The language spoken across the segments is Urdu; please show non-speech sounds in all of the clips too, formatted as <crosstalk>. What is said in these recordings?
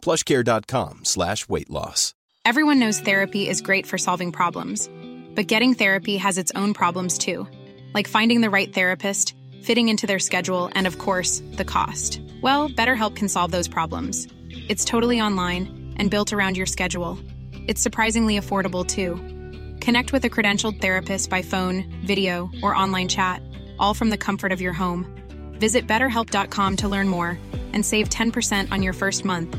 PlushCare.com/weight loss. Everyone knows therapy is great for solving problems, but getting therapy has its own problems too, like finding the right therapist, fitting into their schedule, and of course, the cost. Well, BetterHelp can solve those problems. It's totally online and built around your schedule. It's surprisingly affordable too. Connect with a credentialed therapist by phone, video, or online chat, all from the comfort of your home. Visit BetterHelp.com to learn more and save 10% on your first month.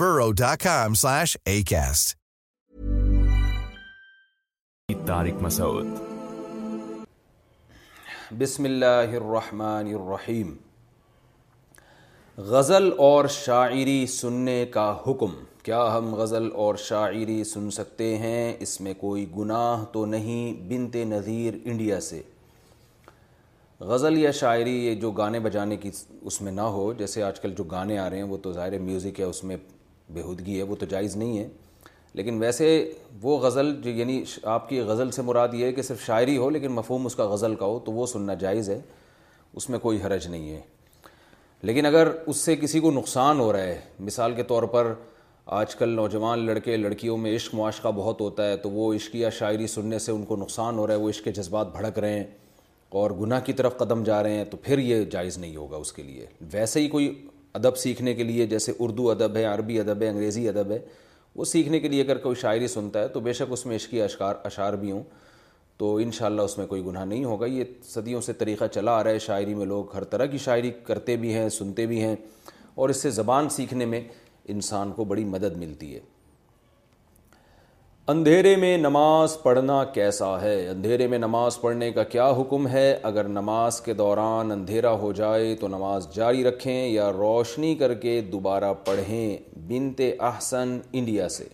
بسم اللہ الرحمن الرحیم غزل اور شاعری سننے کا حکم کیا ہم غزل اور شاعری سن سکتے ہیں اس میں کوئی گناہ تو نہیں بنت نذیر انڈیا سے غزل یا شاعری یہ جو گانے بجانے کی اس میں نہ ہو جیسے آج کل جو گانے آ رہے ہیں وہ تو ظاہر میوزک ہے اس میں بےودگی ہے وہ تو جائز نہیں ہے لیکن ویسے وہ غزل جو یعنی آپ کی غزل سے مراد یہ ہے کہ صرف شاعری ہو لیکن مفہوم اس کا غزل کا ہو تو وہ سننا جائز ہے اس میں کوئی حرج نہیں ہے لیکن اگر اس سے کسی کو نقصان ہو رہا ہے مثال کے طور پر آج کل نوجوان لڑکے لڑکیوں میں عشق معاشقہ بہت ہوتا ہے تو وہ عشق یا شاعری سننے سے ان کو نقصان ہو رہا ہے وہ عشق جذبات بھڑک رہے ہیں اور گناہ کی طرف قدم جا رہے ہیں تو پھر یہ جائز نہیں ہوگا اس کے لیے ویسے ہی کوئی ادب سیکھنے کے لیے جیسے اردو ادب ہے عربی ادب ہے انگریزی ادب ہے وہ سیکھنے کے لیے اگر کوئی شاعری سنتا ہے تو بے شک اس میں عشقی اشکار اشعار بھی ہوں تو انشاءاللہ اس میں کوئی گناہ نہیں ہوگا یہ صدیوں سے طریقہ چلا آ رہا ہے شاعری میں لوگ ہر طرح کی شاعری کرتے بھی ہیں سنتے بھی ہیں اور اس سے زبان سیکھنے میں انسان کو بڑی مدد ملتی ہے اندھیرے میں نماز پڑھنا کیسا ہے اندھیرے میں نماز پڑھنے کا کیا حکم ہے اگر نماز کے دوران اندھیرا ہو جائے تو نماز جاری رکھیں یا روشنی کر کے دوبارہ پڑھیں بنت احسن انڈیا سے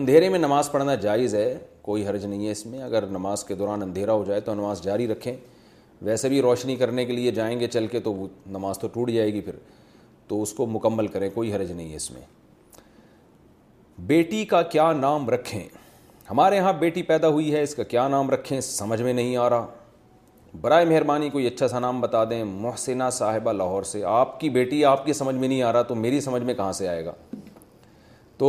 اندھیرے میں نماز پڑھنا جائز ہے کوئی حرج نہیں ہے اس میں اگر نماز کے دوران اندھیرا ہو جائے تو نماز جاری رکھیں ویسے بھی روشنی کرنے کے لیے جائیں گے چل کے تو نماز تو ٹوٹ جائے گی پھر تو اس کو مکمل کریں کوئی حرج نہیں ہے اس میں بیٹی کا کیا نام رکھیں ہمارے ہاں بیٹی پیدا ہوئی ہے اس کا کیا نام رکھیں سمجھ میں نہیں آ رہا برائے مہربانی کوئی اچھا سا نام بتا دیں محسنہ صاحبہ لاہور سے آپ کی بیٹی آپ کی سمجھ میں نہیں آ رہا تو میری سمجھ میں کہاں سے آئے گا تو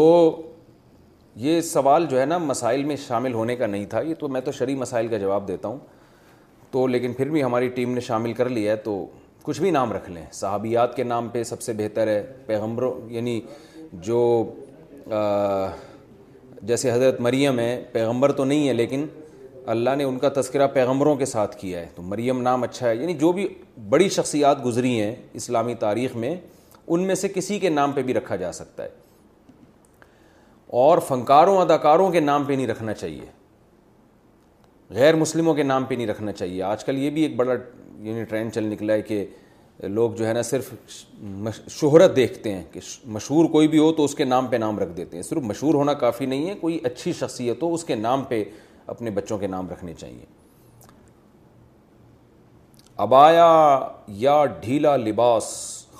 یہ سوال جو ہے نا مسائل میں شامل ہونے کا نہیں تھا یہ تو میں تو شرعی مسائل کا جواب دیتا ہوں تو لیکن پھر بھی ہماری ٹیم نے شامل کر لیا ہے تو کچھ بھی نام رکھ لیں صحابیات کے نام پہ سب سے بہتر ہے پیغمبروں یعنی جو جیسے حضرت مریم ہے پیغمبر تو نہیں ہے لیکن اللہ نے ان کا تذکرہ پیغمبروں کے ساتھ کیا ہے تو مریم نام اچھا ہے یعنی جو بھی بڑی شخصیات گزری ہیں اسلامی تاریخ میں ان میں سے کسی کے نام پہ بھی رکھا جا سکتا ہے اور فنکاروں اداکاروں کے نام پہ نہیں رکھنا چاہیے غیر مسلموں کے نام پہ نہیں رکھنا چاہیے آج کل یہ بھی ایک بڑا یعنی ٹرینڈ چل نکلا ہے کہ لوگ جو ہے نا صرف شہرت دیکھتے ہیں کہ مشہور کوئی بھی ہو تو اس کے نام پہ نام رکھ دیتے ہیں صرف مشہور ہونا کافی نہیں ہے کوئی اچھی شخصیت ہو اس کے نام پہ اپنے بچوں کے نام رکھنے چاہیے ابایا یا ڈھیلا لباس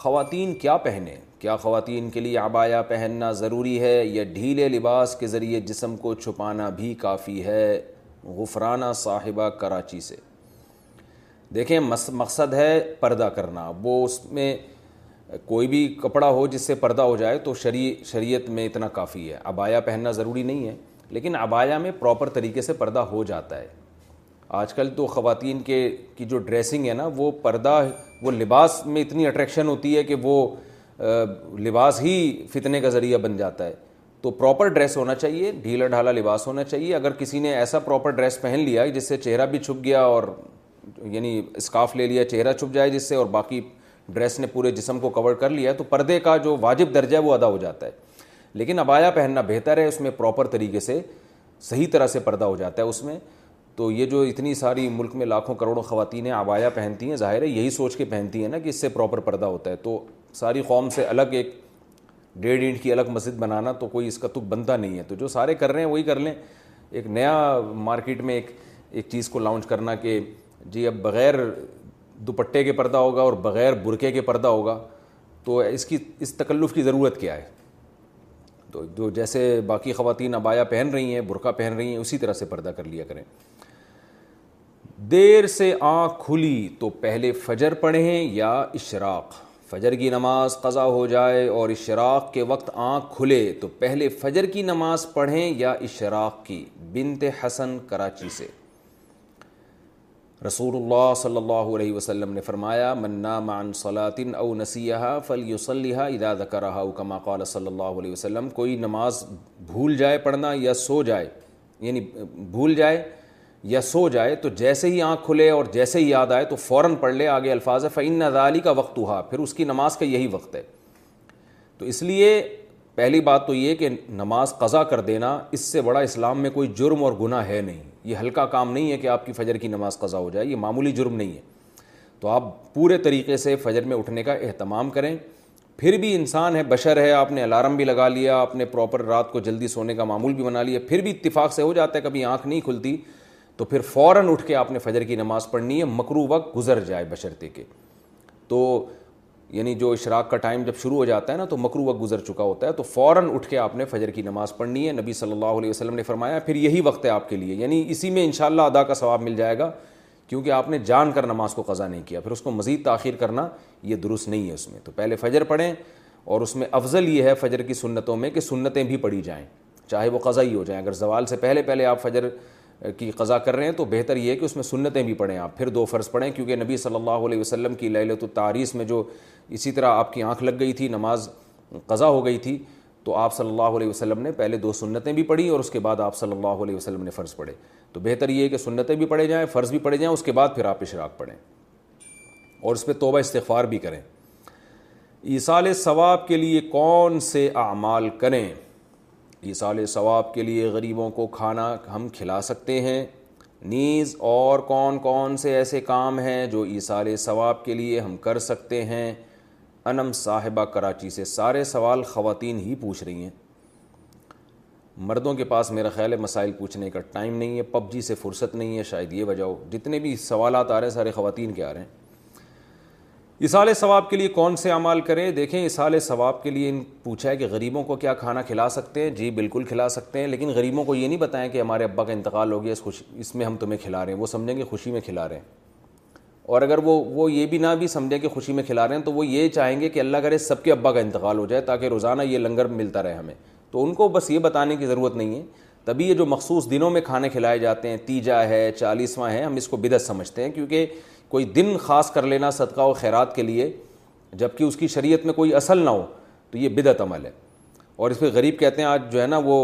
خواتین کیا پہنے کیا خواتین کے لیے آبایا پہننا ضروری ہے یا ڈھیلے لباس کے ذریعے جسم کو چھپانا بھی کافی ہے غفرانہ صاحبہ کراچی سے دیکھیں مقصد ہے پردہ کرنا وہ اس میں کوئی بھی کپڑا ہو جس سے پردہ ہو جائے تو شری شریعت میں اتنا کافی ہے عبایا پہننا ضروری نہیں ہے لیکن عبایا میں پراپر طریقے سے پردہ ہو جاتا ہے آج کل تو خواتین کے کی جو ڈریسنگ ہے نا وہ پردہ وہ لباس میں اتنی اٹریکشن ہوتی ہے کہ وہ لباس ہی فتنے کا ذریعہ بن جاتا ہے تو پراپر ڈریس ہونا چاہیے ڈھیلا ڈھالا لباس ہونا چاہیے اگر کسی نے ایسا پراپر ڈریس پہن لیا جس سے چہرہ بھی چھپ گیا اور یعنی اسکارف لے لیا چہرہ چھپ جائے جس سے اور باقی ڈریس نے پورے جسم کو کور کر لیا تو پردے کا جو واجب درجہ ہے وہ ادا ہو جاتا ہے لیکن ابایا پہننا بہتر ہے اس میں پراپر طریقے سے صحیح طرح سے پردہ ہو جاتا ہے اس میں تو یہ جو اتنی ساری ملک میں لاکھوں کروڑوں خواتین ہیں پہنتی ہیں ظاہر ہے یہی سوچ کے پہنتی ہیں نا کہ اس سے پراپر پردہ ہوتا ہے تو ساری قوم سے الگ ایک ڈیڑھ اینٹ کی الگ مسجد بنانا تو کوئی اس کا تک بنتا نہیں ہے تو جو سارے کر رہے ہیں وہی کر لیں ایک نیا مارکیٹ میں ایک ایک چیز کو لانچ کرنا کہ جی اب بغیر دوپٹے کے پردہ ہوگا اور بغیر برقعے کے پردہ ہوگا تو اس کی اس تکلف کی ضرورت کیا ہے تو جو جیسے باقی خواتین ابایا پہن رہی ہیں برقعہ پہن رہی ہیں اسی طرح سے پردہ کر لیا کریں دیر سے آنکھ کھلی تو پہلے فجر پڑھیں یا اشراق فجر کی نماز قضا ہو جائے اور اشراق کے وقت آنکھ کھلے تو پہلے فجر کی نماز پڑھیں یا اشراق کی بنت حسن کراچی سے رسول اللہ صلی اللہ علیہ وسلم نے فرمایا منا مان صلاطن اسی فلی و صلیحہ ادا د کراؤ کما قال صلی اللہ علیہ وسلم کوئی نماز بھول جائے پڑھنا یا سو جائے یعنی بھول جائے یا سو جائے تو جیسے ہی آنکھ کھلے اور جیسے ہی یاد آئے تو فوراً پڑھ لے آگے الفاظ فعین زالی کا وقت ہوا پھر اس کی نماز کا یہی وقت ہے تو اس لیے پہلی بات تو یہ کہ نماز قضا کر دینا اس سے بڑا اسلام میں کوئی جرم اور گناہ ہے نہیں یہ ہلکا کام نہیں ہے کہ آپ کی فجر کی نماز قضا ہو جائے یہ معمولی جرم نہیں ہے تو آپ پورے طریقے سے فجر میں اٹھنے کا اہتمام کریں پھر بھی انسان ہے بشر ہے آپ نے الارم بھی لگا لیا آپ نے پراپر رات کو جلدی سونے کا معمول بھی بنا لیا پھر بھی اتفاق سے ہو جاتا ہے کبھی آنکھ نہیں کھلتی تو پھر فوراً اٹھ کے آپ نے فجر کی نماز پڑھنی ہے مکرو وقت گزر جائے بشرتے کے تو یعنی جو اشراق کا ٹائم جب شروع ہو جاتا ہے نا تو مکرو وقت گزر چکا ہوتا ہے تو فوراً اٹھ کے آپ نے فجر کی نماز پڑھنی ہے نبی صلی اللہ علیہ وسلم نے فرمایا پھر یہی وقت ہے آپ کے لیے یعنی اسی میں ان شاء اللہ ادا کا ثواب مل جائے گا کیونکہ آپ نے جان کر نماز کو قضا نہیں کیا پھر اس کو مزید تاخیر کرنا یہ درست نہیں ہے اس میں تو پہلے فجر پڑھیں اور اس میں افضل یہ ہے فجر کی سنتوں میں کہ سنتیں بھی پڑھی جائیں چاہے وہ قضا ہی ہو جائیں اگر زوال سے پہلے پہلے آپ فجر کی قضا کر رہے ہیں تو بہتر یہ ہے کہ اس میں سنتیں بھی پڑھیں آپ پھر دو فرض پڑھیں کیونکہ نبی صلی اللہ علیہ وسلم کی للت التعریس میں جو اسی طرح آپ کی آنکھ لگ گئی تھی نماز قضا ہو گئی تھی تو آپ صلی اللہ علیہ وسلم نے پہلے دو سنتیں بھی پڑھی اور اس کے بعد آپ صلی اللہ علیہ وسلم نے فرض پڑھے تو بہتر یہ ہے کہ سنتیں بھی پڑھے جائیں فرض بھی پڑھے جائیں اس کے بعد پھر آپ اشراک پڑھیں اور اس پہ توبہ استغفار بھی کریں ایسال ثواب کے لیے کون سے اعمال کریں عی ثواب کے لیے غریبوں کو کھانا ہم کھلا سکتے ہیں نیز اور کون کون سے ایسے کام ہیں جو عی ثواب کے لیے ہم کر سکتے ہیں انم صاحبہ کراچی سے سارے سوال خواتین ہی پوچھ رہی ہیں مردوں کے پاس میرا خیال ہے مسائل پوچھنے کا ٹائم نہیں ہے پب جی سے فرصت نہیں ہے شاید یہ بجاؤ جتنے بھی سوالات آ رہے ہیں سارے خواتین کے آ رہے ہیں اسال ثواب کے لیے کون سے عمال کریں دیکھیں اصال ثواب کے لیے ان پوچھا ہے کہ غریبوں کو کیا کھانا کھلا سکتے ہیں جی بالکل کھلا سکتے ہیں لیکن غریبوں کو یہ نہیں بتائیں کہ ہمارے ابا کا انتقال ہو گیا خوشی اس میں ہم تمہیں کھلا رہے ہیں وہ سمجھیں گے خوشی میں کھلا رہے ہیں اور اگر وہ وہ یہ بھی نہ بھی سمجھیں کہ خوشی میں کھلا رہے ہیں تو وہ یہ چاہیں گے کہ اللہ کرے سب کے ابا کا انتقال ہو جائے تاکہ روزانہ یہ لنگر ملتا رہے ہمیں تو ان کو بس یہ بتانے کی ضرورت نہیں ہے تبھی یہ جو مخصوص دنوں میں کھانے کھلائے جاتے ہیں تیجا ہے چالیسواں ہے ہم اس کو بدعت سمجھتے ہیں کیونکہ کوئی دن خاص کر لینا صدقہ و خیرات کے لیے جب کہ اس کی شریعت میں کوئی اصل نہ ہو تو یہ بدعت عمل ہے اور اس پہ غریب کہتے ہیں آج جو ہے نا وہ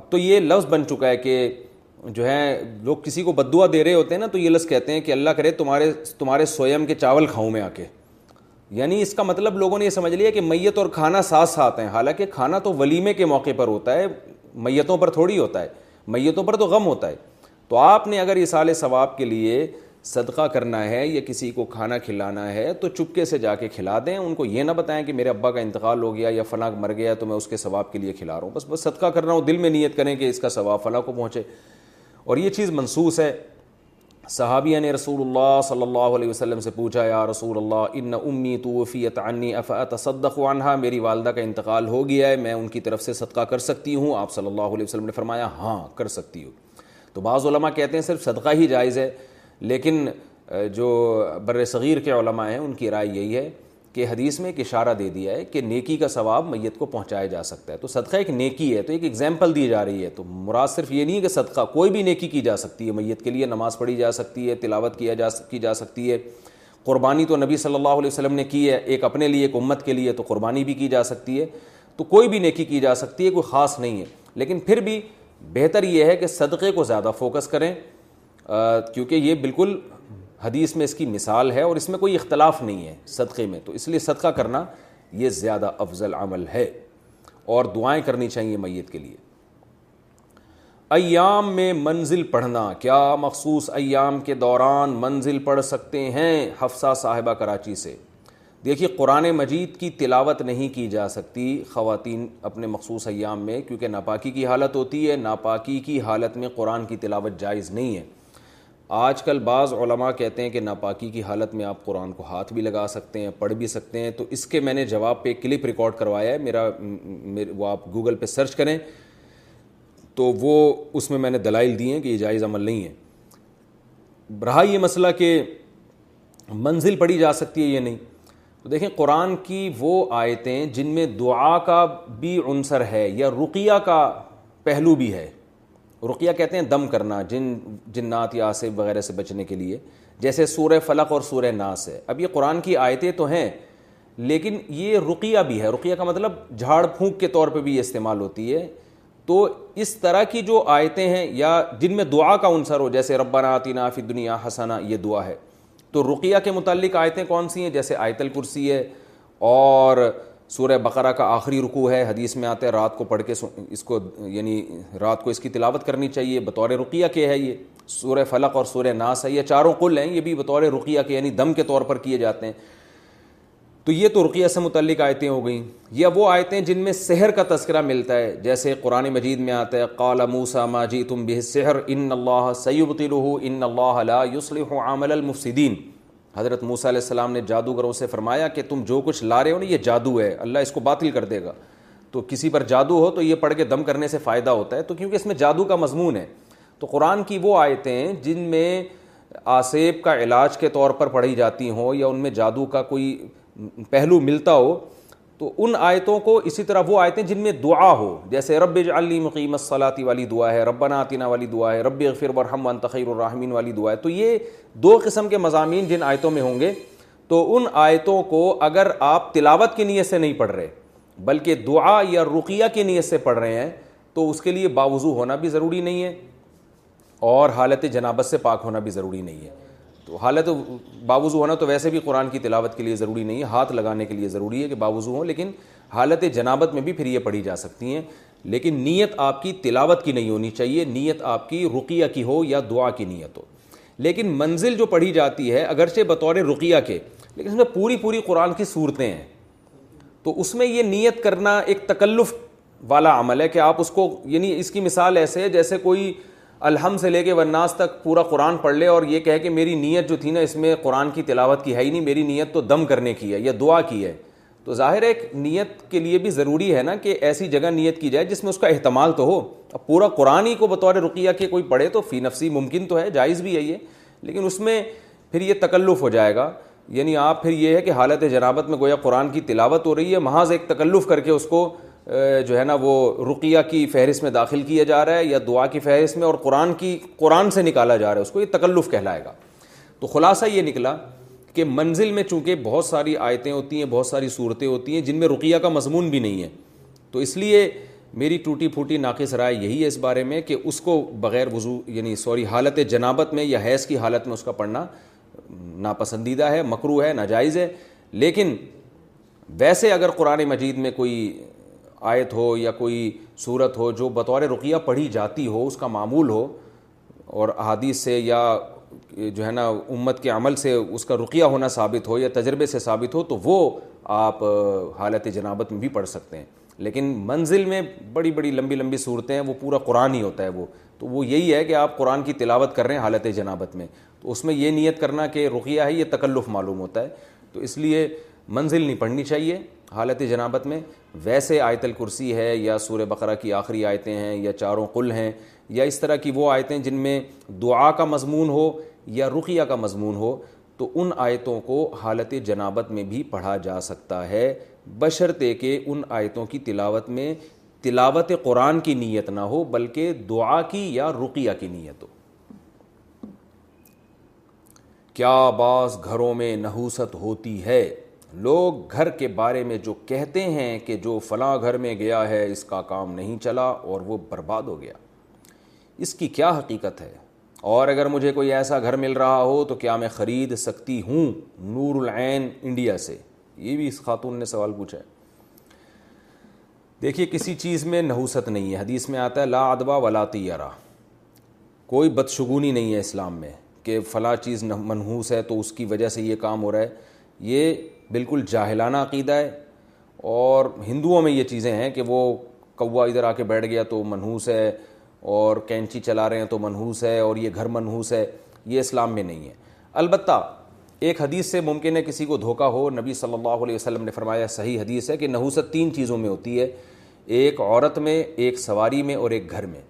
اب تو یہ لفظ بن چکا ہے کہ جو ہے لوگ کسی کو بدعا دے رہے ہوتے ہیں نا تو یہ لفظ کہتے ہیں کہ اللہ کرے تمہارے تمہارے سویم کے چاول کھاؤں میں آ کے یعنی اس کا مطلب لوگوں نے یہ سمجھ لیا کہ میت اور کھانا ساتھ ساتھ ہیں حالانکہ کھانا تو ولیمے کے موقع پر ہوتا ہے میتوں پر تھوڑی ہوتا ہے میتوں پر تو غم ہوتا ہے تو آپ نے اگر سال ثواب کے لیے صدقہ کرنا ہے یا کسی کو کھانا کھلانا ہے تو چپکے سے جا کے کھلا دیں ان کو یہ نہ بتائیں کہ میرے ابا کا انتقال ہو گیا یا فلاں مر گیا تو میں اس کے ثواب کے لیے کھلا رہا ہوں بس بس صدقہ کر رہا ہوں دل میں نیت کریں کہ اس کا ثواب فلاں کو پہنچے اور یہ چیز منسوس ہے صحابیہ نے رسول اللہ صلی اللہ علیہ وسلم سے پوچھا یا رسول اللہ ان امی عنی صدق عنہ میری والدہ کا انتقال ہو گیا ہے میں ان کی طرف سے صدقہ کر سکتی ہوں آپ صلی اللہ علیہ وسلم نے فرمایا ہاں کر سکتی ہوں تو بعض علماء کہتے ہیں صرف صدقہ ہی جائز ہے لیکن جو بر صغیر کے علماء ہیں ان کی رائے یہی ہے کہ حدیث میں ایک اشارہ دے دیا ہے کہ نیکی کا ثواب میت کو پہنچایا جا سکتا ہے تو صدقہ ایک نیکی ہے تو ایک ایگزامپل دی جا رہی ہے تو مراد صرف یہ نہیں ہے کہ صدقہ کوئی بھی نیکی کی جا سکتی ہے میت کے لیے نماز پڑھی جا سکتی ہے تلاوت کیا جا کی جا سکتی ہے قربانی تو نبی صلی اللہ علیہ وسلم نے کی ہے ایک اپنے لیے ایک امت کے لیے تو قربانی بھی کی جا سکتی ہے تو کوئی بھی نیکی کی جا سکتی ہے کوئی خاص نہیں ہے لیکن پھر بھی بہتر یہ ہے کہ صدقے کو زیادہ فوکس کریں کیونکہ یہ بالکل حدیث میں اس کی مثال ہے اور اس میں کوئی اختلاف نہیں ہے صدقے میں تو اس لیے صدقہ کرنا یہ زیادہ افضل عمل ہے اور دعائیں کرنی چاہیے میت کے لیے ایام میں منزل پڑھنا کیا مخصوص ایام کے دوران منزل پڑھ سکتے ہیں حفصہ صاحبہ کراچی سے دیکھیے قرآن مجید کی تلاوت نہیں کی جا سکتی خواتین اپنے مخصوص ایام میں کیونکہ ناپاکی کی حالت ہوتی ہے ناپاکی کی حالت میں قرآن کی تلاوت جائز نہیں ہے آج کل بعض علماء کہتے ہیں کہ ناپاکی کی حالت میں آپ قرآن کو ہاتھ بھی لگا سکتے ہیں پڑھ بھی سکتے ہیں تو اس کے میں نے جواب پہ ایک کلپ ریکارڈ کروایا ہے میرا وہ آپ گوگل پہ سرچ کریں تو وہ اس میں میں نے دلائل دی ہیں کہ یہ جائز عمل نہیں ہے رہا یہ مسئلہ کہ منزل پڑھی جا سکتی ہے یہ نہیں تو دیکھیں قرآن کی وہ آیتیں جن میں دعا کا بھی عنصر ہے یا رقیہ کا پہلو بھی ہے رقیہ کہتے ہیں دم کرنا جن جنات یا آصف وغیرہ سے بچنے کے لیے جیسے سورہ فلق اور سورہ ناس ہے اب یہ قرآن کی آیتیں تو ہیں لیکن یہ رقیہ بھی ہے رقیہ کا مطلب جھاڑ پھونک کے طور پہ بھی یہ استعمال ہوتی ہے تو اس طرح کی جو آیتیں ہیں یا جن میں دعا کا عنصر ہو جیسے ربنا آتینا فی دنیا حسنا یہ دعا ہے تو رقیہ کے متعلق آیتیں کون سی ہیں جیسے آیت الکرسی ہے اور سورہ بقرہ کا آخری رکوع ہے حدیث میں آتا ہے رات کو پڑھ کے اس کو یعنی رات کو اس کی تلاوت کرنی چاہیے بطور رقیہ کے ہے یہ سورہ فلق اور سورہ ناس ہے یہ چاروں کل ہیں یہ بھی بطور رقیہ کے یعنی دم کے طور پر کیے جاتے ہیں تو یہ تو رقیہ سے متعلق آیتیں ہو گئیں یا وہ آیتیں جن میں سحر کا تذکرہ ملتا ہے جیسے قرآن مجید میں آتا ہے قال موسا ما جی تم بہ سحر ان اللہ سیبطلہ ان اللہ لا یصلح عمل المفسدین حضرت موسیٰ علیہ السلام نے جادوگروں سے فرمایا کہ تم جو کچھ لا رہے ہو نا یہ جادو ہے اللہ اس کو باطل کر دے گا تو کسی پر جادو ہو تو یہ پڑھ کے دم کرنے سے فائدہ ہوتا ہے تو کیونکہ اس میں جادو کا مضمون ہے تو قرآن کی وہ آیتیں جن میں آسیب کا علاج کے طور پر پڑھی جاتی ہوں یا ان میں جادو کا کوئی پہلو ملتا ہو تو ان آیتوں کو اسی طرح وہ آیتیں جن میں دعا ہو جیسے رب علی مقیم صلاحی والی دعا ہے رب نعتینہ والی دعا ہے رب ربر برحم تخیر الرحمین والی دعا ہے تو یہ دو قسم کے مضامین جن آیتوں میں ہوں گے تو ان آیتوں کو اگر آپ تلاوت کی نیت سے نہیں پڑھ رہے بلکہ دعا یا رقیہ کی نیت سے پڑھ رہے ہیں تو اس کے لیے باوضو ہونا بھی ضروری نہیں ہے اور حالت جنابت سے پاک ہونا بھی ضروری نہیں ہے تو حالت باوضو ہونا تو ویسے بھی قرآن کی تلاوت کے لیے ضروری نہیں ہے ہاتھ لگانے کے لیے ضروری ہے کہ باوضو ہوں لیکن حالت جنابت میں بھی پھر یہ پڑھی جا سکتی ہیں لیکن نیت آپ کی تلاوت کی نہیں ہونی چاہیے نیت آپ کی رقیہ کی ہو یا دعا کی نیت ہو لیکن منزل جو پڑھی جاتی ہے اگرچہ بطور رقیہ کے لیکن اس میں پوری پوری قرآن کی صورتیں ہیں تو اس میں یہ نیت کرنا ایک تکلف والا عمل ہے کہ آپ اس کو یعنی اس کی مثال ایسے ہے جیسے کوئی الحم سے لے کے ورناس تک پورا قرآن پڑھ لے اور یہ کہے کہ میری نیت جو تھی نا اس میں قرآن کی تلاوت کی ہے ہی نہیں میری نیت تو دم کرنے کی ہے یا دعا کی ہے تو ظاہر ایک نیت کے لیے بھی ضروری ہے نا کہ ایسی جگہ نیت کی جائے جس میں اس کا احتمال تو ہو اب پورا قرآن ہی کو بطور رقیہ کے کوئی پڑھے تو فی نفسی ممکن تو ہے جائز بھی ہے یہ لیکن اس میں پھر یہ تکلف ہو جائے گا یعنی آپ پھر یہ ہے کہ حالت جنابت میں گویا قرآن کی تلاوت ہو رہی ہے محاذ ایک تکلف کر کے اس کو جو ہے نا وہ رقیہ کی فہرست میں داخل کیا جا رہا ہے یا دعا کی فہرست میں اور قرآن کی قرآن سے نکالا جا رہا ہے اس کو یہ تکلف کہلائے گا تو خلاصہ یہ نکلا کہ منزل میں چونکہ بہت ساری آیتیں ہوتی ہیں بہت ساری صورتیں ہوتی ہیں جن میں رقیہ کا مضمون بھی نہیں ہے تو اس لیے میری ٹوٹی پھوٹی ناقص رائے یہی ہے اس بارے میں کہ اس کو بغیر وضو یعنی سوری حالت جنابت میں یا حیض کی حالت میں اس کا پڑھنا ناپسندیدہ ہے مکرو ہے ناجائز ہے لیکن ویسے اگر قرآن مجید میں کوئی آیت ہو یا کوئی صورت ہو جو بطور رقیہ پڑھی جاتی ہو اس کا معمول ہو اور احادیث سے یا جو ہے نا امت کے عمل سے اس کا رقیہ ہونا ثابت ہو یا تجربے سے ثابت ہو تو وہ آپ حالت جنابت میں بھی پڑھ سکتے ہیں لیکن منزل میں بڑی بڑی لمبی لمبی صورتیں ہیں وہ پورا قرآن ہی ہوتا ہے وہ تو وہ یہی ہے کہ آپ قرآن کی تلاوت کر رہے ہیں حالت جنابت میں تو اس میں یہ نیت کرنا کہ رقیہ ہے یہ تکلف معلوم ہوتا ہے تو اس لیے منزل نہیں پڑھنی چاہیے حالت جنابت میں ویسے آیت الکرسی ہے یا سور بقرہ کی آخری آیتیں ہیں یا چاروں قل ہیں یا اس طرح کی وہ آیتیں جن میں دعا کا مضمون ہو یا رقیہ کا مضمون ہو تو ان آیتوں کو حالت جنابت میں بھی پڑھا جا سکتا ہے بشرطے کہ ان آیتوں کی تلاوت میں تلاوت قرآن کی نیت نہ ہو بلکہ دعا کی یا رقیہ کی نیت ہو کیا بعض گھروں میں نحوست ہوتی ہے لوگ گھر کے بارے میں جو کہتے ہیں کہ جو فلاں گھر میں گیا ہے اس کا کام نہیں چلا اور وہ برباد ہو گیا اس کی کیا حقیقت ہے اور اگر مجھے کوئی ایسا گھر مل رہا ہو تو کیا میں خرید سکتی ہوں نور العین انڈیا سے یہ بھی اس خاتون نے سوال پوچھا ہے دیکھیے کسی چیز میں نحوست نہیں ہے حدیث میں آتا ہے لا ادبا ولا لاتی کوئی بدشگونی نہیں ہے اسلام میں کہ فلاں چیز منحوس ہے تو اس کی وجہ سے یہ کام ہو رہا ہے یہ بالکل جاہلانہ عقیدہ ہے اور ہندوؤں میں یہ چیزیں ہیں کہ وہ کوا ادھر آ کے بیٹھ گیا تو منحوس ہے اور کینچی چلا رہے ہیں تو منحوس ہے اور یہ گھر منحوس ہے یہ اسلام میں نہیں ہے البتہ ایک حدیث سے ممکن ہے کسی کو دھوکہ ہو نبی صلی اللہ علیہ وسلم نے فرمایا صحیح حدیث ہے کہ نحوست تین چیزوں میں ہوتی ہے ایک عورت میں ایک سواری میں اور ایک گھر میں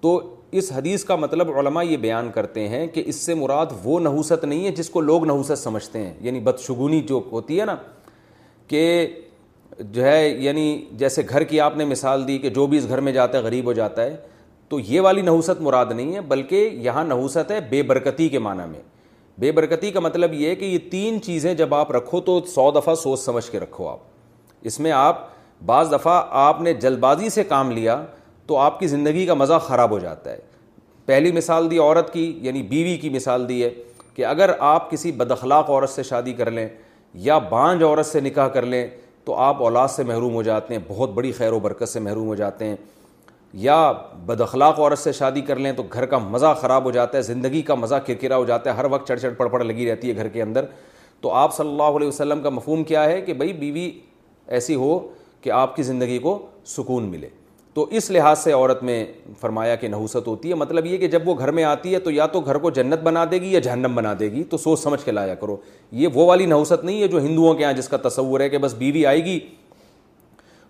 تو اس حدیث کا مطلب علماء یہ بیان کرتے ہیں کہ اس سے مراد وہ نحوست نہیں ہے جس کو لوگ نحوست سمجھتے ہیں یعنی بدشگونی جو ہوتی ہے نا کہ جو ہے یعنی جیسے گھر کی آپ نے مثال دی کہ جو بھی اس گھر میں جاتا ہے غریب ہو جاتا ہے تو یہ والی نحوست مراد نہیں ہے بلکہ یہاں نحوست ہے بے برکتی کے معنی میں بے برکتی کا مطلب یہ ہے کہ یہ تین چیزیں جب آپ رکھو تو سو دفعہ سوچ سمجھ کے رکھو آپ اس میں آپ بعض دفعہ آپ نے جلد بازی سے کام لیا تو آپ کی زندگی کا مزہ خراب ہو جاتا ہے پہلی مثال دی عورت کی یعنی بیوی کی مثال دی ہے کہ اگر آپ کسی بدخلاق عورت سے شادی کر لیں یا بانج عورت سے نکاح کر لیں تو آپ اولاد سے محروم ہو جاتے ہیں بہت بڑی خیر و برکت سے محروم ہو جاتے ہیں یا بدخلاق عورت سے شادی کر لیں تو گھر کا مزہ خراب ہو جاتا ہے زندگی کا مزہ کرکرا ہو جاتا ہے ہر وقت چڑھ چڑھ پڑ پڑ لگی رہتی ہے گھر کے اندر تو آپ صلی اللہ علیہ وسلم کا مفہوم کیا ہے کہ بھائی بیوی ایسی ہو کہ آپ کی زندگی کو سکون ملے تو اس لحاظ سے عورت میں فرمایا کہ نحوست ہوتی ہے مطلب یہ کہ جب وہ گھر میں آتی ہے تو یا تو گھر کو جنت بنا دے گی یا جہنم بنا دے گی تو سوچ سمجھ کے لایا کرو یہ وہ والی نحوست نہیں ہے جو ہندوؤں کے یہاں جس کا تصور ہے کہ بس بیوی آئے گی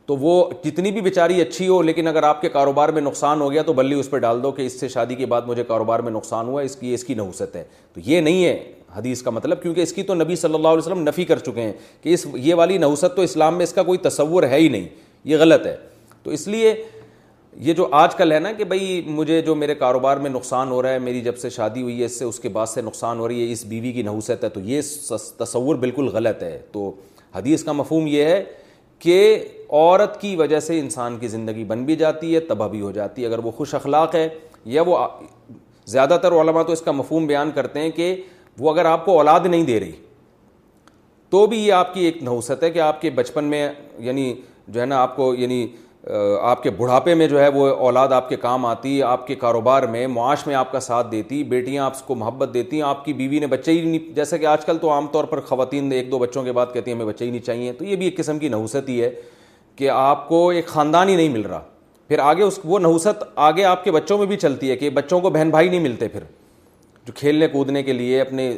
تو وہ کتنی بھی بیچاری اچھی ہو لیکن اگر آپ کے کاروبار میں نقصان ہو گیا تو بلی اس پہ ڈال دو کہ اس سے شادی کے بعد مجھے کاروبار میں نقصان ہوا اس کی اس کی نحوست ہے تو یہ نہیں ہے حدیث کا مطلب کیونکہ اس کی تو نبی صلی اللہ علیہ وسلم نفی کر چکے ہیں کہ اس یہ والی نحوست تو اسلام میں اس کا کوئی تصور ہے ہی نہیں یہ غلط ہے تو اس لیے یہ جو آج کل ہے نا کہ بھائی مجھے جو میرے کاروبار میں نقصان ہو رہا ہے میری جب سے شادی ہوئی ہے اس سے اس کے بعد سے نقصان ہو رہی ہے اس بیوی کی نحوست ہے تو یہ تصور بالکل غلط ہے تو حدیث کا مفہوم یہ ہے کہ عورت کی وجہ سے انسان کی زندگی بن بھی جاتی ہے تباہ بھی ہو جاتی ہے اگر وہ خوش اخلاق ہے یا وہ زیادہ تر علماء تو اس کا مفہوم بیان کرتے ہیں کہ وہ اگر آپ کو اولاد نہیں دے رہی تو بھی یہ آپ کی ایک نحوست ہے کہ آپ کے بچپن میں یعنی جو ہے نا آپ کو یعنی آپ کے بڑھاپے میں جو ہے وہ اولاد آپ کے کام آتی آپ کے کاروبار میں معاش میں آپ کا ساتھ دیتی بیٹیاں آپ کو محبت دیتی آپ کی بیوی نے بچے ہی نہیں جیسا کہ آج کل تو عام طور پر خواتین ایک دو بچوں کے بعد کہتی ہیں ہمیں بچے ہی نہیں چاہیے تو یہ بھی ایک قسم کی نحوست ہی ہے کہ آپ کو ایک خاندان ہی نہیں مل رہا پھر آگے اس وہ نحوست آگے آپ کے بچوں میں بھی چلتی ہے کہ بچوں کو بہن بھائی نہیں ملتے پھر جو کھیلنے کودنے کے لیے اپنے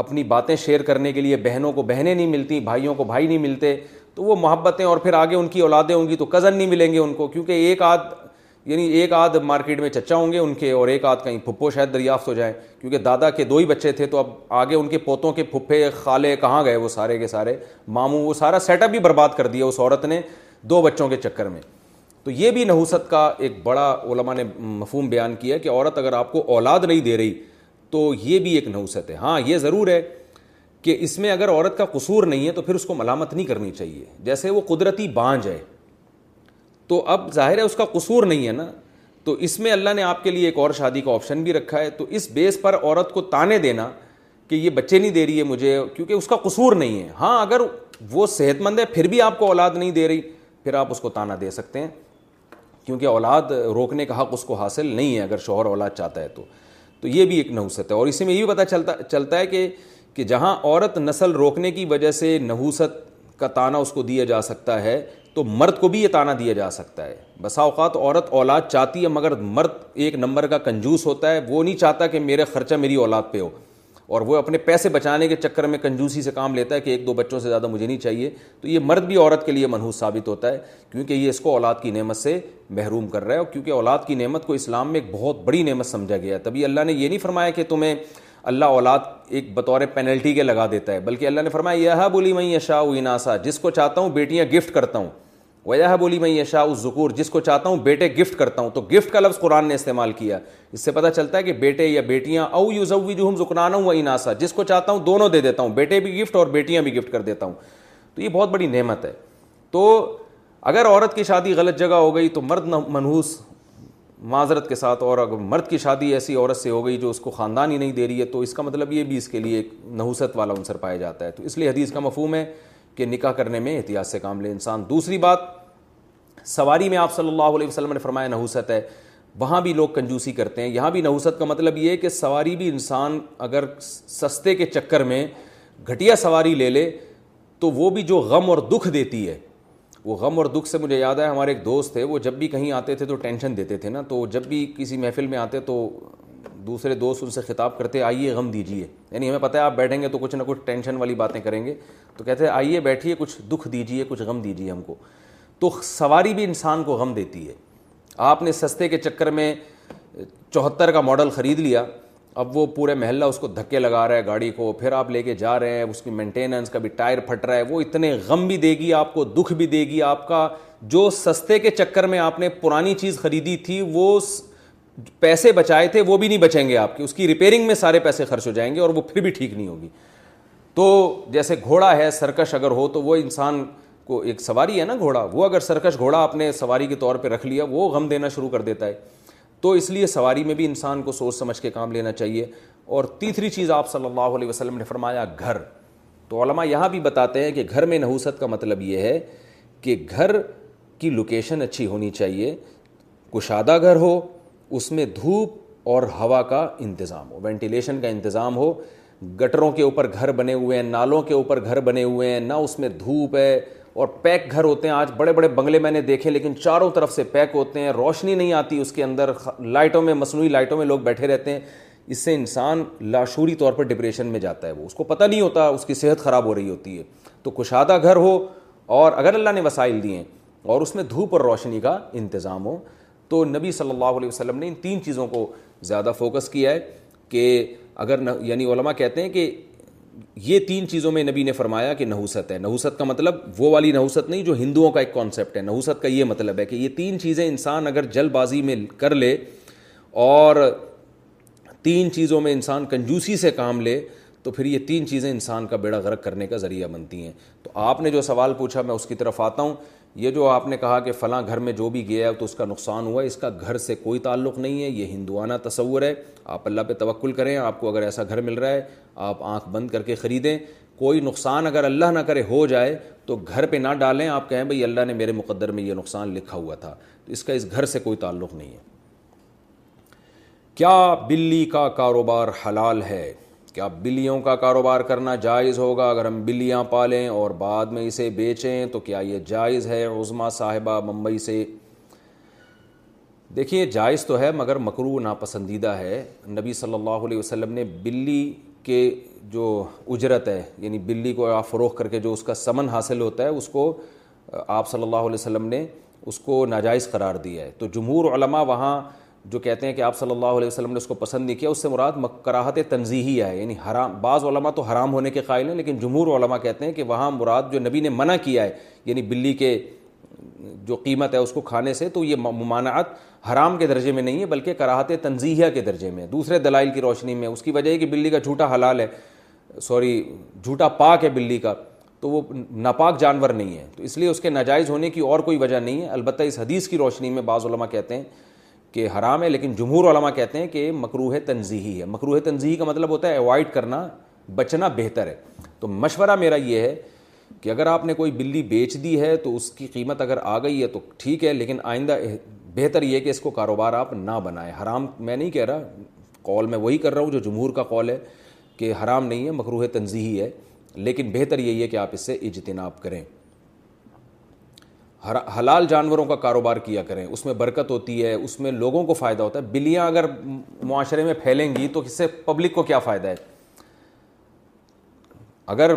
اپنی باتیں شیئر کرنے کے لیے بہنوں کو بہنیں نہیں ملتی بھائیوں کو بھائی نہیں ملتے تو وہ محبتیں اور پھر آگے ان کی اولادیں ہوں گی تو کزن نہیں ملیں گے ان کو کیونکہ ایک آدھ یعنی ایک آدھ مارکیٹ میں چچا ہوں گے ان کے اور ایک آدھ کہیں پھپھو شاید دریافت ہو جائیں کیونکہ دادا کے دو ہی بچے تھے تو اب آگے ان کے پوتوں کے پھپھے خالے کہاں گئے وہ سارے کے سارے ماموں وہ سارا سیٹ اپ بھی برباد کر دیا اس عورت نے دو بچوں کے چکر میں تو یہ بھی نحوست کا ایک بڑا علماء نے مفہوم بیان کیا کہ عورت اگر آپ کو اولاد نہیں دے رہی تو یہ بھی ایک نحوست ہے ہاں یہ ضرور ہے کہ اس میں اگر عورت کا قصور نہیں ہے تو پھر اس کو ملامت نہیں کرنی چاہیے جیسے وہ قدرتی بانج ہے تو اب ظاہر ہے اس کا قصور نہیں ہے نا تو اس میں اللہ نے آپ کے لیے ایک اور شادی کا آپشن بھی رکھا ہے تو اس بیس پر عورت کو تانے دینا کہ یہ بچے نہیں دے رہی ہے مجھے کیونکہ اس کا قصور نہیں ہے ہاں اگر وہ صحت مند ہے پھر بھی آپ کو اولاد نہیں دے رہی پھر آپ اس کو تانا دے سکتے ہیں کیونکہ اولاد روکنے کا حق اس کو حاصل نہیں ہے اگر شوہر اولاد چاہتا ہے تو تو یہ بھی ایک نحوست ہے اور اسی میں یہ بھی پتہ چلتا چلتا ہے کہ کہ جہاں عورت نسل روکنے کی وجہ سے نحوست کا تانہ اس کو دیا جا سکتا ہے تو مرد کو بھی یہ تانہ دیا جا سکتا ہے بسا اوقات عورت اولاد چاہتی ہے مگر مرد ایک نمبر کا کنجوس ہوتا ہے وہ نہیں چاہتا کہ میرا خرچہ میری اولاد پہ ہو اور وہ اپنے پیسے بچانے کے چکر میں کنجوسی سے کام لیتا ہے کہ ایک دو بچوں سے زیادہ مجھے نہیں چاہیے تو یہ مرد بھی عورت کے لیے منحوس ثابت ہوتا ہے کیونکہ یہ اس کو اولاد کی نعمت سے محروم کر رہا ہے اور کیونکہ اولاد کی نعمت کو اسلام میں ایک بہت بڑی نعمت سمجھا گیا ہے تبھی اللہ نے یہ نہیں فرمایا کہ تمہیں اللہ اولاد ایک بطور پینلٹی کے لگا دیتا ہے بلکہ اللہ نے فرمایا یہ بولی میں یشا اناسا جس کو چاہتا ہوں بیٹیاں گفٹ کرتا ہوں وہ یہ بولی میں یشا ذکور جس کو چاہتا ہوں بیٹے گفٹ کرتا ہوں تو گفٹ کا لفظ قرآن نے استعمال کیا اس سے پتہ چلتا ہے کہ بیٹے یا بیٹیاں او یو اوی جو ہم ہوں اناسا جس کو چاہتا ہوں دونوں دے دیتا ہوں بیٹے بھی گفٹ اور بیٹیاں بھی گفٹ کر دیتا ہوں تو یہ بہت بڑی نعمت ہے تو اگر عورت کی شادی غلط جگہ ہو گئی تو مرد منحوس معذرت کے ساتھ اور اگر مرد کی شادی ایسی عورت سے ہو گئی جو اس کو خاندان ہی نہیں دے رہی ہے تو اس کا مطلب یہ بھی اس کے لیے ایک نحوست والا عنصر پایا جاتا ہے تو اس لیے حدیث کا مفہوم ہے کہ نکاح کرنے میں احتیاط سے کام لے انسان دوسری بات سواری میں آپ صلی اللہ علیہ وسلم نے فرمایا نحوست ہے وہاں بھی لوگ کنجوسی کرتے ہیں یہاں بھی نحوست کا مطلب یہ ہے کہ سواری بھی انسان اگر سستے کے چکر میں گھٹیا سواری لے لے تو وہ بھی جو غم اور دکھ دیتی ہے وہ غم اور دکھ سے مجھے یاد ہے ہمارے ایک دوست تھے وہ جب بھی کہیں آتے تھے تو ٹینشن دیتے تھے نا تو جب بھی کسی محفل میں آتے تو دوسرے دوست ان سے خطاب کرتے آئیے غم دیجیے یعنی ہمیں پتہ ہے آپ بیٹھیں گے تو کچھ نہ کچھ ٹینشن والی باتیں کریں گے تو کہتے ہیں آئیے بیٹھیے کچھ دکھ دیجیے کچھ غم دیجیے ہم کو تو سواری بھی انسان کو غم دیتی ہے آپ نے سستے کے چکر میں چوہتر کا ماڈل خرید لیا اب وہ پورے محلہ اس کو دھکے لگا رہا ہے گاڑی کو پھر آپ لے کے جا رہے ہیں اس کی مینٹیننس کبھی ٹائر پھٹ رہا ہے وہ اتنے غم بھی دے گی آپ کو دکھ بھی دے گی آپ کا جو سستے کے چکر میں آپ نے پرانی چیز خریدی تھی وہ پیسے بچائے تھے وہ بھی نہیں بچیں گے آپ کے اس کی ریپیئرنگ میں سارے پیسے خرچ ہو جائیں گے اور وہ پھر بھی ٹھیک نہیں ہوگی تو جیسے گھوڑا ہے سرکش اگر ہو تو وہ انسان کو ایک سواری ہے نا گھوڑا وہ اگر سرکش گھوڑا آپ نے سواری کے طور پہ رکھ لیا وہ غم دینا شروع کر دیتا ہے تو اس لیے سواری میں بھی انسان کو سوچ سمجھ کے کام لینا چاہیے اور تیسری چیز آپ صلی اللہ علیہ وسلم نے فرمایا گھر تو علماء یہاں بھی بتاتے ہیں کہ گھر میں نحوست کا مطلب یہ ہے کہ گھر کی لوکیشن اچھی ہونی چاہیے کشادہ گھر ہو اس میں دھوپ اور ہوا کا انتظام ہو وینٹیلیشن کا انتظام ہو گٹروں کے اوپر گھر بنے ہوئے ہیں نالوں کے اوپر گھر بنے ہوئے ہیں نہ اس میں دھوپ ہے اور پیک گھر ہوتے ہیں آج بڑے بڑے بنگلے میں نے دیکھے لیکن چاروں طرف سے پیک ہوتے ہیں روشنی نہیں آتی اس کے اندر لائٹوں میں مصنوعی لائٹوں میں لوگ بیٹھے رہتے ہیں اس سے انسان لاشوری طور پر ڈپریشن میں جاتا ہے وہ اس کو پتہ نہیں ہوتا اس کی صحت خراب ہو رہی ہوتی ہے تو کشادہ گھر ہو اور اگر اللہ نے وسائل دیے اور اس میں دھوپ اور روشنی کا انتظام ہو تو نبی صلی اللہ علیہ وسلم نے ان تین چیزوں کو زیادہ فوکس کیا ہے کہ اگر یعنی علماء کہتے ہیں کہ یہ تین چیزوں میں نبی نے فرمایا کہ نحوست ہے نحوست کا مطلب وہ والی نحوست نہیں جو ہندوؤں کا ایک کانسیپٹ ہے نحوست کا یہ مطلب ہے کہ یہ تین چیزیں انسان اگر جل بازی میں کر لے اور تین چیزوں میں انسان کنجوسی سے کام لے تو پھر یہ تین چیزیں انسان کا بیڑا غرق کرنے کا ذریعہ بنتی ہیں تو آپ نے جو سوال پوچھا میں اس کی طرف آتا ہوں یہ جو آپ نے کہا کہ فلاں گھر میں جو بھی گیا ہے تو اس کا نقصان ہوا ہے اس کا گھر سے کوئی تعلق نہیں ہے یہ ہندوانہ تصور ہے آپ اللہ پہ توقل کریں آپ کو اگر ایسا گھر مل رہا ہے آپ آنکھ بند کر کے خریدیں کوئی نقصان اگر اللہ نہ کرے ہو جائے تو گھر پہ نہ ڈالیں آپ کہیں بھائی اللہ نے میرے مقدر میں یہ نقصان لکھا ہوا تھا تو اس کا اس گھر سے کوئی تعلق نہیں ہے کیا بلی کا کاروبار حلال ہے کیا بلیوں کا کاروبار کرنا جائز ہوگا اگر ہم بلیاں پالیں اور بعد میں اسے بیچیں تو کیا یہ جائز ہے عظما صاحبہ ممبئی سے دیکھیے جائز تو ہے مگر مکرو ناپسندیدہ ہے نبی صلی اللہ علیہ وسلم نے بلی کے جو اجرت ہے یعنی بلی کو آپ فروغ کر کے جو اس کا سمن حاصل ہوتا ہے اس کو آپ صلی اللہ علیہ وسلم نے اس کو ناجائز قرار دیا ہے تو جمہور علماء وہاں جو کہتے ہیں کہ آپ صلی اللہ علیہ وسلم نے اس کو پسند نہیں کیا اس سے مراد کراہت تنظیحی ہے یعنی حرام بعض علماء تو حرام ہونے کے قائل ہیں لیکن جمہور علماء کہتے ہیں کہ وہاں مراد جو نبی نے منع کیا ہے یعنی بلی کے جو قیمت ہے اس کو کھانے سے تو یہ ممانعت حرام کے درجے میں نہیں ہے بلکہ کراہت تنزییہ کے درجے میں دوسرے دلائل کی روشنی میں اس کی وجہ ہے کہ بلی کا جھوٹا حلال ہے سوری جھوٹا پاک ہے بلی کا تو وہ ناپاک جانور نہیں ہے تو اس لیے اس کے ناجائز ہونے کی اور کوئی وجہ نہیں ہے البتہ اس حدیث کی روشنی میں بعض علماء کہتے ہیں کہ حرام ہے لیکن جمہور علماء کہتے ہیں کہ مقروح تنظیحی ہے مقروح تنظیحی کا مطلب ہوتا ہے اوائڈ کرنا بچنا بہتر ہے تو مشورہ میرا یہ ہے کہ اگر آپ نے کوئی بلی بیچ دی ہے تو اس کی قیمت اگر آ گئی ہے تو ٹھیک ہے لیکن آئندہ بہتر یہ کہ اس کو کاروبار آپ نہ بنائیں حرام میں نہیں کہہ رہا کال میں وہی کر رہا ہوں جو جمہور کا کال ہے کہ حرام نہیں ہے مقروح تنظیحی ہے لیکن بہتر یہی ہے کہ آپ اس سے اجتناب کریں حلال جانوروں کا کاروبار کیا کریں اس میں برکت ہوتی ہے اس میں لوگوں کو فائدہ ہوتا ہے بلیاں اگر معاشرے میں پھیلیں گی تو اس سے پبلک کو کیا فائدہ ہے اگر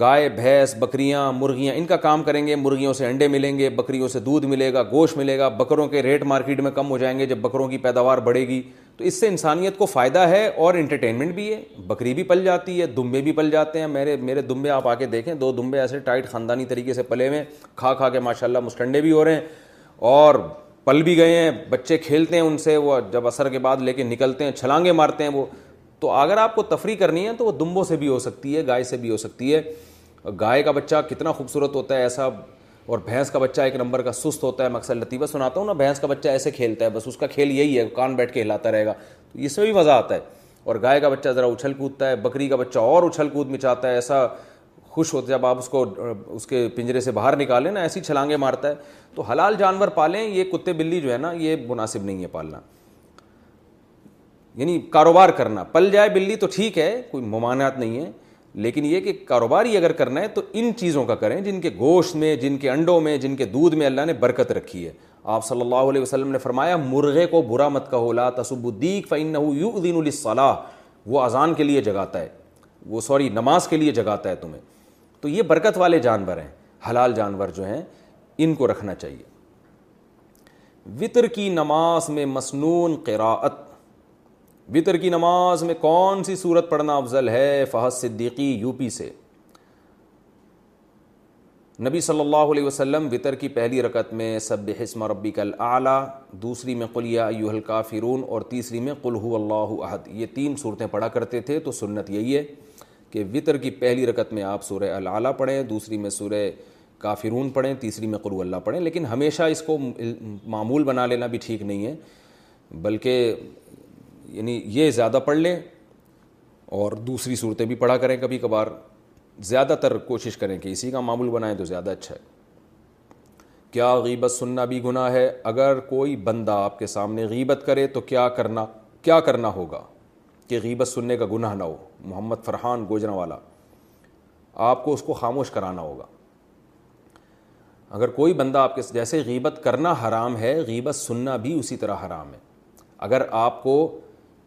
گائے بھینس بکریاں مرغیاں ان کا کام کریں گے مرغیوں سے انڈے ملیں گے بکریوں سے دودھ ملے گا گوشت ملے گا بکروں کے ریٹ مارکیٹ میں کم ہو جائیں گے جب بکروں کی پیداوار بڑھے گی تو اس سے انسانیت کو فائدہ ہے اور انٹرٹینمنٹ بھی ہے بکری بھی پل جاتی ہے دمبے بھی پل جاتے ہیں میرے میرے دمبے آپ آ کے دیکھیں دو دمبے ایسے ٹائٹ خاندانی طریقے سے پلے ہوئے ہیں کھا کھا کے ماشاء اللہ مسٹنڈے بھی ہو رہے ہیں اور پل بھی گئے ہیں بچے کھیلتے ہیں ان سے وہ جب اثر کے بعد لے کے نکلتے ہیں چھلانگے مارتے ہیں وہ تو اگر آپ کو تفریح کرنی ہے تو وہ دمبوں سے بھی ہو سکتی ہے گائے سے بھی ہو سکتی ہے گائے کا بچہ کتنا خوبصورت ہوتا ہے ایسا اور بھینس کا بچہ ایک نمبر کا سست ہوتا ہے مقصد لطیفہ سناتا ہوں نا بھینس کا بچہ ایسے کھیلتا ہے بس اس کا کھیل یہی ہے کان بیٹھ کے ہلاتا رہے گا تو اس میں بھی مزہ آتا ہے اور گائے کا بچہ ذرا اچھل کودتا ہے بکری کا بچہ اور اچھل کود مچاتا ہے ایسا خوش ہوتا ہے جب آپ اس کو اس کے پنجرے سے باہر نکالیں نا ایسی چھلانگیں مارتا ہے تو حلال جانور پالیں یہ کتے بلی جو ہے نا یہ مناسب نہیں ہے پالنا یعنی کاروبار کرنا پل جائے بلی تو ٹھیک ہے کوئی ممانعت نہیں ہے لیکن یہ کہ کاروبار ہی اگر کرنا ہے تو ان چیزوں کا کریں جن کے گوشت میں جن کے انڈوں میں جن کے دودھ میں اللہ نے برکت رکھی ہے آپ صلی اللہ علیہ وسلم نے فرمایا مرغے کو برا مت کا ہولا تصب الدیق فین یؤذن الاََََ وہ اذان کے لیے جگاتا ہے وہ سوری نماز کے لیے جگاتا ہے تمہیں تو یہ برکت والے جانور ہیں حلال جانور جو ہیں ان کو رکھنا چاہیے وطر کی نماز میں مصنون قراعت وطر کی نماز میں کون سی صورت پڑھنا افضل ہے فحد صدیقی یو پی سے نبی صلی اللہ علیہ وسلم وطر کی پہلی رکعت میں سب حسم ربی کل اعلیٰ دوسری میں قلیا یوہل کا فرون اور تیسری میں قلع اللہ عہد یہ تین صورتیں پڑھا کرتے تھے تو سنت یہی ہے کہ وطر کی پہلی رکت میں آپ سورہ العلیٰ پڑھیں دوسری میں سورہ کافرون پڑھیں تیسری میں قلو اللہ پڑھیں لیکن ہمیشہ اس کو معمول بنا لینا بھی ٹھیک نہیں ہے بلکہ یعنی یہ زیادہ پڑھ لیں اور دوسری صورتیں بھی پڑھا کریں کبھی کبھار زیادہ تر کوشش کریں کہ اسی کا معمول بنائیں تو زیادہ اچھا ہے کیا غیبت سننا بھی گناہ ہے اگر کوئی بندہ آپ کے سامنے غیبت کرے تو کیا کرنا کیا کرنا ہوگا کہ غیبت سننے کا گناہ نہ ہو محمد فرحان گوجرا والا آپ کو اس کو خاموش کرانا ہوگا اگر کوئی بندہ آپ کے جیسے غیبت کرنا حرام ہے غیبت سننا بھی اسی طرح حرام ہے اگر آپ کو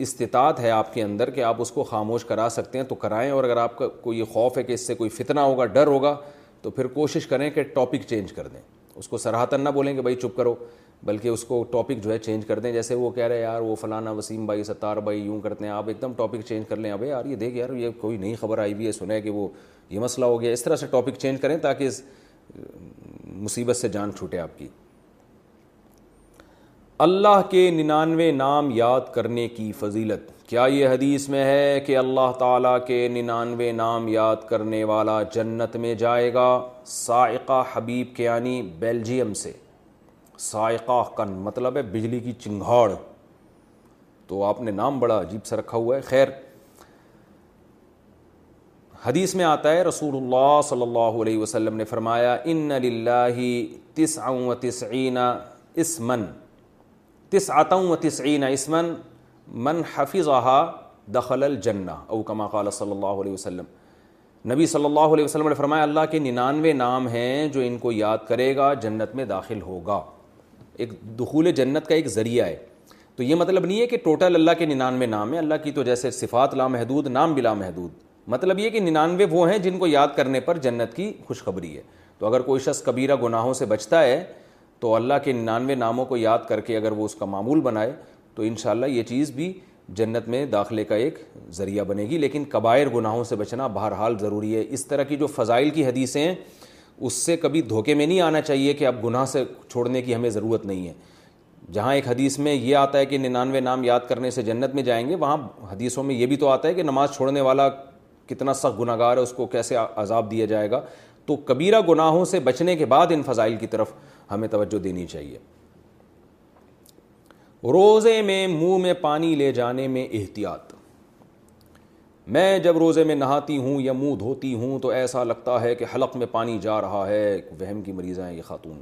استطاعت ہے آپ کے اندر کہ آپ اس کو خاموش کرا سکتے ہیں تو کرائیں اور اگر آپ کا کوئی یہ خوف ہے کہ اس سے کوئی فتنہ ہوگا ڈر ہوگا تو پھر کوشش کریں کہ ٹاپک چینج کر دیں اس کو سراہتاً نہ بولیں کہ بھائی چپ کرو بلکہ اس کو ٹاپک جو ہے چینج کر دیں جیسے وہ کہہ رہے ہیں یار وہ فلانا وسیم بھائی ستار بھائی یوں کرتے ہیں آپ ایک دم ٹاپک چینج کر لیں ابھی یار یہ دیکھ یار یہ کوئی نئی خبر آئی بھی ہے سنیں کہ وہ یہ مسئلہ ہو گیا اس طرح سے ٹاپک چینج کریں تاکہ اس مصیبت سے جان چھوٹے آپ کی اللہ کے ننانوے نام یاد کرنے کی فضیلت کیا یہ حدیث میں ہے کہ اللہ تعالیٰ کے ننانوے نام یاد کرنے والا جنت میں جائے گا سائقہ حبیب کے یعنی بیلجیم سے سائقہ کن مطلب ہے بجلی کی چنگھاڑ تو آپ نے نام بڑا عجیب سے رکھا ہوا ہے خیر حدیث میں آتا ہے رسول اللہ صلی اللہ علیہ وسلم نے فرمایا ان تس و تسعین اسمن تس و تسعین اسمن من حفظ او دخل قال صلی اللہ علیہ وسلم نبی صلی اللہ علیہ وسلم نے فرمایا اللہ کے ننانوے نام ہیں جو ان کو یاد کرے گا جنت میں داخل ہوگا ایک دخول جنت کا ایک ذریعہ ہے تو یہ مطلب نہیں ہے کہ ٹوٹل اللہ کے ننانوے نام ہیں اللہ کی تو جیسے صفات لامحدود نام بلا لامحدود مطلب یہ کہ ننانوے وہ ہیں جن کو یاد کرنے پر جنت کی خوشخبری ہے تو اگر کوئی شخص کبیرہ گناہوں سے بچتا ہے تو اللہ کے ننانوے ناموں کو یاد کر کے اگر وہ اس کا معمول بنائے تو انشاءاللہ یہ چیز بھی جنت میں داخلے کا ایک ذریعہ بنے گی لیکن کبائر گناہوں سے بچنا بہرحال ضروری ہے اس طرح کی جو فضائل کی حدیثیں ہیں اس سے کبھی دھوکے میں نہیں آنا چاہیے کہ اب گناہ سے چھوڑنے کی ہمیں ضرورت نہیں ہے جہاں ایک حدیث میں یہ آتا ہے کہ ننانوے نام یاد کرنے سے جنت میں جائیں گے وہاں حدیثوں میں یہ بھی تو آتا ہے کہ نماز چھوڑنے والا کتنا سخت گناہ گار ہے اس کو کیسے عذاب دیا جائے گا تو کبیرہ گناہوں سے بچنے کے بعد ان فضائل کی طرف ہمیں توجہ دینی چاہیے روزے میں منہ میں پانی لے جانے میں احتیاط میں جب روزے میں نہاتی ہوں یا منہ دھوتی ہوں تو ایسا لگتا ہے کہ حلق میں پانی جا رہا ہے وہم کی ہیں یہ خاتون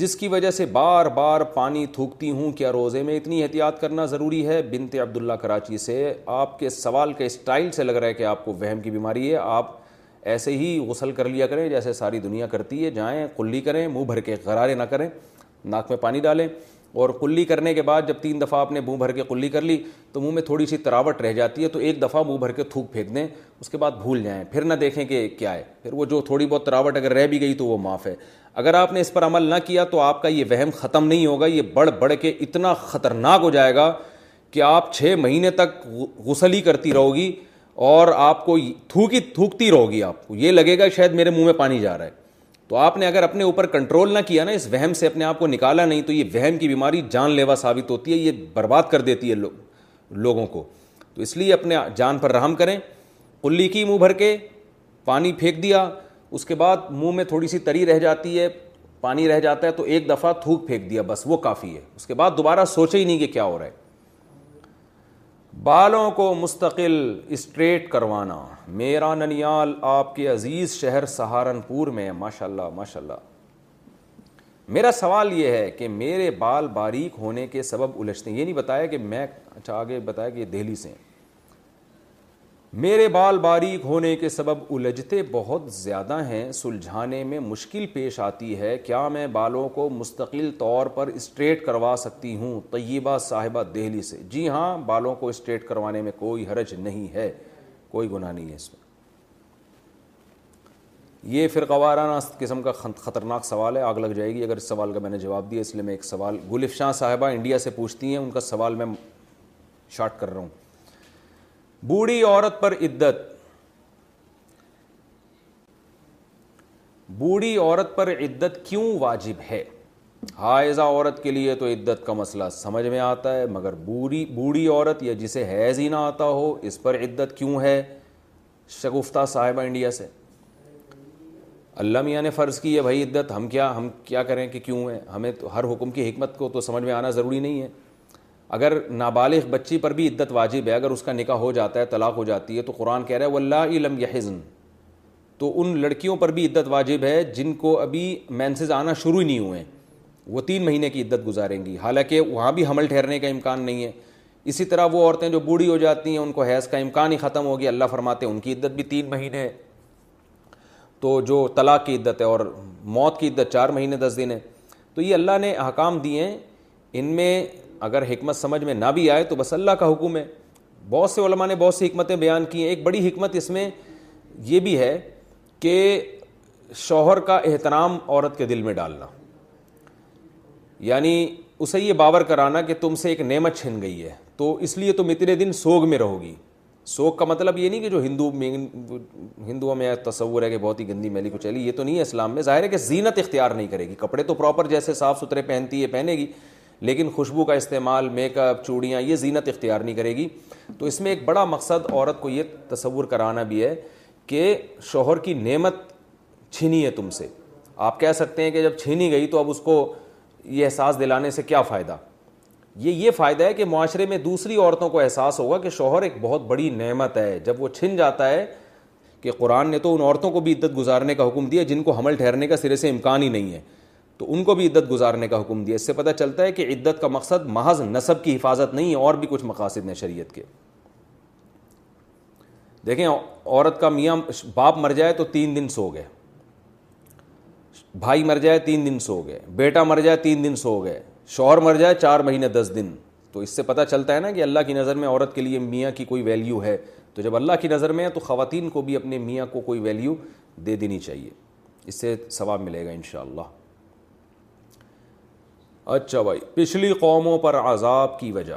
جس کی وجہ سے بار بار پانی تھوکتی ہوں کیا روزے میں اتنی احتیاط کرنا ضروری ہے بنت عبداللہ کراچی سے آپ کے سوال کے اسٹائل سے لگ رہا ہے کہ آپ کو وہم کی بیماری ہے آپ ایسے ہی غسل کر لیا کریں جیسے ساری دنیا کرتی ہے جائیں کلی کریں منہ بھر کے غرارے نہ کریں ناک میں پانی ڈالیں اور کلی کرنے کے بعد جب تین دفعہ آپ نے منہ بھر کے کلی کر لی تو منہ میں تھوڑی سی تراوٹ رہ جاتی ہے تو ایک دفعہ منہ بھر کے تھوک پھینک دیں اس کے بعد بھول جائیں پھر نہ دیکھیں کہ کیا ہے پھر وہ جو تھوڑی بہت تراوٹ اگر رہ بھی گئی تو وہ معاف ہے اگر آپ نے اس پر عمل نہ کیا تو آپ کا یہ وہم ختم نہیں ہوگا یہ بڑھ بڑھ کے اتنا خطرناک ہو جائے گا کہ آپ چھ مہینے تک غسل ہی کرتی رہو گی اور آپ کو تھوکی تھوکتی رہو گی آپ کو یہ لگے گا شاید میرے منہ میں پانی جا رہا ہے تو آپ نے اگر اپنے اوپر کنٹرول نہ کیا نا اس وہم سے اپنے آپ کو نکالا نہیں تو یہ وہم کی بیماری جان لیوا ثابت ہوتی ہے یہ برباد کر دیتی ہے لوگ لوگوں کو تو اس لیے اپنے جان پر رحم کریں کلی کی منہ بھر کے پانی پھینک دیا اس کے بعد منہ میں تھوڑی سی تری رہ جاتی ہے پانی رہ جاتا ہے تو ایک دفعہ تھوک پھینک دیا بس وہ کافی ہے اس کے بعد دوبارہ سوچے ہی نہیں کہ کیا ہو رہا ہے بالوں کو مستقل اسٹریٹ کروانا میرا ننیال آپ کے عزیز شہر سہارنپور میں ماشاء اللہ ماشاء اللہ میرا سوال یہ ہے کہ میرے بال باریک ہونے کے سبب الجھتے ہیں یہ نہیں بتایا کہ میں اچھا آگے بتایا کہ یہ دہلی سے ہیں میرے بال باریک ہونے کے سبب الجھتے بہت زیادہ ہیں سلجھانے میں مشکل پیش آتی ہے کیا میں بالوں کو مستقل طور پر اسٹریٹ کروا سکتی ہوں طیبہ صاحبہ دہلی سے جی ہاں بالوں کو اسٹریٹ کروانے میں کوئی حرج نہیں ہے کوئی گناہ نہیں ہے اس میں یہ وارانہ قسم کا خطرناک سوال ہے آگ لگ جائے گی اگر اس سوال کا میں نے جواب دیا اس لیے میں ایک سوال گلف شاہ صاحبہ انڈیا سے پوچھتی ہیں ان کا سوال میں شارٹ کر رہا ہوں بوڑھی عورت پر عدت بوڑھی عورت پر عدت کیوں واجب ہے حائضہ عورت کے لیے تو عدت کا مسئلہ سمجھ میں آتا ہے مگر بوڑھی بوڑھی عورت یا جسے حیض ہی نہ آتا ہو اس پر عدت کیوں ہے شگفتہ صاحبہ انڈیا سے اللہ میاں نے فرض کی ہے بھائی عدت ہم کیا ہم کیا کریں کہ کیوں ہے ہمیں تو ہر حکم کی حکمت کو تو سمجھ میں آنا ضروری نہیں ہے اگر نابالغ بچی پر بھی عدت واجب ہے اگر اس کا نکاح ہو جاتا ہے طلاق ہو جاتی ہے تو قرآن کہہ رہا ہے وہ اللہ علم یازن تو ان لڑکیوں پر بھی عدت واجب ہے جن کو ابھی مینسز آنا شروع ہی نہیں ہوئے ہیں وہ تین مہینے کی عدت گزاریں گی حالانکہ وہاں بھی حمل ٹھہرنے کا امکان نہیں ہے اسی طرح وہ عورتیں جو بوڑھی ہو جاتی ہیں ان کو حیض کا امکان ہی ختم ہوگی اللہ فرماتے ہیں ان کی عدت بھی تین مہینے ہے تو جو طلاق کی عدت ہے اور موت کی عدت چار مہینے دس دن ہے تو یہ اللہ نے احکام دیے ہیں ان میں اگر حکمت سمجھ میں نہ بھی آئے تو بس اللہ کا حکم ہے بہت سے علماء نے بہت سی حکمتیں بیان کی ہیں ایک بڑی حکمت اس میں یہ بھی ہے کہ شوہر کا احترام عورت کے دل میں ڈالنا یعنی اسے یہ باور کرانا کہ تم سے ایک نعمت چھن گئی ہے تو اس لیے تم اتنے دن سوگ میں رہو گی سوگ کا مطلب یہ نہیں کہ جو ہندو ہندوؤں میں تصور ہے کہ بہت ہی گندی میلی کو چلی یہ تو نہیں ہے اسلام میں ظاہر ہے کہ زینت اختیار نہیں کرے گی کپڑے تو پراپر جیسے صاف ستھرے پہنتی ہے پہنے گی لیکن خوشبو کا استعمال میک اپ چوڑیاں یہ زینت اختیار نہیں کرے گی تو اس میں ایک بڑا مقصد عورت کو یہ تصور کرانا بھی ہے کہ شوہر کی نعمت چھینی ہے تم سے آپ کہہ سکتے ہیں کہ جب چھینی گئی تو اب اس کو یہ احساس دلانے سے کیا فائدہ یہ یہ فائدہ ہے کہ معاشرے میں دوسری عورتوں کو احساس ہوگا کہ شوہر ایک بہت بڑی نعمت ہے جب وہ چھن جاتا ہے کہ قرآن نے تو ان عورتوں کو بھی عدت گزارنے کا حکم دیا جن کو حمل ٹھہرنے کا سرے سے امکان ہی نہیں ہے تو ان کو بھی عدت گزارنے کا حکم دیا اس سے پتہ چلتا ہے کہ عدت کا مقصد محض نصب کی حفاظت نہیں اور بھی کچھ مقاصد ہیں شریعت کے دیکھیں عورت کا میاں باپ مر جائے تو تین دن سو گئے بھائی مر جائے تین دن سو گئے بیٹا مر جائے تین دن سو گئے شوہر مر جائے چار مہینے دس دن تو اس سے پتہ چلتا ہے نا کہ اللہ کی نظر میں عورت کے لیے میاں کی کوئی ویلیو ہے تو جب اللہ کی نظر میں ہے تو خواتین کو بھی اپنے میاں کو کوئی ویلیو دے دینی چاہیے اس سے ثواب ملے گا انشاءاللہ اللہ اچھا بھائی پچھلی قوموں پر عذاب کی وجہ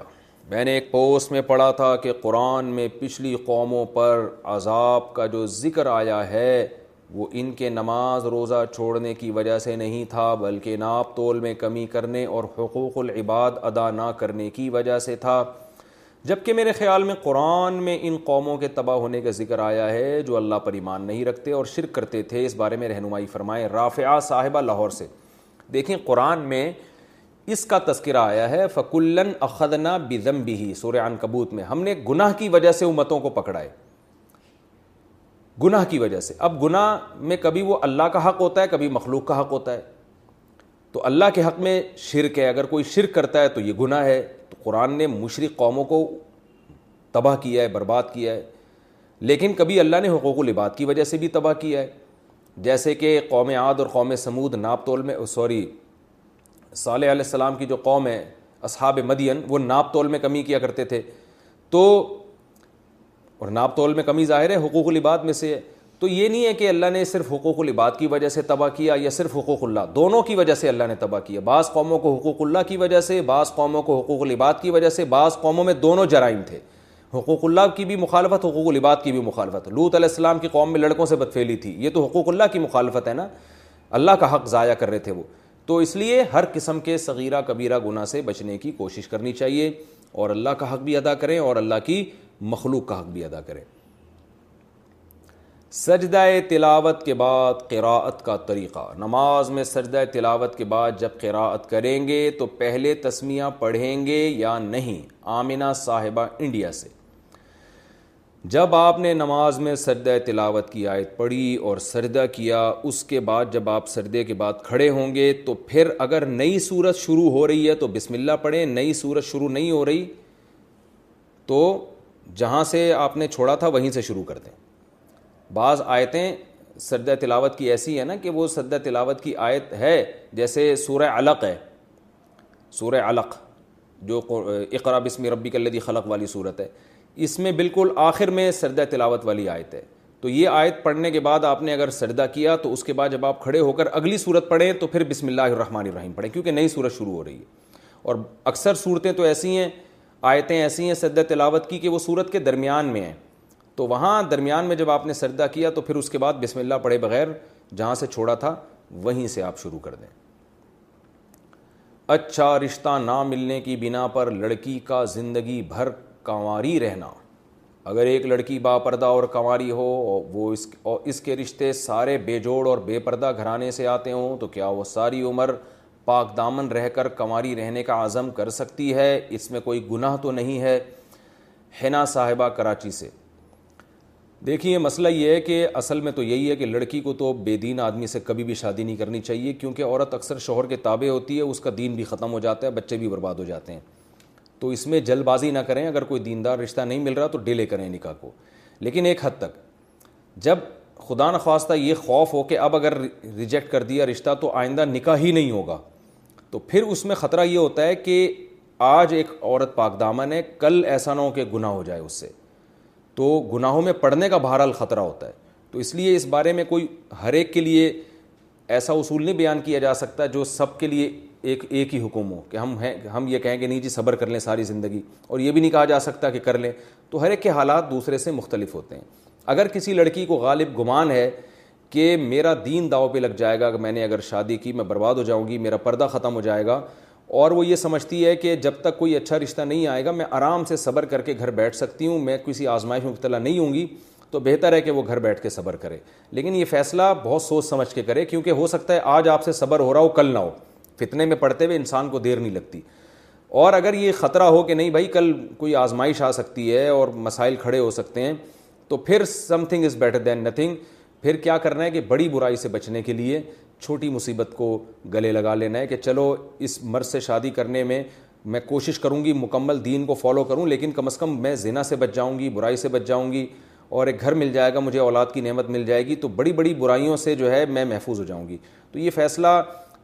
میں نے ایک پوسٹ میں پڑھا تھا کہ قرآن میں پچھلی قوموں پر عذاب کا جو ذکر آیا ہے وہ ان کے نماز روزہ چھوڑنے کی وجہ سے نہیں تھا بلکہ ناپ تول میں کمی کرنے اور حقوق العباد ادا نہ کرنے کی وجہ سے تھا جبکہ میرے خیال میں قرآن میں ان قوموں کے تباہ ہونے کا ذکر آیا ہے جو اللہ پر ایمان نہیں رکھتے اور شرک کرتے تھے اس بارے میں رہنمائی فرمائے رافعہ صاحبہ لاہور سے دیکھیں قرآن میں اس کا تذکرہ آیا ہے فکلن اخدنا بزم بزمبی ان کبوت میں ہم نے گناہ کی وجہ سے امتوں کو پکڑائے گناہ کی وجہ سے اب گناہ میں کبھی وہ اللہ کا حق ہوتا ہے کبھی مخلوق کا حق ہوتا ہے تو اللہ کے حق میں شرک ہے اگر کوئی شرک کرتا ہے تو یہ گناہ ہے تو قرآن نے مشرق قوموں کو تباہ کیا ہے برباد کیا ہے لیکن کبھی اللہ نے حقوق و کی وجہ سے بھی تباہ کیا ہے جیسے کہ قوم عاد اور قوم سمود ناپ تول میں سوری صالح علیہ السلام کی جو قوم ہے اصحاب مدین وہ ناپ تول میں کمی کیا کرتے تھے تو اور ناپ تول میں کمی ظاہر ہے حقوق العباد میں سے تو یہ نہیں ہے کہ اللہ نے صرف حقوق العباد کی وجہ سے تباہ کیا یا صرف حقوق اللہ دونوں کی وجہ سے اللہ نے تباہ کیا بعض قوموں کو حقوق اللہ کی وجہ سے بعض قوموں کو حقوق العباد کی وجہ سے بعض قوموں میں دونوں جرائم تھے حقوق اللہ کی بھی مخالفت حقوق العباد کی بھی مخالفت لوت علیہ السلام کی قوم میں لڑکوں سے بدفیلی تھی یہ تو حقوق اللہ کی مخالفت ہے نا اللہ کا حق ضائع کر رہے تھے وہ تو اس لیے ہر قسم کے صغیرہ کبیرہ گناہ سے بچنے کی کوشش کرنی چاہیے اور اللہ کا حق بھی ادا کریں اور اللہ کی مخلوق کا حق بھی ادا کریں سجدہ تلاوت کے بعد قراءت کا طریقہ نماز میں سجدہ تلاوت کے بعد جب قراءت کریں گے تو پہلے تسمیہ پڑھیں گے یا نہیں آمینہ صاحبہ انڈیا سے جب آپ نے نماز میں سردہ تلاوت کی آیت پڑھی اور سردہ کیا اس کے بعد جب آپ سردے کے بعد کھڑے ہوں گے تو پھر اگر نئی صورت شروع ہو رہی ہے تو بسم اللہ پڑھیں نئی صورت شروع نہیں ہو رہی تو جہاں سے آپ نے چھوڑا تھا وہیں سے شروع کر دیں بعض آیتیں سردہ تلاوت کی ایسی ہے نا کہ وہ سردہ تلاوت کی آیت ہے جیسے سورہ علق ہے سورہ علق جو اقرا بسم ربی کلدی خلق والی صورت ہے اس میں بالکل آخر میں سردہ تلاوت والی آیت ہے تو یہ آیت پڑھنے کے بعد آپ نے اگر سردہ کیا تو اس کے بعد جب آپ کھڑے ہو کر اگلی صورت پڑھیں تو پھر بسم اللہ الرحمن الرحیم پڑھیں کیونکہ نئی صورت شروع ہو رہی ہے اور اکثر صورتیں تو ایسی ہیں آیتیں ایسی ہیں سردہ تلاوت کی کہ وہ صورت کے درمیان میں ہیں تو وہاں درمیان میں جب آپ نے سردہ کیا تو پھر اس کے بعد بسم اللہ پڑھے بغیر جہاں سے چھوڑا تھا وہیں سے آپ شروع کر دیں اچھا رشتہ نہ ملنے کی بنا پر لڑکی کا زندگی بھر کنواری رہنا اگر ایک لڑکی با پردہ اور کنواری ہو وہ اس اور اس کے رشتے سارے بے جوڑ اور بے پردہ گھرانے سے آتے ہوں تو کیا وہ ساری عمر پاک دامن رہ کر کنواری رہنے کا عزم کر سکتی ہے اس میں کوئی گناہ تو نہیں ہے حنا صاحبہ کراچی سے دیکھیے مسئلہ یہ ہے کہ اصل میں تو یہی ہے کہ لڑکی کو تو بے دین آدمی سے کبھی بھی شادی نہیں کرنی چاہیے کیونکہ عورت اکثر شوہر کے تابع ہوتی ہے اس کا دین بھی ختم ہو جاتا ہے بچے بھی برباد ہو جاتے ہیں تو اس میں جلد بازی نہ کریں اگر کوئی دیندار رشتہ نہیں مل رہا تو ڈیلے کریں نکاح کو لیکن ایک حد تک جب خدا نخواستہ یہ خوف ہو کہ اب اگر ریجیکٹ کر دیا رشتہ تو آئندہ نکاح ہی نہیں ہوگا تو پھر اس میں خطرہ یہ ہوتا ہے کہ آج ایک عورت پاک دامن ہے کل ایسا نہ ہو کہ گناہ ہو جائے اس سے تو گناہوں میں پڑنے کا بہرحال خطرہ ہوتا ہے تو اس لیے اس بارے میں کوئی ہر ایک کے لیے ایسا اصول نہیں بیان کیا جا سکتا جو سب کے لیے ایک ایک ہی حکم ہو کہ ہم ہیں ہم یہ کہیں کہ نہیں جی صبر کر لیں ساری زندگی اور یہ بھی نہیں کہا جا سکتا کہ کر لیں تو ہر ایک کے حالات دوسرے سے مختلف ہوتے ہیں اگر کسی لڑکی کو غالب گمان ہے کہ میرا دین داؤ پہ لگ جائے گا کہ میں نے اگر شادی کی میں برباد ہو جاؤں گی میرا پردہ ختم ہو جائے گا اور وہ یہ سمجھتی ہے کہ جب تک کوئی اچھا رشتہ نہیں آئے گا میں آرام سے صبر کر کے گھر بیٹھ سکتی ہوں میں کسی آزمائش میں مبتلا نہیں ہوں گی تو بہتر ہے کہ وہ گھر بیٹھ کے صبر کرے لیکن یہ فیصلہ بہت سوچ سمجھ کے کرے کیونکہ ہو سکتا ہے آج آپ سے صبر ہو رہا ہو کل نہ ہو فتنے میں پڑھتے ہوئے انسان کو دیر نہیں لگتی اور اگر یہ خطرہ ہو کہ نہیں بھائی کل کوئی آزمائش آ سکتی ہے اور مسائل کھڑے ہو سکتے ہیں تو پھر something is better than nothing پھر کیا کرنا ہے کہ بڑی برائی سے بچنے کے لیے چھوٹی مصیبت کو گلے لگا لینا ہے کہ چلو اس مرض سے شادی کرنے میں میں کوشش کروں گی مکمل دین کو فالو کروں لیکن کم از کم میں زنا سے بچ جاؤں گی برائی سے بچ جاؤں گی اور ایک گھر مل جائے گا مجھے اولاد کی نعمت مل جائے گی تو بڑی بڑی برائیوں سے جو ہے میں محفوظ ہو جاؤں گی تو یہ فیصلہ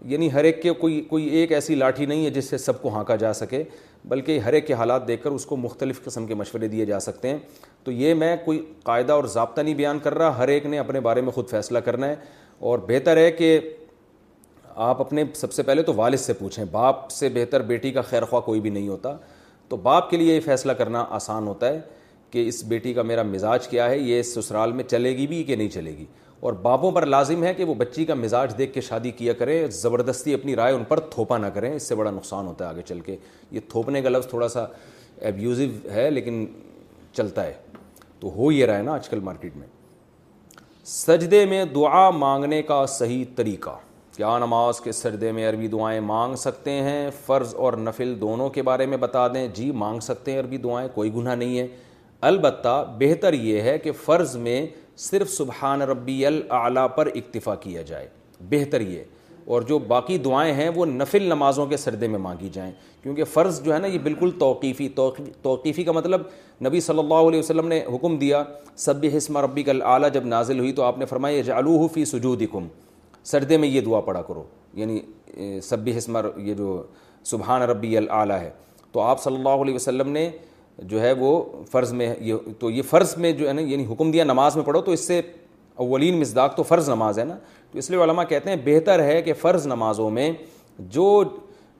یعنی ہر ایک کے کوئی کوئی ایک ایسی لاٹھی نہیں ہے جس سے سب کو ہانکا جا سکے بلکہ ہر ایک کے حالات دیکھ کر اس کو مختلف قسم کے مشورے دیے جا سکتے ہیں تو یہ میں کوئی قاعدہ اور ضابطہ نہیں بیان کر رہا ہر ایک نے اپنے بارے میں خود فیصلہ کرنا ہے اور بہتر ہے کہ آپ اپنے سب سے پہلے تو والد سے پوچھیں باپ سے بہتر بیٹی کا خیر خواہ کوئی بھی نہیں ہوتا تو باپ کے لیے یہ فیصلہ کرنا آسان ہوتا ہے کہ اس بیٹی کا میرا مزاج کیا ہے یہ سسرال میں چلے گی بھی کہ نہیں چلے گی اور باپوں پر لازم ہے کہ وہ بچی کا مزاج دیکھ کے شادی کیا کریں زبردستی اپنی رائے ان پر تھوپا نہ کریں اس سے بڑا نقصان ہوتا ہے آگے چل کے یہ تھوپنے کا لفظ تھوڑا سا ایبیوزو ہے لیکن چلتا ہے تو ہو یہ رہا ہے نا آج کل مارکیٹ میں سجدے میں دعا مانگنے کا صحیح طریقہ کیا نماز کے سجدے میں عربی دعائیں مانگ سکتے ہیں فرض اور نفل دونوں کے بارے میں بتا دیں جی مانگ سکتے ہیں عربی دعائیں کوئی گناہ نہیں ہے البتہ بہتر یہ ہے کہ فرض میں صرف سبحان ربی العلیٰ پر اکتفا کیا جائے بہتر یہ اور جو باقی دعائیں ہیں وہ نفل نمازوں کے سردے میں مانگی جائیں کیونکہ فرض جو ہے نا یہ بالکل توقیفی توقیفی کا مطلب نبی صلی اللہ علیہ وسلم نے حکم دیا سب حسمہ کل اعلیٰ جب نازل ہوئی تو آپ نے فرمایا فرمائیفی سجود کم سردے میں یہ دعا پڑا کرو یعنی سب حسم یہ جو سبحان ربی العلیٰ ہے تو آپ صلی اللہ علیہ وسلم نے جو ہے وہ فرض میں یہ تو یہ فرض میں جو ہے نا یعنی حکم دیا نماز میں پڑھو تو اس سے اولین مزداق تو فرض نماز ہے نا تو اس لیے علماء کہتے ہیں بہتر ہے کہ فرض نمازوں میں جو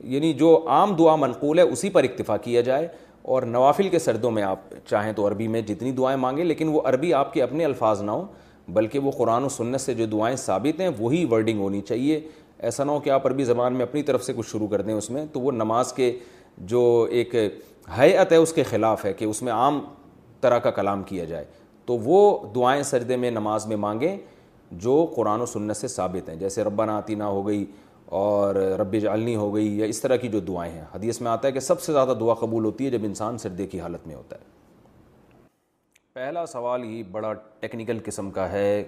یعنی جو عام دعا منقول ہے اسی پر اکتفا کیا جائے اور نوافل کے سردوں میں آپ چاہیں تو عربی میں جتنی دعائیں مانگیں لیکن وہ عربی آپ کے اپنے الفاظ نہ ہوں بلکہ وہ قرآن و سنت سے جو دعائیں ثابت ہیں وہی ورڈنگ ہونی چاہیے ایسا نہ ہو کہ آپ عربی زبان میں اپنی طرف سے کچھ شروع کر دیں اس میں تو وہ نماز کے جو ایک حیعت ہے اس کے خلاف ہے کہ اس میں عام طرح کا کلام کیا جائے تو وہ دعائیں سجدے میں نماز میں مانگیں جو قرآن و سنت سے ثابت ہیں جیسے ربا نعتینہ ہو گئی اور رب جعلنی ہو گئی یا اس طرح کی جو دعائیں ہیں حدیث میں آتا ہے کہ سب سے زیادہ دعا قبول ہوتی ہے جب انسان سردے کی حالت میں ہوتا ہے پہلا سوال ہی بڑا ٹیکنیکل قسم کا ہے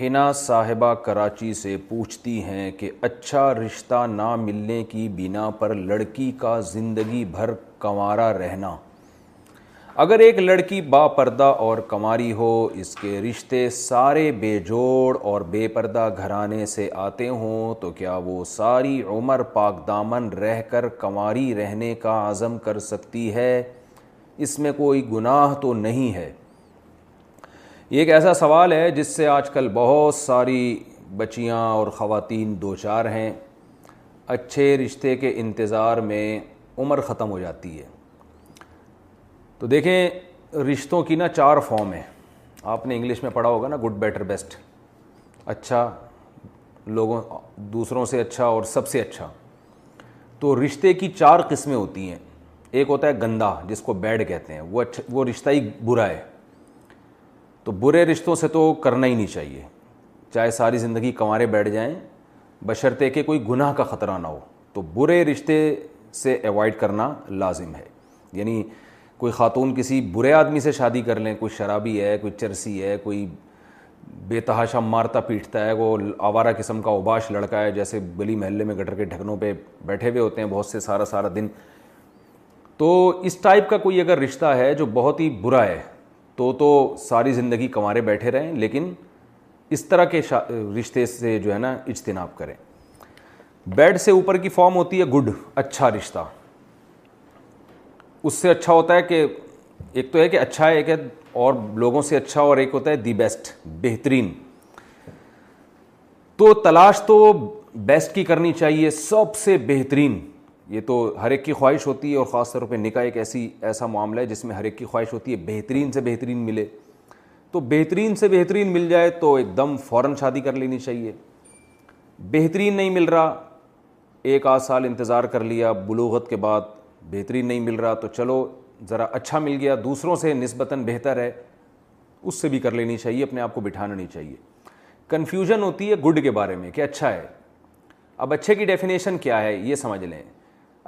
ہنا صاحبہ کراچی سے پوچھتی ہیں کہ اچھا رشتہ نہ ملنے کی بنا پر لڑکی کا زندگی بھر کنوارا رہنا اگر ایک لڑکی با پردہ اور کماری ہو اس کے رشتے سارے بے جوڑ اور بے پردہ گھرانے سے آتے ہوں تو کیا وہ ساری عمر پاک دامن رہ کر کنواری رہنے کا عزم کر سکتی ہے اس میں کوئی گناہ تو نہیں ہے یہ ایک ایسا سوال ہے جس سے آج کل بہت ساری بچیاں اور خواتین دو چار ہیں اچھے رشتے کے انتظار میں عمر ختم ہو جاتی ہے تو دیکھیں رشتوں کی نا چار فارم ہیں آپ نے انگلش میں پڑھا ہوگا نا گڈ بیٹر بیسٹ اچھا لوگوں دوسروں سے اچھا اور سب سے اچھا تو رشتے کی چار قسمیں ہوتی ہیں ایک ہوتا ہے گندا جس کو بیڈ کہتے ہیں وہ اچھا وہ رشتہ ہی برا ہے تو برے رشتوں سے تو کرنا ہی نہیں چاہیے چاہے ساری زندگی کنوارے بیٹھ جائیں بشرطے کہ کوئی گناہ کا خطرہ نہ ہو تو برے رشتے سے ایوائڈ کرنا لازم ہے یعنی کوئی خاتون کسی برے آدمی سے شادی کر لیں کوئی شرابی ہے کوئی چرسی ہے کوئی بے تحاشا مارتا پیٹتا ہے وہ آوارہ قسم کا اوباش لڑکا ہے جیسے بلی محلے میں گٹر کے ڈھکنوں پہ بیٹھے ہوئے ہوتے ہیں بہت سے سارا سارا دن تو اس ٹائپ کا کوئی اگر رشتہ ہے جو بہت ہی برا ہے تو تو ساری زندگی کمارے بیٹھے رہیں لیکن اس طرح کے رشتے سے جو ہے نا اجتناب کریں بیڈ سے اوپر کی فارم ہوتی ہے گڈ اچھا رشتہ اس سے اچھا ہوتا ہے کہ ایک تو ہے کہ اچھا ہے ایک ہے اور لوگوں سے اچھا اور ایک ہوتا ہے دی بیسٹ بہترین تو تلاش تو بیسٹ کی کرنی چاہیے سب سے بہترین یہ تو ہر ایک کی خواہش ہوتی ہے اور خاص طور پہ نکاح ایک ایسی ایسا معاملہ ہے جس میں ہر ایک کی خواہش ہوتی ہے بہترین سے بہترین ملے تو بہترین سے بہترین مل جائے تو ایک دم فوراً شادی کر لینی چاہیے بہترین نہیں مل رہا ایک آدھ سال انتظار کر لیا بلوغت کے بعد بہترین نہیں مل رہا تو چلو ذرا اچھا مل گیا دوسروں سے نسبتاً بہتر ہے اس سے بھی کر لینی چاہیے اپنے آپ کو بٹھانا نہیں چاہیے کنفیوژن ہوتی ہے گڈ کے بارے میں کہ اچھا ہے اب اچھے کی ڈیفینیشن کیا ہے یہ سمجھ لیں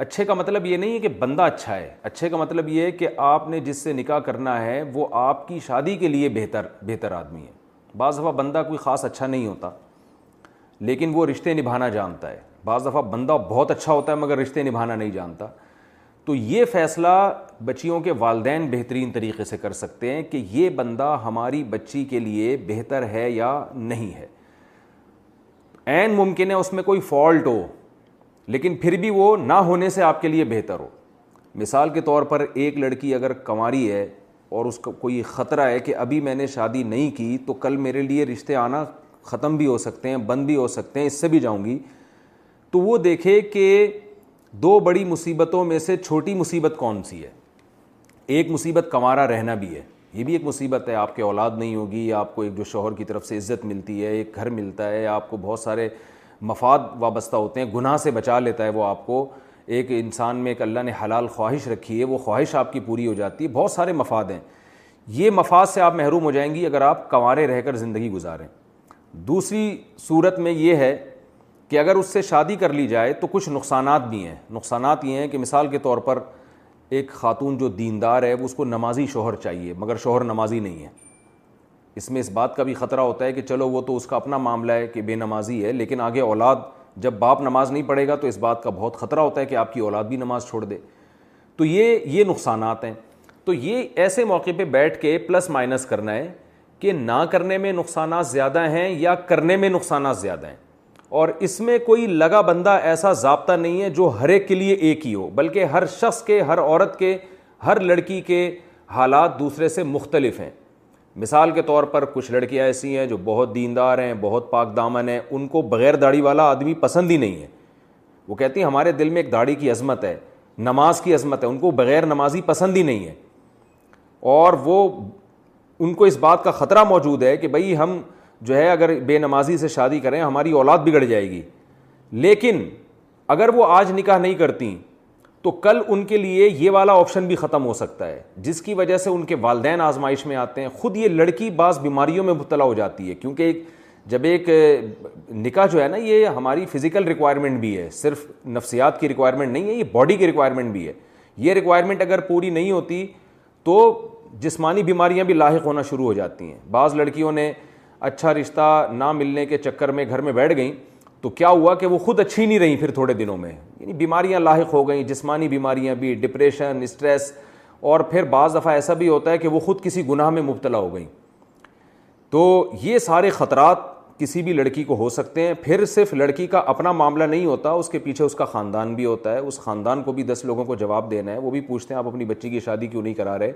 اچھے کا مطلب یہ نہیں ہے کہ بندہ اچھا ہے اچھے کا مطلب یہ ہے کہ آپ نے جس سے نکاح کرنا ہے وہ آپ کی شادی کے لیے بہتر بہتر آدمی ہے بعض دفعہ بندہ کوئی خاص اچھا نہیں ہوتا لیکن وہ رشتے نبھانا جانتا ہے بعض دفعہ بندہ بہت اچھا ہوتا ہے مگر رشتے نبھانا نہیں جانتا تو یہ فیصلہ بچیوں کے والدین بہترین طریقے سے کر سکتے ہیں کہ یہ بندہ ہماری بچی کے لیے بہتر ہے یا نہیں ہے عین ممکن ہے اس میں کوئی فالٹ ہو لیکن پھر بھی وہ نہ ہونے سے آپ کے لیے بہتر ہو مثال کے طور پر ایک لڑکی اگر کنواری ہے اور اس کا کوئی خطرہ ہے کہ ابھی میں نے شادی نہیں کی تو کل میرے لیے رشتے آنا ختم بھی ہو سکتے ہیں بند بھی ہو سکتے ہیں اس سے بھی جاؤں گی تو وہ دیکھے کہ دو بڑی مصیبتوں میں سے چھوٹی مصیبت کون سی ہے ایک مصیبت کنوارا رہنا بھی ہے یہ بھی ایک مصیبت ہے آپ کے اولاد نہیں ہوگی آپ کو ایک جو شوہر کی طرف سے عزت ملتی ہے ایک گھر ملتا ہے آپ کو بہت سارے مفاد وابستہ ہوتے ہیں گناہ سے بچا لیتا ہے وہ آپ کو ایک انسان میں ایک اللہ نے حلال خواہش رکھی ہے وہ خواہش آپ کی پوری ہو جاتی ہے بہت سارے مفاد ہیں یہ مفاد سے آپ محروم ہو جائیں گی اگر آپ کنوارے رہ کر زندگی گزاریں دوسری صورت میں یہ ہے کہ اگر اس سے شادی کر لی جائے تو کچھ نقصانات بھی ہیں نقصانات یہ ہیں کہ مثال کے طور پر ایک خاتون جو دیندار ہے وہ اس کو نمازی شوہر چاہیے مگر شوہر نمازی نہیں ہے اس میں اس بات کا بھی خطرہ ہوتا ہے کہ چلو وہ تو اس کا اپنا معاملہ ہے کہ بے نمازی ہے لیکن آگے اولاد جب باپ نماز نہیں پڑھے گا تو اس بات کا بہت خطرہ ہوتا ہے کہ آپ کی اولاد بھی نماز چھوڑ دے تو یہ یہ نقصانات ہیں تو یہ ایسے موقع پہ بیٹھ کے پلس مائنس کرنا ہے کہ نہ کرنے میں نقصانات زیادہ ہیں یا کرنے میں نقصانات زیادہ ہیں اور اس میں کوئی لگا بندہ ایسا ضابطہ نہیں ہے جو ہر ایک کے لیے ایک ہی ہو بلکہ ہر شخص کے ہر عورت کے ہر لڑکی کے حالات دوسرے سے مختلف ہیں مثال کے طور پر کچھ لڑکیاں ایسی ہیں جو بہت دیندار ہیں بہت پاک دامن ہیں ان کو بغیر داڑھی والا آدمی پسند ہی نہیں ہے وہ کہتی ہیں ہمارے دل میں ایک داڑھی کی عظمت ہے نماز کی عظمت ہے ان کو بغیر نمازی پسند ہی نہیں ہے اور وہ ان کو اس بات کا خطرہ موجود ہے کہ بھائی ہم جو ہے اگر بے نمازی سے شادی کریں ہماری اولاد بگڑ جائے گی لیکن اگر وہ آج نکاح نہیں کرتیں تو کل ان کے لیے یہ والا آپشن بھی ختم ہو سکتا ہے جس کی وجہ سے ان کے والدین آزمائش میں آتے ہیں خود یہ لڑکی بعض بیماریوں میں مبتلا ہو جاتی ہے کیونکہ ایک جب ایک نکاح جو ہے نا یہ ہماری فزیکل ریکوائرمنٹ بھی ہے صرف نفسیات کی ریکوائرمنٹ نہیں ہے یہ باڈی کی ریکوائرمنٹ بھی ہے یہ ریکوائرمنٹ اگر پوری نہیں ہوتی تو جسمانی بیماریاں بھی لاحق ہونا شروع ہو جاتی ہیں بعض لڑکیوں نے اچھا رشتہ نہ ملنے کے چکر میں گھر میں بیٹھ گئیں تو کیا ہوا کہ وہ خود اچھی نہیں رہیں پھر تھوڑے دنوں میں یعنی بیماریاں لاحق ہو گئیں جسمانی بیماریاں بھی ڈپریشن اسٹریس اور پھر بعض دفعہ ایسا بھی ہوتا ہے کہ وہ خود کسی گناہ میں مبتلا ہو گئیں تو یہ سارے خطرات کسی بھی لڑکی کو ہو سکتے ہیں پھر صرف لڑکی کا اپنا معاملہ نہیں ہوتا اس کے پیچھے اس کا خاندان بھی ہوتا ہے اس خاندان کو بھی دس لوگوں کو جواب دینا ہے وہ بھی پوچھتے ہیں آپ اپنی بچی کی شادی کیوں نہیں کرا رہے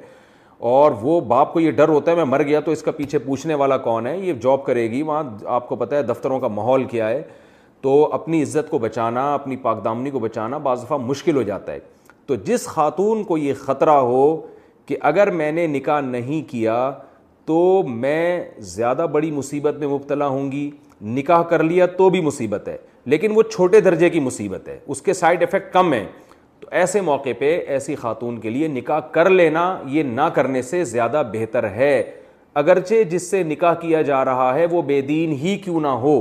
اور وہ باپ کو یہ ڈر ہوتا ہے میں مر گیا تو اس کا پیچھے پوچھنے والا کون ہے یہ جاب کرے گی وہاں آپ کو پتہ ہے دفتروں کا ماحول کیا ہے تو اپنی عزت کو بچانا اپنی پاکدامنی کو بچانا بعض دفعہ مشکل ہو جاتا ہے تو جس خاتون کو یہ خطرہ ہو کہ اگر میں نے نکاح نہیں کیا تو میں زیادہ بڑی مصیبت میں مبتلا ہوں گی نکاح کر لیا تو بھی مصیبت ہے لیکن وہ چھوٹے درجے کی مصیبت ہے اس کے سائڈ افیکٹ کم ہیں تو ایسے موقع پہ ایسی خاتون کے لیے نکاح کر لینا یہ نہ کرنے سے زیادہ بہتر ہے اگرچہ جس سے نکاح کیا جا رہا ہے وہ بے دین ہی کیوں نہ ہو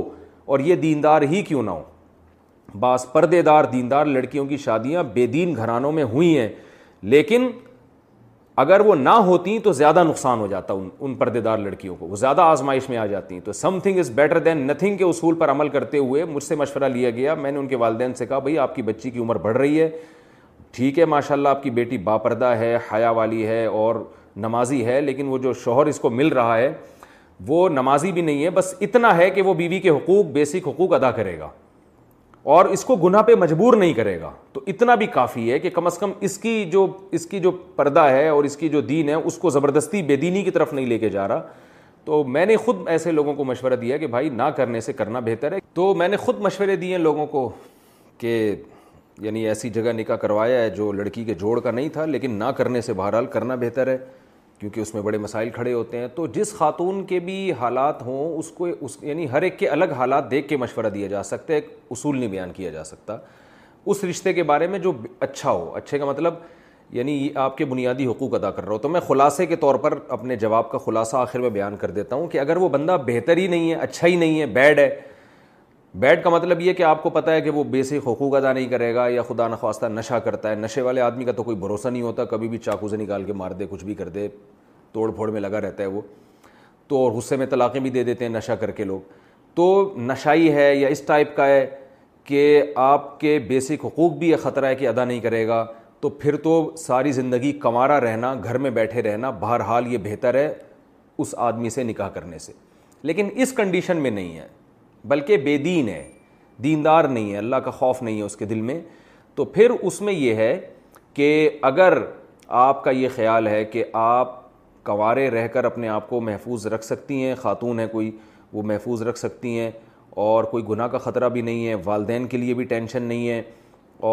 اور یہ دیندار ہی کیوں نہ ہو بعض پردے دار دیندار لڑکیوں کی شادیاں بے دین گھرانوں میں ہوئی ہیں لیکن اگر وہ نہ ہوتی تو زیادہ نقصان ہو جاتا ان ان پردے دار لڑکیوں کو وہ زیادہ آزمائش میں آ جاتی ہیں تو something is better than nothing کے اصول پر عمل کرتے ہوئے مجھ سے مشورہ لیا گیا میں نے ان کے والدین سے کہا بھائی آپ کی بچی کی عمر بڑھ رہی ہے ٹھیک ہے ماشاء اللہ آپ کی بیٹی باپردہ ہے حیا والی ہے اور نمازی ہے لیکن وہ جو شوہر اس کو مل رہا ہے وہ نمازی بھی نہیں ہے بس اتنا ہے کہ وہ بیوی کے حقوق بیسک حقوق ادا کرے گا اور اس کو گناہ پہ مجبور نہیں کرے گا تو اتنا بھی کافی ہے کہ کم از کم اس کی جو اس کی جو پردہ ہے اور اس کی جو دین ہے اس کو زبردستی بے دینی کی طرف نہیں لے کے جا رہا تو میں نے خود ایسے لوگوں کو مشورہ دیا کہ بھائی نہ کرنے سے کرنا بہتر ہے تو میں نے خود مشورے دیے ہیں لوگوں کو کہ یعنی ایسی جگہ نکاح کروایا ہے جو لڑکی کے جوڑ کا نہیں تھا لیکن نہ کرنے سے بہرحال کرنا بہتر ہے کیونکہ اس میں بڑے مسائل کھڑے ہوتے ہیں تو جس خاتون کے بھی حالات ہوں اس کو اس یعنی ہر ایک کے الگ حالات دیکھ کے مشورہ دیا جا سکتا ہے ایک اصول نہیں بیان کیا جا سکتا اس رشتے کے بارے میں جو اچھا ہو اچھے کا مطلب یعنی آپ کے بنیادی حقوق ادا کر رہا ہو تو میں خلاصے کے طور پر اپنے جواب کا خلاصہ آخر میں بیان کر دیتا ہوں کہ اگر وہ بندہ بہتر ہی نہیں ہے اچھا ہی نہیں ہے بیڈ ہے بیڈ کا مطلب یہ کہ آپ کو پتہ ہے کہ وہ بیسک حقوق ادا نہیں کرے گا یا خدا نخواستہ نشہ کرتا ہے نشے والے آدمی کا تو کوئی بھروسہ نہیں ہوتا کبھی بھی چاقو سے نکال کے مار دے کچھ بھی کر دے توڑ پھوڑ میں لگا رہتا ہے وہ تو اور غصے میں طلاقیں بھی دے دیتے ہیں نشہ کر کے لوگ تو نشائی ہے یا اس ٹائپ کا ہے کہ آپ کے بیسک حقوق بھی یہ خطرہ ہے کہ ادا نہیں کرے گا تو پھر تو ساری زندگی کمارا رہنا گھر میں بیٹھے رہنا بہرحال یہ بہتر ہے اس آدمی سے نکاح کرنے سے لیکن اس کنڈیشن میں نہیں ہے بلکہ بے دین ہے دیندار نہیں ہے اللہ کا خوف نہیں ہے اس کے دل میں تو پھر اس میں یہ ہے کہ اگر آپ کا یہ خیال ہے کہ آپ کوارے رہ کر اپنے آپ کو محفوظ رکھ سکتی ہیں خاتون ہیں کوئی وہ محفوظ رکھ سکتی ہیں اور کوئی گناہ کا خطرہ بھی نہیں ہے والدین کے لیے بھی ٹینشن نہیں ہے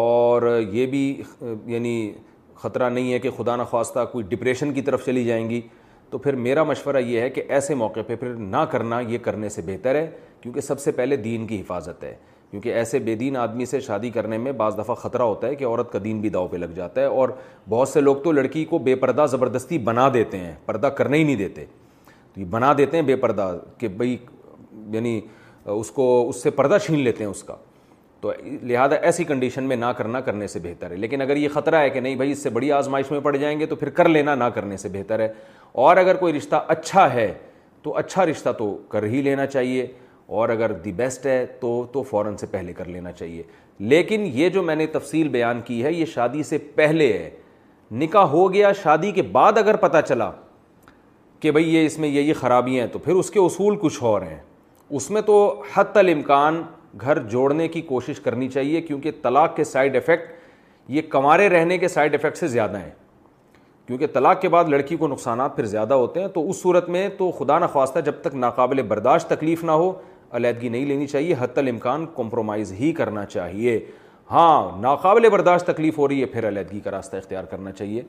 اور یہ بھی یعنی خطرہ نہیں ہے کہ خدا نخواستہ کوئی ڈپریشن کی طرف چلی جائیں گی تو پھر میرا مشورہ یہ ہے کہ ایسے موقع پہ پھر نہ کرنا یہ کرنے سے بہتر ہے کیونکہ سب سے پہلے دین کی حفاظت ہے کیونکہ ایسے بے دین آدمی سے شادی کرنے میں بعض دفعہ خطرہ ہوتا ہے کہ عورت کا دین بھی داؤ پہ لگ جاتا ہے اور بہت سے لوگ تو لڑکی کو بے پردہ زبردستی بنا دیتے ہیں پردہ کرنے ہی نہیں دیتے تو یہ بنا دیتے ہیں بے پردہ کہ بھئی یعنی اس کو اس سے پردہ چھین لیتے ہیں اس کا تو لہٰذا ایسی کنڈیشن میں نہ کرنا کرنے سے بہتر ہے لیکن اگر یہ خطرہ ہے کہ نہیں بھائی اس سے بڑی آزمائش میں پڑ جائیں گے تو پھر کر لینا نہ کرنے سے بہتر ہے اور اگر کوئی رشتہ اچھا ہے تو اچھا رشتہ تو کر ہی لینا چاہیے اور اگر دی بیسٹ ہے تو تو فوراً سے پہلے کر لینا چاہیے لیکن یہ جو میں نے تفصیل بیان کی ہے یہ شادی سے پہلے ہے نکاح ہو گیا شادی کے بعد اگر پتہ چلا کہ بھئی یہ اس میں یہی خرابیاں ہیں تو پھر اس کے اصول کچھ اور ہیں اس میں تو حت الامکان گھر جوڑنے کی کوشش کرنی چاہیے کیونکہ طلاق کے سائیڈ افیکٹ یہ کمارے رہنے کے سائیڈ افیکٹ سے زیادہ ہیں کیونکہ طلاق کے بعد لڑکی کو نقصانات پھر زیادہ ہوتے ہیں تو اس صورت میں تو خدا نخواستہ جب تک ناقابل برداشت تکلیف نہ ہو علیحدگی نہیں لینی چاہیے حت الامکان کمپرومائز ہی کرنا چاہیے ہاں ناقابل برداشت تکلیف ہو رہی ہے پھر علیحدگی کا راستہ اختیار کرنا چاہیے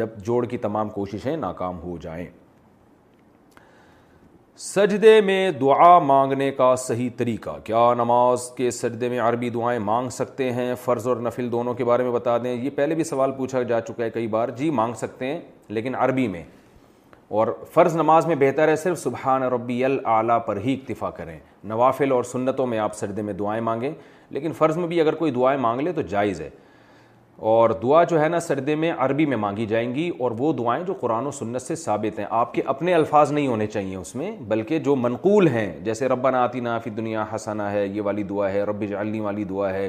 جب جوڑ کی تمام کوششیں ناکام ہو جائیں سجدے میں دعا مانگنے کا صحیح طریقہ کیا نماز کے سجدے میں عربی دعائیں مانگ سکتے ہیں فرض اور نفل دونوں کے بارے میں بتا دیں یہ پہلے بھی سوال پوچھا جا چکا ہے کئی بار جی مانگ سکتے ہیں لیکن عربی میں اور فرض نماز میں بہتر ہے صرف سبحان ربی العلیٰ پر ہی اکتفا کریں نوافل اور سنتوں میں آپ سجدے میں دعائیں مانگیں لیکن فرض میں بھی اگر کوئی دعائیں مانگ لے تو جائز ہے اور دعا جو ہے نا سردے میں عربی میں مانگی جائیں گی اور وہ دعائیں جو قرآن و سنت سے ثابت ہیں آپ کے اپنے الفاظ نہیں ہونے چاہیے اس میں بلکہ جو منقول ہیں جیسے ربنا نعت نا فی دنیا حسنا ہے یہ والی دعا ہے رب جعلنی والی دعا ہے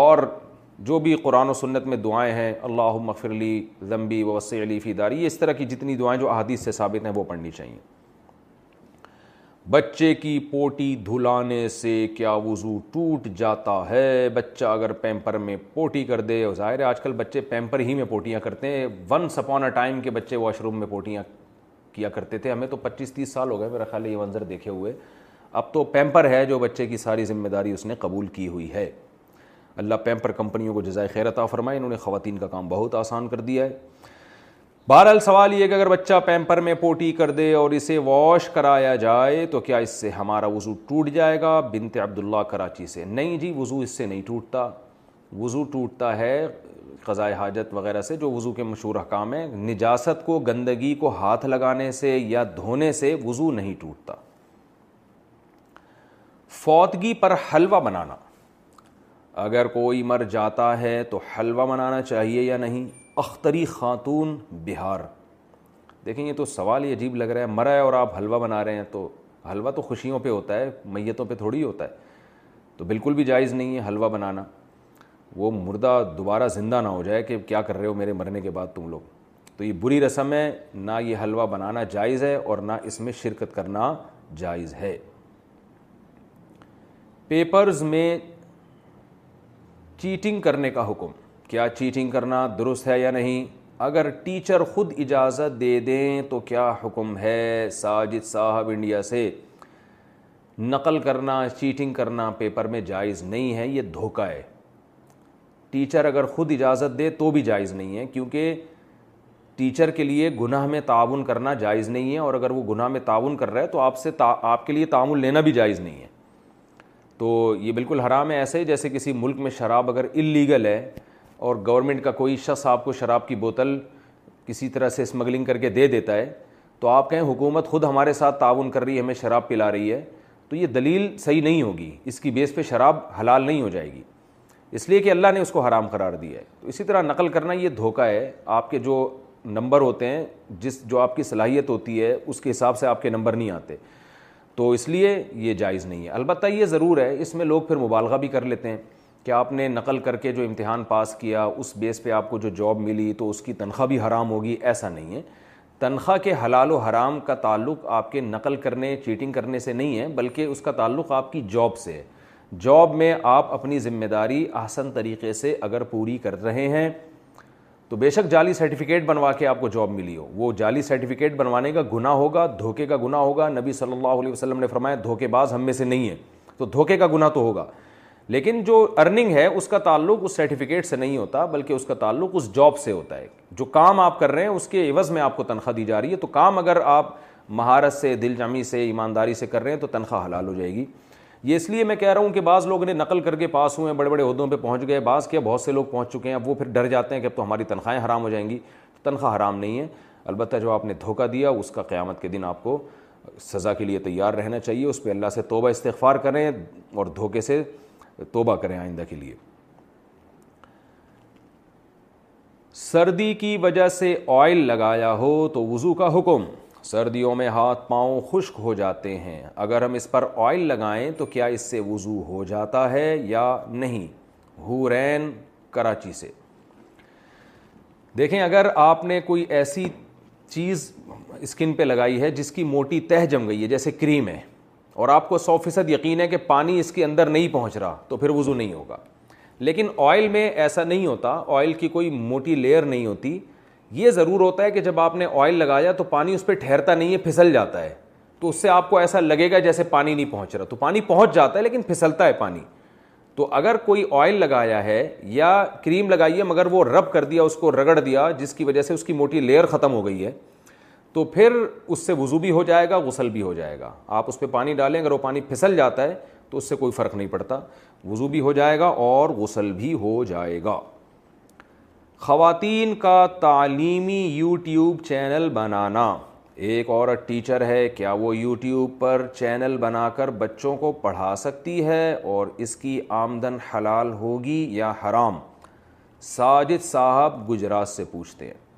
اور جو بھی قرآن و سنت میں دعائیں ہیں اللہ مغفر علی ذمبی وسیع علی فی داری یہ اس طرح کی جتنی دعائیں جو احادیث سے ثابت ہیں وہ پڑھنی چاہیے بچے کی پوٹی دھلانے سے کیا وضو ٹوٹ جاتا ہے بچہ اگر پیمپر میں پوٹی کر دے ظاہر ہے آج کل بچے پیمپر ہی میں پوٹیاں کرتے ہیں ونس اپون اے ٹائم کے بچے واش روم میں پوٹیاں کیا کرتے تھے ہمیں تو پچیس تیس سال ہو گئے میرا خیال ہے یہ منظر دیکھے ہوئے اب تو پیمپر ہے جو بچے کی ساری ذمہ داری اس نے قبول کی ہوئی ہے اللہ پیمپر کمپنیوں کو خیر عطا فرمائے انہوں نے خواتین کا کام بہت آسان کر دیا ہے بہرحال سوال یہ کہ اگر بچہ پیمپر میں پوٹی کر دے اور اسے واش کرایا جائے تو کیا اس سے ہمارا وضو ٹوٹ جائے گا بنت عبداللہ کراچی سے نہیں جی وضو اس سے نہیں ٹوٹتا وضو ٹوٹتا ہے قضاء حاجت وغیرہ سے جو وضو کے مشہور حکام ہیں نجاست کو گندگی کو ہاتھ لگانے سے یا دھونے سے وضو نہیں ٹوٹتا فوتگی پر حلوہ بنانا اگر کوئی مر جاتا ہے تو حلوہ بنانا چاہیے یا نہیں اختری خاتون بہار دیکھیں یہ تو سوال ہی عجیب لگ رہا ہے مرا ہے اور آپ حلوہ بنا رہے ہیں تو حلوہ تو خوشیوں پہ ہوتا ہے میتوں پہ تھوڑی ہوتا ہے تو بالکل بھی جائز نہیں ہے حلوہ بنانا وہ مردہ دوبارہ زندہ نہ ہو جائے کہ کیا کر رہے ہو میرے مرنے کے بعد تم لوگ تو یہ بری رسم ہے نہ یہ حلوہ بنانا جائز ہے اور نہ اس میں شرکت کرنا جائز ہے پیپرز میں چیٹنگ کرنے کا حکم کیا چیٹنگ کرنا درست ہے یا نہیں اگر ٹیچر خود اجازت دے دیں تو کیا حکم ہے ساجد صاحب انڈیا سے نقل کرنا چیٹنگ کرنا پیپر میں جائز نہیں ہے یہ دھوکہ ہے ٹیچر اگر خود اجازت دے تو بھی جائز نہیں ہے کیونکہ ٹیچر کے لیے گناہ میں تعاون کرنا جائز نہیں ہے اور اگر وہ گناہ میں تعاون کر رہا ہے تو آپ سے تا... آپ کے لیے تعاون لینا بھی جائز نہیں ہے تو یہ بالکل حرام ہے ایسے جیسے کسی ملک میں شراب اگر اللیگل ہے اور گورنمنٹ کا کوئی شخص آپ کو شراب کی بوتل کسی طرح سے اسمگلنگ کر کے دے دیتا ہے تو آپ کہیں حکومت خود ہمارے ساتھ تعاون کر رہی ہے ہمیں شراب پلا رہی ہے تو یہ دلیل صحیح نہیں ہوگی اس کی بیس پہ شراب حلال نہیں ہو جائے گی اس لیے کہ اللہ نے اس کو حرام قرار دیا ہے تو اسی طرح نقل کرنا یہ دھوکہ ہے آپ کے جو نمبر ہوتے ہیں جس جو آپ کی صلاحیت ہوتی ہے اس کے حساب سے آپ کے نمبر نہیں آتے تو اس لیے یہ جائز نہیں ہے البتہ یہ ضرور ہے اس میں لوگ پھر مبالغہ بھی کر لیتے ہیں کہ آپ نے نقل کر کے جو امتحان پاس کیا اس بیس پہ آپ کو جو جاب ملی تو اس کی تنخواہ بھی حرام ہوگی ایسا نہیں ہے تنخواہ کے حلال و حرام کا تعلق آپ کے نقل کرنے چیٹنگ کرنے سے نہیں ہے بلکہ اس کا تعلق آپ کی جاب سے ہے جاب میں آپ اپنی ذمہ داری آسن طریقے سے اگر پوری کر رہے ہیں تو بے شک جعلی سرٹیفکیٹ بنوا کے آپ کو جاب ملی ہو وہ جعلی سرٹیفکیٹ بنوانے کا گناہ ہوگا دھوکے کا گناہ ہوگا نبی صلی اللہ علیہ وسلم نے فرمایا دھوکے باز ہم میں سے نہیں ہے تو دھوکے کا گناہ تو ہوگا لیکن جو ارننگ ہے اس کا تعلق اس سرٹیفکیٹ سے نہیں ہوتا بلکہ اس کا تعلق اس جاب سے ہوتا ہے جو کام آپ کر رہے ہیں اس کے عوض میں آپ کو تنخواہ دی جا رہی ہے تو کام اگر آپ مہارت سے دل جامی سے ایمانداری سے کر رہے ہیں تو تنخواہ حلال ہو جائے گی یہ اس لیے میں کہہ رہا ہوں کہ بعض لوگ نے نقل کر کے پاس ہوئے ہیں بڑے بڑے عہدوں پہ پہنچ گئے بعض کیا بہت سے لوگ پہنچ چکے ہیں اب وہ پھر ڈر جاتے ہیں کہ اب تو ہماری تنخواہیں حرام ہو جائیں گی تنخواہ حرام نہیں ہے البتہ جو آپ نے دھوکہ دیا اس کا قیامت کے دن آپ کو سزا کے لیے تیار رہنا چاہیے اس پہ اللہ سے توبہ استغفار کریں اور دھوکے سے توبہ کریں آئندہ کے لیے سردی کی وجہ سے آئل لگایا ہو تو وضو کا حکم سردیوں میں ہاتھ پاؤں خشک ہو جاتے ہیں اگر ہم اس پر آئل لگائیں تو کیا اس سے وضو ہو جاتا ہے یا نہیں ہورین کراچی سے دیکھیں اگر آپ نے کوئی ایسی چیز اسکن پہ لگائی ہے جس کی موٹی تہ جم گئی ہے جیسے کریم ہے اور آپ کو سو فیصد یقین ہے کہ پانی اس کے اندر نہیں پہنچ رہا تو پھر وضو نہیں ہوگا لیکن آئل میں ایسا نہیں ہوتا آئل کی کوئی موٹی لیئر نہیں ہوتی یہ ضرور ہوتا ہے کہ جب آپ نے آئل لگایا تو پانی اس پہ ٹھہرتا نہیں ہے پھسل جاتا ہے تو اس سے آپ کو ایسا لگے گا جیسے پانی نہیں پہنچ رہا تو پانی پہنچ جاتا ہے لیکن پھسلتا ہے پانی تو اگر کوئی آئل لگایا ہے یا کریم لگائی ہے مگر وہ رب کر دیا اس کو رگڑ دیا جس کی وجہ سے اس کی موٹی لیئر ختم ہو گئی ہے تو پھر اس سے وضو بھی ہو جائے گا غسل بھی ہو جائے گا آپ اس پہ پانی ڈالیں اگر وہ پانی پھسل جاتا ہے تو اس سے کوئی فرق نہیں پڑتا وضو بھی ہو جائے گا اور غسل بھی ہو جائے گا خواتین کا تعلیمی یوٹیوب چینل بنانا ایک اور ٹیچر ہے کیا وہ یوٹیوب پر چینل بنا کر بچوں کو پڑھا سکتی ہے اور اس کی آمدن حلال ہوگی یا حرام ساجد صاحب گجرات سے پوچھتے ہیں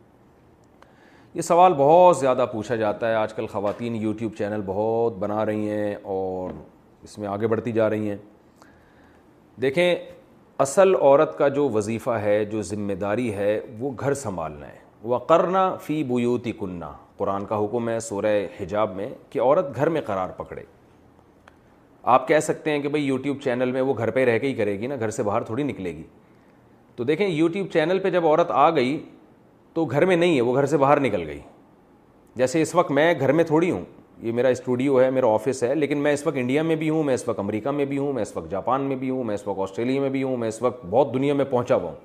یہ سوال بہت زیادہ پوچھا جاتا ہے آج کل خواتین یوٹیوب چینل بہت بنا رہی ہیں اور اس میں آگے بڑھتی جا رہی ہیں دیکھیں اصل عورت کا جو وظیفہ ہے جو ذمہ داری ہے وہ گھر سنبھالنا ہے وہ کرنا فی بوتی کننا قرآن کا حکم ہے سورہ حجاب میں کہ عورت گھر میں قرار پکڑے آپ کہہ سکتے ہیں کہ بھائی یوٹیوب چینل میں وہ گھر پہ رہ کے ہی کرے گی نا گھر سے باہر تھوڑی نکلے گی تو دیکھیں یوٹیوب چینل پہ جب عورت آ گئی تو گھر میں نہیں ہے وہ گھر سے باہر نکل گئی جیسے اس وقت میں گھر میں تھوڑی ہوں یہ میرا اسٹوڈیو ہے میرا آفس ہے لیکن میں اس وقت انڈیا میں بھی ہوں میں اس وقت امریکہ میں بھی ہوں میں اس وقت جاپان میں بھی ہوں میں اس وقت آسٹریلیا میں بھی ہوں میں اس وقت بہت دنیا میں پہنچا ہوا ہوں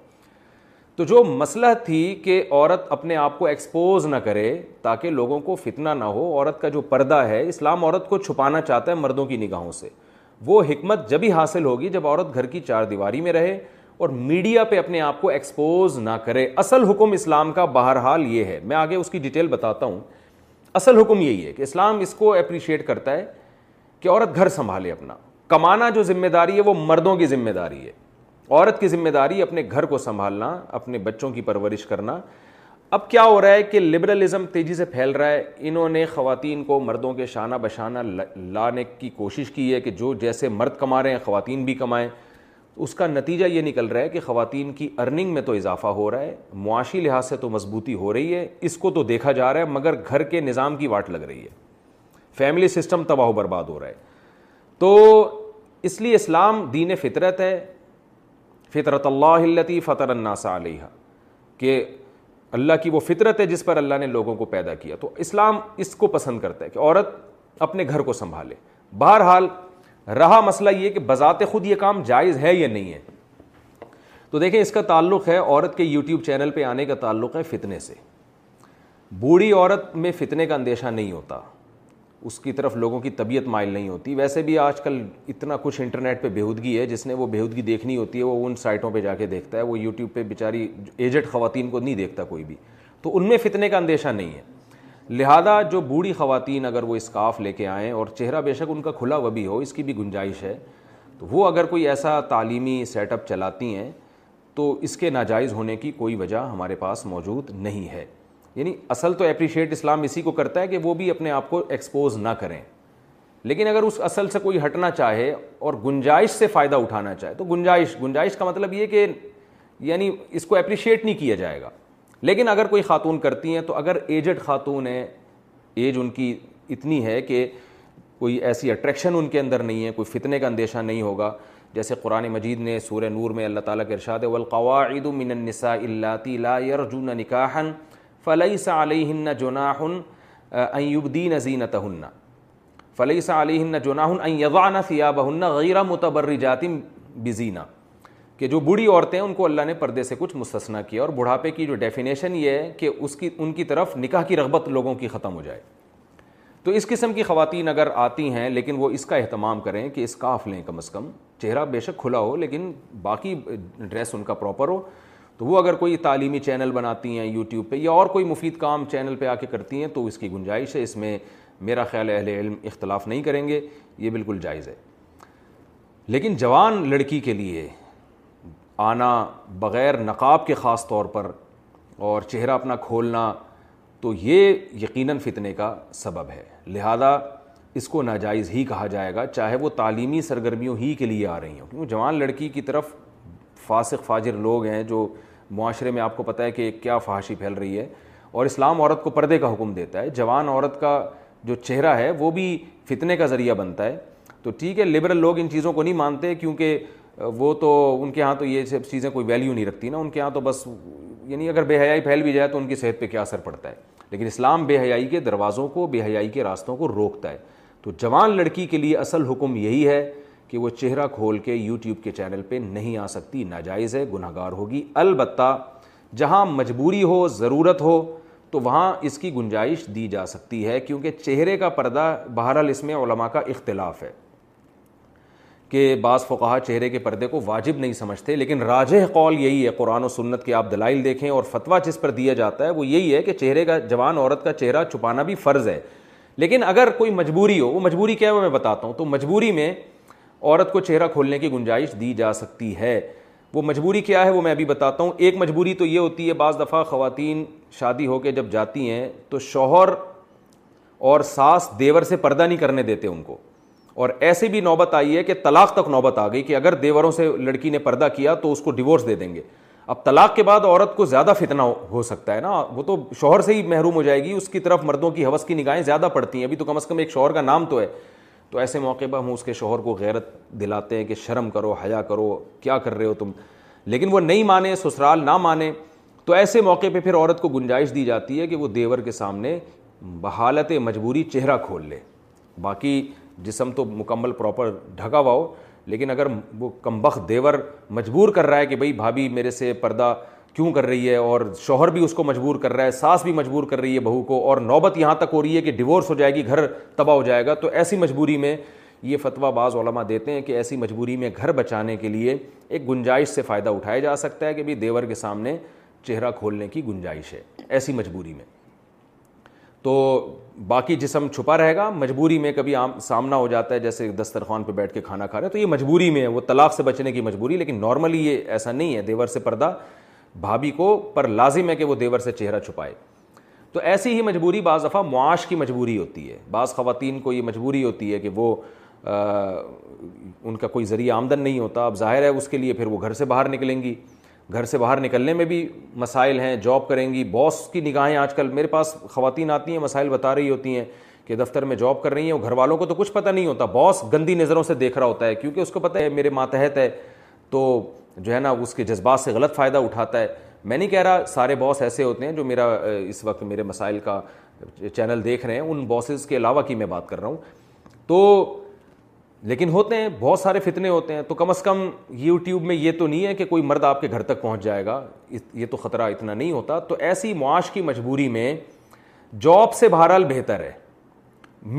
تو جو مسئلہ تھی کہ عورت اپنے آپ کو ایکسپوز نہ کرے تاکہ لوگوں کو فتنہ نہ ہو عورت کا جو پردہ ہے اسلام عورت کو چھپانا چاہتا ہے مردوں کی نگاہوں سے وہ حکمت جب ہی حاصل ہوگی جب عورت گھر کی چار دیواری میں رہے اور میڈیا پہ اپنے آپ کو ایکسپوز نہ کرے اصل حکم اسلام کا بہرحال یہ ہے میں آگے اس کی ڈیٹیل بتاتا ہوں اصل حکم یہی ہے کہ اسلام اس کو اپریشیٹ کرتا ہے کہ عورت گھر سنبھالے اپنا کمانا جو ذمہ داری ہے وہ مردوں کی ذمہ داری ہے عورت کی ذمہ داری اپنے گھر کو سنبھالنا اپنے بچوں کی پرورش کرنا اب کیا ہو رہا ہے کہ لبرلزم تیزی سے پھیل رہا ہے انہوں نے خواتین کو مردوں کے شانہ بشانہ لانے کی کوشش کی ہے کہ جو جیسے مرد کما رہے ہیں خواتین بھی کمائیں اس کا نتیجہ یہ نکل رہا ہے کہ خواتین کی ارننگ میں تو اضافہ ہو رہا ہے معاشی لحاظ سے تو مضبوطی ہو رہی ہے اس کو تو دیکھا جا رہا ہے مگر گھر کے نظام کی واٹ لگ رہی ہے فیملی سسٹم تباہ و برباد ہو رہا ہے تو اس لیے اسلام دین فطرت ہے فطرت اللہ التی فطر النا علیہ کہ اللہ کی وہ فطرت ہے جس پر اللہ نے لوگوں کو پیدا کیا تو اسلام اس کو پسند کرتا ہے کہ عورت اپنے گھر کو سنبھالے بہرحال رہا مسئلہ یہ کہ بذات خود یہ کام جائز ہے یا نہیں ہے تو دیکھیں اس کا تعلق ہے عورت کے یوٹیوب چینل پہ آنے کا تعلق ہے فتنے سے بوڑھی عورت میں فتنے کا اندیشہ نہیں ہوتا اس کی طرف لوگوں کی طبیعت مائل نہیں ہوتی ویسے بھی آج کل اتنا کچھ انٹرنیٹ پہ بےودگی ہے جس نے وہ بےودگی دیکھنی ہوتی ہے وہ ان سائٹوں پہ جا کے دیکھتا ہے وہ یوٹیوب پہ بیچاری ایجڈ خواتین کو نہیں دیکھتا کوئی بھی تو ان میں فتنے کا اندیشہ نہیں ہے لہذا جو بوڑھی خواتین اگر وہ اسکارف لے کے آئیں اور چہرہ بے شک ان کا کھلا وہ بھی ہو اس کی بھی گنجائش ہے تو وہ اگر کوئی ایسا تعلیمی سیٹ اپ چلاتی ہیں تو اس کے ناجائز ہونے کی کوئی وجہ ہمارے پاس موجود نہیں ہے یعنی اصل تو اپریشیٹ اسلام اسی کو کرتا ہے کہ وہ بھی اپنے آپ کو ایکسپوز نہ کریں لیکن اگر اس اصل سے کوئی ہٹنا چاہے اور گنجائش سے فائدہ اٹھانا چاہے تو گنجائش گنجائش کا مطلب یہ کہ یعنی اس کو اپریشیٹ نہیں کیا جائے گا لیکن اگر کوئی خاتون کرتی ہیں تو اگر ایجڈ خاتون ہیں ایج ان کی اتنی ہے کہ کوئی ایسی اٹریکشن ان کے اندر نہیں ہے کوئی فتنے کا اندیشہ نہیں ہوگا جیسے قرآن مجید نے سورہ نور میں اللہ تعالیٰ کے ارشاد القواعد المنسا اللہ يرجون نکاحا فليس علیہن جناح ان تنّا زینتہن فليس علیہن جناح ان يضعن ثیابہن غیر متبرجات بزینہ کہ جو بوڑھی عورتیں ان کو اللہ نے پردے سے کچھ مستثنا کیا اور بڑھاپے کی جو ڈیفینیشن یہ ہے کہ اس کی ان کی طرف نکاح کی رغبت لوگوں کی ختم ہو جائے تو اس قسم کی خواتین اگر آتی ہیں لیکن وہ اس کا اہتمام کریں کہ اسکاف لیں کم از کم چہرہ بے شک کھلا ہو لیکن باقی ڈریس ان کا پراپر ہو تو وہ اگر کوئی تعلیمی چینل بناتی ہیں یوٹیوب پہ یا اور کوئی مفید کام چینل پہ آ کے کرتی ہیں تو اس کی گنجائش ہے اس میں میرا خیال اہل علم اختلاف نہیں کریں گے یہ بالکل جائز ہے لیکن جوان لڑکی کے لیے آنا بغیر نقاب کے خاص طور پر اور چہرہ اپنا کھولنا تو یہ یقیناً فتنے کا سبب ہے لہذا اس کو ناجائز ہی کہا جائے گا چاہے وہ تعلیمی سرگرمیوں ہی کے لیے آ رہی ہوں کیونکہ جوان لڑکی کی طرف فاسق فاجر لوگ ہیں جو معاشرے میں آپ کو پتہ ہے کہ کیا فحاشی پھیل رہی ہے اور اسلام عورت کو پردے کا حکم دیتا ہے جوان عورت کا جو چہرہ ہے وہ بھی فتنے کا ذریعہ بنتا ہے تو ٹھیک ہے لبرل لوگ ان چیزوں کو نہیں مانتے کیونکہ وہ تو ان کے ہاں تو یہ سب چیزیں کوئی ویلیو نہیں رکھتی نا ان کے ہاں تو بس یعنی اگر بے حیائی پھیل بھی جائے تو ان کی صحت پہ کیا اثر پڑتا ہے لیکن اسلام بے حیائی کے دروازوں کو بے حیائی کے راستوں کو روکتا ہے تو جوان لڑکی کے لیے اصل حکم یہی ہے کہ وہ چہرہ کھول کے یوٹیوب کے چینل پہ نہیں آ سکتی ناجائز ہے گناہ گار ہوگی البتہ جہاں مجبوری ہو ضرورت ہو تو وہاں اس کی گنجائش دی جا سکتی ہے کیونکہ چہرے کا پردہ بہرحال اس میں علماء کا اختلاف ہے کہ بعض فقہ چہرے کے پردے کو واجب نہیں سمجھتے لیکن راجہ قول یہی ہے قرآن و سنت کے آپ دلائل دیکھیں اور فتویٰ جس پر دیا جاتا ہے وہ یہی ہے کہ چہرے کا جوان عورت کا چہرہ چھپانا بھی فرض ہے لیکن اگر کوئی مجبوری ہو وہ مجبوری کیا ہے وہ میں بتاتا ہوں تو مجبوری میں عورت کو چہرہ کھولنے کی گنجائش دی جا سکتی ہے وہ مجبوری کیا ہے وہ میں ابھی بتاتا ہوں ایک مجبوری تو یہ ہوتی ہے بعض دفعہ خواتین شادی ہو کے جب جاتی ہیں تو شوہر اور ساس دیور سے پردہ نہیں کرنے دیتے ان کو اور ایسے بھی نوبت آئی ہے کہ طلاق تک نوبت آ گئی کہ اگر دیوروں سے لڑکی نے پردہ کیا تو اس کو ڈیورس دے دیں گے اب طلاق کے بعد عورت کو زیادہ فتنہ ہو سکتا ہے نا وہ تو شوہر سے ہی محروم ہو جائے گی اس کی طرف مردوں کی حوث کی نگاہیں زیادہ پڑتی ہیں ابھی تو کم از کم ایک شوہر کا نام تو ہے تو ایسے موقع پر ہم اس کے شوہر کو غیرت دلاتے ہیں کہ شرم کرو حیا کرو کیا کر رہے ہو تم لیکن وہ نہیں مانے سسرال نہ مانے تو ایسے موقع پہ پھر عورت کو گنجائش دی جاتی ہے کہ وہ دیور کے سامنے بحالت مجبوری چہرہ کھول لے باقی جسم تو مکمل پراپر ڈھکا ہوا ہو لیکن اگر وہ کمبخت دیور مجبور کر رہا ہے کہ بھائی بھابھی میرے سے پردہ کیوں کر رہی ہے اور شوہر بھی اس کو مجبور کر رہا ہے ساس بھی مجبور کر رہی ہے بہو کو اور نوبت یہاں تک ہو رہی ہے کہ ڈیورس ہو جائے گی گھر تباہ ہو جائے گا تو ایسی مجبوری میں یہ فتویٰ بعض علماء دیتے ہیں کہ ایسی مجبوری میں گھر بچانے کے لیے ایک گنجائش سے فائدہ اٹھایا جا سکتا ہے کہ بھائی دیور کے سامنے چہرہ کھولنے کی گنجائش ہے ایسی مجبوری میں تو باقی جسم چھپا رہے گا مجبوری میں کبھی عام سامنا ہو جاتا ہے جیسے دسترخوان پہ بیٹھ کے کھانا کھا رہے تو یہ مجبوری میں ہے وہ طلاق سے بچنے کی مجبوری لیکن نارملی یہ ایسا نہیں ہے دیور سے پردہ بھابھی کو پر لازم ہے کہ وہ دیور سے چہرہ چھپائے تو ایسی ہی مجبوری بعض دفعہ معاش کی مجبوری ہوتی ہے بعض خواتین کو یہ مجبوری ہوتی ہے کہ وہ ان کا کوئی ذریعہ آمدن نہیں ہوتا اب ظاہر ہے اس کے لیے پھر وہ گھر سے باہر نکلیں گی گھر سے باہر نکلنے میں بھی مسائل ہیں جاب کریں گی باس کی نگاہیں آج کل میرے پاس خواتین آتی ہیں مسائل بتا رہی ہوتی ہیں کہ دفتر میں جاب کر رہی ہیں اور گھر والوں کو تو کچھ پتہ نہیں ہوتا باس گندی نظروں سے دیکھ رہا ہوتا ہے کیونکہ اس کو پتہ ہے میرے ماتحت ہے تو جو ہے نا اس کے جذبات سے غلط فائدہ اٹھاتا ہے میں نہیں کہہ رہا سارے باس ایسے ہوتے ہیں جو میرا اس وقت میرے مسائل کا چینل دیکھ رہے ہیں ان باسز کے علاوہ کی میں بات کر رہا ہوں تو لیکن ہوتے ہیں بہت سارے فتنے ہوتے ہیں تو کم از کم یوٹیوب میں یہ تو نہیں ہے کہ کوئی مرد آپ کے گھر تک پہنچ جائے گا یہ تو خطرہ اتنا نہیں ہوتا تو ایسی معاش کی مجبوری میں جاب سے بہرحال بہتر ہے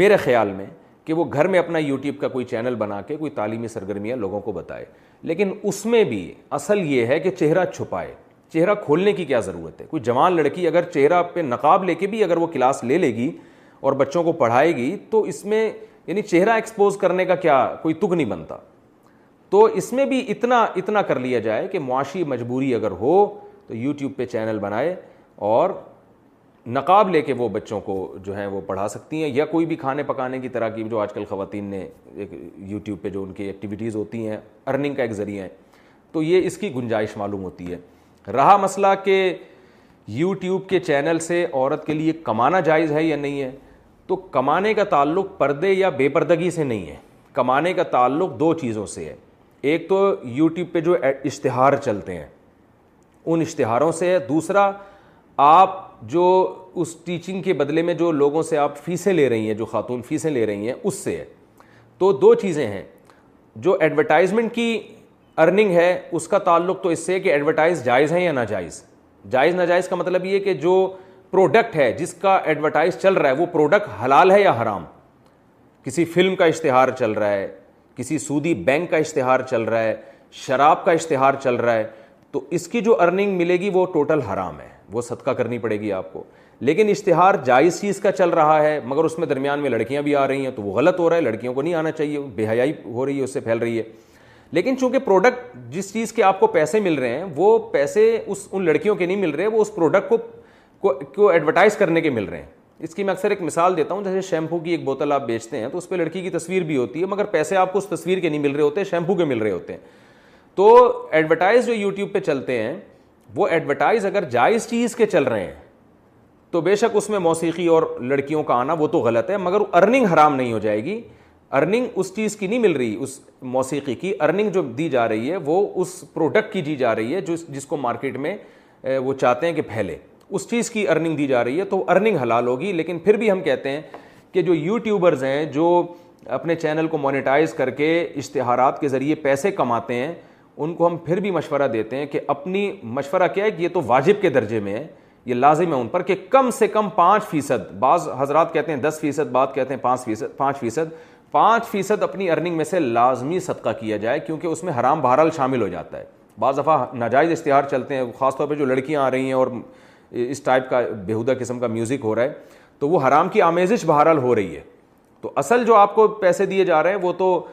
میرے خیال میں کہ وہ گھر میں اپنا یوٹیوب کا کوئی چینل بنا کے کوئی تعلیمی سرگرمیاں لوگوں کو بتائے لیکن اس میں بھی اصل یہ ہے کہ چہرہ چھپائے چہرہ کھولنے کی کیا ضرورت ہے کوئی جوان لڑکی اگر چہرہ پہ نقاب لے کے بھی اگر وہ کلاس لے لے گی اور بچوں کو پڑھائے گی تو اس میں یعنی چہرہ ایکسپوز کرنے کا کیا کوئی تک نہیں بنتا تو اس میں بھی اتنا اتنا کر لیا جائے کہ معاشی مجبوری اگر ہو تو یوٹیوب پہ چینل بنائے اور نقاب لے کے وہ بچوں کو جو ہیں وہ پڑھا سکتی ہیں یا کوئی بھی کھانے پکانے کی طرح کی جو آج کل خواتین نے ایک یوٹیوب پہ جو ان کی ایکٹیویٹیز ہوتی ہیں ارننگ کا ایک ذریعہ ہے تو یہ اس کی گنجائش معلوم ہوتی ہے رہا مسئلہ کہ یوٹیوب کے چینل سے عورت کے لیے کمانا جائز ہے یا نہیں ہے تو کمانے کا تعلق پردے یا بے پردگی سے نہیں ہے کمانے کا تعلق دو چیزوں سے ہے ایک تو یوٹیوب پہ جو اشتہار چلتے ہیں ان اشتہاروں سے ہے دوسرا آپ جو اس ٹیچنگ کے بدلے میں جو لوگوں سے آپ فیسیں لے رہی ہیں جو خاتون فیسیں لے رہی ہیں اس سے ہے تو دو چیزیں ہیں جو ایڈورٹائزمنٹ کی ارننگ ہے اس کا تعلق تو اس سے ہے کہ ایڈورٹائز جائز ہیں یا ناجائز جائز ناجائز کا مطلب یہ کہ جو پروڈکٹ ہے جس کا ایڈورٹائز چل رہا ہے وہ پروڈکٹ حلال ہے یا حرام کسی فلم کا اشتہار چل رہا ہے کسی سودی بینک کا اشتہار چل رہا ہے شراب کا اشتہار چل رہا ہے تو اس کی جو ارننگ ملے گی وہ ٹوٹل حرام ہے وہ صدقہ کرنی پڑے گی آپ کو لیکن اشتہار جائز چیز کا چل رہا ہے مگر اس میں درمیان میں لڑکیاں بھی آ رہی ہیں تو وہ غلط ہو رہا ہے لڑکیوں کو نہیں آنا چاہیے بے حیائی ہو رہی ہے اس سے پھیل رہی ہے لیکن چونکہ پروڈکٹ جس چیز کے آپ کو پیسے مل رہے ہیں وہ پیسے اس ان لڑکیوں کے نہیں مل رہے وہ اس پروڈکٹ کو کو کو ایڈورٹائز کرنے کے مل رہے ہیں اس کی میں اکثر ایک مثال دیتا ہوں جیسے شیمپو کی ایک بوتل آپ بیچتے ہیں تو اس پہ لڑکی کی تصویر بھی ہوتی ہے مگر پیسے آپ کو اس تصویر کے نہیں مل رہے ہوتے شیمپو کے مل رہے ہوتے ہیں تو ایڈورٹائز جو یوٹیوب پہ چلتے ہیں وہ ایڈورٹائز اگر جائز چیز کے چل رہے ہیں تو بے شک اس میں موسیقی اور لڑکیوں کا آنا وہ تو غلط ہے مگر ارننگ حرام نہیں ہو جائے گی ارننگ اس چیز کی نہیں مل رہی اس موسیقی کی ارننگ جو دی جا رہی ہے وہ اس پروڈکٹ کی جی جا رہی ہے جو جس کو مارکیٹ میں وہ چاہتے ہیں کہ پھیلے اس چیز کی ارننگ دی جا رہی ہے تو ارننگ حلال ہوگی لیکن پھر بھی ہم کہتے ہیں کہ جو یوٹیوبرز ہیں جو اپنے چینل کو مونیٹائز کر کے اشتہارات کے ذریعے پیسے کماتے ہیں ان کو ہم پھر بھی مشورہ دیتے ہیں کہ اپنی مشورہ کیا ہے کہ یہ تو واجب کے درجے میں ہے یہ لازم ہے ان پر کہ کم سے کم پانچ فیصد بعض حضرات کہتے ہیں دس فیصد بعض کہتے ہیں پانچ فیصد پانچ فیصد پانچ فیصد اپنی ارننگ میں سے لازمی صدقہ کیا جائے کیونکہ اس میں حرام بہرحال شامل ہو جاتا ہے بعض دفعہ ناجائز اشتہار چلتے ہیں خاص طور پہ جو لڑکیاں آ رہی ہیں اور اس ٹائپ کا بیہودہ قسم کا میوزک ہو رہا ہے تو وہ حرام کی آمیزش بہرحال ہو رہی ہے تو اصل جو آپ کو پیسے دیے جا رہے ہیں وہ تو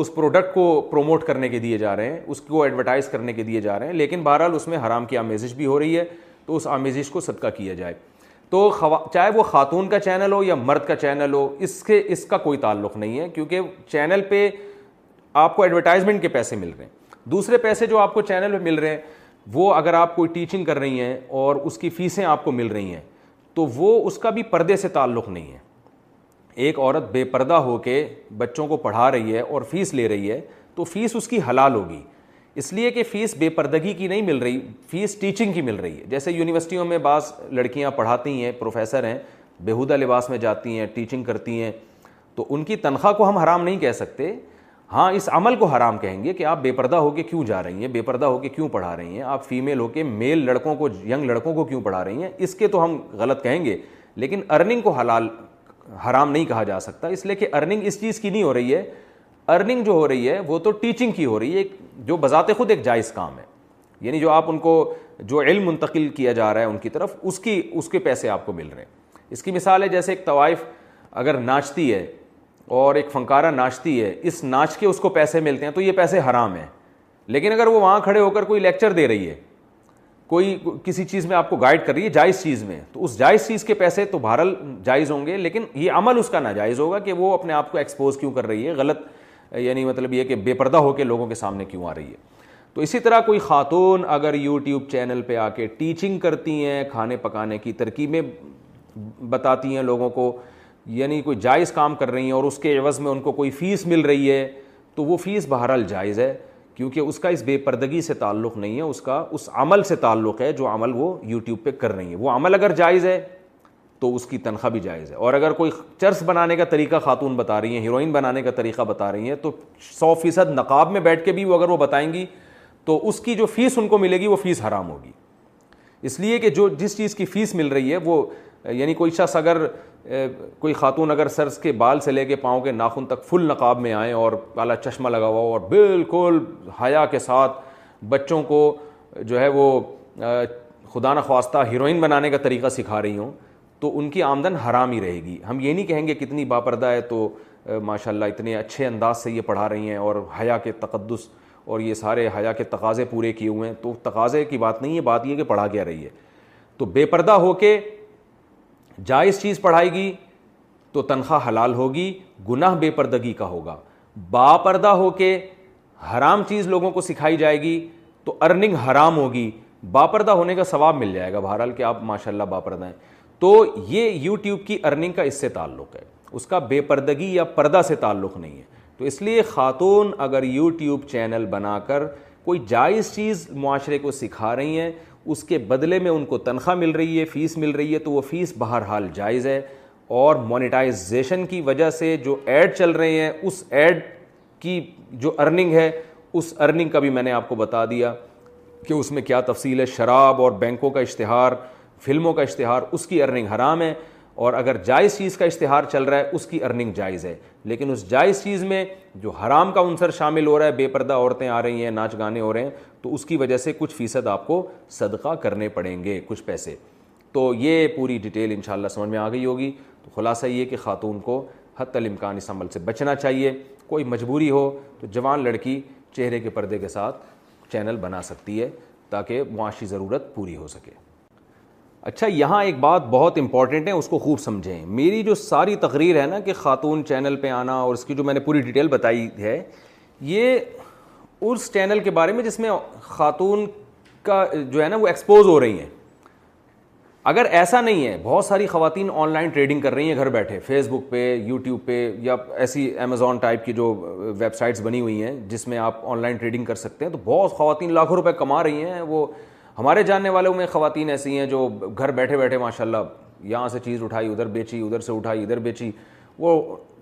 اس پروڈکٹ کو پروموٹ کرنے کے دیے جا رہے ہیں اس کو ایڈورٹائز کرنے کے دیے جا رہے ہیں لیکن بہرحال اس میں حرام کی آمیزش بھی ہو رہی ہے تو اس آمیزش کو صدقہ کیا جائے تو خوا... چاہے وہ خاتون کا چینل ہو یا مرد کا چینل ہو اس کے اس کا کوئی تعلق نہیں ہے کیونکہ چینل پہ آپ کو ایڈورٹائزمنٹ کے پیسے مل رہے ہیں دوسرے پیسے جو آپ کو چینل پہ مل رہے ہیں وہ اگر آپ کوئی ٹیچنگ کر رہی ہیں اور اس کی فیسیں آپ کو مل رہی ہیں تو وہ اس کا بھی پردے سے تعلق نہیں ہے ایک عورت بے پردہ ہو کے بچوں کو پڑھا رہی ہے اور فیس لے رہی ہے تو فیس اس کی حلال ہوگی اس لیے کہ فیس بے پردگی کی نہیں مل رہی فیس ٹیچنگ کی مل رہی ہے جیسے یونیورسٹیوں میں بعض لڑکیاں پڑھاتی ہیں پروفیسر ہیں بیہودہ لباس میں جاتی ہیں ٹیچنگ کرتی ہیں تو ان کی تنخواہ کو ہم حرام نہیں کہہ سکتے ہاں اس عمل کو حرام کہیں گے کہ آپ بے پردہ ہو کے کیوں جا رہی ہیں بے پردہ ہو کے کیوں پڑھا رہی ہیں آپ فیمیل ہو کے میل لڑکوں کو ینگ لڑکوں کو کیوں پڑھا رہی ہیں اس کے تو ہم غلط کہیں گے لیکن ارننگ کو حلال حرام نہیں کہا جا سکتا اس لیے کہ ارننگ اس چیز کی نہیں ہو رہی ہے ارننگ جو ہو رہی ہے وہ تو ٹیچنگ کی ہو رہی ہے جو بذات خود ایک جائز کام ہے یعنی جو آپ ان کو جو علم منتقل کیا جا رہا ہے ان کی طرف اس کی اس کے پیسے آپ کو مل رہے ہیں اس کی مثال ہے جیسے ایک طوائف اگر ناچتی ہے اور ایک فنکارہ ناچتی ہے اس ناچ کے اس کو پیسے ملتے ہیں تو یہ پیسے حرام ہیں لیکن اگر وہ وہاں کھڑے ہو کر کوئی لیکچر دے رہی ہے کوئی کسی چیز میں آپ کو گائڈ کر رہی ہے جائز چیز میں تو اس جائز چیز کے پیسے تو بہرحال جائز ہوں گے لیکن یہ عمل اس کا ناجائز ہوگا کہ وہ اپنے آپ کو ایکسپوز کیوں کر رہی ہے غلط یعنی مطلب یہ کہ بے پردہ ہو کے لوگوں کے سامنے کیوں آ رہی ہے تو اسی طرح کوئی خاتون اگر یوٹیوب چینل پہ آ کے ٹیچنگ کرتی ہیں کھانے پکانے کی ترکیبیں بتاتی ہیں لوگوں کو یعنی کوئی جائز کام کر رہی ہیں اور اس کے عوض میں ان کو کوئی فیس مل رہی ہے تو وہ فیس بہرحال جائز ہے کیونکہ اس کا اس بے پردگی سے تعلق نہیں ہے اس کا اس عمل سے تعلق ہے جو عمل وہ یوٹیوب پہ کر رہی ہیں وہ عمل اگر جائز ہے تو اس کی تنخواہ بھی جائز ہے اور اگر کوئی چرس بنانے کا طریقہ خاتون بتا رہی ہیں ہیروئن بنانے کا طریقہ بتا رہی ہیں تو سو فیصد نقاب میں بیٹھ کے بھی وہ اگر وہ بتائیں گی تو اس کی جو فیس ان کو ملے گی وہ فیس حرام ہوگی اس لیے کہ جو جس چیز کی فیس مل رہی ہے وہ یعنی کوئی شخص اگر کوئی خاتون اگر سرس کے بال سے لے کے پاؤں کے ناخن تک فل نقاب میں آئیں اور کالا چشمہ لگا ہوا اور بالکل حیا کے ساتھ بچوں کو جو ہے وہ خدا نخواستہ ہیروئن بنانے کا طریقہ سکھا رہی ہوں تو ان کی آمدن حرام ہی رہے گی ہم یہ نہیں کہیں گے کتنی با پردہ ہے تو ماشاء اللہ اتنے اچھے انداز سے یہ پڑھا رہی ہیں اور حیا کے تقدس اور یہ سارے حیا کے تقاضے پورے کیے ہوئے ہیں تو تقاضے کی بات نہیں ہے بات یہ کہ پڑھا کیا رہی ہے تو بے پردہ ہو کے جائز چیز پڑھائے گی تو تنخواہ حلال ہوگی گناہ بے پردگی کا ہوگا با پردہ ہو کے حرام چیز لوگوں کو سکھائی جائے گی تو ارننگ حرام ہوگی با پردہ ہونے کا ثواب مل جائے گا بہرحال کہ آپ ماشاء اللہ با پردہ ہیں تو یہ یوٹیوب کی ارننگ کا اس سے تعلق ہے اس کا بے پردگی یا پردہ سے تعلق نہیں ہے تو اس لیے خاتون اگر یوٹیوب چینل بنا کر کوئی جائز چیز معاشرے کو سکھا رہی ہیں اس کے بدلے میں ان کو تنخواہ مل رہی ہے فیس مل رہی ہے تو وہ فیس بہر حال جائز ہے اور مونیٹائزیشن کی وجہ سے جو ایڈ چل رہے ہیں اس ایڈ کی جو ارننگ ہے اس ارننگ کا بھی میں نے آپ کو بتا دیا کہ اس میں کیا تفصیل ہے شراب اور بینکوں کا اشتہار فلموں کا اشتہار اس کی ارننگ حرام ہے اور اگر جائز چیز کا اشتہار چل رہا ہے اس کی ارننگ جائز ہے لیکن اس جائز چیز میں جو حرام کا عنصر شامل ہو رہا ہے بے پردہ عورتیں آ رہی ہیں ناچ گانے ہو رہے ہیں تو اس کی وجہ سے کچھ فیصد آپ کو صدقہ کرنے پڑیں گے کچھ پیسے تو یہ پوری ڈیٹیل انشاءاللہ سمجھ میں آ گئی ہوگی تو خلاصہ یہ کہ خاتون کو حت الامکان اس عمل سے بچنا چاہیے کوئی مجبوری ہو تو جوان لڑکی چہرے کے پردے کے ساتھ چینل بنا سکتی ہے تاکہ معاشی ضرورت پوری ہو سکے اچھا یہاں ایک بات بہت امپورٹنٹ ہے اس کو خوب سمجھیں میری جو ساری تقریر ہے نا کہ خاتون چینل پہ آنا اور اس کی جو میں نے پوری ڈیٹیل بتائی ہے یہ چینل کے بارے میں جس میں خاتون کا جو ہے نا وہ ایکسپوز ہو رہی ہیں اگر ایسا نہیں ہے بہت ساری خواتین آن لائن ٹریڈنگ کر رہی ہیں گھر بیٹھے فیس بک پہ یوٹیوب پہ یا ایسی امیزون ٹائپ کی جو ویب سائٹس بنی ہوئی ہیں جس میں آپ آن لائن ٹریڈنگ کر سکتے ہیں تو بہت خواتین لاکھوں روپے کما رہی ہیں وہ ہمارے جاننے والوں میں خواتین ایسی ہیں جو گھر بیٹھے بیٹھے ماشاء اللہ یہاں سے چیز اٹھائی ادھر بیچی ادھر سے اٹھائی ادھر بیچی وہ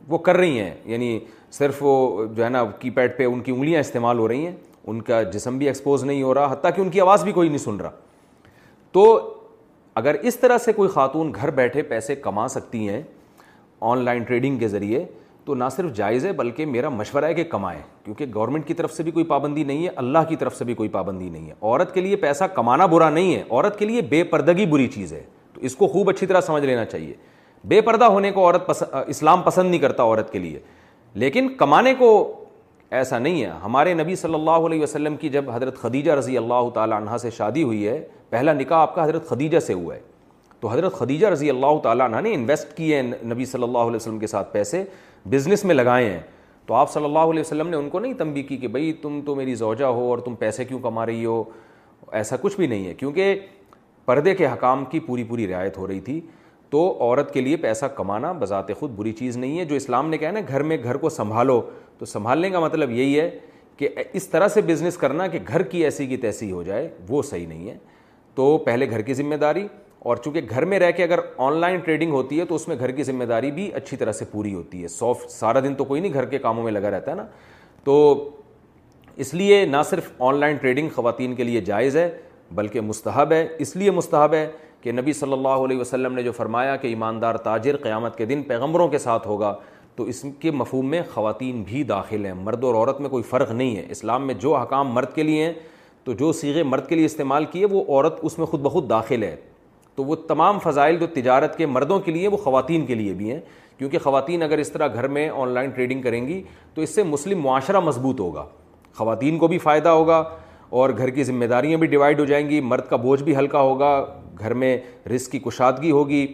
وہ کر رہی ہیں یعنی صرف وہ جو ہے نا کی پیڈ پہ ان کی انگلیاں استعمال ہو رہی ہیں ان کا جسم بھی ایکسپوز نہیں ہو رہا حتیٰ کہ ان کی آواز بھی کوئی نہیں سن رہا تو اگر اس طرح سے کوئی خاتون گھر بیٹھے پیسے کما سکتی ہیں آن لائن ٹریڈنگ کے ذریعے تو نہ صرف جائز ہے بلکہ میرا مشورہ ہے کہ کمائیں کیونکہ گورنمنٹ کی طرف سے بھی کوئی پابندی نہیں ہے اللہ کی طرف سے بھی کوئی پابندی نہیں ہے عورت کے لیے پیسہ کمانا برا نہیں ہے عورت کے لیے بے پردگی بری چیز ہے تو اس کو خوب اچھی طرح سمجھ لینا چاہیے بے پردہ ہونے کو عورت اسلام پسند نہیں کرتا عورت کے لیے لیکن کمانے کو ایسا نہیں ہے ہمارے نبی صلی اللہ علیہ وسلم کی جب حضرت خدیجہ رضی اللہ تعالی عنہ سے شادی ہوئی ہے پہلا نکاح آپ کا حضرت خدیجہ سے ہوا ہے تو حضرت خدیجہ رضی اللہ تعالیٰ عنہ نے انویسٹ کیے ہیں نبی صلی اللہ علیہ وسلم کے ساتھ پیسے بزنس میں لگائے ہیں تو آپ صلی اللہ علیہ وسلم نے ان کو نہیں تنبی کی کہ بھائی تم تو میری زوجہ ہو اور تم پیسے کیوں کما رہی ہو ایسا کچھ بھی نہیں ہے کیونکہ پردے کے حکام کی پوری پوری رعایت ہو رہی تھی تو عورت کے لیے پیسہ کمانا بذات خود بری چیز نہیں ہے جو اسلام نے کہا ہے نا گھر میں گھر کو سنبھالو تو سنبھالنے کا مطلب یہی ہے کہ اس طرح سے بزنس کرنا کہ گھر کی ایسی کی تیسی ہو جائے وہ صحیح نہیں ہے تو پہلے گھر کی ذمہ داری اور چونکہ گھر میں رہ کے اگر آن لائن ٹریڈنگ ہوتی ہے تو اس میں گھر کی ذمہ داری بھی اچھی طرح سے پوری ہوتی ہے سو سارا دن تو کوئی نہیں گھر کے کاموں میں لگا رہتا ہے نا تو اس لیے نہ صرف آن لائن ٹریڈنگ خواتین کے لیے جائز ہے بلکہ مستحب ہے اس لیے مستحب ہے کہ نبی صلی اللہ علیہ وسلم نے جو فرمایا کہ ایماندار تاجر قیامت کے دن پیغمبروں کے ساتھ ہوگا تو اس کے مفہوم میں خواتین بھی داخل ہیں مرد اور عورت میں کوئی فرق نہیں ہے اسلام میں جو حکام مرد کے لیے ہیں تو جو سیغے مرد کے لیے استعمال کیے وہ عورت اس میں خود بخود داخل ہے تو وہ تمام فضائل جو تجارت کے مردوں کے لیے وہ خواتین کے لیے بھی ہیں کیونکہ خواتین اگر اس طرح گھر میں آن لائن ٹریڈنگ کریں گی تو اس سے مسلم معاشرہ مضبوط ہوگا خواتین کو بھی فائدہ ہوگا اور گھر کی ذمہ داریاں بھی ڈیوائڈ ہو جائیں گی مرد کا بوجھ بھی ہلکا ہوگا گھر میں رزق کی کشادگی ہوگی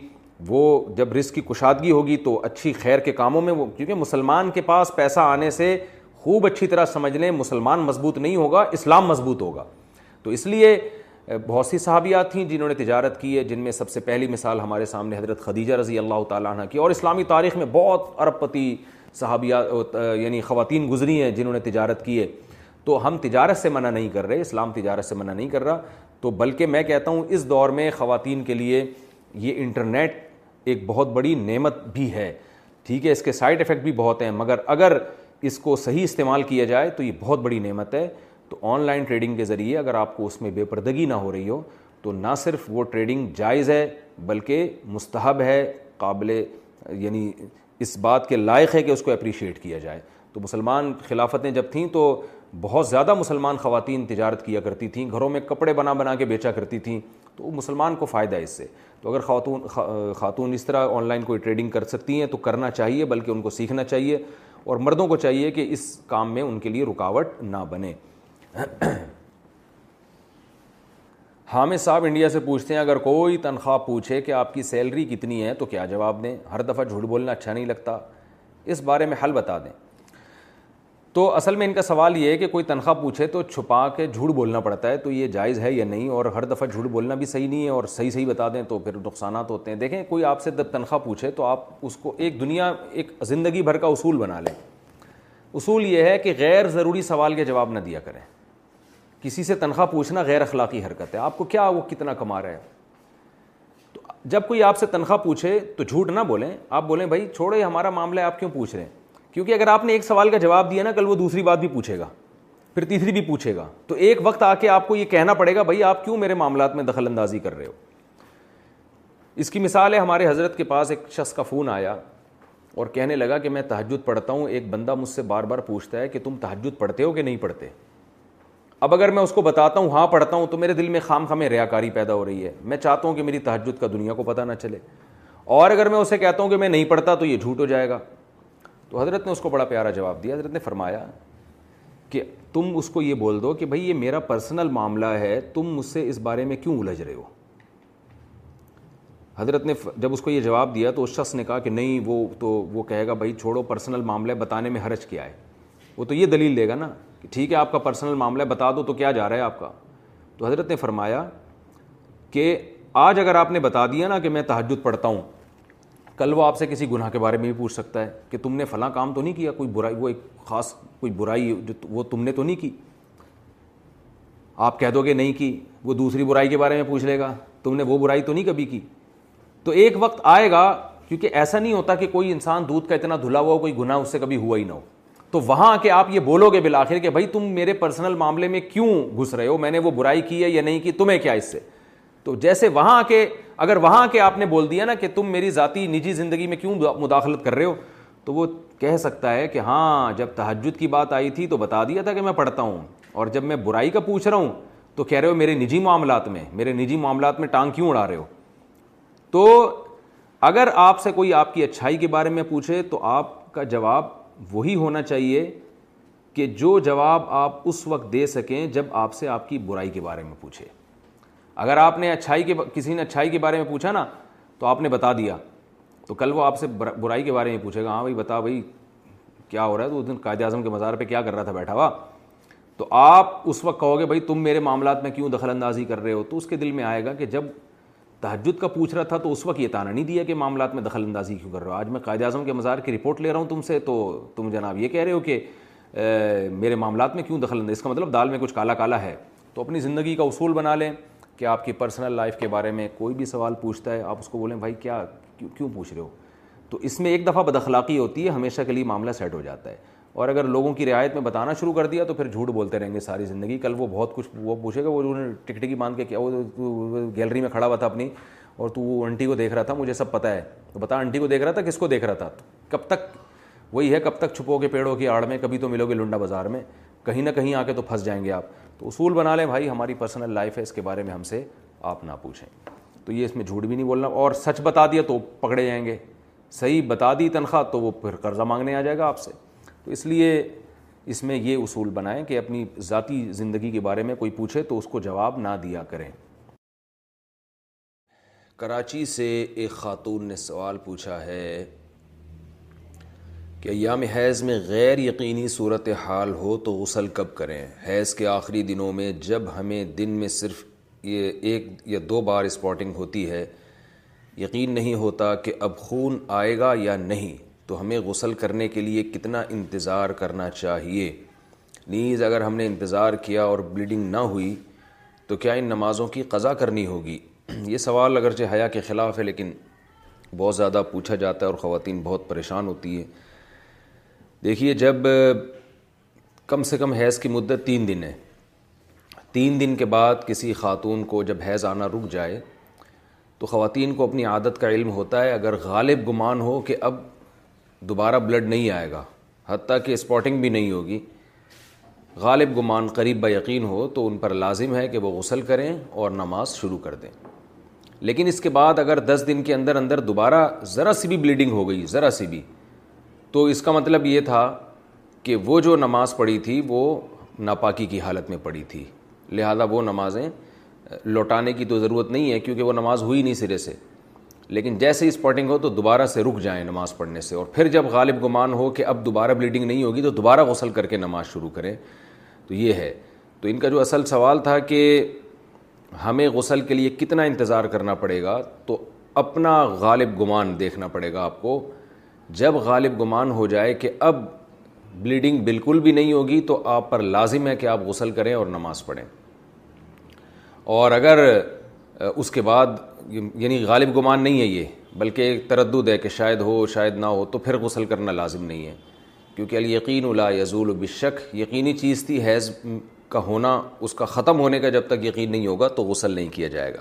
وہ جب رزق کی کشادگی ہوگی تو اچھی خیر کے کاموں میں وہ کیونکہ مسلمان کے پاس پیسہ آنے سے خوب اچھی طرح سمجھ لیں مسلمان مضبوط نہیں ہوگا اسلام مضبوط ہوگا تو اس لیے بہت سی صحابیات تھیں جنہوں نے تجارت کی ہے جن میں سب سے پہلی مثال ہمارے سامنے حضرت خدیجہ رضی اللہ تعالیٰ عنہ کی اور اسلامی تاریخ میں بہت ارب پتی صحابیات یعنی خواتین گزری ہیں جنہوں نے تجارت کی ہے تو ہم تجارت سے منع نہیں کر رہے اسلام تجارت سے منع نہیں کر رہا تو بلکہ میں کہتا ہوں اس دور میں خواتین کے لیے یہ انٹرنیٹ ایک بہت بڑی نعمت بھی ہے ٹھیک ہے اس کے سائڈ افیکٹ بھی بہت ہیں مگر اگر اس کو صحیح استعمال کیا جائے تو یہ بہت بڑی نعمت ہے تو آن لائن ٹریڈنگ کے ذریعے اگر آپ کو اس میں بے پردگی نہ ہو رہی ہو تو نہ صرف وہ ٹریڈنگ جائز ہے بلکہ مستحب ہے قابل یعنی اس بات کے لائق ہے کہ اس کو اپریشیٹ کیا جائے تو مسلمان خلافتیں جب تھیں تو بہت زیادہ مسلمان خواتین تجارت کیا کرتی تھیں گھروں میں کپڑے بنا بنا کے بیچا کرتی تھیں تو مسلمان کو فائدہ ہے اس سے تو اگر خاتون خاتون اس طرح آن لائن کوئی ٹریڈنگ کر سکتی ہیں تو کرنا چاہیے بلکہ ان کو سیکھنا چاہیے اور مردوں کو چاہیے کہ اس کام میں ان کے لیے رکاوٹ نہ بنے <clears throat> حامد صاحب انڈیا سے پوچھتے ہیں اگر کوئی تنخواہ پوچھے کہ آپ کی سیلری کتنی ہے تو کیا جواب دیں ہر دفعہ جھوٹ بولنا اچھا نہیں لگتا اس بارے میں حل بتا دیں تو اصل میں ان کا سوال یہ ہے کہ کوئی تنخواہ پوچھے تو چھپا کے جھوٹ بولنا پڑتا ہے تو یہ جائز ہے یا نہیں اور ہر دفعہ جھوٹ بولنا بھی صحیح نہیں ہے اور صحیح صحیح بتا دیں تو پھر نقصانات ہوتے ہیں دیکھیں کوئی آپ سے جب تنخواہ پوچھے تو آپ اس کو ایک دنیا ایک زندگی بھر کا اصول بنا لیں اصول یہ ہے کہ غیر ضروری سوال کے جواب نہ دیا کریں کسی سے تنخواہ پوچھنا غیر اخلاقی حرکت ہے آپ کو کیا وہ کتنا کما رہا ہے تو جب کوئی آپ سے تنخواہ پوچھے تو جھوٹ نہ بولیں آپ بولیں بھائی چھوڑے ہمارا معاملہ ہے آپ کیوں پوچھ رہے ہیں کیونکہ اگر آپ نے ایک سوال کا جواب دیا نا کل وہ دوسری بات بھی پوچھے گا پھر تیسری بھی پوچھے گا تو ایک وقت آ کے آپ کو یہ کہنا پڑے گا بھائی آپ کیوں میرے معاملات میں دخل اندازی کر رہے ہو اس کی مثال ہے ہمارے حضرت کے پاس ایک شخص کا فون آیا اور کہنے لگا کہ میں تحجد پڑھتا ہوں ایک بندہ مجھ سے بار بار پوچھتا ہے کہ تم تحجد پڑھتے ہو کہ نہیں پڑھتے اب اگر میں اس کو بتاتا ہوں ہاں پڑھتا ہوں تو میرے دل میں خام خام ریا کاری پیدا ہو رہی ہے میں چاہتا ہوں کہ میری تہجد کا دنیا کو پتہ نہ چلے اور اگر میں اسے کہتا ہوں کہ میں نہیں پڑھتا تو یہ جھوٹ ہو جائے گا تو حضرت نے اس کو بڑا پیارا جواب دیا حضرت نے فرمایا کہ تم اس کو یہ بول دو کہ بھائی یہ میرا پرسنل معاملہ ہے تم مجھ سے اس بارے میں کیوں الجھ رہے ہو حضرت نے جب اس کو یہ جواب دیا تو اس شخص نے کہا کہ نہیں وہ تو وہ کہے گا بھائی چھوڑو پرسنل معاملہ بتانے میں حرج کیا ہے وہ تو یہ دلیل دے گا نا کہ ٹھیک ہے آپ کا پرسنل معاملہ بتا دو تو کیا جا رہا ہے آپ کا تو حضرت نے فرمایا کہ آج اگر آپ نے بتا دیا نا کہ میں تحجد پڑھتا ہوں کل وہ آپ سے کسی گناہ کے بارے میں بھی پوچھ سکتا ہے کہ تم نے فلاں کام تو نہیں کیا کوئی برائی وہ ایک خاص کوئی برائی جو وہ تم نے تو نہیں کی آپ کہہ دو گے نہیں کی وہ دوسری برائی کے بارے میں پوچھ لے گا تم نے وہ برائی تو نہیں کبھی کی تو ایک وقت آئے گا کیونکہ ایسا نہیں ہوتا کہ کوئی انسان دودھ کا اتنا دھلا ہوا ہو کوئی گناہ اس سے کبھی ہوا ہی نہ ہو تو وہاں آ کے آپ یہ بولو گے بالآخر کہ بھائی تم میرے پرسنل معاملے میں کیوں گھس رہے ہو میں نے وہ برائی کی ہے یا نہیں کی تمہیں کیا اس سے تو جیسے وہاں کے اگر وہاں کے آپ نے بول دیا نا کہ تم میری ذاتی نجی زندگی میں کیوں مداخلت کر رہے ہو تو وہ کہہ سکتا ہے کہ ہاں جب تحجد کی بات آئی تھی تو بتا دیا تھا کہ میں پڑھتا ہوں اور جب میں برائی کا پوچھ رہا ہوں تو کہہ رہے ہو میرے نجی معاملات میں میرے نجی معاملات میں ٹانگ کیوں اڑا رہے ہو تو اگر آپ سے کوئی آپ کی اچھائی کے بارے میں پوچھے تو آپ کا جواب وہی ہونا چاہیے کہ جو جواب آپ اس وقت دے سکیں جب آپ سے آپ کی برائی کے بارے میں پوچھے اگر آپ نے اچھائی کے کسی نے اچھائی کے بارے میں پوچھا نا تو آپ نے بتا دیا تو کل وہ آپ سے برائی کے بارے میں پوچھے گا ہاں بھائی بتا بھائی کیا ہو رہا ہے تو اس دن قائد اعظم کے مزار پہ کیا کر رہا تھا بیٹھا ہوا تو آپ اس وقت کہو گے بھائی تم میرے معاملات میں کیوں دخل اندازی کر رہے ہو تو اس کے دل میں آئے گا کہ جب تحجد کا پوچھ رہا تھا تو اس وقت یہ تانا نہیں دیا کہ معاملات میں دخل اندازی کیوں کر رہا ہو آج میں قائد اعظم کے مزار کی رپورٹ لے رہا ہوں تم سے تو تم جناب یہ کہہ رہے ہو کہ میرے معاملات میں کیوں دخل اندازی اس کا مطلب دال میں کچھ کالا کالا ہے تو اپنی زندگی کا اصول بنا لیں کہ آپ کی پرسنل لائف کے بارے میں کوئی بھی سوال پوچھتا ہے آپ اس کو بولیں بھائی کیا کیوں پوچھ رہے ہو تو اس میں ایک دفعہ بدخلاقی ہوتی ہے ہمیشہ کے لیے معاملہ سیٹ ہو جاتا ہے اور اگر لوگوں کی رعایت میں بتانا شروع کر دیا تو پھر جھوٹ بولتے رہیں گے ساری زندگی کل وہ بہت کچھ وہ پوچھے گا وہ ٹکٹ ٹکٹکی باندھ کے کیا وہ گیلری میں کھڑا ہوا تھا اپنی اور تو وہ انٹی کو دیکھ رہا تھا مجھے سب پتہ ہے تو بتا انٹی کو دیکھ رہا تھا کس کو دیکھ رہا تھا کب تک وہی ہے کب تک چھپو گے پیڑوں کی آڑ میں کبھی تو ملو گے لنڈا بازار میں کہیں نہ کہیں آ کے تو پھنس جائیں گے آپ تو اصول بنا لیں بھائی ہماری پرسنل لائف ہے اس کے بارے میں ہم سے آپ نہ پوچھیں تو یہ اس میں جھوٹ بھی نہیں بولنا اور سچ بتا دیا تو پکڑے جائیں گے صحیح بتا دی تنخواہ تو وہ پھر قرضہ مانگنے آ جائے گا آپ سے تو اس لیے اس میں یہ اصول بنائیں کہ اپنی ذاتی زندگی کے بارے میں کوئی پوچھے تو اس کو جواب نہ دیا کریں کراچی سے ایک خاتون نے سوال پوچھا ہے کہ ایام حیض میں غیر یقینی صورت حال ہو تو غسل کب کریں حیض کے آخری دنوں میں جب ہمیں دن میں صرف یہ ایک یا دو بار اسپاٹنگ ہوتی ہے یقین نہیں ہوتا کہ اب خون آئے گا یا نہیں تو ہمیں غسل کرنے کے لیے کتنا انتظار کرنا چاہیے نیز اگر ہم نے انتظار کیا اور بلیڈنگ نہ ہوئی تو کیا ان نمازوں کی قضا کرنی ہوگی <clears throat> یہ سوال اگرچہ حیا کے خلاف ہے لیکن بہت زیادہ پوچھا جاتا ہے اور خواتین بہت پریشان ہوتی ہیں دیکھیے جب کم سے کم حیض کی مدت تین دن ہے تین دن کے بعد کسی خاتون کو جب حیض آنا رک جائے تو خواتین کو اپنی عادت کا علم ہوتا ہے اگر غالب گمان ہو کہ اب دوبارہ بلڈ نہیں آئے گا حتیٰ کہ اسپاٹنگ بھی نہیں ہوگی غالب گمان قریب بہ یقین ہو تو ان پر لازم ہے کہ وہ غسل کریں اور نماز شروع کر دیں لیکن اس کے بعد اگر دس دن کے اندر اندر دوبارہ ذرا سی بھی بلیڈنگ ہو گئی ذرا سی بھی تو اس کا مطلب یہ تھا کہ وہ جو نماز پڑھی تھی وہ ناپاکی کی حالت میں پڑھی تھی لہذا وہ نمازیں لوٹانے کی تو ضرورت نہیں ہے کیونکہ وہ نماز ہوئی نہیں سرے سے لیکن جیسے ہی اسپاٹنگ ہو تو دوبارہ سے رک جائیں نماز پڑھنے سے اور پھر جب غالب گمان ہو کہ اب دوبارہ بلیڈنگ نہیں ہوگی تو دوبارہ غسل کر کے نماز شروع کریں تو یہ ہے تو ان کا جو اصل سوال تھا کہ ہمیں غسل کے لیے کتنا انتظار کرنا پڑے گا تو اپنا غالب گمان دیکھنا پڑے گا آپ کو جب غالب گمان ہو جائے کہ اب بلیڈنگ بالکل بھی نہیں ہوگی تو آپ پر لازم ہے کہ آپ غسل کریں اور نماز پڑھیں اور اگر اس کے بعد یعنی غالب گمان نہیں ہے یہ بلکہ ایک تردد ہے کہ شاید ہو شاید نہ ہو تو پھر غسل کرنا لازم نہیں ہے کیونکہ الیقین یقین یزول بشک یقینی چیز تھی حیض کا ہونا اس کا ختم ہونے کا جب تک یقین نہیں ہوگا تو غسل نہیں کیا جائے گا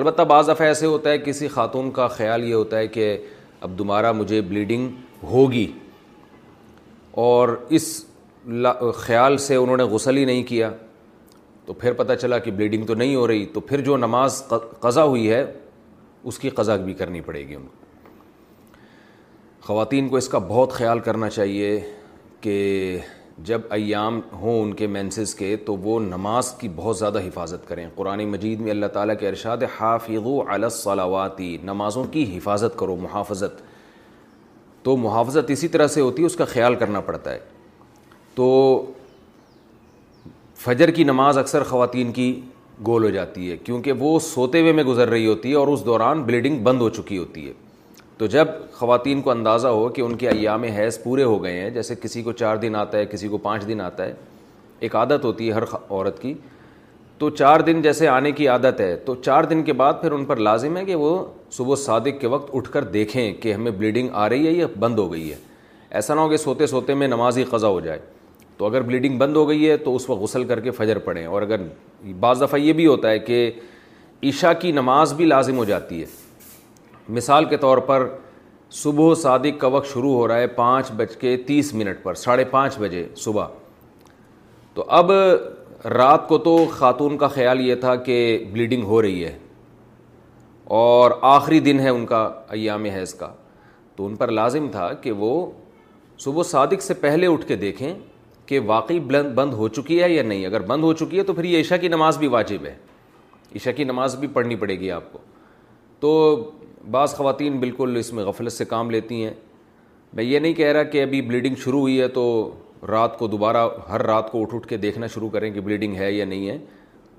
البتہ بعض دفعہ ایسے ہوتا ہے کسی خاتون کا خیال یہ ہوتا ہے کہ اب دوبارہ مجھے بلیڈنگ ہوگی اور اس خیال سے انہوں نے غسل ہی نہیں کیا تو پھر پتہ چلا کہ بلیڈنگ تو نہیں ہو رہی تو پھر جو نماز قضا ہوئی ہے اس کی قضا بھی کرنی پڑے گی ان کو خواتین کو اس کا بہت خیال کرنا چاہیے کہ جب ایام ہوں ان کے مینسز کے تو وہ نماز کی بہت زیادہ حفاظت کریں قرآن مجید میں اللہ تعالیٰ کے ارشاد الصلاواتی نمازوں کی حفاظت کرو محافظت تو محافظت اسی طرح سے ہوتی ہے اس کا خیال کرنا پڑتا ہے تو فجر کی نماز اکثر خواتین کی گول ہو جاتی ہے کیونکہ وہ سوتے ہوئے میں گزر رہی ہوتی ہے اور اس دوران بلیڈنگ بند ہو چکی ہوتی ہے تو جب خواتین کو اندازہ ہو کہ ان کے ایام حیض پورے ہو گئے ہیں جیسے کسی کو چار دن آتا ہے کسی کو پانچ دن آتا ہے ایک عادت ہوتی ہے ہر عورت کی تو چار دن جیسے آنے کی عادت ہے تو چار دن کے بعد پھر ان پر لازم ہے کہ وہ صبح صادق کے وقت اٹھ کر دیکھیں کہ ہمیں بلیڈنگ آ رہی ہے یا بند ہو گئی ہے ایسا نہ ہو کہ سوتے سوتے میں نماز ہی قضا ہو جائے تو اگر بلیڈنگ بند ہو گئی ہے تو اس وقت غسل کر کے فجر پڑھیں اور اگر بعض دفعہ یہ بھی ہوتا ہے کہ عشاء کی نماز بھی لازم ہو جاتی ہے مثال کے طور پر صبح صادق کا وقت شروع ہو رہا ہے پانچ بج کے تیس منٹ پر ساڑھے پانچ بجے صبح تو اب رات کو تو خاتون کا خیال یہ تھا کہ بلیڈنگ ہو رہی ہے اور آخری دن ہے ان کا ایام حیض کا تو ان پر لازم تھا کہ وہ صبح صادق سے پہلے اٹھ کے دیکھیں کہ واقعی بلند بند ہو چکی ہے یا نہیں اگر بند ہو چکی ہے تو پھر یہ عشاء کی نماز بھی واجب ہے عشاء کی نماز بھی پڑھنی پڑے گی آپ کو تو بعض خواتین بالکل اس میں غفلت سے کام لیتی ہیں میں یہ نہیں کہہ رہا کہ ابھی بلیڈنگ شروع ہوئی ہے تو رات کو دوبارہ ہر رات کو اٹھ اٹھ کے دیکھنا شروع کریں کہ بلیڈنگ ہے یا نہیں ہے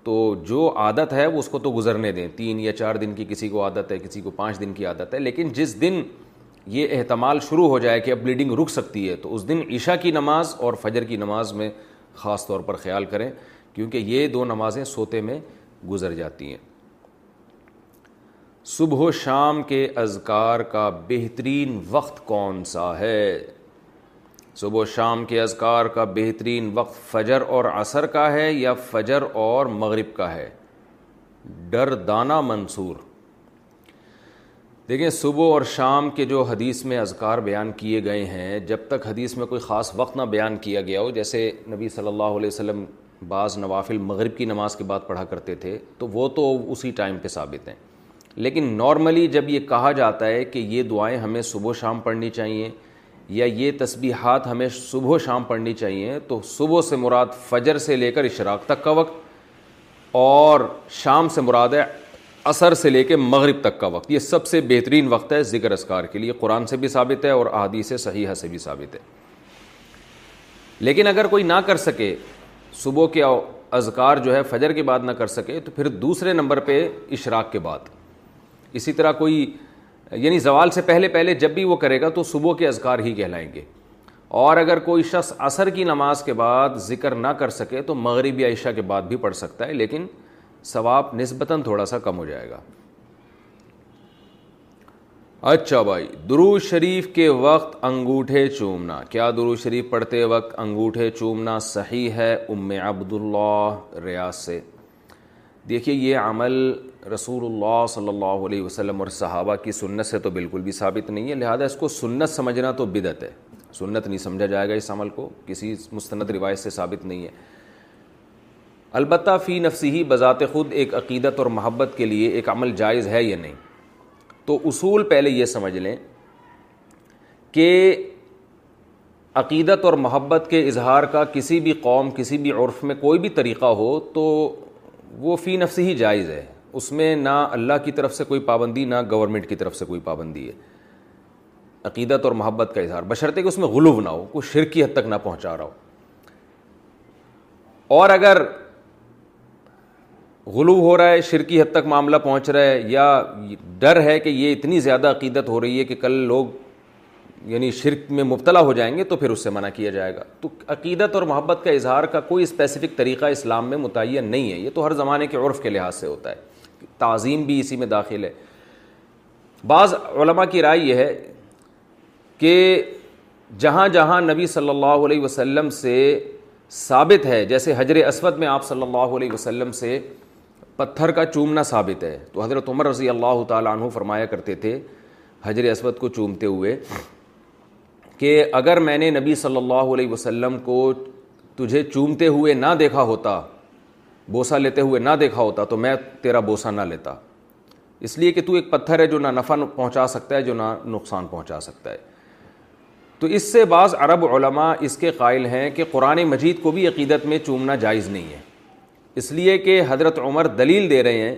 تو جو عادت ہے وہ اس کو تو گزرنے دیں تین یا چار دن کی کسی کو عادت ہے کسی کو پانچ دن کی عادت ہے لیکن جس دن یہ احتمال شروع ہو جائے کہ اب بلیڈنگ رک سکتی ہے تو اس دن عشاء کی نماز اور فجر کی نماز میں خاص طور پر خیال کریں کیونکہ یہ دو نمازیں سوتے میں گزر جاتی ہیں صبح و شام کے اذکار کا بہترین وقت کون سا ہے صبح و شام کے اذکار کا بہترین وقت فجر اور عصر کا ہے یا فجر اور مغرب کا ہے ڈر دانا منصور دیکھیں صبح اور شام کے جو حدیث میں اذکار بیان کیے گئے ہیں جب تک حدیث میں کوئی خاص وقت نہ بیان کیا گیا ہو جیسے نبی صلی اللہ علیہ وسلم بعض نوافل مغرب کی نماز کے بعد پڑھا کرتے تھے تو وہ تو اسی ٹائم پہ ثابت ہیں لیکن نارملی جب یہ کہا جاتا ہے کہ یہ دعائیں ہمیں صبح و شام پڑھنی چاہیے یا یہ تسبیحات ہمیں صبح و شام پڑھنی چاہیے تو صبح سے مراد فجر سے لے کر اشراق تک کا وقت اور شام سے مراد ہے عصر سے لے کے مغرب تک کا وقت یہ سب سے بہترین وقت ہے ذکر اذکار کے لیے قرآن سے بھی ثابت ہے اور احادیث صحیحہ سے بھی ثابت ہے لیکن اگر کوئی نہ کر سکے صبح کے اذکار جو ہے فجر کے بعد نہ کر سکے تو پھر دوسرے نمبر پہ اشراق کے بعد اسی طرح کوئی یعنی زوال سے پہلے پہلے جب بھی وہ کرے گا تو صبح کے اذکار ہی کہلائیں گے اور اگر کوئی شخص عصر کی نماز کے بعد ذکر نہ کر سکے تو مغرب یا عشاء کے بعد بھی پڑھ سکتا ہے لیکن ثواب نسبتاً تھوڑا سا کم ہو جائے گا اچھا بھائی درو شریف کے وقت انگوٹھے چومنا کیا درو شریف پڑھتے وقت انگوٹھے چومنا صحیح ہے ام عبداللہ ریاض سے دیکھیے یہ عمل رسول اللہ صلی اللہ علیہ وسلم اور صحابہ کی سنت سے تو بالکل بھی ثابت نہیں ہے لہٰذا اس کو سنت سمجھنا تو بدت ہے سنت نہیں سمجھا جائے گا اس عمل کو کسی مستند روایت سے ثابت نہیں ہے البتہ فی نفسی ہی بذات خود ایک عقیدت اور محبت کے لیے ایک عمل جائز ہے یا نہیں تو اصول پہلے یہ سمجھ لیں کہ عقیدت اور محبت کے اظہار کا کسی بھی قوم کسی بھی عرف میں کوئی بھی طریقہ ہو تو وہ فی نفسی ہی جائز ہے اس میں نہ اللہ کی طرف سے کوئی پابندی نہ گورنمنٹ کی طرف سے کوئی پابندی ہے عقیدت اور محبت کا اظہار کہ اس میں غلو نہ ہو کوئی شرکی حد تک نہ پہنچا رہا ہو اور اگر غلو ہو رہا ہے شرکی حد تک معاملہ پہنچ رہا ہے یا ڈر ہے کہ یہ اتنی زیادہ عقیدت ہو رہی ہے کہ کل لوگ یعنی شرک میں مبتلا ہو جائیں گے تو پھر اس سے منع کیا جائے گا تو عقیدت اور محبت کا اظہار کا کوئی اسپیسیفک طریقہ اسلام میں متعین نہیں ہے یہ تو ہر زمانے کے عرف کے لحاظ سے ہوتا ہے تعظیم بھی اسی میں داخل ہے بعض علماء کی رائے یہ ہے کہ جہاں جہاں نبی صلی اللہ علیہ وسلم سے ثابت ہے جیسے حجر اسود میں آپ صلی اللہ علیہ وسلم سے پتھر کا چومنا ثابت ہے تو حضرت عمر رضی اللہ تعالیٰ عنہ فرمایا کرتے تھے حجر اسود کو چومتے ہوئے کہ اگر میں نے نبی صلی اللہ علیہ وسلم کو تجھے چومتے ہوئے نہ دیکھا ہوتا بوسہ لیتے ہوئے نہ دیکھا ہوتا تو میں تیرا بوسہ نہ لیتا اس لیے کہ تو ایک پتھر ہے جو نہ نفع پہنچا سکتا ہے جو نہ نقصان پہنچا سکتا ہے تو اس سے بعض عرب علماء اس کے قائل ہیں کہ قرآن مجید کو بھی عقیدت میں چومنا جائز نہیں ہے اس لیے کہ حضرت عمر دلیل دے رہے ہیں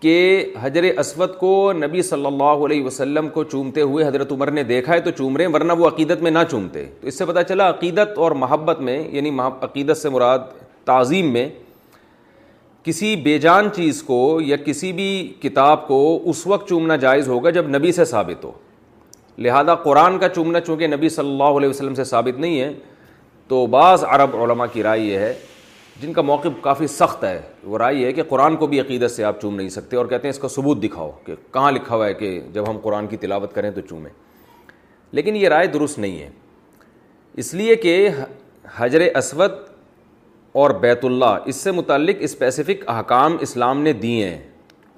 کہ حجر اسود کو نبی صلی اللہ علیہ وسلم کو چومتے ہوئے حضرت عمر نے دیکھا ہے تو چوم رہے ہیں ورنہ وہ عقیدت میں نہ چومتے تو اس سے پتہ چلا عقیدت اور محبت میں یعنی عقیدت سے مراد تعظیم میں کسی بے جان چیز کو یا کسی بھی کتاب کو اس وقت چومنا جائز ہوگا جب نبی سے ثابت ہو لہذا قرآن کا چومنا چونکہ نبی صلی اللہ علیہ وسلم سے ثابت نہیں ہے تو بعض عرب علماء کی رائے یہ ہے جن کا موقع کافی سخت ہے وہ رائے یہ ہے کہ قرآن کو بھی عقیدت سے آپ چوم نہیں سکتے اور کہتے ہیں اس کا ثبوت دکھاؤ کہ کہاں لکھا ہوا ہے کہ جب ہم قرآن کی تلاوت کریں تو چومیں لیکن یہ رائے درست نہیں ہے اس لیے کہ حجر اسود اور بیت اللہ اس سے متعلق اسپیسیفک احکام اسلام نے دیے ہیں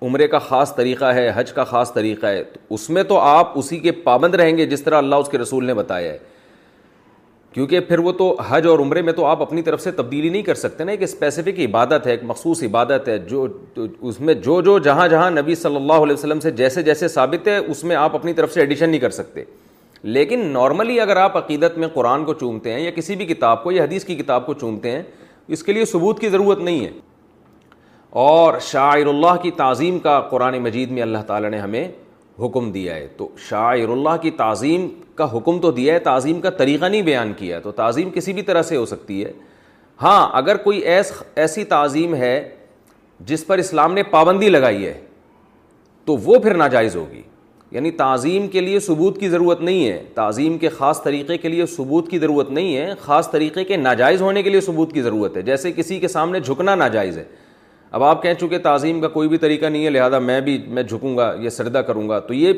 عمرے کا خاص طریقہ ہے حج کا خاص طریقہ ہے اس میں تو آپ اسی کے پابند رہیں گے جس طرح اللہ اس کے رسول نے بتایا ہے کیونکہ پھر وہ تو حج اور عمرے میں تو آپ اپنی طرف سے تبدیلی نہیں کر سکتے نا ایک اسپیسیفک عبادت ہے ایک مخصوص عبادت ہے جو اس میں جو جو جہاں جہاں نبی صلی اللہ علیہ وسلم سے جیسے جیسے ثابت ہے اس میں آپ اپنی طرف سے ایڈیشن نہیں کر سکتے لیکن نارملی اگر آپ عقیدت میں قرآن کو چومتے ہیں یا کسی بھی کتاب کو یا حدیث کی کتاب کو چومتے ہیں اس کے لیے ثبوت کی ضرورت نہیں ہے اور شاعر اللہ کی تعظیم کا قرآن مجید میں اللہ تعالیٰ نے ہمیں حکم دیا ہے تو شاعر اللہ کی تعظیم کا حکم تو دیا ہے تعظیم کا طریقہ نہیں بیان کیا تو تعظیم کسی بھی طرح سے ہو سکتی ہے ہاں اگر کوئی ایس ایسی تعظیم ہے جس پر اسلام نے پابندی لگائی ہے تو وہ پھر ناجائز ہوگی یعنی تعظیم کے لیے ثبوت کی ضرورت نہیں ہے تعظیم کے خاص طریقے کے لیے ثبوت کی ضرورت نہیں ہے خاص طریقے کے ناجائز ہونے کے لیے ثبوت کی ضرورت ہے جیسے کسی کے سامنے جھکنا ناجائز ہے اب آپ کہہ چکے تعظیم کا کوئی بھی طریقہ نہیں ہے لہٰذا میں بھی میں جھکوں گا یہ سردہ کروں گا تو یہ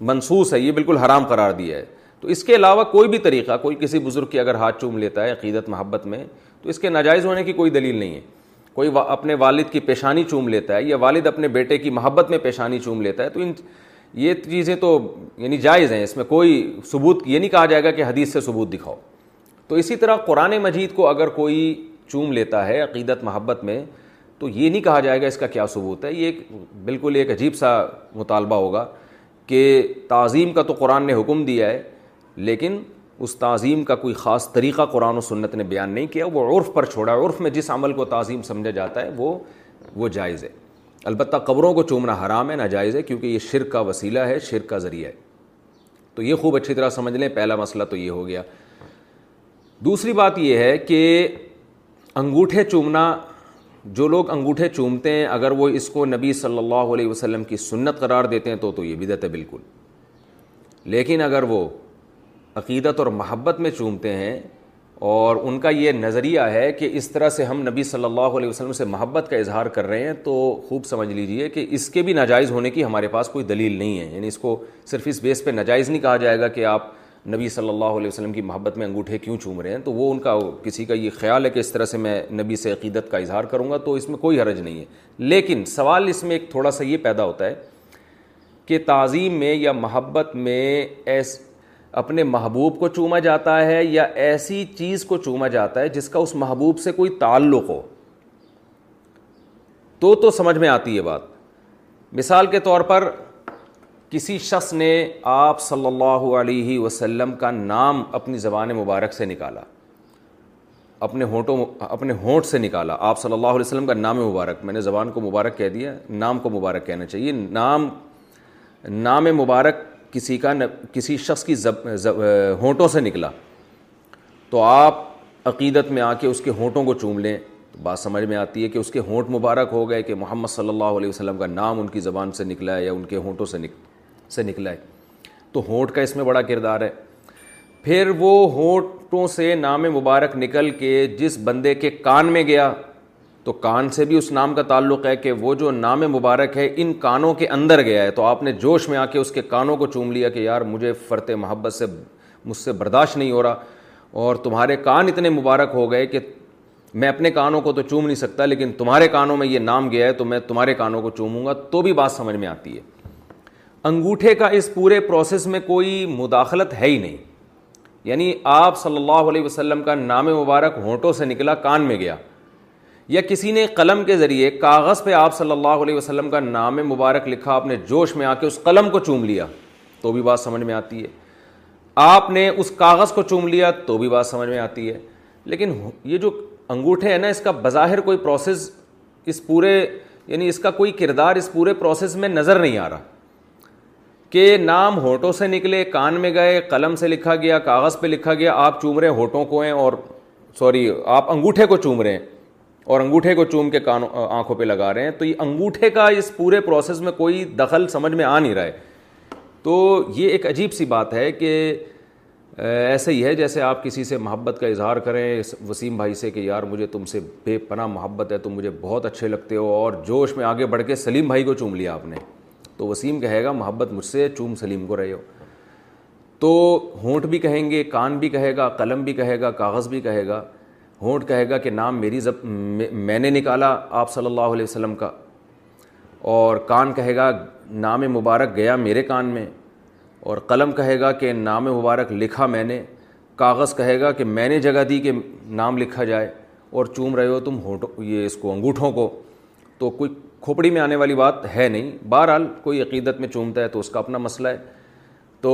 منسوس ہے یہ بالکل حرام قرار دیا ہے تو اس کے علاوہ کوئی بھی طریقہ کوئی کسی بزرگ کی اگر ہاتھ چوم لیتا ہے عقیدت محبت میں تو اس کے ناجائز ہونے کی کوئی دلیل نہیں ہے کوئی اپنے والد کی پیشانی چوم لیتا ہے یا والد اپنے بیٹے کی محبت میں پیشانی چوم لیتا ہے تو ان یہ چیزیں تو یعنی جائز ہیں اس میں کوئی ثبوت یہ نہیں کہا جائے گا کہ حدیث سے ثبوت دکھاؤ تو اسی طرح قرآن مجید کو اگر کوئی چوم لیتا ہے عقیدت محبت میں تو یہ نہیں کہا جائے گا اس کا کیا ثبوت ہے یہ ایک بالکل ایک عجیب سا مطالبہ ہوگا کہ تعظیم کا تو قرآن نے حکم دیا ہے لیکن اس تعظیم کا کوئی خاص طریقہ قرآن و سنت نے بیان نہیں کیا وہ عرف پر چھوڑا عرف میں جس عمل کو تعظیم سمجھا جاتا ہے وہ وہ جائز ہے البتہ قبروں کو چومنا حرام ہے ناجائز ہے کیونکہ یہ شرک کا وسیلہ ہے شرک کا ذریعہ ہے تو یہ خوب اچھی طرح سمجھ لیں پہلا مسئلہ تو یہ ہو گیا دوسری بات یہ ہے کہ انگوٹھے چومنا جو لوگ انگوٹھے چومتے ہیں اگر وہ اس کو نبی صلی اللہ علیہ وسلم کی سنت قرار دیتے ہیں تو تو یہ بدعت ہے بالکل لیکن اگر وہ عقیدت اور محبت میں چومتے ہیں اور ان کا یہ نظریہ ہے کہ اس طرح سے ہم نبی صلی اللہ علیہ وسلم سے محبت کا اظہار کر رہے ہیں تو خوب سمجھ لیجئے کہ اس کے بھی ناجائز ہونے کی ہمارے پاس کوئی دلیل نہیں ہے یعنی اس کو صرف اس بیس پہ ناجائز نہیں کہا جائے گا کہ آپ نبی صلی اللہ علیہ وسلم کی محبت میں انگوٹھے کیوں چوم رہے ہیں تو وہ ان کا کسی کا یہ خیال ہے کہ اس طرح سے میں نبی سے عقیدت کا اظہار کروں گا تو اس میں کوئی حرج نہیں ہے لیکن سوال اس میں ایک تھوڑا سا یہ پیدا ہوتا ہے کہ تعظیم میں یا محبت میں ایس اپنے محبوب کو چوما جاتا ہے یا ایسی چیز کو چوما جاتا ہے جس کا اس محبوب سے کوئی تعلق ہو تو تو سمجھ میں آتی ہے بات مثال کے طور پر کسی شخص نے آپ صلی اللہ علیہ وسلم کا نام اپنی زبان مبارک سے نکالا اپنے ہونٹوں اپنے ہونٹ سے نکالا آپ صلی اللہ علیہ وسلم کا نام مبارک میں نے زبان کو مبارک کہہ دیا نام کو مبارک کہنا چاہیے نام نام مبارک کسی کا کسی شخص کی زب, زب, ہونٹوں سے نکلا تو آپ عقیدت میں آ کے اس کے ہونٹوں کو چوم لیں تو بات سمجھ میں آتی ہے کہ اس کے ہونٹ مبارک ہو گئے کہ محمد صلی اللہ علیہ وسلم کا نام ان کی زبان سے نکلا ہے یا ان کے ہونٹوں سے نک سے نکلا ہے تو ہونٹ کا اس میں بڑا کردار ہے پھر وہ ہونٹوں سے نام مبارک نکل کے جس بندے کے کان میں گیا تو کان سے بھی اس نام کا تعلق ہے کہ وہ جو نام مبارک ہے ان کانوں کے اندر گیا ہے تو آپ نے جوش میں آ کے اس کے کانوں کو چوم لیا کہ یار مجھے فرت محبت سے مجھ سے برداشت نہیں ہو رہا اور تمہارے کان اتنے مبارک ہو گئے کہ میں اپنے کانوں کو تو چوم نہیں سکتا لیکن تمہارے کانوں میں یہ نام گیا ہے تو میں تمہارے کانوں کو چوموں گا تو بھی بات سمجھ میں آتی ہے انگوٹھے کا اس پورے پروسیس میں کوئی مداخلت ہے ہی نہیں یعنی آپ صلی اللہ علیہ وسلم کا نام مبارک ہونٹوں سے نکلا کان میں گیا یا کسی نے قلم کے ذریعے کاغذ پہ آپ صلی اللہ علیہ وسلم کا نام مبارک لکھا آپ نے جوش میں آ کے اس قلم کو چوم لیا تو بھی بات سمجھ میں آتی ہے آپ نے اس کاغذ کو چوم لیا تو بھی بات سمجھ میں آتی ہے لیکن یہ جو انگوٹھے ہیں نا اس کا بظاہر کوئی پروسیس اس پورے یعنی اس کا کوئی کردار اس پورے پروسیس میں نظر نہیں آ رہا کہ نام ہونٹوں سے نکلے کان میں گئے قلم سے لکھا گیا کاغذ پہ لکھا گیا آپ چوم رہے ہیں ہونٹوں کو ہیں اور سوری آپ انگوٹھے کو چوم رہے ہیں اور انگوٹھے کو چوم کے کانوں آنکھوں پہ لگا رہے ہیں تو یہ انگوٹھے کا اس پورے پروسیس میں کوئی دخل سمجھ میں آ نہیں رہا ہے تو یہ ایک عجیب سی بات ہے کہ ایسے ہی ہے جیسے آپ کسی سے محبت کا اظہار کریں وسیم بھائی سے کہ یار مجھے تم سے بے پناہ محبت ہے تم مجھے بہت اچھے لگتے ہو اور جوش میں آگے بڑھ کے سلیم بھائی کو چوم لیا آپ نے تو وسیم کہے گا محبت مجھ سے چوم سلیم کو رہے ہو تو ہونٹ بھی کہیں گے کان بھی کہے گا قلم بھی کہے گا کاغذ بھی کہے گا ہونٹ کہے گا کہ نام میری زب میں نے نکالا آپ صلی اللہ علیہ وسلم کا اور کان کہے گا نام مبارک گیا میرے کان میں اور قلم کہے گا کہ نام مبارک لکھا میں نے کاغذ کہے گا کہ میں نے جگہ دی کہ نام لکھا جائے اور چوم رہے ہو تم ہونٹ یہ اس کو انگوٹھوں کو تو کوئی کھوپڑی میں آنے والی بات ہے نہیں بہرحال کوئی عقیدت میں چومتا ہے تو اس کا اپنا مسئلہ ہے تو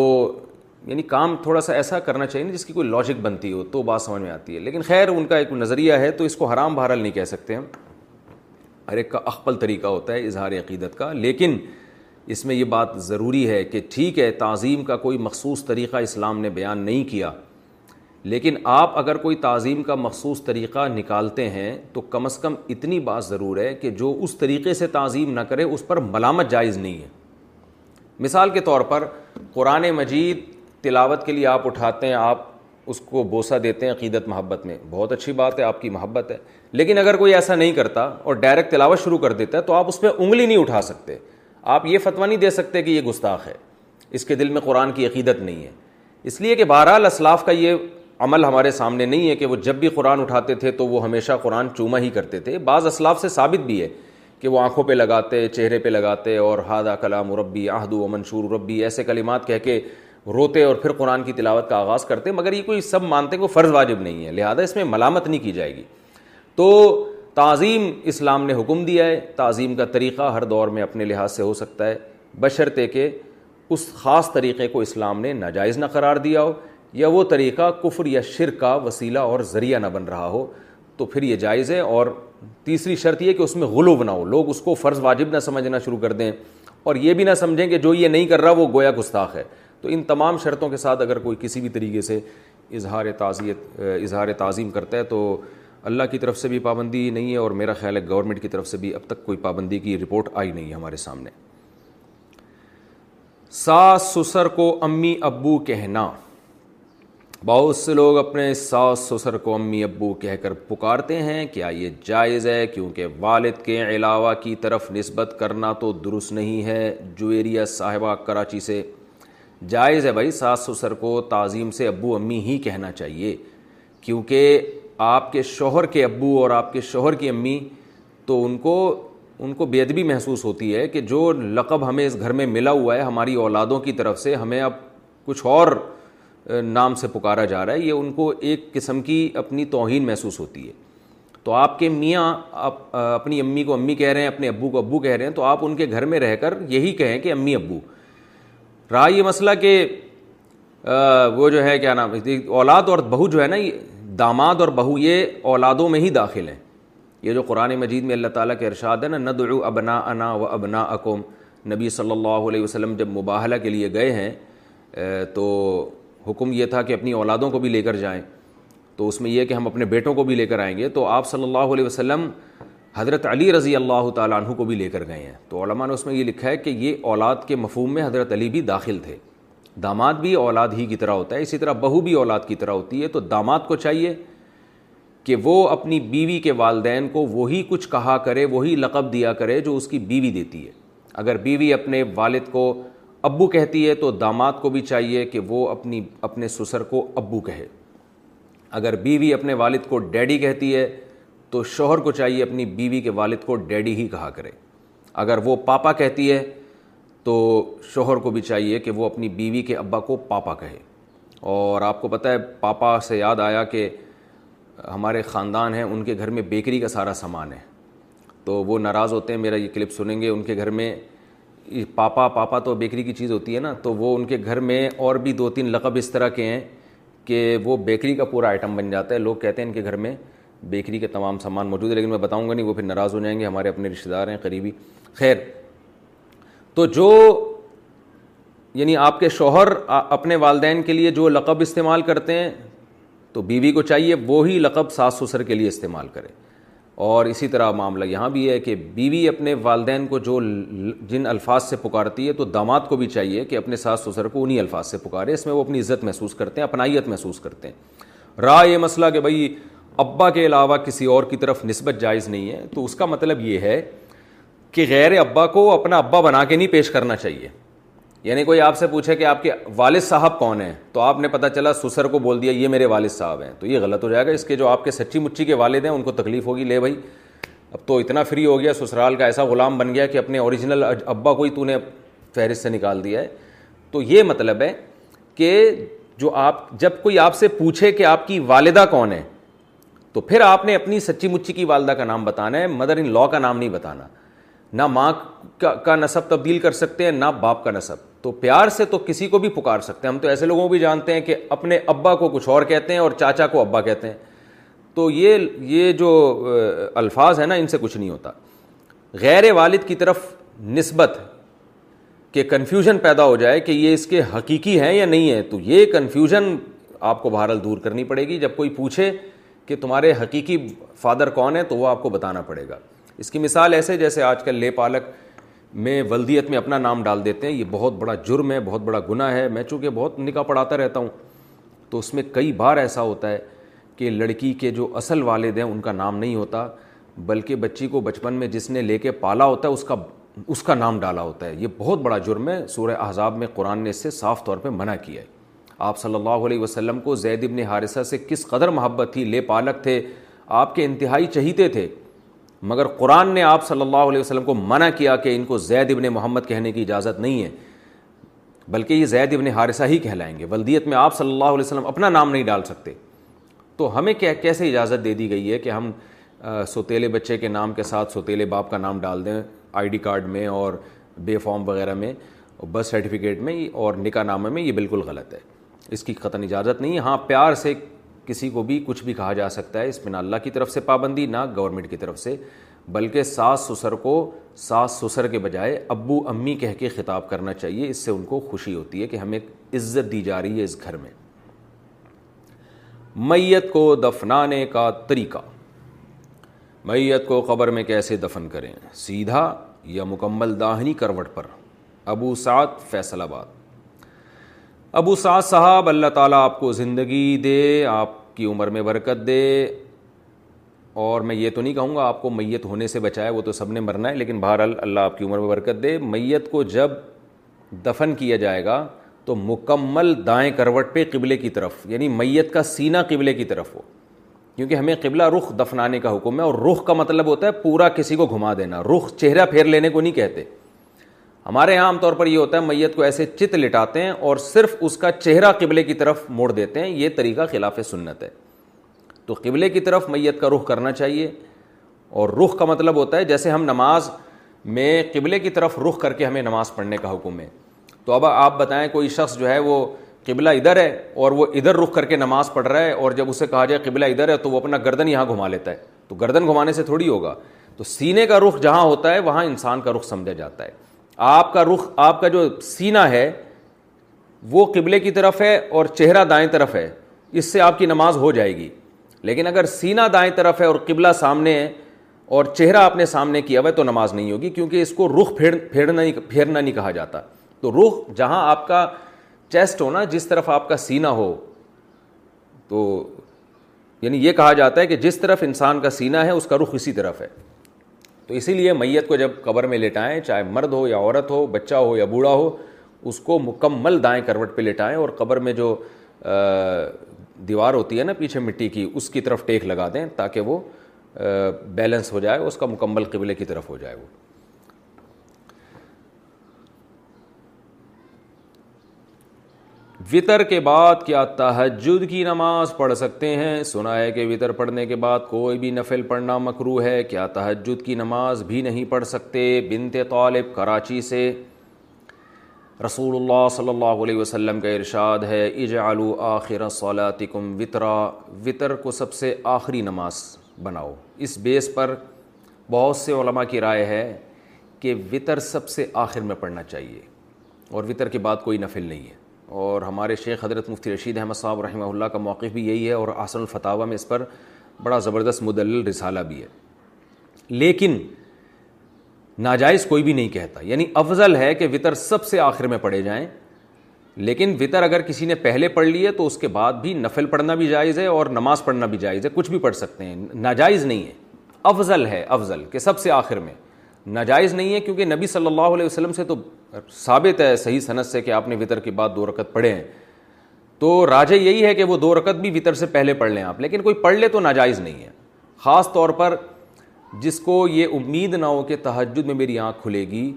یعنی کام تھوڑا سا ایسا کرنا چاہیے جس کی کوئی لاجک بنتی ہو تو بات سمجھ میں آتی ہے لیکن خیر ان کا ایک نظریہ ہے تو اس کو حرام بہرحال نہیں کہہ سکتے ہم ہر ایک کا اقبل طریقہ ہوتا ہے اظہار عقیدت کا لیکن اس میں یہ بات ضروری ہے کہ ٹھیک ہے تعظیم کا کوئی مخصوص طریقہ اسلام نے بیان نہیں کیا لیکن آپ اگر کوئی تعظیم کا مخصوص طریقہ نکالتے ہیں تو کم از کم اتنی بات ضرور ہے کہ جو اس طریقے سے تعظیم نہ کرے اس پر ملامت جائز نہیں ہے مثال کے طور پر قرآن مجید تلاوت کے لیے آپ اٹھاتے ہیں آپ اس کو بوسہ دیتے ہیں عقیدت محبت میں بہت اچھی بات ہے آپ کی محبت ہے لیکن اگر کوئی ایسا نہیں کرتا اور ڈائریکٹ تلاوت شروع کر دیتا ہے تو آپ اس پہ انگلی نہیں اٹھا سکتے آپ یہ فتویٰ نہیں دے سکتے کہ یہ گستاخ ہے اس کے دل میں قرآن کی عقیدت نہیں ہے اس لیے کہ بہرحال اسلاف کا یہ عمل ہمارے سامنے نہیں ہے کہ وہ جب بھی قرآن اٹھاتے تھے تو وہ ہمیشہ قرآن چوما ہی کرتے تھے بعض اسلاف سے ثابت بھی ہے کہ وہ آنکھوں پہ لگاتے چہرے پہ لگاتے اور ہادہ کلام ربی آہدو و منشور ربی ایسے کلمات کہہ کے روتے اور پھر قرآن کی تلاوت کا آغاز کرتے مگر یہ کوئی سب مانتے کو فرض واجب نہیں ہے لہٰذا اس میں ملامت نہیں کی جائے گی تو تعظیم اسلام نے حکم دیا ہے تعظیم کا طریقہ ہر دور میں اپنے لحاظ سے ہو سکتا ہے بشرطے کہ اس خاص طریقے کو اسلام نے ناجائز نہ قرار دیا ہو یا وہ طریقہ کفر یا شر کا وسیلہ اور ذریعہ نہ بن رہا ہو تو پھر یہ جائز ہے اور تیسری شرط یہ کہ اس میں غلو بنا ہو لوگ اس کو فرض واجب نہ سمجھنا شروع کر دیں اور یہ بھی نہ سمجھیں کہ جو یہ نہیں کر رہا وہ گویا گستاخ ہے تو ان تمام شرطوں کے ساتھ اگر کوئی کسی بھی طریقے سے اظہار تعزیت اظہار تعظیم کرتا ہے تو اللہ کی طرف سے بھی پابندی نہیں ہے اور میرا خیال ہے گورنمنٹ کی طرف سے بھی اب تک کوئی پابندی کی رپورٹ آئی نہیں ہے ہمارے سامنے ساس سسر کو امی ابو کہنا بہت سے لوگ اپنے ساس سسر کو امی ابو کہہ کر پکارتے ہیں کیا یہ جائز ہے کیونکہ والد کے علاوہ کی طرف نسبت کرنا تو درست نہیں ہے جویریا صاحبہ کراچی سے جائز ہے بھائی ساس سسر کو تعظیم سے ابو امی ہی کہنا چاہیے کیونکہ آپ کے شوہر کے ابو اور آپ کے شوہر کی امی تو ان کو ان کو بے ادبی محسوس ہوتی ہے کہ جو لقب ہمیں اس گھر میں ملا ہوا ہے ہماری اولادوں کی طرف سے ہمیں اب کچھ اور نام سے پکارا جا رہا ہے یہ ان کو ایک قسم کی اپنی توہین محسوس ہوتی ہے تو آپ کے میاں اپنی امی کو امی کہہ رہے ہیں اپنے ابو کو ابو کہہ رہے ہیں تو آپ ان کے گھر میں رہ کر یہی کہیں کہ امی ابو رہا یہ مسئلہ کہ وہ جو ہے کیا نام اولاد اور بہو جو ہے نا یہ داماد اور بہو یہ اولادوں میں ہی داخل ہیں یہ جو قرآن مجید میں اللہ تعالیٰ کے ارشاد ہے نا ند ابنا انا و ابنا اکوم نبی صلی اللہ علیہ وسلم جب مباحلہ کے لیے گئے ہیں تو حکم یہ تھا کہ اپنی اولادوں کو بھی لے کر جائیں تو اس میں یہ کہ ہم اپنے بیٹوں کو بھی لے کر آئیں گے تو آپ صلی اللہ علیہ وسلم حضرت علی رضی اللہ تعالیٰ عنہ کو بھی لے کر گئے ہیں تو علماء نے اس میں یہ لکھا ہے کہ یہ اولاد کے مفہوم میں حضرت علی بھی داخل تھے داماد بھی اولاد ہی کی طرح ہوتا ہے اسی طرح بہو بھی اولاد کی طرح ہوتی ہے تو داماد کو چاہیے کہ وہ اپنی بیوی کے والدین کو وہی کچھ کہا کرے وہی لقب دیا کرے جو اس کی بیوی دیتی ہے اگر بیوی اپنے والد کو ابو کہتی ہے تو داماد کو بھی چاہیے کہ وہ اپنی اپنے سسر کو ابو کہے اگر بیوی اپنے والد کو ڈیڈی کہتی ہے تو شوہر کو چاہیے اپنی بیوی کے والد کو ڈیڈی ہی کہا کرے اگر وہ پاپا کہتی ہے تو شوہر کو بھی چاہیے کہ وہ اپنی بیوی کے ابا کو پاپا کہے اور آپ کو پتہ ہے پاپا سے یاد آیا کہ ہمارے خاندان ہیں ان کے گھر میں بیکری کا سارا سامان ہے تو وہ ناراض ہوتے ہیں میرا یہ کلپ سنیں گے ان کے گھر میں پاپا پاپا تو بیکری کی چیز ہوتی ہے نا تو وہ ان کے گھر میں اور بھی دو تین لقب اس طرح کے ہیں کہ وہ بیکری کا پورا آئٹم بن جاتا ہے لوگ کہتے ہیں ان کے گھر میں بیکری کے تمام سامان موجود ہے لیکن میں بتاؤں گا نہیں وہ پھر ناراض ہو جائیں گے ہمارے اپنے رشتے دار ہیں قریبی خیر تو جو یعنی آپ کے شوہر اپنے والدین کے لیے جو لقب استعمال کرتے ہیں تو بیوی کو چاہیے وہی لقب ساس سسر کے لیے استعمال کرے اور اسی طرح معاملہ یہاں بھی ہے کہ بیوی اپنے والدین کو جو جن الفاظ سے پکارتی ہے تو داماد کو بھی چاہیے کہ اپنے ساس سسر کو انہی الفاظ سے پکارے اس میں وہ اپنی عزت محسوس کرتے ہیں اپنائیت محسوس کرتے ہیں رہا یہ مسئلہ کہ بھائی ابا کے علاوہ کسی اور کی طرف نسبت جائز نہیں ہے تو اس کا مطلب یہ ہے کہ غیر ابا کو اپنا ابا بنا کے نہیں پیش کرنا چاہیے یعنی کوئی آپ سے پوچھے کہ آپ کے والد صاحب کون ہیں تو آپ نے پتہ چلا سسر کو بول دیا یہ میرے والد صاحب ہیں تو یہ غلط ہو جائے گا اس کے جو آپ کے سچی مچی کے والد ہیں ان کو تکلیف ہوگی لے بھائی اب تو اتنا فری ہو گیا سسرال کا ایسا غلام بن گیا کہ اپنے اوریجنل ابا کو ہی تو نے فہرست سے نکال دیا ہے تو یہ مطلب ہے کہ جو آپ جب کوئی آپ سے پوچھے کہ آپ کی والدہ کون ہے تو پھر آپ نے اپنی سچی مچی کی والدہ کا نام بتانا ہے مدر ان لا کا نام نہیں بتانا نہ ماں کا نصب تبدیل کر سکتے ہیں نہ باپ کا نصب تو پیار سے تو کسی کو بھی پکار سکتے ہیں ہم تو ایسے لوگوں کو جانتے ہیں کہ اپنے ابا کو کچھ اور کہتے ہیں اور چاچا کو ابا کہتے ہیں تو یہ یہ جو الفاظ ہیں نا ان سے کچھ نہیں ہوتا غیر والد کی طرف نسبت کہ کنفیوژن پیدا ہو جائے کہ یہ اس کے حقیقی ہیں یا نہیں ہے تو یہ کنفیوژن آپ کو بہرحال دور کرنی پڑے گی جب کوئی پوچھے کہ تمہارے حقیقی فادر کون ہے تو وہ آپ کو بتانا پڑے گا اس کی مثال ایسے جیسے آج کل لے پالک میں ولدیت میں اپنا نام ڈال دیتے ہیں یہ بہت بڑا جرم ہے بہت بڑا گناہ ہے میں چونکہ بہت نکاح پڑھاتا رہتا ہوں تو اس میں کئی بار ایسا ہوتا ہے کہ لڑکی کے جو اصل والد ہیں ان کا نام نہیں ہوتا بلکہ بچی کو بچپن میں جس نے لے کے پالا ہوتا ہے اس کا اس کا نام ڈالا ہوتا ہے یہ بہت بڑا جرم ہے سورہ احزاب میں قرآن نے اس سے صاف طور پہ منع کیا ہے آپ صلی اللہ علیہ وسلم کو زید ابن حارثہ سے کس قدر محبت تھی لے پالک تھے آپ کے انتہائی چہیتے تھے مگر قرآن نے آپ صلی اللہ علیہ وسلم کو منع کیا کہ ان کو زید ابن محمد کہنے کی اجازت نہیں ہے بلکہ یہ زید ابن حارثہ ہی کہلائیں گے ولدیت میں آپ صلی اللہ علیہ وسلم اپنا نام نہیں ڈال سکتے تو ہمیں کیسے اجازت دے دی گئی ہے کہ ہم سوتیلے بچے کے نام کے ساتھ سوتیلے باپ کا نام ڈال دیں آئی ڈی کارڈ میں اور بے فارم وغیرہ میں برتھ سرٹیفکیٹ میں اور نکاح نامہ میں یہ بالکل غلط ہے اس کی قطن اجازت نہیں ہاں پیار سے کسی کو بھی کچھ بھی کہا جا سکتا ہے اس میں نہ اللہ کی طرف سے پابندی نہ گورنمنٹ کی طرف سے بلکہ ساس سسر کو ساس سسر کے بجائے ابو امی کہہ کے خطاب کرنا چاہیے اس سے ان کو خوشی ہوتی ہے کہ ہمیں عزت دی جا رہی ہے اس گھر میں میت کو دفنانے کا طریقہ میت کو قبر میں کیسے دفن کریں سیدھا یا مکمل داہنی کروٹ پر ابو سعد فیصل آباد ابو سعد صاحب اللہ تعالیٰ آپ کو زندگی دے آپ کی عمر میں برکت دے اور میں یہ تو نہیں کہوں گا آپ کو میت ہونے سے بچائے وہ تو سب نے مرنا ہے لیکن بہرحال اللہ آپ کی عمر میں برکت دے میت کو جب دفن کیا جائے گا تو مکمل دائیں کروٹ پہ قبلے کی طرف یعنی میت کا سینہ قبلے کی طرف ہو کیونکہ ہمیں قبلہ رخ دفنانے کا حکم ہے اور رخ کا مطلب ہوتا ہے پورا کسی کو گھما دینا رخ چہرہ پھیر لینے کو نہیں کہتے ہمارے یہاں عام طور پر یہ ہوتا ہے میت کو ایسے چت لٹاتے ہیں اور صرف اس کا چہرہ قبلے کی طرف موڑ دیتے ہیں یہ طریقہ خلاف سنت ہے تو قبلے کی طرف میت کا رخ کرنا چاہیے اور رخ کا مطلب ہوتا ہے جیسے ہم نماز میں قبلے کی طرف رخ کر کے ہمیں نماز پڑھنے کا حکم ہے تو اب آپ بتائیں کوئی شخص جو ہے وہ قبلہ ادھر ہے اور وہ ادھر رخ کر کے نماز پڑھ رہا ہے اور جب اسے کہا جائے قبلہ ادھر ہے تو وہ اپنا گردن یہاں گھما لیتا ہے تو گردن گھمانے سے تھوڑی ہوگا تو سینے کا رخ جہاں ہوتا ہے وہاں انسان کا رخ سمجھا جاتا ہے آپ کا رخ آپ کا جو سینہ ہے وہ قبلے کی طرف ہے اور چہرہ دائیں طرف ہے اس سے آپ کی نماز ہو جائے گی لیکن اگر سینا دائیں طرف ہے اور قبلہ سامنے ہے اور چہرہ آپ نے سامنے کیا ہوا ہے تو نماز نہیں ہوگی کیونکہ اس کو رخ پھیر پھیرنا نہیں پھیرنا نہیں کہا جاتا تو رخ جہاں آپ کا چیسٹ ہونا جس طرف آپ کا سینا ہو تو یعنی یہ کہا جاتا ہے کہ جس طرف انسان کا سینا ہے اس کا رخ اسی طرف ہے تو اسی لیے میت کو جب قبر میں لیٹائیں چاہے مرد ہو یا عورت ہو بچہ ہو یا بوڑھا ہو اس کو مکمل دائیں کروٹ پہ لٹائیں اور قبر میں جو دیوار ہوتی ہے نا پیچھے مٹی کی اس کی طرف ٹیک لگا دیں تاکہ وہ بیلنس ہو جائے اس کا مکمل قبلے کی طرف ہو جائے وہ وطر کے بعد کیا تہجد کی نماز پڑھ سکتے ہیں سنا ہے کہ وطر پڑھنے کے بعد کوئی بھی نفل پڑھنا مکرو ہے کیا تہجد کی نماز بھی نہیں پڑھ سکتے بنت طالب کراچی سے رسول اللہ صلی اللہ علیہ وسلم کا ارشاد ہے اجعلو آخر صلاتکم وطرا وطر کو سب سے آخری نماز بناؤ اس بیس پر بہت سے علماء کی رائے ہے کہ وطر سب سے آخر میں پڑھنا چاہیے اور وطر کے بعد کوئی نفل نہیں ہے اور ہمارے شیخ حضرت مفتی رشید احمد صاحب رحمہ اللہ کا موقف بھی یہی ہے اور آسن الفتاوہ میں اس پر بڑا زبردست مدل رسالہ بھی ہے لیکن ناجائز کوئی بھی نہیں کہتا یعنی افضل ہے کہ وطر سب سے آخر میں پڑھے جائیں لیکن وطر اگر کسی نے پہلے پڑھ لی ہے تو اس کے بعد بھی نفل پڑھنا بھی جائز ہے اور نماز پڑھنا بھی جائز ہے کچھ بھی پڑھ سکتے ہیں ناجائز نہیں ہے افضل ہے افضل کہ سب سے آخر میں ناجائز نہیں ہے کیونکہ نبی صلی اللہ علیہ وسلم سے تو ثابت ہے صحیح صنعت سے کہ آپ نے وطر کے بعد دو رکت پڑھے ہیں تو راجہ یہی ہے کہ وہ دو رکت بھی وطر سے پہلے پڑھ لیں آپ لیکن کوئی پڑھ لے تو ناجائز نہیں ہے خاص طور پر جس کو یہ امید نہ ہو کہ تحجد میں میری آنکھ کھلے گی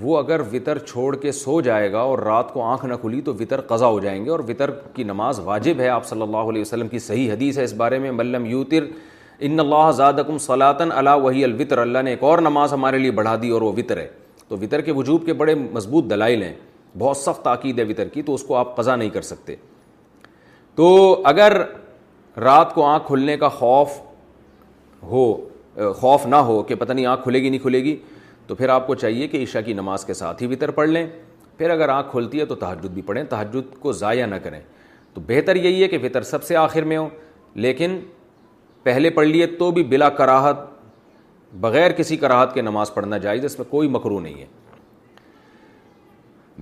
وہ اگر وطر چھوڑ کے سو جائے گا اور رات کو آنکھ نہ کھلی تو وطر قضا ہو جائیں گے اور وطر کی نماز واجب ہے آپ صلی اللہ علیہ وسلم کی صحیح حدیث ہے اس بارے میں ملم یوتر ان اللہ زادکم صلاطن علا وہی الوطر اللہ نے ایک اور نماز ہمارے لیے بڑھا دی اور وہ وطر ہے تو وطر کے وجوب کے بڑے مضبوط دلائل ہیں بہت سخت تاکید ہے وطر کی تو اس کو آپ قضا نہیں کر سکتے تو اگر رات کو آنکھ کھلنے کا خوف ہو خوف نہ ہو کہ پتہ نہیں آنکھ کھلے گی نہیں کھلے گی تو پھر آپ کو چاہیے کہ عشاء کی نماز کے ساتھ ہی وطر پڑھ لیں پھر اگر آنکھ کھلتی ہے تو تحجد بھی پڑھیں تحجد کو ضائع نہ کریں تو بہتر یہی ہے کہ فطر سب سے آخر میں ہو لیکن پہلے پڑھ لیے تو بھی بلا کراہت بغیر کسی کراہت کے نماز پڑھنا جائز اس میں کوئی مکرو نہیں ہے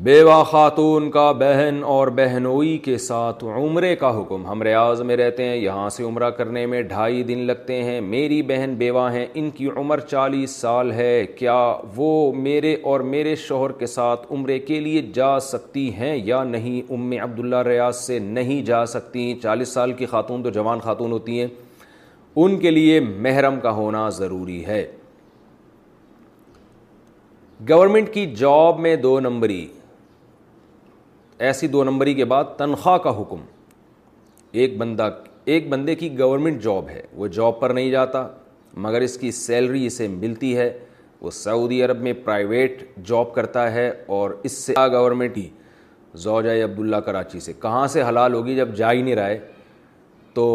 بیوہ خاتون کا بہن اور بہنوئی کے ساتھ عمرے کا حکم ہم ریاض میں رہتے ہیں یہاں سے عمرہ کرنے میں ڈھائی دن لگتے ہیں میری بہن بیوہ ہیں ان کی عمر چالیس سال ہے کیا وہ میرے اور میرے شوہر کے ساتھ عمرے کے لیے جا سکتی ہیں یا نہیں ام عبداللہ ریاض سے نہیں جا سکتی چالیس سال کی خاتون تو جوان خاتون ہوتی ہیں ان کے لیے محرم کا ہونا ضروری ہے گورنمنٹ کی جاب میں دو نمبری ایسی دو نمبری کے بعد تنخواہ کا حکم ایک بندہ ایک بندے کی گورنمنٹ جاب ہے وہ جاب پر نہیں جاتا مگر اس کی سیلری اسے ملتی ہے وہ سعودی عرب میں پرائیویٹ جاب کرتا ہے اور اس سے گورنمنٹ ہی زوجہ عبداللہ کراچی سے کہاں سے حلال ہوگی جب جا ہی نہیں رہا ہے تو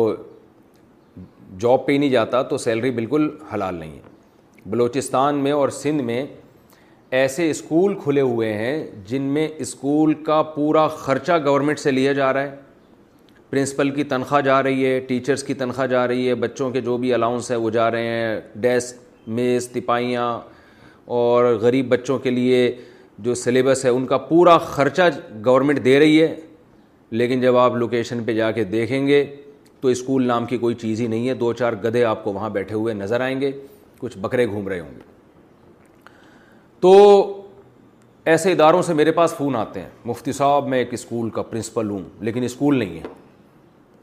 جاب پہ نہیں جاتا تو سیلری بالکل حلال نہیں ہے بلوچستان میں اور سندھ میں ایسے اسکول کھلے ہوئے ہیں جن میں اسکول کا پورا خرچہ گورنمنٹ سے لیا جا رہا ہے پرنسپل کی تنخواہ جا رہی ہے ٹیچرس کی تنخواہ جا رہی ہے بچوں کے جو بھی الاؤنس ہے وہ جا رہے ہیں ڈیسک میز تپاہیاں اور غریب بچوں کے لیے جو سلیبس ہے ان کا پورا خرچہ گورنمنٹ دے رہی ہے لیکن جب آپ لوکیشن پہ جا کے دیکھیں گے تو اسکول نام کی کوئی چیز ہی نہیں ہے دو چار گدے آپ کو وہاں بیٹھے ہوئے نظر آئیں گے کچھ بکرے گھوم رہے ہوں گے تو ایسے اداروں سے میرے پاس فون آتے ہیں مفتی صاحب میں ایک اسکول کا پرنسپل ہوں لیکن اسکول نہیں ہے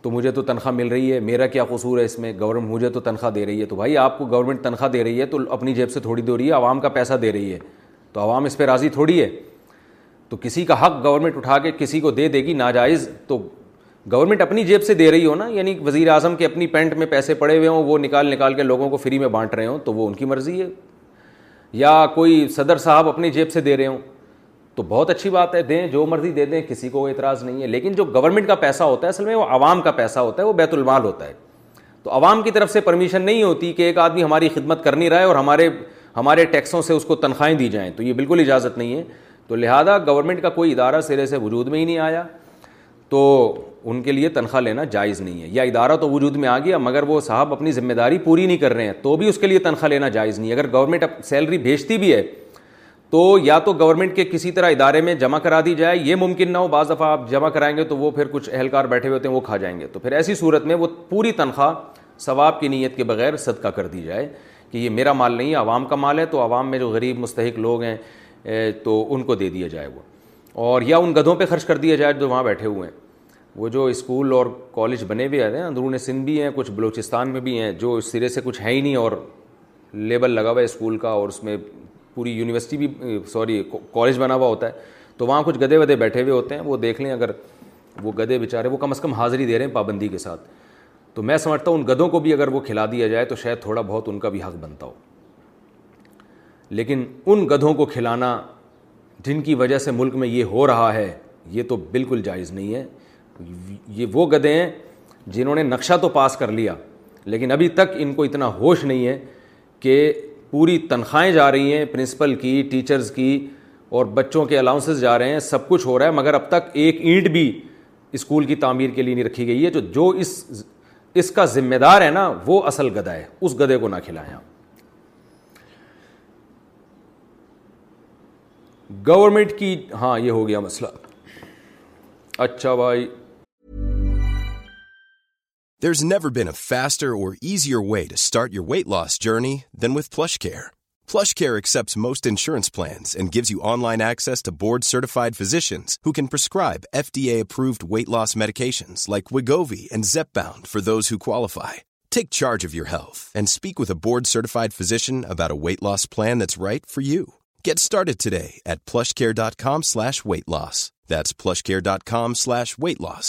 تو مجھے تو تنخواہ مل رہی ہے میرا کیا قصور ہے اس میں گورنمنٹ مجھے تو تنخواہ دے رہی ہے تو بھائی آپ کو گورنمنٹ تنخواہ دے رہی ہے تو اپنی جیب سے تھوڑی دے رہی ہے عوام کا پیسہ دے رہی ہے تو عوام اس پہ راضی تھوڑی ہے تو کسی کا حق گورنمنٹ اٹھا کے کسی کو دے دے گی ناجائز تو گورنمنٹ اپنی جیب سے دے رہی ہو نا یعنی وزیر اعظم کے اپنی پینٹ میں پیسے پڑے ہوئے ہوں وہ نکال نکال کے لوگوں کو فری میں بانٹ رہے ہوں تو وہ ان کی مرضی ہے یا کوئی صدر صاحب اپنی جیب سے دے رہے ہوں تو بہت اچھی بات ہے دیں جو مرضی دے دیں کسی کو اعتراض نہیں ہے لیکن جو گورنمنٹ کا پیسہ ہوتا ہے اصل میں وہ عوام کا پیسہ ہوتا ہے وہ بیت المال ہوتا ہے تو عوام کی طرف سے پرمیشن نہیں ہوتی کہ ایک آدمی ہماری خدمت کر نہیں رہا ہے اور ہمارے ہمارے ٹیکسوں سے اس کو تنخواہیں دی جائیں تو یہ بالکل اجازت نہیں ہے تو لہٰذا گورنمنٹ کا کوئی ادارہ سرے سے وجود میں ہی نہیں آیا تو ان کے لیے تنخواہ لینا جائز نہیں ہے یا ادارہ تو وجود میں آ گیا مگر وہ صاحب اپنی ذمہ داری پوری نہیں کر رہے ہیں تو بھی اس کے لیے تنخواہ لینا جائز نہیں ہے اگر گورنمنٹ سیلری بھیجتی بھی ہے تو یا تو گورنمنٹ کے کسی طرح ادارے میں جمع کرا دی جائے یہ ممکن نہ ہو بعض دفعہ آپ جمع کرائیں گے تو وہ پھر کچھ اہلکار بیٹھے ہوئے ہوتے ہیں وہ کھا جائیں گے تو پھر ایسی صورت میں وہ پوری تنخواہ ثواب کی نیت کے بغیر صدقہ کر دی جائے کہ یہ میرا مال نہیں ہے عوام کا مال ہے تو عوام میں جو غریب مستحق لوگ ہیں تو ان کو دے دیا جائے وہ اور یا ان گدھوں پہ خرچ کر دیا جائے جو وہاں بیٹھے ہوئے ہیں وہ جو اسکول اور کالج بنے ہوئے آ رہے ہیں اندرون سندھ بھی ہیں کچھ بلوچستان میں بھی ہیں جو اس سرے سے کچھ ہے ہی نہیں اور لیبل لگا ہوا ہے اسکول کا اور اس میں پوری یونیورسٹی بھی سوری کالج بنا ہوا ہوتا ہے تو وہاں کچھ گدے ودے بیٹھے ہوئے ہوتے ہیں وہ دیکھ لیں اگر وہ گدے بیچارے وہ کم از کم حاضری دے رہے ہیں پابندی کے ساتھ تو میں سمجھتا ہوں ان گدوں کو بھی اگر وہ کھلا دیا جائے تو شاید تھوڑا بہت ان کا بھی حق بنتا ہو لیکن ان گدھوں کو کھلانا جن کی وجہ سے ملک میں یہ ہو رہا ہے یہ تو بالکل جائز نہیں ہے یہ وہ گدے ہیں جنہوں نے نقشہ تو پاس کر لیا لیکن ابھی تک ان کو اتنا ہوش نہیں ہے کہ پوری تنخواہیں جا رہی ہیں پرنسپل کی ٹیچرز کی اور بچوں کے الاؤنسز جا رہے ہیں سب کچھ ہو رہا ہے مگر اب تک ایک اینٹ بھی اسکول کی تعمیر کے لیے نہیں رکھی گئی ہے جو جو اس اس کا ذمہ دار ہے نا وہ اصل گدا ہے اس گدے کو نہ کھلائیں آپ گورنمنٹ کی ہاں یہ ہو گیا مسئلہ اچھا بھائی There's never been a faster or easier way to start your weight loss journey than with PlushCare. PlushCare accepts most insurance plans and gives you online access to board-certified physicians who can prescribe FDA-approved weight loss medications like Wegovy and Zepbound for those who qualify. Take charge of your health and speak with a board-certified physician about a weight loss plan that's right for you. Get started today at PlushCare.com/weight-loss. That's PlushCare.com/weight-loss.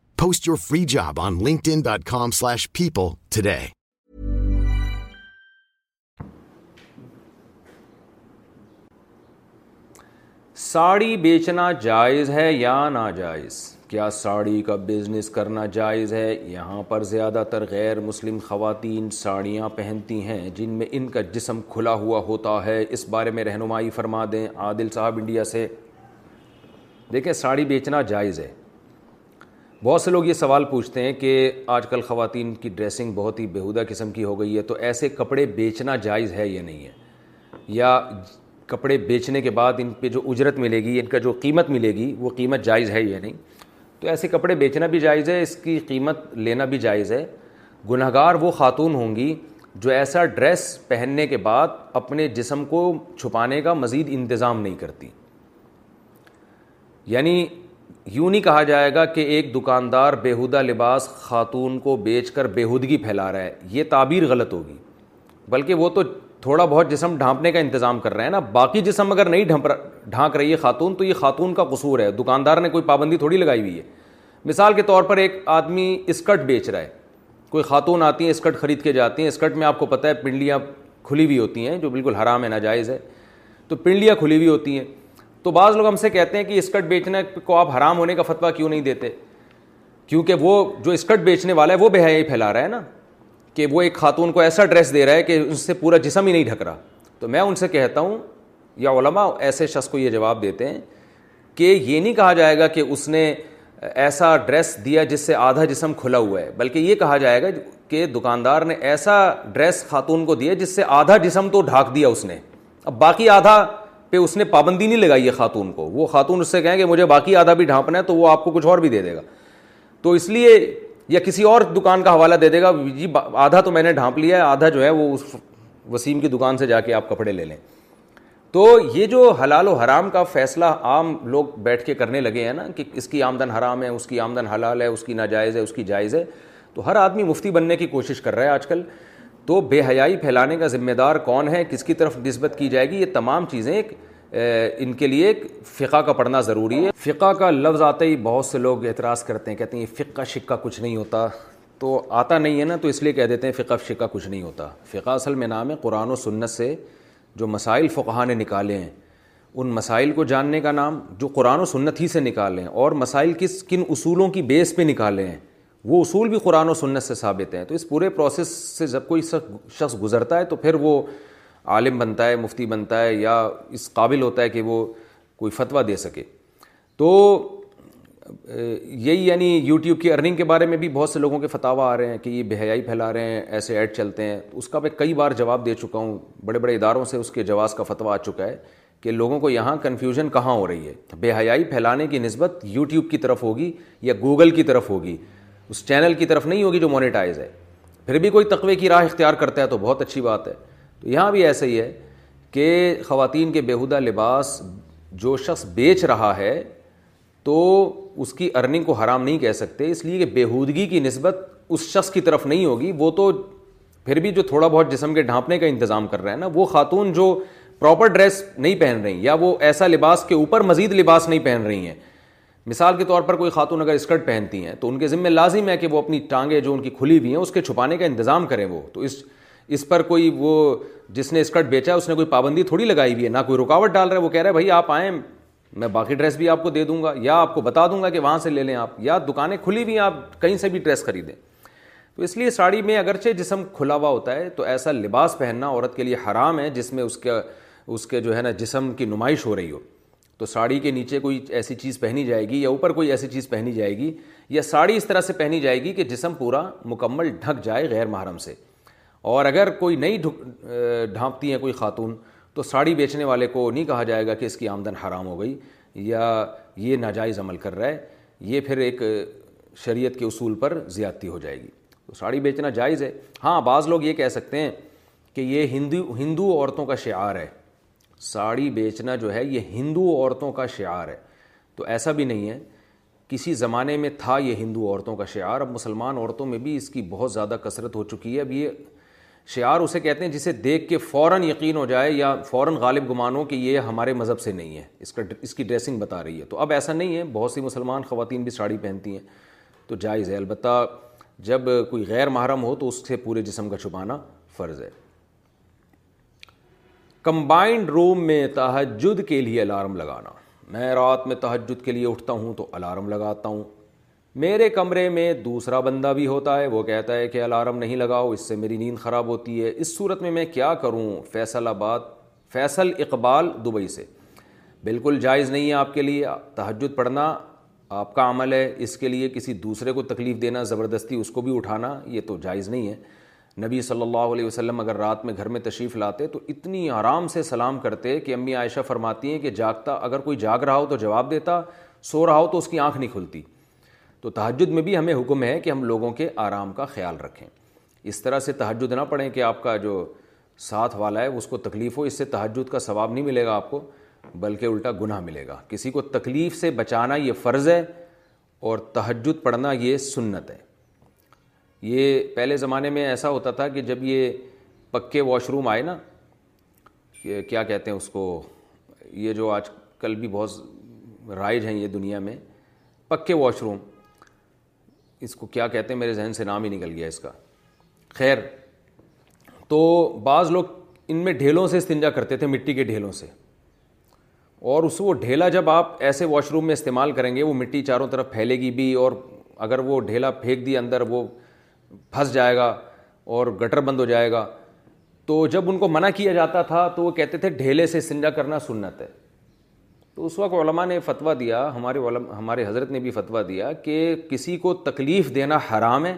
Post your free job on linkedin.com slash people today. Sari بیچنا جائز ہے یا ناجائز کیا ساڑی کا بزنس کرنا جائز ہے یہاں پر زیادہ تر غیر مسلم خواتین ساڑیاں پہنتی ہیں جن میں ان کا جسم کھلا ہوا ہوتا ہے اس بارے میں رہنمائی فرما دیں عادل صاحب انڈیا سے دیکھیں ساڑی بیچنا جائز ہے بہت سے لوگ یہ سوال پوچھتے ہیں کہ آج کل خواتین کی ڈریسنگ بہت ہی بیہودہ قسم کی ہو گئی ہے تو ایسے کپڑے بیچنا جائز ہے یا نہیں ہے یا کپڑے بیچنے کے بعد ان پہ جو اجرت ملے گی ان کا جو قیمت ملے گی وہ قیمت جائز ہے یا نہیں تو ایسے کپڑے بیچنا بھی جائز ہے اس کی قیمت لینا بھی جائز ہے گناہ گار وہ خاتون ہوں گی جو ایسا ڈریس پہننے کے بعد اپنے جسم کو چھپانے کا مزید انتظام نہیں کرتی یعنی یوں نہیں کہا جائے گا کہ ایک دکاندار بیہودہ لباس خاتون کو بیچ کر بےودگی پھیلا رہا ہے یہ تعبیر غلط ہوگی بلکہ وہ تو تھوڑا بہت جسم ڈھانپنے کا انتظام کر رہا ہے نا باقی جسم اگر نہیں ڈھانپ ڈھانک رہی ہے خاتون تو یہ خاتون کا قصور ہے دکاندار نے کوئی پابندی تھوڑی لگائی ہوئی ہے مثال کے طور پر ایک آدمی اسکرٹ بیچ رہا ہے کوئی خاتون آتی ہیں اسکرٹ خرید کے جاتی ہیں اسکرٹ میں آپ کو پتہ ہے پنڈلیاں کھلی ہوئی ہوتی ہیں جو بالکل حرام ہے ناجائز ہے تو پنڈلیاں کھلی ہوئی ہوتی ہیں تو بعض لوگ ہم سے کہتے ہیں کہ اسکرٹ بیچنے کو آپ حرام ہونے کا فتویٰ کیوں نہیں دیتے کیونکہ وہ جو اسکرٹ بیچنے والا ہے وہ بے حیائی پھیلا رہا ہے نا کہ وہ ایک خاتون کو ایسا ڈریس دے رہا ہے کہ اس سے پورا جسم ہی نہیں ڈھک رہا تو میں ان سے کہتا ہوں یا علماء ایسے شخص کو یہ جواب دیتے ہیں کہ یہ نہیں کہا جائے گا کہ اس نے ایسا ڈریس دیا جس سے آدھا جسم کھلا ہوا ہے بلکہ یہ کہا جائے گا کہ دکاندار نے ایسا ڈریس خاتون کو دیا جس سے آدھا جسم تو ڈھاک دیا اس نے اب باقی آدھا پہ اس نے پابندی نہیں لگائی ہے خاتون کو وہ خاتون اس سے کہیں کہ مجھے باقی آدھا بھی ڈھانپنا ہے تو وہ آپ کو کچھ اور بھی دے دے گا تو اس لیے یا کسی اور دکان کا حوالہ دے دے گا جی آدھا تو میں نے ڈھانپ لیا ہے آدھا جو ہے وہ اس وسیم کی دکان سے جا کے آپ کپڑے لے لیں تو یہ جو حلال و حرام کا فیصلہ عام لوگ بیٹھ کے کرنے لگے ہیں نا کہ اس کی آمدن حرام ہے اس کی آمدن حلال ہے اس کی ناجائز ہے اس کی جائز ہے تو ہر آدمی مفتی بننے کی کوشش کر رہا ہے آج کل تو بے حیائی پھیلانے کا ذمہ دار کون ہے کس کی طرف نسبت کی جائے گی یہ تمام چیزیں ایک ان کے لیے ایک فقہ کا پڑھنا ضروری ہے فقہ کا لفظ آتا ہی بہت سے لوگ اعتراض کرتے ہیں کہتے ہیں یہ فقہ شکہ کچھ نہیں ہوتا تو آتا نہیں ہے نا تو اس لیے کہہ دیتے ہیں فقہ شقہ کچھ نہیں ہوتا فقہ اصل میں نام ہے قرآن و سنت سے جو مسائل فقہ نے نکالے ہیں ان مسائل کو جاننے کا نام جو قرآن و سنت ہی سے نکالے ہیں اور مسائل کس کن اصولوں کی بیس پہ نکالے ہیں وہ اصول بھی قرآن و سنت سے ثابت ہیں تو اس پورے پروسیس سے جب کوئی شخص گزرتا ہے تو پھر وہ عالم بنتا ہے مفتی بنتا ہے یا اس قابل ہوتا ہے کہ وہ کوئی فتویٰ دے سکے تو یہی یعنی یوٹیوب کی ارننگ کے بارے میں بھی بہت سے لوگوں کے فتوا آ رہے ہیں کہ یہ بے حیائی پھیلا رہے ہیں ایسے ایڈ چلتے ہیں اس کا میں کئی بار جواب دے چکا ہوں بڑے بڑے اداروں سے اس کے جواز کا فتویٰ آ چکا ہے کہ لوگوں کو یہاں کنفیوژن کہاں ہو رہی ہے بے حیائی پھیلانے کی نسبت یوٹیوب کی طرف ہوگی یا گوگل کی طرف ہوگی اس چینل کی طرف نہیں ہوگی جو مانیٹائز ہے پھر بھی کوئی تقوی کی راہ اختیار کرتا ہے تو بہت اچھی بات ہے تو یہاں بھی ایسا ہی ہے کہ خواتین کے بیہودہ لباس جو شخص بیچ رہا ہے تو اس کی ارننگ کو حرام نہیں کہہ سکتے اس لیے کہ بیہودگی کی نسبت اس شخص کی طرف نہیں ہوگی وہ تو پھر بھی جو تھوڑا بہت جسم کے ڈھانپنے کا انتظام کر رہا ہے نا وہ خاتون جو پراپر ڈریس نہیں پہن رہی یا وہ ایسا لباس کے اوپر مزید لباس نہیں پہن رہی ہیں مثال کے طور پر کوئی خاتون اگر اسکرٹ پہنتی ہیں تو ان کے ذمہ لازم ہے کہ وہ اپنی ٹانگیں جو ان کی کھلی ہوئی ہیں اس کے چھپانے کا انتظام کریں وہ تو اس اس پر کوئی وہ جس نے اسکرٹ بیچا ہے اس نے کوئی پابندی تھوڑی لگائی ہوئی ہے نہ کوئی رکاوٹ ڈال رہا ہے وہ کہہ رہا ہے بھائی آپ آئیں میں باقی ڈریس بھی آپ کو دے دوں گا یا آپ کو بتا دوں گا کہ وہاں سے لے لیں آپ یا دکانیں کھلی ہوئی ہیں آپ کہیں سے بھی ڈریس خریدیں تو اس لیے ساڑی میں اگرچہ جسم کھلا ہوا ہوتا ہے تو ایسا لباس پہننا عورت کے لیے حرام ہے جس میں اس کے اس کے جو ہے نا جسم کی نمائش ہو رہی ہو تو ساڑی کے نیچے کوئی ایسی چیز پہنی جائے گی یا اوپر کوئی ایسی چیز پہنی جائے گی یا ساڑی اس طرح سے پہنی جائے گی کہ جسم پورا مکمل ڈھک جائے غیر محرم سے اور اگر کوئی نئی ڈھانپتی ہیں کوئی خاتون تو ساڑی بیچنے والے کو نہیں کہا جائے گا کہ اس کی آمدن حرام ہو گئی یا یہ ناجائز عمل کر رہا ہے یہ پھر ایک شریعت کے اصول پر زیادتی ہو جائے گی تو ساڑی بیچنا جائز ہے ہاں بعض لوگ یہ کہہ سکتے ہیں کہ یہ ہندو ہندو عورتوں کا شعار ہے ساڑی بیچنا جو ہے یہ ہندو عورتوں کا شعار ہے تو ایسا بھی نہیں ہے کسی زمانے میں تھا یہ ہندو عورتوں کا شعار اب مسلمان عورتوں میں بھی اس کی بہت زیادہ کثرت ہو چکی ہے اب یہ شعار اسے کہتے ہیں جسے دیکھ کے فوراً یقین ہو جائے یا فوراً غالب گمانوں کہ یہ ہمارے مذہب سے نہیں ہے اس کا اس کی ڈریسنگ بتا رہی ہے تو اب ایسا نہیں ہے بہت سی مسلمان خواتین بھی ساڑی پہنتی ہیں تو جائز ہے البتہ جب کوئی غیر محرم ہو تو اس سے پورے جسم کا چھپانا فرض ہے کمبائنڈ روم میں تحجد کے لیے الارم لگانا میں رات میں تحجد کے لیے اٹھتا ہوں تو الارم لگاتا ہوں میرے کمرے میں دوسرا بندہ بھی ہوتا ہے وہ کہتا ہے کہ الارم نہیں لگاؤ اس سے میری نیند خراب ہوتی ہے اس صورت میں میں کیا کروں فیصل آباد فیصل اقبال دبئی سے بالکل جائز نہیں ہے آپ کے لیے تحجد پڑھنا آپ کا عمل ہے اس کے لیے کسی دوسرے کو تکلیف دینا زبردستی اس کو بھی اٹھانا یہ تو جائز نہیں ہے نبی صلی اللہ علیہ وسلم اگر رات میں گھر میں تشریف لاتے تو اتنی آرام سے سلام کرتے کہ امی عائشہ فرماتی ہیں کہ جاگتا اگر کوئی جاگ رہا ہو تو جواب دیتا سو رہا ہو تو اس کی آنکھ نہیں کھلتی تو تحجد میں بھی ہمیں حکم ہے کہ ہم لوگوں کے آرام کا خیال رکھیں اس طرح سے تحجد نہ پڑھیں کہ آپ کا جو ساتھ والا ہے اس کو تکلیف ہو اس سے تحجد کا ثواب نہیں ملے گا آپ کو بلکہ الٹا گناہ ملے گا کسی کو تکلیف سے بچانا یہ فرض ہے اور تحجد پڑھنا یہ سنت ہے یہ پہلے زمانے میں ایسا ہوتا تھا کہ جب یہ پکے واش روم آئے نا کہ کیا کہتے ہیں اس کو یہ جو آج کل بھی بہت رائج ہیں یہ دنیا میں پکے واش روم اس کو کیا کہتے ہیں میرے ذہن سے نام ہی نکل گیا اس کا خیر تو بعض لوگ ان میں ڈھیلوں سے استنجا کرتے تھے مٹی کے ڈھیلوں سے اور اس وہ ڈھیلا جب آپ ایسے واش روم میں استعمال کریں گے وہ مٹی چاروں طرف پھیلے گی بھی اور اگر وہ ڈھیلا پھینک دی اندر وہ پھنس جائے گا اور گٹر بند ہو جائے گا تو جب ان کو منع کیا جاتا تھا تو وہ کہتے تھے ڈھیلے سے سنجا کرنا سنت ہے تو اس وقت علماء نے فتویٰ دیا ہمارے علم ہمارے حضرت نے بھی فتویٰ دیا کہ کسی کو تکلیف دینا حرام ہے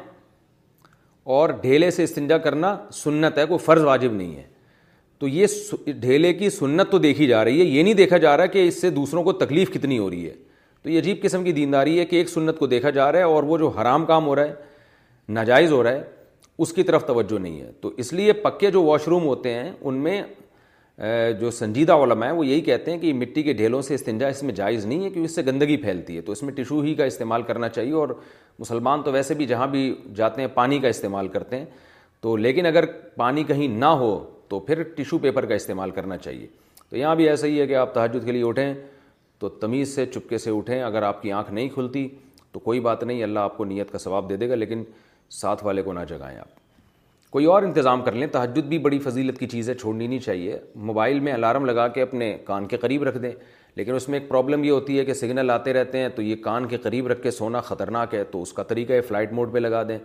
اور ڈھیلے سے استنجا کرنا سنت ہے کوئی فرض واجب نہیں ہے تو یہ ڈھیلے کی سنت تو دیکھی جا رہی ہے یہ نہیں دیکھا جا رہا کہ اس سے دوسروں کو تکلیف کتنی ہو رہی ہے تو یہ عجیب قسم کی دینداری ہے کہ ایک سنت کو دیکھا جا رہا ہے اور وہ جو حرام کام ہو رہا ہے ناجائز ہو رہا ہے اس کی طرف توجہ نہیں ہے تو اس لیے پکے جو واش روم ہوتے ہیں ان میں جو سنجیدہ علماء ہیں وہ یہی کہتے ہیں کہ مٹی کے ڈھیلوں سے استنجا اس میں جائز نہیں ہے کیونکہ اس سے گندگی پھیلتی ہے تو اس میں ٹشو ہی کا استعمال کرنا چاہیے اور مسلمان تو ویسے بھی جہاں بھی جاتے ہیں پانی کا استعمال کرتے ہیں تو لیکن اگر پانی کہیں نہ ہو تو پھر ٹشو پیپر کا استعمال کرنا چاہیے تو یہاں بھی ایسا ہی ہے کہ آپ تحجد کے لیے اٹھیں تو تمیز سے چپکے سے اٹھیں اگر آپ کی آنکھ نہیں کھلتی تو کوئی بات نہیں اللہ آپ کو نیت کا ثواب دے دے گا لیکن ساتھ والے کو نہ جگائیں آپ کوئی اور انتظام کر لیں تحجد بھی بڑی فضیلت کی چیز ہے چھوڑنی نہیں چاہیے موبائل میں الارم لگا کے اپنے کان کے قریب رکھ دیں لیکن اس میں ایک پرابلم یہ ہوتی ہے کہ سگنل آتے رہتے ہیں تو یہ کان کے قریب رکھ کے سونا خطرناک ہے تو اس کا طریقہ ہے فلائٹ موڈ پہ لگا دیں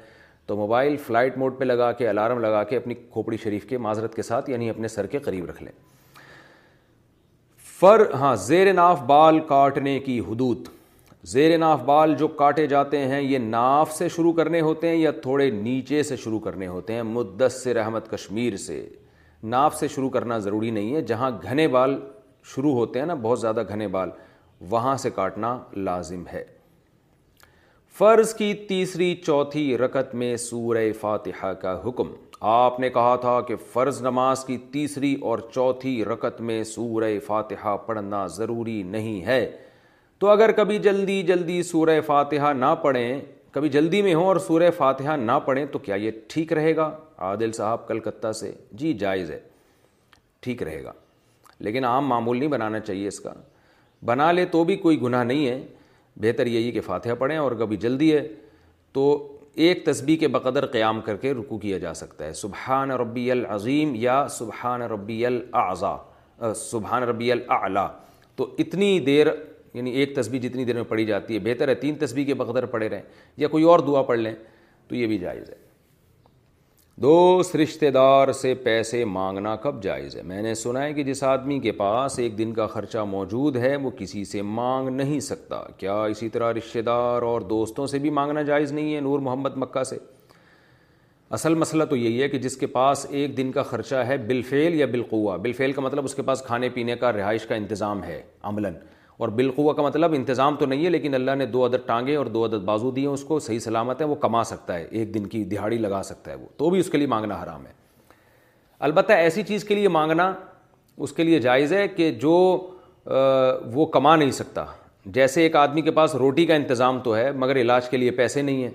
تو موبائل فلائٹ موڈ پہ لگا کے الارم لگا کے اپنی کھوپڑی شریف کے معذرت کے ساتھ یعنی اپنے سر کے قریب رکھ لیں فر ہاں زیر ناف بال کاٹنے کی حدود زیر ناف بال جو کاٹے جاتے ہیں یہ ناف سے شروع کرنے ہوتے ہیں یا تھوڑے نیچے سے شروع کرنے ہوتے ہیں مدثر احمد کشمیر سے ناف سے شروع کرنا ضروری نہیں ہے جہاں گھنے بال شروع ہوتے ہیں نا بہت زیادہ گھنے بال وہاں سے کاٹنا لازم ہے فرض کی تیسری چوتھی رکت میں سورہ فاتحہ کا حکم آپ نے کہا تھا کہ فرض نماز کی تیسری اور چوتھی رکت میں سورہ فاتحہ پڑھنا ضروری نہیں ہے تو اگر کبھی جلدی جلدی سورہ فاتحہ نہ پڑھیں کبھی جلدی میں ہوں اور سورہ فاتحہ نہ پڑھیں تو کیا یہ ٹھیک رہے گا عادل صاحب کلکتہ سے جی جائز ہے ٹھیک رہے گا لیکن عام معمول نہیں بنانا چاہیے اس کا بنا لے تو بھی کوئی گناہ نہیں ہے بہتر یہی کہ فاتحہ پڑھیں اور کبھی جلدی ہے تو ایک تسبیح کے بقدر قیام کر کے رکو کیا جا سکتا ہے سبحان ربی العظیم یا سبحان ربی الاعظا سبحان ربی الاعلا تو اتنی دیر یعنی ایک تسبیح جتنی دیر میں پڑھی جاتی ہے بہتر ہے تین تسبیح کے بقدر پڑھے رہیں یا کوئی اور دعا پڑھ لیں تو یہ بھی جائز ہے دوست رشتہ دار سے پیسے مانگنا کب جائز ہے میں نے سنا ہے کہ جس آدمی کے پاس ایک دن کا خرچہ موجود ہے وہ کسی سے مانگ نہیں سکتا کیا اسی طرح رشتہ دار اور دوستوں سے بھی مانگنا جائز نہیں ہے نور محمد مکہ سے اصل مسئلہ تو یہی ہے کہ جس کے پاس ایک دن کا خرچہ ہے بالفعل یا بالقوا بالفعل کا مطلب اس کے پاس کھانے پینے کا رہائش کا انتظام ہے عملاً اور بالقوا کا مطلب انتظام تو نہیں ہے لیکن اللہ نے دو عدد ٹانگے اور دو عدد بازو دیے اس کو صحیح سلامت ہے وہ کما سکتا ہے ایک دن کی دہاڑی لگا سکتا ہے وہ تو بھی اس کے لیے مانگنا حرام ہے البتہ ایسی چیز کے لیے مانگنا اس کے لیے جائز ہے کہ جو وہ کما نہیں سکتا جیسے ایک آدمی کے پاس روٹی کا انتظام تو ہے مگر علاج کے لیے پیسے نہیں ہیں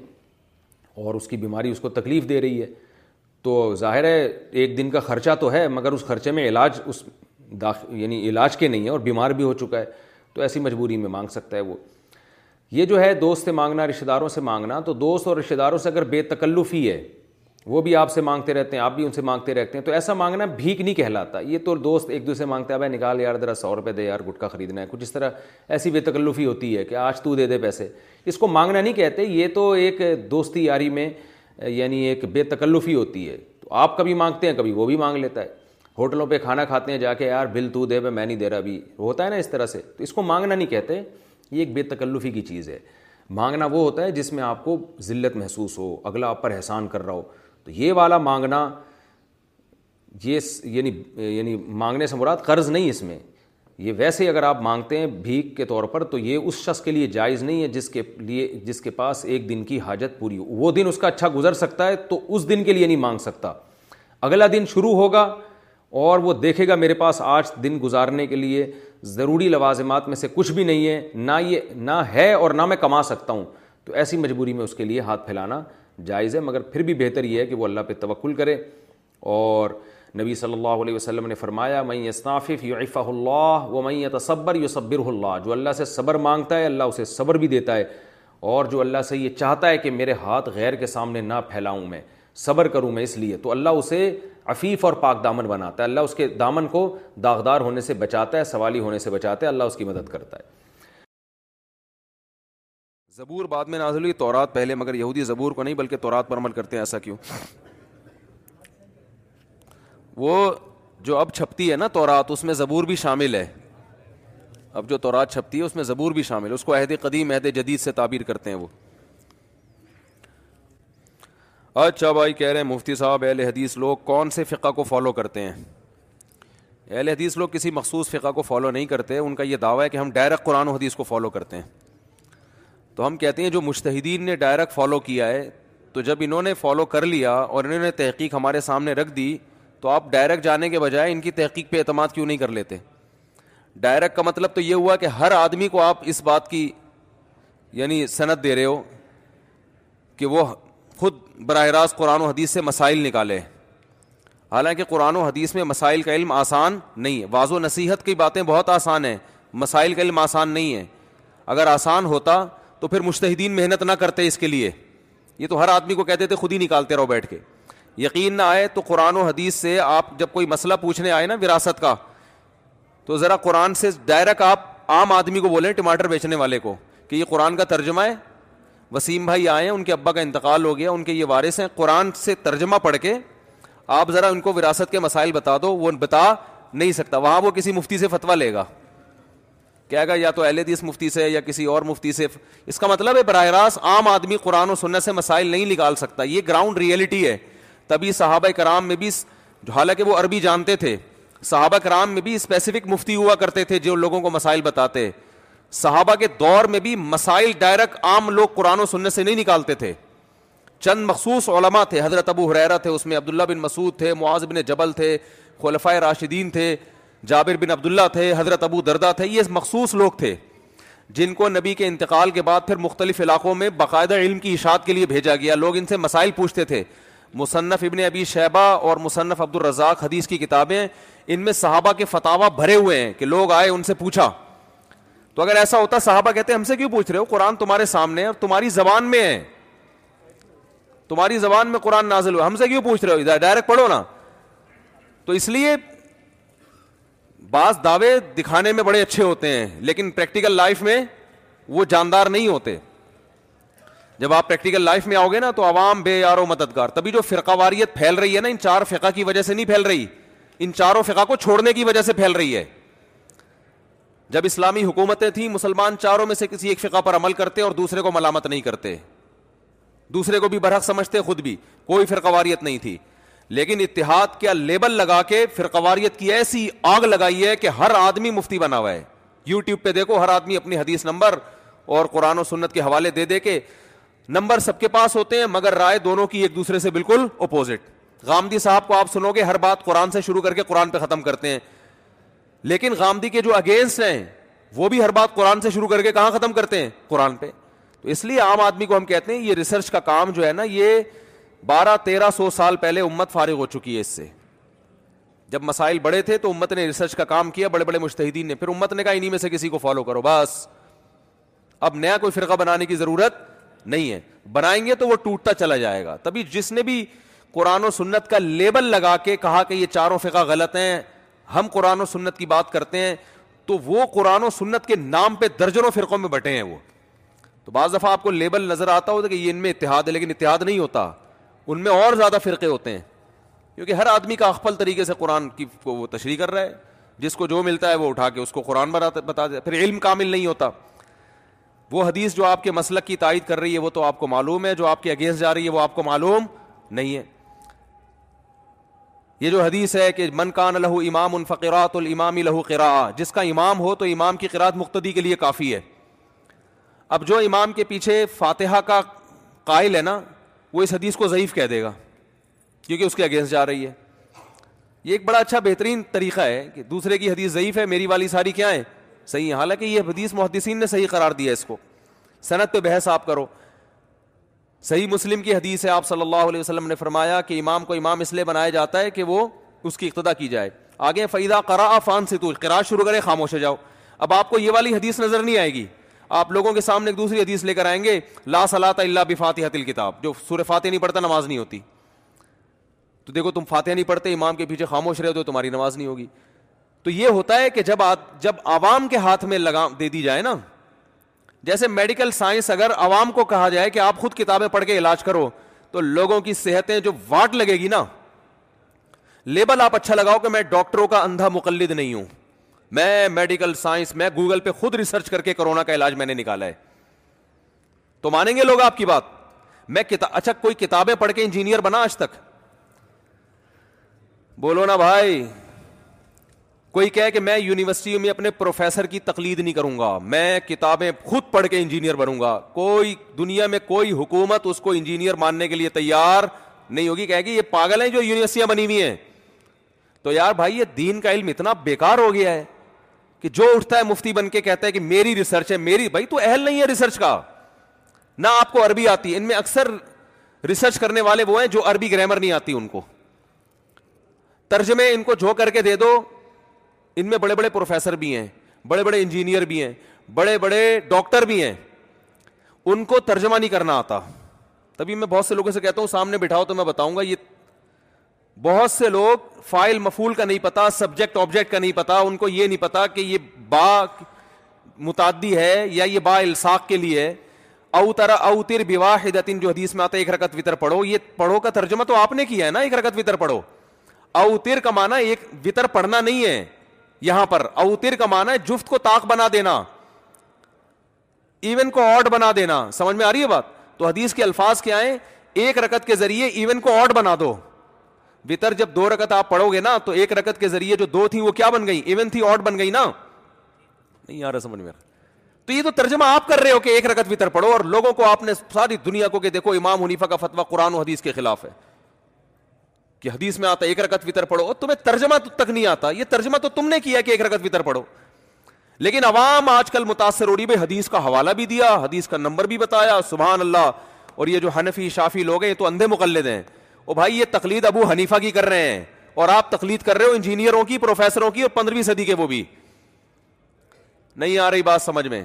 اور اس کی بیماری اس کو تکلیف دے رہی ہے تو ظاہر ہے ایک دن کا خرچہ تو ہے مگر اس خرچے میں علاج اس داخ یعنی علاج کے نہیں ہے اور بیمار بھی ہو چکا ہے تو ایسی مجبوری میں مانگ سکتا ہے وہ یہ جو ہے دوست سے مانگنا رشتہ داروں سے مانگنا تو دوست اور رشتہ داروں سے اگر بے تکلفی ہے وہ بھی آپ سے مانگتے رہتے ہیں آپ بھی ان سے مانگتے رہتے ہیں تو ایسا مانگنا بھیک نہیں کہلاتا یہ تو دوست ایک دوسرے مانگتا ہے بھائی نکال یار ذرا سو روپئے دے یار گٹکا خریدنا ہے کچھ اس طرح ایسی بے تکلفی ہوتی ہے کہ آج تو دے دے پیسے اس کو مانگنا نہیں کہتے یہ تو ایک دوستی یاری میں یعنی ایک بے تکلفی ہوتی ہے تو آپ کبھی مانگتے ہیں کبھی وہ بھی مانگ لیتا ہے ہوٹلوں پہ کھانا کھاتے ہیں جا کے یار بل تو دے بھائی میں نہیں دے رہا ابھی وہ ہوتا ہے نا اس طرح سے تو اس کو مانگنا نہیں کہتے یہ ایک بے تکلفی کی چیز ہے مانگنا وہ ہوتا ہے جس میں آپ کو ذلت محسوس ہو اگلا آپ پر احسان کر رہا ہو تو یہ والا مانگنا یہ یعنی یعنی مانگنے سے مراد قرض نہیں اس میں یہ ویسے اگر آپ مانگتے ہیں بھیک کے طور پر تو یہ اس شخص کے لیے جائز نہیں ہے جس کے لیے جس کے پاس ایک دن کی حاجت پوری ہو وہ دن اس کا اچھا گزر سکتا ہے تو اس دن کے لیے نہیں مانگ سکتا اگلا دن شروع ہوگا اور وہ دیکھے گا میرے پاس آج دن گزارنے کے لیے ضروری لوازمات میں سے کچھ بھی نہیں ہے نہ یہ نہ ہے اور نہ میں کما سکتا ہوں تو ایسی مجبوری میں اس کے لیے ہاتھ پھیلانا جائز ہے مگر پھر بھی بہتر یہ ہے کہ وہ اللہ پہ توقل کرے اور نبی صلی اللہ علیہ وسلم نے فرمایا میں اسنافف یو اللہ و میں تصبر یصبر اللہ جو اللہ سے صبر مانگتا ہے اللہ اسے صبر بھی دیتا ہے اور جو اللہ سے یہ چاہتا ہے کہ میرے ہاتھ غیر کے سامنے نہ پھیلاؤں میں صبر کروں میں اس لیے تو اللہ اسے عفیف اور پاک دامن بناتا ہے اللہ اس کے دامن کو داغدار ہونے سے بچاتا ہے سوالی ہونے سے بچاتا ہے اللہ اس کی مدد کرتا ہے زبور بعد میں نازل ہوئی تورات پہلے مگر یہودی زبور کو نہیں بلکہ تورات پر عمل کرتے ہیں ایسا کیوں وہ جو اب چھپتی ہے نا تورات اس میں زبور بھی شامل ہے اب جو تورات چھپتی ہے اس میں زبور بھی شامل ہے اس کو عہد قدیم عہد جدید سے تعبیر کرتے ہیں وہ اچھا بھائی کہہ رہے ہیں مفتی صاحب اہل حدیث لوگ کون سے فقہ کو فالو کرتے ہیں اہل حدیث لوگ کسی مخصوص فقہ کو فالو نہیں کرتے ان کا یہ دعویٰ ہے کہ ہم ڈائریکٹ قرآن و حدیث کو فالو کرتے ہیں تو ہم کہتے ہیں جو مشتحدین نے ڈائریکٹ فالو کیا ہے تو جب انہوں نے فالو کر لیا اور انہوں نے تحقیق ہمارے سامنے رکھ دی تو آپ ڈائریکٹ جانے کے بجائے ان کی تحقیق پہ اعتماد کیوں نہیں کر لیتے ڈائریکٹ کا مطلب تو یہ ہوا کہ ہر آدمی کو آپ اس بات کی یعنی صنعت دے رہے ہو کہ وہ خود براہ راست قرآن و حدیث سے مسائل نکالے حالانکہ قرآن و حدیث میں مسائل کا علم آسان نہیں ہے واض و نصیحت کی باتیں بہت آسان ہیں مسائل کا علم آسان نہیں ہے اگر آسان ہوتا تو پھر مشتحدین محنت نہ کرتے اس کے لیے یہ تو ہر آدمی کو کہتے تھے خود ہی نکالتے رہو بیٹھ کے یقین نہ آئے تو قرآن و حدیث سے آپ جب کوئی مسئلہ پوچھنے آئے نا وراثت کا تو ذرا قرآن سے ڈائریکٹ آپ عام آدمی کو بولیں ٹماٹر بیچنے والے کو کہ یہ قرآن کا ترجمہ ہے وسیم بھائی آئے ہیں ان کے ابا کا انتقال ہو گیا ان کے یہ وارث ہیں قرآن سے ترجمہ پڑھ کے آپ ذرا ان کو وراثت کے مسائل بتا دو وہ بتا نہیں سکتا وہاں وہ کسی مفتی سے فتوا لے گا کیا گا یا تو اہل حدیث مفتی سے یا کسی اور مفتی سے اس کا مطلب ہے براہ راست عام آدمی قرآن و سننے سے مسائل نہیں نکال سکتا یہ گراؤنڈ ریئلٹی ہے تبھی صحابہ کرام میں بھی حالانکہ وہ عربی جانتے تھے صحابہ کرام میں بھی اسپیسیفک مفتی ہوا کرتے تھے جو لوگوں کو مسائل بتاتے صحابہ کے دور میں بھی مسائل ڈائریکٹ عام لوگ قرآن و سننے سے نہیں نکالتے تھے چند مخصوص علماء تھے حضرت ابو حریرا تھے اس میں عبداللہ بن مسعود تھے معاذ بن جبل تھے خلفۂ راشدین تھے جابر بن عبداللہ تھے حضرت ابو دردا تھے یہ مخصوص لوگ تھے جن کو نبی کے انتقال کے بعد پھر مختلف علاقوں میں باقاعدہ علم کی اشاعت کے لیے بھیجا گیا لوگ ان سے مسائل پوچھتے تھے مصنف ابن ابی شیبہ اور مصنف الرزاق حدیث کی کتابیں ان میں صحابہ کے فتوا بھرے ہوئے ہیں کہ لوگ آئے ان سے پوچھا تو اگر ایسا ہوتا صحابہ کہتے ہیں ہم سے کیوں پوچھ رہے ہو قرآن تمہارے سامنے ہے اور تمہاری زبان میں ہے تمہاری زبان میں قرآن نازل ہوا ہم سے کیوں پوچھ رہے ہو ڈائریکٹ پڑھو نا تو اس لیے بعض دعوے دکھانے میں بڑے اچھے ہوتے ہیں لیکن پریکٹیکل لائف میں وہ جاندار نہیں ہوتے جب آپ پریکٹیکل لائف میں آؤ گے نا تو عوام بے یار و مددگار تبھی جو فرقہ واریت پھیل رہی ہے نا ان چار فقہ کی وجہ سے نہیں پھیل رہی ان چاروں فقہ کو چھوڑنے کی وجہ سے پھیل رہی ہے جب اسلامی حکومتیں تھیں مسلمان چاروں میں سے کسی ایک فقہ پر عمل کرتے اور دوسرے کو ملامت نہیں کرتے دوسرے کو بھی برحق سمجھتے خود بھی کوئی فرقواریت نہیں تھی لیکن اتحاد کیا لیبل لگا کے فرقواریت کی ایسی آگ لگائی ہے کہ ہر آدمی مفتی بنا ہوا ہے یوٹیوب پہ دیکھو ہر آدمی اپنی حدیث نمبر اور قرآن و سنت کے حوالے دے دے کے نمبر سب کے پاس ہوتے ہیں مگر رائے دونوں کی ایک دوسرے سے بالکل اپوزٹ غامدی صاحب کو آپ سنو گے ہر بات قرآن سے شروع کر کے قرآن پہ ختم کرتے ہیں لیکن غامدی کے جو اگینسٹ ہیں وہ بھی ہر بات قرآن سے شروع کر کے کہاں ختم کرتے ہیں قرآن پہ تو اس لیے عام آدمی کو ہم کہتے ہیں یہ ریسرچ کا کام جو ہے نا یہ بارہ تیرہ سو سال پہلے امت فارغ ہو چکی ہے اس سے جب مسائل بڑے تھے تو امت نے ریسرچ کا کام کیا بڑے بڑے مشتحدین نے پھر امت نے کہا انہیں میں سے کسی کو فالو کرو بس اب نیا کوئی فرقہ بنانے کی ضرورت نہیں ہے بنائیں گے تو وہ ٹوٹتا چلا جائے گا تبھی جس نے بھی قرآن و سنت کا لیبل لگا کے کہا کہ یہ چاروں فقہ غلط ہیں ہم قرآن و سنت کی بات کرتے ہیں تو وہ قرآن و سنت کے نام پہ درجنوں فرقوں میں بٹے ہیں وہ تو بعض دفعہ آپ کو لیبل نظر آتا ہوتا کہ یہ ان میں اتحاد ہے لیکن اتحاد نہیں ہوتا ان میں اور زیادہ فرقے ہوتے ہیں کیونکہ ہر آدمی کا اخفل طریقے سے قرآن کی وہ تشریح کر رہا ہے جس کو جو ملتا ہے وہ اٹھا کے اس کو قرآن بتا دیا پھر علم کامل نہیں ہوتا وہ حدیث جو آپ کے مسلک کی تائید کر رہی ہے وہ تو آپ کو معلوم ہے جو آپ کے اگینسٹ جا رہی ہے وہ آپ کو معلوم نہیں ہے یہ جو حدیث ہے کہ من کان لہو امام الفقرات الامام لہو قرا جس کا امام ہو تو امام کی قرأۃ مقتدی کے لیے کافی ہے اب جو امام کے پیچھے فاتحہ کا قائل ہے نا وہ اس حدیث کو ضعیف کہہ دے گا کیونکہ اس کے اگینسٹ جا رہی ہے یہ ایک بڑا اچھا بہترین طریقہ ہے کہ دوسرے کی حدیث ضعیف ہے میری والی ساری کیا ہے صحیح ہے حالانکہ یہ حدیث محدثین نے صحیح قرار دیا ہے اس کو صنعت پہ بحث آپ کرو صحیح مسلم کی حدیث ہے آپ صلی اللہ علیہ وسلم نے فرمایا کہ امام کو امام اس لیے بنایا جاتا ہے کہ وہ اس کی اقتدا کی جائے آگے فیدہ کرا فان سے تو کرا شروع کرے خاموش ہو جاؤ اب آپ کو یہ والی حدیث نظر نہیں آئے گی آپ لوگوں کے سامنے ایک دوسری حدیث لے کر آئیں گے لا صلاۃ اللہ ب فاتحت تل کتاب جو سور فاتح نہیں پڑھتا نماز نہیں ہوتی تو دیکھو تم فاتح نہیں پڑھتے امام کے پیچھے خاموش رہے تو تمہاری نماز نہیں ہوگی تو یہ ہوتا ہے کہ جب جب عوام کے ہاتھ میں لگام دے دی جائے نا جیسے میڈیکل سائنس اگر عوام کو کہا جائے کہ آپ خود کتابیں پڑھ کے علاج کرو تو لوگوں کی صحتیں جو واٹ لگے گی نا لیبل آپ اچھا لگاؤ کہ میں ڈاکٹروں کا اندھا مقلد نہیں ہوں میں میڈیکل سائنس میں گوگل پہ خود ریسرچ کر کے کرونا کا علاج میں نے نکالا ہے تو مانیں گے لوگ آپ کی بات میں کتا... اچھا کوئی کتابیں پڑھ کے انجینئر بنا آج تک بولو نا بھائی کوئی کہے کہ میں یونیورسٹی میں اپنے پروفیسر کی تقلید نہیں کروں گا میں کتابیں خود پڑھ کے انجینئر بنوں گا کوئی دنیا میں کوئی حکومت اس کو انجینئر ماننے کے لیے تیار نہیں ہوگی کہے گی یہ پاگل ہیں جو یونیورسٹیاں بنی ہوئی ہیں تو یار بھائی یہ دین کا علم اتنا بیکار ہو گیا ہے کہ جو اٹھتا ہے مفتی بن کے کہتا ہے کہ میری ریسرچ ہے میری بھائی تو اہل نہیں ہے ریسرچ کا نہ آپ کو عربی آتی ہے ان میں اکثر ریسرچ کرنے والے وہ ہیں جو عربی گرامر نہیں آتی ان کو ترجمے ان کو جو کر کے دے دو ان میں بڑے بڑے پروفیسر بھی ہیں بڑے بڑے انجینئر بھی ہیں بڑے بڑے ڈاکٹر بھی ہیں ان کو ترجمہ نہیں کرنا آتا تبھی میں بہت سے لوگوں سے کہتا ہوں سامنے بٹھاؤ تو میں بتاؤں گا یہ بہت سے لوگ فائل مفول کا نہیں پتا سبجیکٹ آبجیکٹ کا نہیں پتا ان کو یہ نہیں پتا کہ یہ با متعدی ہے یا یہ با الساق کے لیے ہے او تر وواہ جو حدیث میں آتا ہے ایک رکت وطر پڑھو یہ پڑھو کا ترجمہ تو آپ نے کیا ہے نا ایک رکت وطر پڑھو اوتر معنی ایک وطر پڑھنا نہیں ہے یہاں پر اوتر کا مانا ہے جفت کو تاک بنا دینا ایون کو آٹ بنا دینا سمجھ میں آ رہی ہے بات تو حدیث کے الفاظ کیا ہے ایک رکت کے ذریعے ایون کو آٹ بنا دو جب دو رکت آپ پڑھو گے نا تو ایک رکت کے ذریعے جو دو تھی وہ کیا بن گئی ایون تھی آٹ بن گئی نا نہیں آ رہا سمجھ میں تو یہ تو ترجمہ آپ کر رہے ہو کہ ایک رکت پڑھو اور لوگوں کو آپ نے ساری دنیا کو کہ دیکھو امام حنیفہ کا فتوا قرآن و حدیث کے خلاف ہے کہ حدیث میں آتا ایک رکت وطر پڑھو تمہیں ترجمہ تک نہیں آتا یہ ترجمہ تو تم نے کیا کہ ایک رکت وطر پڑھو لیکن عوام آج کل متاثر ہو رہی بھائی حدیث کا حوالہ بھی دیا حدیث کا نمبر بھی بتایا سبحان اللہ اور یہ جو حنفی شافی لوگ ہیں یہ تو اندھے مقلد ہیں اور بھائی یہ تقلید ابو حنیفہ کی کر رہے ہیں اور آپ تقلید کر رہے ہو انجینئروں کی پروفیسروں کی اور پندرہویں صدی کے وہ بھی نہیں آ رہی بات سمجھ میں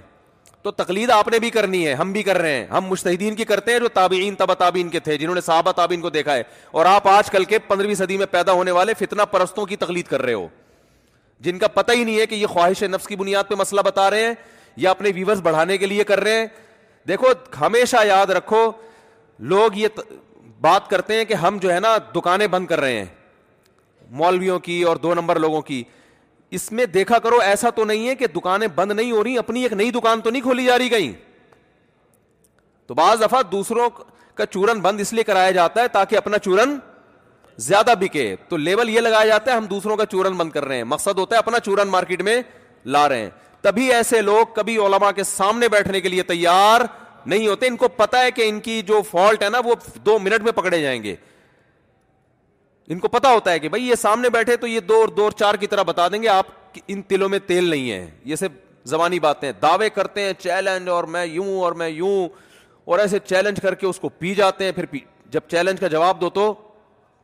تو تقلید آپ نے بھی کرنی ہے ہم بھی کر رہے ہیں ہم مشتحدین کی کرتے ہیں جو تابعین تبا تابعین کے تھے جنہوں نے صحابہ تابین کو دیکھا ہے اور آپ آج کل کے پندرہویں صدی میں پیدا ہونے والے فتنہ پرستوں کی تقلید کر رہے ہو جن کا پتہ ہی نہیں ہے کہ یہ خواہش نفس کی بنیاد پہ مسئلہ بتا رہے ہیں یا اپنے ویورز بڑھانے کے لیے کر رہے ہیں دیکھو ہمیشہ یاد رکھو لوگ یہ بات کرتے ہیں کہ ہم جو ہے نا دکانیں بند کر رہے ہیں مولویوں کی اور دو نمبر لوگوں کی اس میں دیکھا کرو ایسا تو نہیں ہے کہ دکانیں بند نہیں ہو رہی اپنی ایک نئی دکان تو نہیں کھولی جا رہی کہیں تو بعض دفعہ دوسروں کا چورن بند اس لیے کرایا جاتا ہے تاکہ اپنا چورن زیادہ بکے تو لیول یہ لگایا جاتا ہے ہم دوسروں کا چورن بند کر رہے ہیں مقصد ہوتا ہے اپنا چورن مارکیٹ میں لا رہے ہیں تبھی ایسے لوگ کبھی علماء کے سامنے بیٹھنے کے لیے تیار نہیں ہوتے ان کو پتا ہے کہ ان کی جو فالٹ ہے نا وہ دو منٹ میں پکڑے جائیں گے ان کو پتا ہوتا ہے کہ بھائی یہ سامنے بیٹھے تو یہ دو اور دو اور چار کی طرح بتا دیں گے آپ ان تلوں میں تیل نہیں ہے یہ صرف زبانی باتیں دعوے کرتے ہیں چیلنج اور میں یوں اور میں یوں اور ایسے چیلنج کر کے اس کو پی جاتے ہیں پھر پی جب چیلنج کا جواب دو تو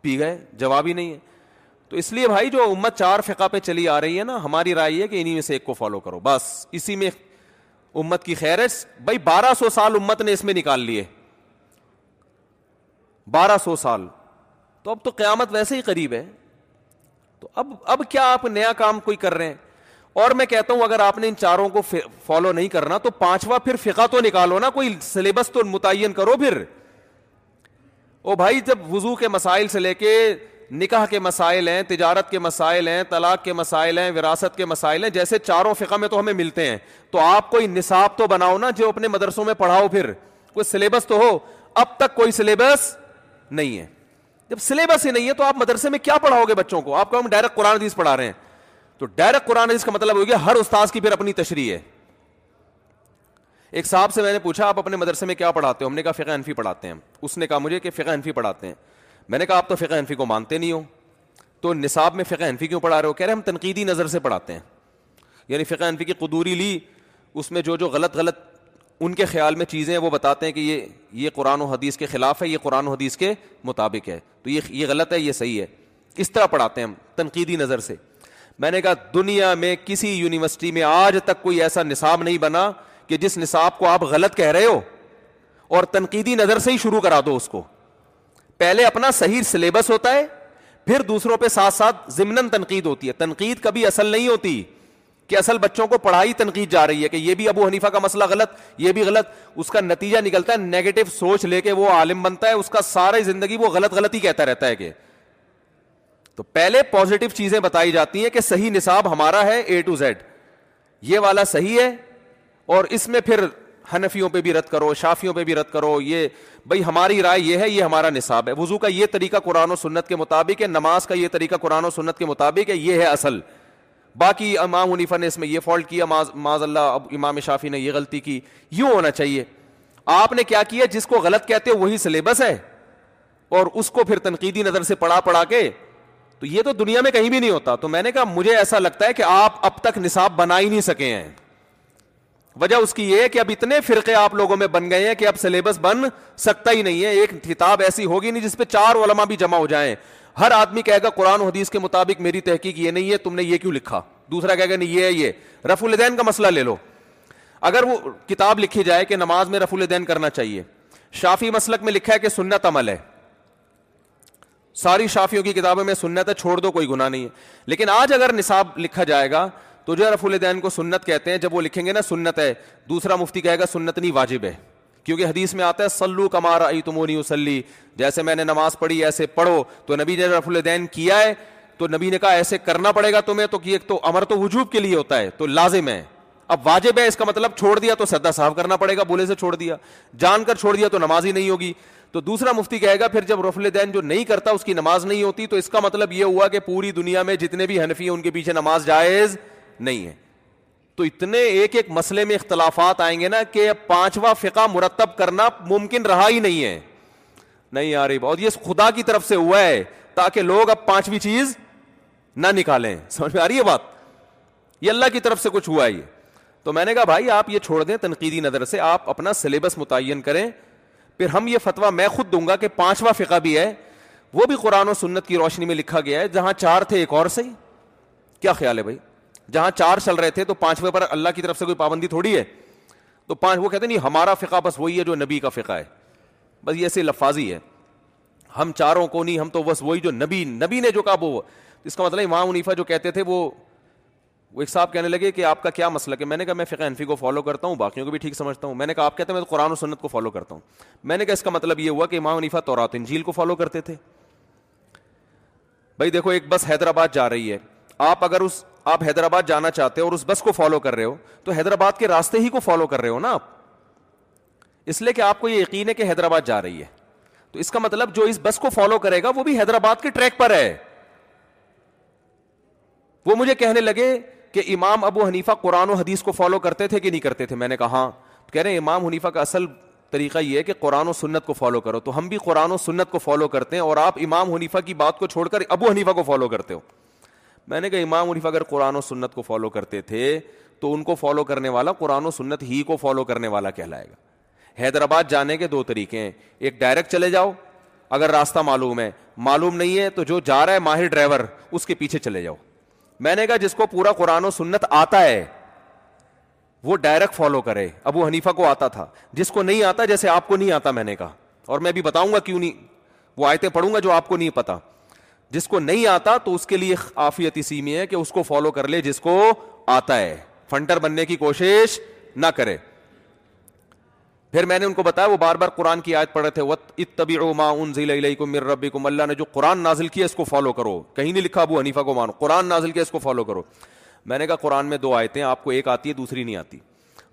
پی گئے جواب ہی نہیں ہے تو اس لیے بھائی جو امت چار فقہ پہ چلی آ رہی ہے نا ہماری رائے ہے کہ انہیں سے ایک کو فالو کرو بس اسی میں امت کی خیر ہے بھائی بارہ سو سال امت نے اس میں نکال لیے بارہ سو سال تو اب تو قیامت ویسے ہی قریب ہے تو اب اب کیا آپ نیا کام کوئی کر رہے ہیں اور میں کہتا ہوں اگر آپ نے ان چاروں کو فالو نہیں کرنا تو پانچواں پھر فقہ تو نکالو نا کوئی سلیبس تو متعین کرو پھر او بھائی جب وضو کے مسائل سے لے کے نکاح کے مسائل ہیں تجارت کے مسائل ہیں طلاق کے مسائل ہیں وراثت کے مسائل ہیں جیسے چاروں فقہ میں تو ہمیں ملتے ہیں تو آپ کوئی نصاب تو بناؤ نا جو اپنے مدرسوں میں پڑھاؤ پھر کوئی سلیبس تو ہو اب تک کوئی سلیبس نہیں ہے جب سلیبس ہی نہیں ہے تو آپ مدرسے میں کیا پڑھاؤ گے بچوں کو آپ کو ہم ڈائریکٹ قرآن حدیث پڑھا رہے ہیں تو ڈائریکٹ قرآن حدیث کا مطلب ہو گیا ہر استاذ کی پھر اپنی تشریح ہے ایک صاحب سے میں نے پوچھا آپ اپنے مدرسے میں کیا پڑھاتے ہو ہم نے کہا فقہ انفی پڑھاتے ہیں اس نے کہا مجھے کہ فقہ انفی پڑھاتے ہیں میں نے کہا آپ تو فقہ انفی کو مانتے نہیں ہو تو نصاب میں فقہ انفی کیوں پڑھا رہے ہو کہہ رہے ہم تنقیدی نظر سے پڑھاتے ہیں یعنی فقہ انفی کی قدوری لی اس میں جو جو غلط غلط ان کے خیال میں چیزیں وہ بتاتے ہیں کہ یہ یہ قرآن و حدیث کے خلاف ہے یہ قرآن و حدیث کے مطابق ہے تو یہ یہ غلط ہے یہ صحیح ہے اس طرح پڑھاتے ہیں ہم تنقیدی نظر سے میں نے کہا دنیا میں کسی یونیورسٹی میں آج تک کوئی ایسا نصاب نہیں بنا کہ جس نصاب کو آپ غلط کہہ رہے ہو اور تنقیدی نظر سے ہی شروع کرا دو اس کو پہلے اپنا صحیح سلیبس ہوتا ہے پھر دوسروں پہ ساتھ ساتھ ضمن تنقید ہوتی ہے تنقید کبھی اصل نہیں ہوتی کہ اصل بچوں کو پڑھائی تنقید جا رہی ہے کہ یہ بھی ابو حنیفہ کا مسئلہ غلط یہ بھی غلط اس کا نتیجہ نکلتا ہے نیگیٹو سوچ لے کے وہ عالم بنتا ہے اس کا سارے زندگی وہ غلط غلط ہی کہتا رہتا ہے کہ تو پہلے پازیٹو چیزیں بتائی جاتی ہیں کہ صحیح نصاب ہمارا ہے اے ٹو زیڈ یہ والا صحیح ہے اور اس میں پھر ہنفیوں پہ بھی رد کرو شافیوں پہ بھی رد کرو یہ بھائی ہماری رائے یہ ہے یہ ہمارا نصاب ہے وضو کا یہ طریقہ قرآن و سنت کے مطابق ہے نماز کا یہ طریقہ قرآن و سنت کے مطابق ہے یہ ہے اصل باقی امام حنیفہ نے اس میں یہ فالٹ کیا اللہ امام شافی نے یہ غلطی کی یوں ہونا چاہیے آپ نے کیا کیا جس کو غلط کہتے ہو وہی سلیبس ہے اور اس کو پھر تنقیدی نظر سے پڑھا پڑھا کے تو یہ تو دنیا میں کہیں بھی نہیں ہوتا تو میں نے کہا مجھے ایسا لگتا ہے کہ آپ اب تک نصاب بنا ہی نہیں سکے ہیں وجہ اس کی یہ ہے کہ اب اتنے فرقے آپ لوگوں میں بن گئے ہیں کہ اب سلیبس بن سکتا ہی نہیں ہے ایک کتاب ایسی ہوگی نہیں جس پہ چار علماء بھی جمع ہو جائیں ہر آدمی کہے گا قرآن و حدیث کے مطابق میری تحقیق یہ نہیں ہے تم نے یہ کیوں لکھا دوسرا کہے گا نہیں یہ ہے یہ رف الدین کا مسئلہ لے لو اگر وہ کتاب لکھی جائے کہ نماز میں رف الدین کرنا چاہیے شافی مسلک میں لکھا ہے کہ سنت عمل ہے ساری شافیوں کی کتابوں میں سنت ہے چھوڑ دو کوئی گناہ نہیں ہے لیکن آج اگر نصاب لکھا جائے گا تو جو رف الدین کو سنت کہتے ہیں جب وہ لکھیں گے نا سنت ہے دوسرا مفتی کہے گا سنت نہیں واجب ہے کیونکہ حدیث میں آتا ہے سلو کمار تمونی وسلی جیسے میں نے نماز پڑھی ایسے پڑھو تو نبی نے رف الدین کیا ہے تو نبی نے کہا ایسے کرنا پڑے گا تمہیں تو ایک تو امر تو وجوب کے لیے ہوتا ہے تو لازم ہے اب واجب ہے اس کا مطلب چھوڑ دیا تو سدا صاف کرنا پڑے گا بولے سے چھوڑ دیا جان کر چھوڑ دیا تو نماز ہی نہیں ہوگی تو دوسرا مفتی کہے گا پھر جب رف الدین جو نہیں کرتا اس کی نماز نہیں ہوتی تو اس کا مطلب یہ ہوا کہ پوری دنیا میں جتنے بھی حنفی ہیں ان کے پیچھے نماز جائز نہیں ہے تو اتنے ایک ایک مسئلے میں اختلافات آئیں گے نا کہ اب پانچواں فقہ مرتب کرنا ممکن رہا ہی نہیں ہے نہیں آ رہی بہت یہ خدا کی طرف سے ہوا ہے تاکہ لوگ اب پانچویں چیز نہ نکالیں سمجھ میں آ رہی ہے بات یہ اللہ کی طرف سے کچھ ہوا ہی تو میں نے کہا بھائی آپ یہ چھوڑ دیں تنقیدی نظر سے آپ اپنا سلیبس متعین کریں پھر ہم یہ فتویٰ میں خود دوں گا کہ پانچواں فقہ بھی ہے وہ بھی قرآن و سنت کی روشنی میں لکھا گیا ہے جہاں چار تھے ایک اور سے کیا خیال ہے بھائی جہاں چار چل رہے تھے تو پانچویں پر اللہ کی طرف سے کوئی پابندی تھوڑی ہے تو پانچ وہ کہتے ہیں نہیں ہمارا فقہ بس وہی ہے جو نبی کا فقہ ہے بس یہ ایسے لفاظی ہے ہم چاروں کو نہیں ہم تو بس وہی جو نبی نبی نے جو کہا وہ اس کا مطلب امام منیفا جو کہتے تھے وہ وہ ایک صاحب کہنے لگے کہ آپ کا کیا مسئلہ کہ میں نے کہا میں فقہ انفی کو فالو کرتا ہوں باقیوں کو بھی ٹھیک سمجھتا ہوں میں نے کہا آپ کہتے ہیں میں قرآن و سنت کو فالو کرتا ہوں میں نے کہا اس کا مطلب یہ ہوا کہ امام منیفا تو انجیل کو فالو کرتے تھے بھائی دیکھو ایک بس حیدرآباد جا رہی ہے آپ اگر اس آپ حیدرآباد جانا چاہتے ہو اور اس بس کو فالو کر رہے ہو تو حیدرآباد کے راستے ہی کو فالو کر رہے ہو نا آپ اس لیے کہ آپ کو یہ یقین ہے کہ حیدرآباد جا رہی ہے تو اس کا مطلب جو اس بس کو فالو کرے گا وہ بھی حیدرآباد کے ٹریک پر ہے وہ مجھے کہنے لگے کہ امام ابو حنیفہ قرآن و حدیث کو فالو کرتے تھے کہ نہیں کرتے تھے میں نے کہا تو کہہ رہے ہیں امام حنیفہ کا اصل طریقہ یہ ہے کہ قرآن و سنت کو فالو کرو تو ہم بھی قرآن و سنت کو فالو کرتے ہیں اور آپ امام حنیفہ کی بات کو چھوڑ کر ابو حنیفہ کو فالو کرتے ہو میں نے کہا امام عریف اگر قرآن و سنت کو فالو کرتے تھے تو ان کو فالو کرنے والا قرآن و سنت ہی کو فالو کرنے والا کہلائے گا حیدرآباد جانے کے دو طریقے ہیں ایک ڈائریکٹ چلے جاؤ اگر راستہ معلوم ہے معلوم نہیں ہے تو جو جا رہا ہے ماہر ڈرائیور اس کے پیچھے چلے جاؤ میں نے کہا جس کو پورا قرآن و سنت آتا ہے وہ ڈائریکٹ فالو کرے ابو حنیفہ کو آتا تھا جس کو نہیں آتا جیسے آپ کو نہیں آتا میں نے کہا اور میں بھی بتاؤں گا کیوں نہیں وہ آئے پڑھوں گا جو آپ کو نہیں پتا جس کو نہیں آتا تو اس کے لیے آفیت اسی میں ہے کہ اس کو فالو کر لے جس کو آتا ہے فنڈر بننے کی کوشش نہ کرے پھر میں نے ان کو بتایا وہ بار بار قرآن کی آیت پڑھے تھے اللہ نے جو قرآن نازل کیا اس کو فالو کرو کہیں نہیں لکھا ابو حنیفہ کو مانو قرآن نازل کیا اس کو فالو کرو میں نے کہا قرآن میں دو آیتیں آپ کو ایک آتی ہے دوسری نہیں آتی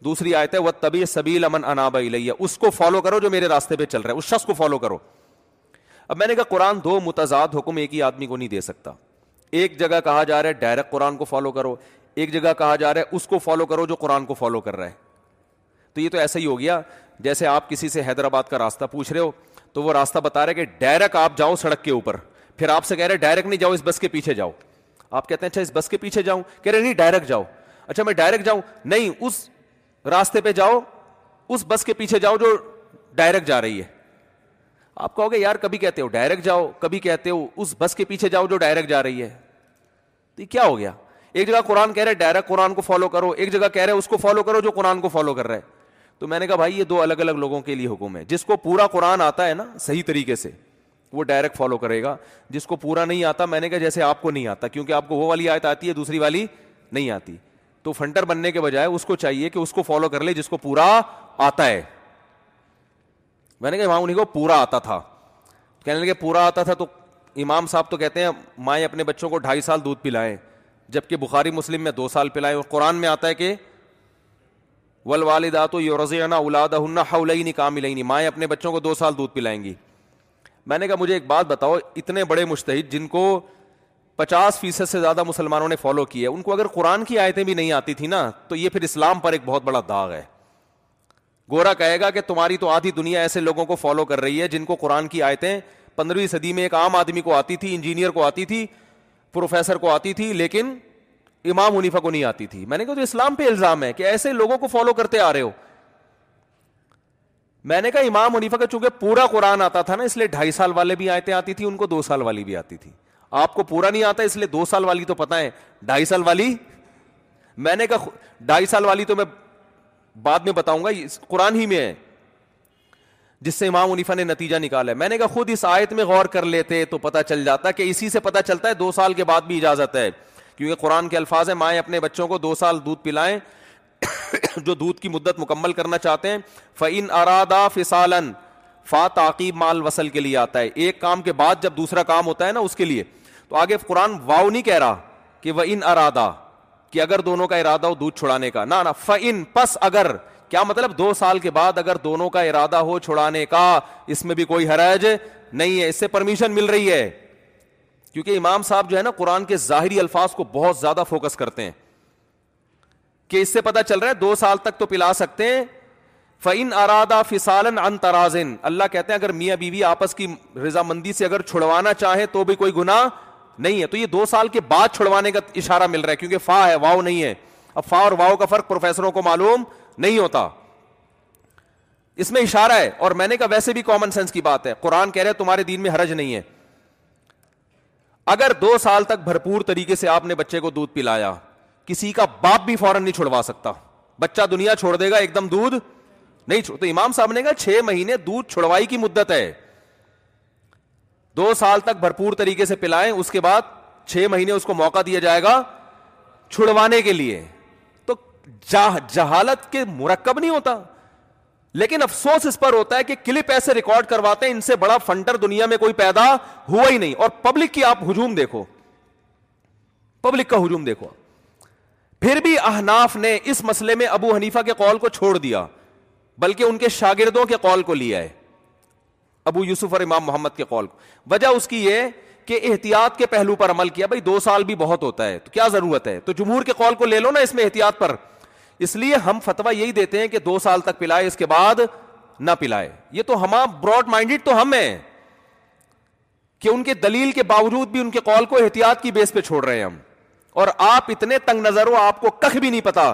دوسری آیت ہے وہ طبی سبیل امن انب الیہ اس کو فالو کرو جو میرے راستے پہ چل رہا ہے اس شخص کو فالو کرو اب میں نے کہا قرآن دو متضاد حکم ایک ہی آدمی کو نہیں دے سکتا ایک جگہ کہا جا رہا ہے ڈائریکٹ قرآن کو فالو کرو ایک جگہ کہا جا رہا ہے اس کو فالو کرو جو قرآن کو فالو کر رہا ہے تو یہ تو ایسا ہی ہو گیا جیسے آپ کسی سے حیدرآباد کا راستہ پوچھ رہے ہو تو وہ راستہ بتا رہے کہ ڈائریکٹ آپ جاؤ سڑک کے اوپر پھر آپ سے کہہ رہے ڈائریکٹ نہیں جاؤ اس بس کے پیچھے جاؤ آپ کہتے ہیں اچھا اس بس کے پیچھے جاؤں کہہ رہے نہیں ڈائریکٹ جاؤ اچھا میں ڈائریکٹ جاؤں نہیں اس راستے پہ جاؤ اس بس کے پیچھے جاؤ جو ڈائریکٹ جا رہی ہے آپ کہو گے یار کبھی کہتے ہو ڈائریکٹ جاؤ کبھی کہتے ہو اس بس کے پیچھے جاؤ جو ڈائریکٹ جا رہی ہے تو یہ کیا ہو گیا ایک جگہ قرآن کہہ رہے ڈائریکٹ قرآن کو فالو کرو ایک جگہ کہہ رہے اس کو فالو کرو جو قرآن کو فالو کر رہا ہے تو میں نے کہا بھائی یہ دو الگ الگ لوگوں کے لیے حکم ہے جس کو پورا قرآن آتا ہے نا صحیح طریقے سے وہ ڈائریکٹ فالو کرے گا جس کو پورا نہیں آتا میں نے کہا جیسے آپ کو نہیں آتا کیونکہ آپ کو وہ والی آیت آتی ہے دوسری والی نہیں آتی تو فنٹر بننے کے بجائے اس کو چاہیے کہ اس کو فالو کر لے جس کو پورا آتا ہے میں نے کہا امام انہیں کو پورا آتا تھا کہنے لگے پورا آتا تھا تو امام صاحب تو کہتے ہیں مائیں اپنے بچوں کو ڈھائی سال دودھ پلائیں جبکہ بخاری مسلم میں دو سال پلائیں اور قرآن میں آتا ہے کہ ول والدہ تو یو رضیانہ الادا ہنہ ہولئی نہیں ملئی نہیں مائیں اپنے بچوں کو دو سال دودھ پلائیں گی میں نے کہا مجھے ایک بات بتاؤ اتنے بڑے مشتحد جن کو پچاس فیصد سے زیادہ مسلمانوں نے فالو کیا ہے ان کو اگر قرآن کی آیتیں بھی نہیں آتی تھیں نا تو یہ پھر اسلام پر ایک بہت بڑا داغ ہے گورا کہے گا کہ تمہاری تو آدھی دنیا ایسے لوگوں کو فالو کر رہی ہے جن کو قرآن کی آیتیں پندرہویں صدی میں ایک عام آدمی کو آتی تھی انجینئر کو آتی تھی پروفیسر کو آتی تھی لیکن امام منیفا کو نہیں آتی تھی میں نے کہا تو اسلام پہ الزام ہے کہ ایسے لوگوں کو فالو کرتے آ رہے ہو میں نے کہا امام منیفا کا چونکہ پورا قرآن آتا تھا نا اس لیے ڈھائی سال والے بھی آیتیں آتی تھی ان کو دو سال والی بھی آتی تھی آپ کو پورا نہیں آتا اس لیے دو سال والی تو پتا ہے ڈھائی سال والی میں نے کہا ڈھائی سال والی تو میں بعد میں بتاؤں گا قرآن ہی میں ہے جس سے امام عنیفا نے نتیجہ نکالا ہے میں نے کہا خود اس آیت میں غور کر لیتے تو پتہ چل جاتا کہ اسی سے پتہ چلتا ہے دو سال کے بعد بھی اجازت ہے کیونکہ قرآن کے الفاظ ہیں مائیں اپنے بچوں کو دو سال دودھ پلائیں <coughs> جو دودھ کی مدت مکمل کرنا چاہتے ہیں فعین ارادہ فسالن فا تعقیب مال وصل کے لیے آتا ہے ایک کام کے بعد جب دوسرا کام ہوتا ہے نا اس کے لیے تو آگے قرآن واؤ نہیں کہہ رہا کہ وہ ان ارادہ کہ اگر دونوں کا ارادہ ہو دودھ چھڑانے کا نہ پس اگر کیا مطلب دو سال کے بعد اگر دونوں کا ارادہ ہو چھڑانے کا اس میں بھی کوئی حرج نہیں ہے اس سے پرمیشن مل رہی ہے کیونکہ امام صاحب جو ہے نا قرآن کے ظاہری الفاظ کو بہت زیادہ فوکس کرتے ہیں کہ اس سے پتا چل رہا ہے دو سال تک تو پلا سکتے ہیں فعین ارادہ فسالن ان ترازن اللہ کہتے ہیں اگر میاں بیوی آپس کی رضامندی سے اگر چھڑوانا چاہے تو بھی کوئی گناہ نہیں ہے تو یہ دو سال کے بعد چھڑوانے کا اشارہ مل رہا ہے کیونکہ فا ہے واؤ نہیں ہے اب فا اور واؤ کا فرق پروفیسروں کو معلوم نہیں ہوتا اس میں اشارہ ہے اور میں نے کہا ویسے بھی کامن سینس کی بات ہے قرآن کہہ رہے تمہارے دین میں حرج نہیں ہے اگر دو سال تک بھرپور طریقے سے آپ نے بچے کو دودھ پلایا کسی کا باپ بھی فوراً نہیں چھڑوا سکتا بچہ دنیا چھوڑ دے گا ایک دم دودھ نہیں چھوڑ تو امام صاحب نے کہا چھ مہینے دودھ چھڑوائی کی مدت ہے دو سال تک بھرپور طریقے سے پلائیں اس کے بعد چھ مہینے اس کو موقع دیا جائے گا چھڑوانے کے لیے تو جہالت کے مرکب نہیں ہوتا لیکن افسوس اس پر ہوتا ہے کہ کلپ ایسے ریکارڈ کرواتے ہیں ان سے بڑا فنڈر دنیا میں کوئی پیدا ہوا ہی نہیں اور پبلک کی آپ ہجوم دیکھو پبلک کا ہجوم دیکھو پھر بھی اہناف نے اس مسئلے میں ابو حنیفہ کے قول کو چھوڑ دیا بلکہ ان کے شاگردوں کے قول کو لیا ہے ابو یوسف اور امام محمد کے قول کو وجہ اس کی یہ کہ احتیاط کے پہلو پر عمل کیا بھائی دو سال بھی بہت ہوتا ہے تو کیا ضرورت ہے تو جمہور کے قول کو لے لو نا اس میں احتیاط پر اس لیے ہم فتوا یہی دیتے ہیں کہ دو سال تک پلائے اس کے بعد نہ پلائے یہ تو ہم براڈ مائنڈیڈ تو ہم ہیں کہ ان کے دلیل کے باوجود بھی ان کے قول کو احتیاط کی بیس پہ چھوڑ رہے ہیں ہم اور آپ اتنے تنگ نظر ہو آپ کو کخ بھی نہیں پتا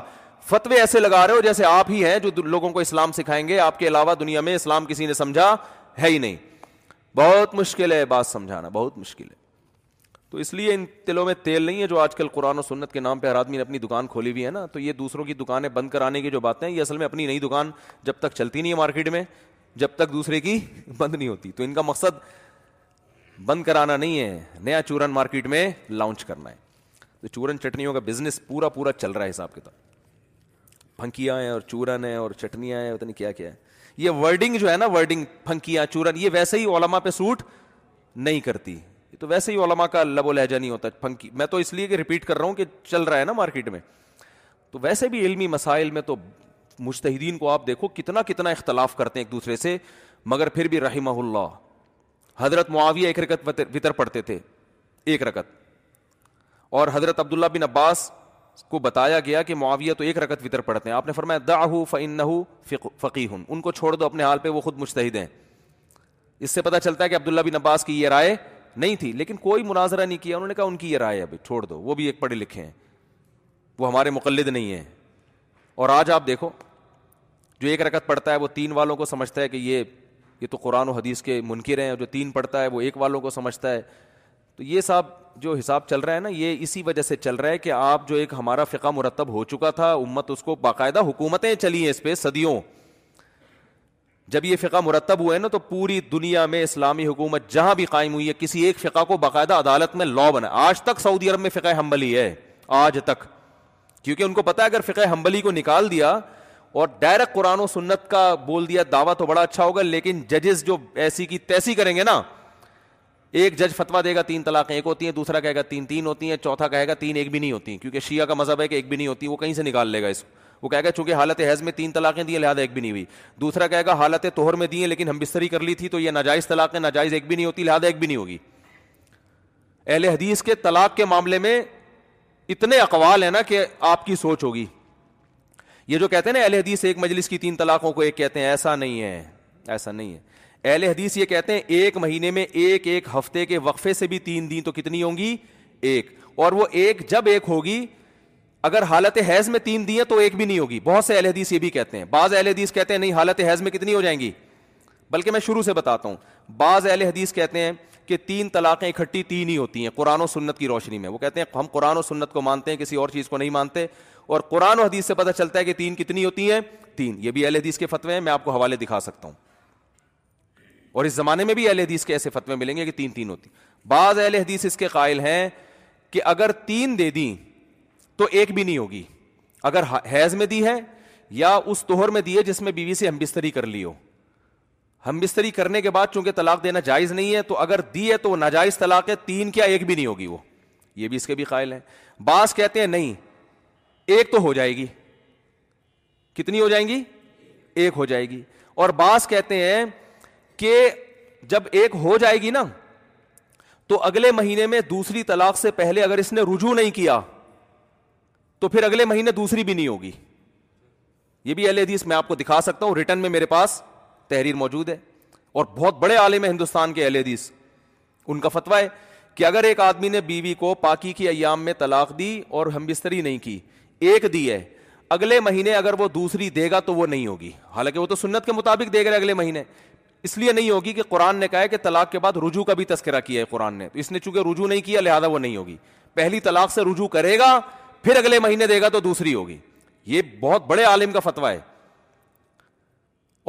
فتوے ایسے لگا رہے ہو جیسے آپ ہی ہیں جو لوگوں کو اسلام سکھائیں گے آپ کے علاوہ دنیا میں اسلام کسی نے سمجھا ہے ہی نہیں بہت مشکل ہے بات سمجھانا بہت مشکل ہے تو اس لیے ان تلوں میں تیل نہیں ہے جو آج کل قرآن و سنت کے نام پہ ہر آدمی نے اپنی دکان کھولی ہوئی ہے نا تو یہ دوسروں کی دکانیں بند کرانے کی جو باتیں ہیں یہ اصل میں اپنی نئی دکان جب تک چلتی نہیں ہے مارکیٹ میں جب تک دوسرے کی <laughs> بند نہیں ہوتی تو ان کا مقصد بند کرانا نہیں ہے نیا چورن مارکیٹ میں لانچ کرنا ہے تو چورن چٹنیوں کا بزنس پورا پورا چل رہا ہے حساب کتاب پھنکیاں ہیں اور چورن ہیں اور چٹنیاں ہیں پتہ نہیں کیا ہے یہ ورڈنگ جو ہے نا ورڈنگ پھنکیاں چورن یہ ویسے ہی علما پہ سوٹ نہیں کرتی تو ویسے ہی علما کا لب و لہجہ نہیں ہوتا پھنکی میں تو اس لیے کہ رپیٹ کر رہا ہوں کہ چل رہا ہے نا مارکیٹ میں تو ویسے بھی علمی مسائل میں تو مشتحدین کو آپ دیکھو کتنا کتنا اختلاف کرتے ہیں ایک دوسرے سے مگر پھر بھی رحمہ اللہ حضرت معاویہ ایک رکت وطر پڑھتے تھے ایک رکت اور حضرت عبداللہ بن عباس کو بتایا گیا کہ معاویہ تو ایک رکت فطر پڑھتے ہیں آپ نے فرمایا فن فقی ہوں ان کو چھوڑ دو اپنے حال پہ وہ خود مشتحد ہیں اس سے پتہ چلتا ہے کہ عبداللہ بن عباس کی یہ رائے نہیں تھی لیکن کوئی مناظرہ نہیں کیا انہوں نے کہا ان کی یہ رائے ابھی چھوڑ دو وہ بھی ایک پڑھے لکھے ہیں وہ ہمارے مقلد نہیں ہیں اور آج آپ دیکھو جو ایک رکت پڑھتا ہے وہ تین والوں کو سمجھتا ہے کہ یہ یہ تو قرآن و حدیث کے منکر ہیں جو تین پڑھتا ہے وہ ایک والوں کو سمجھتا ہے تو یہ سب جو حساب چل رہا ہے نا یہ اسی وجہ سے چل رہا ہے کہ آپ جو ایک ہمارا فقہ مرتب ہو چکا تھا امت اس کو باقاعدہ حکومتیں چلی ہیں اس پہ صدیوں جب یہ فقہ مرتب ہوئے نا تو پوری دنیا میں اسلامی حکومت جہاں بھی قائم ہوئی ہے کسی ایک فقہ کو باقاعدہ عدالت میں لا بنا آج تک سعودی عرب میں فقہ حمبلی ہے آج تک کیونکہ ان کو پتا ہے اگر فقہ حمبلی کو نکال دیا اور ڈائریکٹ قرآن و سنت کا بول دیا دعویٰ تو بڑا اچھا ہوگا لیکن ججز جو ایسی کی تیسی کریں گے نا ایک جج فتوا دے گا تین طلاقیں ایک ہوتی ہیں دوسرا کہے گا تین تین ہوتی ہیں چوتھا کہے گا تین ایک بھی نہیں ہوتی کیونکہ شیعہ کا مذہب ہے کہ ایک بھی نہیں ہوتی وہ کہیں سے نکال لے گا اس وہ کہے گا چونکہ حالت حیض میں تین طلاقیں دی ہیں ایک بھی نہیں ہوئی دوسرا کہے گا حالت توہر میں دی ہیں لیکن ہم بستری کر لی تھی تو یہ ناجائز طلاقیں ناجائز ایک بھی نہیں ہوتی لہٰذا ایک بھی نہیں ہوگی اہل حدیث کے طلاق کے معاملے میں اتنے اقوال ہیں نا کہ آپ کی سوچ ہوگی یہ جو کہتے ہیں نا اہل حدیث ایک مجلس کی تین طلاقوں کو ایک کہتے ہیں ایسا نہیں ہے ایسا نہیں ہے اہل حدیث یہ کہتے ہیں ایک مہینے میں ایک ایک ہفتے کے وقفے سے بھی تین دن تو کتنی ہوں گی ایک اور وہ ایک جب ایک ہوگی اگر حالت حیض میں تین دیں تو ایک بھی نہیں ہوگی بہت سے اہل حدیث یہ بھی کہتے ہیں بعض اہل حدیث کہتے ہیں نہیں حالت حیض میں کتنی ہو جائیں گی بلکہ میں شروع سے بتاتا ہوں بعض اہل حدیث کہتے ہیں کہ تین طلاقیں اکٹھی تین ہی ہوتی ہیں قرآن و سنت کی روشنی میں وہ کہتے ہیں ہم قرآن و سنت کو مانتے ہیں کسی اور چیز کو نہیں مانتے اور قرآن و حدیث سے پتہ چلتا ہے کہ تین کتنی ہوتی ہیں تین یہ بھی اہل حدیث کے فتوے ہیں میں آپ کو حوالے دکھا سکتا ہوں اور اس زمانے میں بھی اہل حدیث کے ایسے فتوے ملیں گے کہ تین تین ہوتی بعض اہل حدیث اس کے قائل ہیں کہ اگر تین دے دی تو ایک بھی نہیں ہوگی اگر حیض میں دی ہے یا اس توہر میں دی ہے جس میں بیوی سے ہم بستری کر لی ہو ہم بستری کرنے کے بعد چونکہ طلاق دینا جائز نہیں ہے تو اگر دی ہے تو ناجائز طلاق ہے تین کیا ایک بھی نہیں ہوگی وہ یہ بھی اس کے بھی قائل ہیں بعض کہتے ہیں نہیں ایک تو ہو جائے گی کتنی ہو جائیں گی ایک ہو جائے گی اور بعض کہتے ہیں کہ جب ایک ہو جائے گی نا تو اگلے مہینے میں دوسری طلاق سے پہلے اگر اس نے رجوع نہیں کیا تو پھر اگلے مہینے دوسری بھی نہیں ہوگی یہ بھی اہل حدیث میں آپ کو دکھا سکتا ہوں ریٹرن میں میرے پاس تحریر موجود ہے اور بہت بڑے عالم ہیں ہندوستان کے اہل حدیث ان کا فتویٰ ہے کہ اگر ایک آدمی نے بیوی کو پاکی کی ایام میں طلاق دی اور ہم بستری نہیں کی ایک دی ہے اگلے مہینے اگر وہ دوسری دے گا تو وہ نہیں ہوگی حالانکہ وہ تو سنت کے مطابق دے گا اگلے مہینے اس لیے نہیں ہوگی کہ قرآن نے کہا ہے کہ طلاق کے بعد رجوع کا بھی تذکرہ کیا ہے قرآن نے تو اس نے چونکہ رجوع نہیں کیا لہٰذا وہ نہیں ہوگی پہلی طلاق سے رجوع کرے گا پھر اگلے مہینے دے گا تو دوسری ہوگی یہ بہت بڑے عالم کا فتویٰ ہے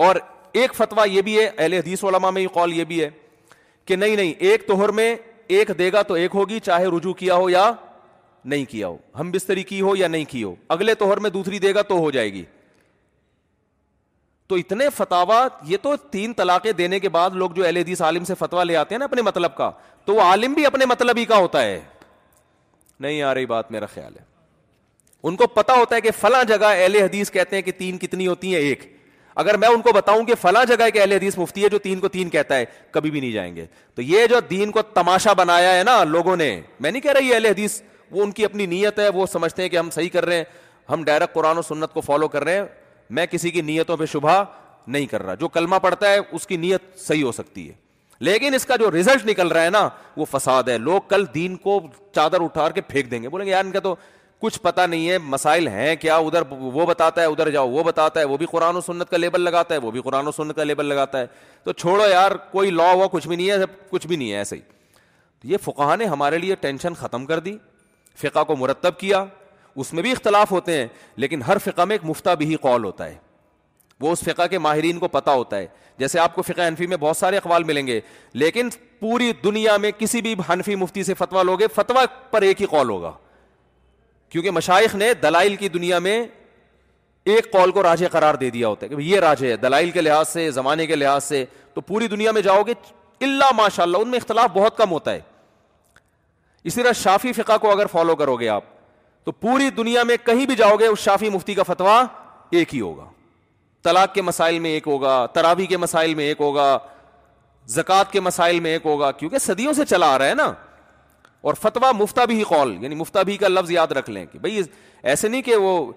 اور ایک فتویٰ یہ بھی ہے اہل حدیث علماء میں یہ قول یہ بھی ہے کہ نہیں نہیں ایک توہر میں ایک دے گا تو ایک ہوگی چاہے رجوع کیا ہو یا نہیں کیا ہو ہم بستری کی ہو یا نہیں کی ہو اگلے توہر میں دوسری دے گا تو ہو جائے گی تو اتنے فتوا یہ تو تین طلاقے دینے کے بعد لوگ جو اہل حدیث عالم سے فتوا لے آتے ہیں نا اپنے مطلب کا تو وہ عالم بھی اپنے مطلب ہی کا ہوتا ہے نہیں آ رہی بات میرا خیال ہے ان کو پتا ہوتا ہے کہ فلاں جگہ اہل حدیث کہتے ہیں کہ تین کتنی ہوتی ہیں ایک اگر میں ان کو بتاؤں کہ فلاں جگہ ایک اہل حدیث مفتی ہے جو تین کو تین کہتا ہے کبھی بھی نہیں جائیں گے تو یہ جو دین کو تماشا بنایا ہے نا لوگوں نے میں نہیں کہہ رہا یہ اہل حدیث وہ ان کی اپنی نیت ہے وہ سمجھتے ہیں کہ ہم صحیح کر رہے ہیں ہم ڈائریکٹ قرآن و سنت کو فالو کر رہے ہیں میں کسی کی نیتوں پہ شبہ نہیں کر رہا جو کلمہ پڑتا ہے اس کی نیت صحیح ہو سکتی ہے لیکن اس کا جو ریزلٹ نکل رہا ہے نا وہ فساد ہے لوگ کل دین کو چادر اٹھا کے پھینک دیں گے بولیں گے یار ان کا تو کچھ پتا نہیں ہے مسائل ہیں کیا ادھر وہ بتاتا ہے ادھر جاؤ وہ بتاتا ہے وہ بھی قرآن و سنت کا لیبل لگاتا ہے وہ بھی قرآن و سنت کا لیبل لگاتا ہے تو چھوڑو یار کوئی لا ہوا کچھ بھی نہیں ہے کچھ بھی نہیں ہے ایسے ہی یہ فقہ نے ہمارے لیے ٹینشن ختم کر دی فقہ کو مرتب کیا اس میں بھی اختلاف ہوتے ہیں لیکن ہر فقہ میں ایک مفتہ بھی قول ہوتا ہے وہ اس فقہ کے ماہرین کو پتہ ہوتا ہے جیسے آپ کو فقہ حنفی میں بہت سارے اقوال ملیں گے لیکن پوری دنیا میں کسی بھی حنفی مفتی سے فتویٰ لوگے فتویٰ پر ایک ہی قول ہوگا کیونکہ مشائق نے دلائل کی دنیا میں ایک قول کو راجے قرار دے دیا ہوتا ہے کہ یہ راجے ہے دلائل کے لحاظ سے زمانے کے لحاظ سے تو پوری دنیا میں جاؤ گے اللہ ماشاء اللہ ان میں اختلاف بہت کم ہوتا ہے اسی طرح شافی فقہ کو اگر فالو کرو گے آپ تو پوری دنیا میں کہیں بھی جاؤ گے اس شافی مفتی کا فتویٰ ایک ہی ہوگا طلاق کے مسائل میں ایک ہوگا تراوی کے مسائل میں ایک ہوگا زکوٰۃ کے مسائل میں ایک ہوگا کیونکہ صدیوں سے چلا آ رہا ہے نا اور فتوا مفتا بھی قول یعنی مفتا بھی کا لفظ یاد رکھ لیں کہ بھائی ایسے نہیں کہ وہ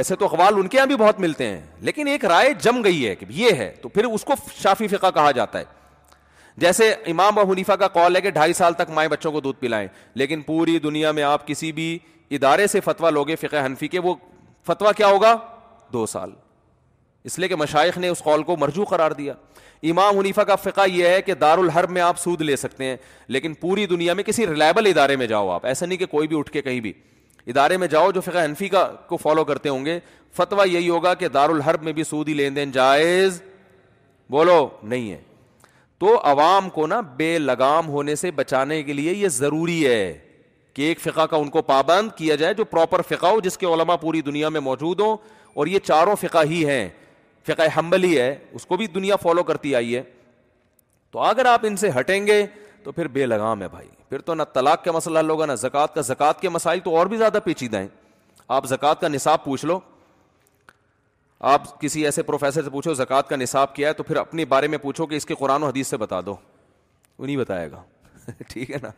ایسے تو اقوال ان کے یہاں بھی بہت ملتے ہیں لیکن ایک رائے جم گئی ہے کہ یہ ہے تو پھر اس کو شافی فقہ کہا جاتا ہے جیسے امام و حنیفہ کا قول ہے کہ ڈھائی سال تک مائیں بچوں کو دودھ پلائیں لیکن پوری دنیا میں آپ کسی بھی ادارے سے فتویٰ لوگے فقہ حنفی کے وہ فتویٰ کیا ہوگا دو سال اس لیے کہ مشائق نے اس قول کو مرجو قرار دیا امام حنیفہ کا فقہ یہ ہے کہ دار الحرب میں آپ سود لے سکتے ہیں لیکن پوری دنیا میں کسی ریلائبل ادارے میں جاؤ آپ ایسا نہیں کہ کوئی بھی اٹھ کے کہیں بھی ادارے میں جاؤ جو فقہ حنفی کا کو فالو کرتے ہوں گے فتویٰ یہی ہوگا کہ دار الحرب میں بھی سودی لین دین جائز بولو نہیں ہے تو عوام کو نا بے لگام ہونے سے بچانے کے لیے یہ ضروری ہے کہ ایک فقہ کا ان کو پابند کیا جائے جو پراپر فقہ ہو جس کے علماء پوری دنیا میں موجود ہوں اور یہ چاروں فقہ ہی ہیں فقہ حمبلی ہے اس کو بھی دنیا فالو کرتی آئی ہے تو اگر آپ ان سے ہٹیں گے تو پھر بے لگام ہے بھائی پھر تو نہ طلاق کا مسئلہ ہوگا نہ زکوٰۃ کا زکوٰۃ کے مسائل تو اور بھی زیادہ پیچیدہ ہیں آپ زکوٰۃ کا نصاب پوچھ لو آپ کسی ایسے پروفیسر سے پوچھو زکوٰۃ کا نصاب کیا ہے تو پھر اپنے بارے میں پوچھو کہ اس کے قرآن و حدیث سے بتا دو انہیں بتائے گا <laughs> ٹھیک ہے نا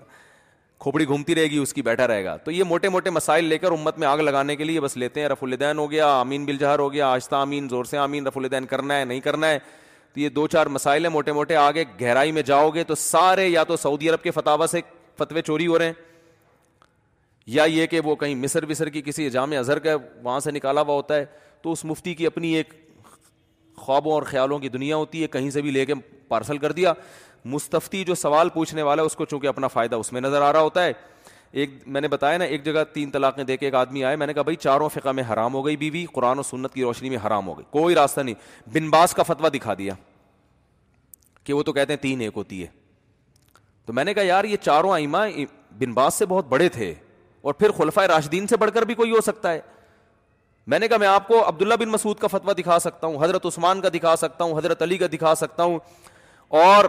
کھوپڑی گھومتی رہے گی اس کی بیٹھا رہے گا تو یہ موٹے موٹے مسائل لے کر امت میں آگ لگانے کے لیے بس لیتے ہیں رف الدین ہو گیا آمین بلجہر ہو گیا آہستہ امین زور سے امین رف الدین کرنا ہے نہیں کرنا ہے تو یہ دو چار مسائل ہیں موٹے موٹے آگے گہرائی میں جاؤ گے تو سارے یا تو سعودی عرب کے فتوا سے فتوے چوری ہو رہے ہیں یا یہ کہ وہ کہیں مصر وصر کی کسی جامع اظہر کا وہاں سے نکالا ہوا ہوتا ہے تو اس مفتی کی اپنی ایک خوابوں اور خیالوں کی دنیا ہوتی ہے کہیں سے بھی لے کے پارسل کر دیا مستفتی جو سوال پوچھنے والا ہے اس کو چونکہ اپنا فائدہ اس میں نظر آ رہا ہوتا ہے ایک میں نے بتایا نا ایک جگہ تین طلاقیں دے کے ایک آدمی آئے میں نے کہا بھائی چاروں فقہ میں حرام ہو گئی بیوی قرآن و سنت کی روشنی میں حرام ہو گئی کوئی راستہ نہیں بن کا فتویٰ دکھا دیا کہ وہ تو تو کہتے ہیں تین ایک ہوتی ہے میں نے کہا یار یہ چاروں آئمہ بن باس سے بہت بڑے تھے اور پھر خلفۂ راشدین سے بڑھ کر بھی کوئی ہو سکتا ہے میں نے کہا میں آپ کو عبداللہ بن مسعود کا فتویٰ دکھا سکتا ہوں حضرت عثمان کا دکھا سکتا ہوں حضرت علی کا دکھا سکتا ہوں اور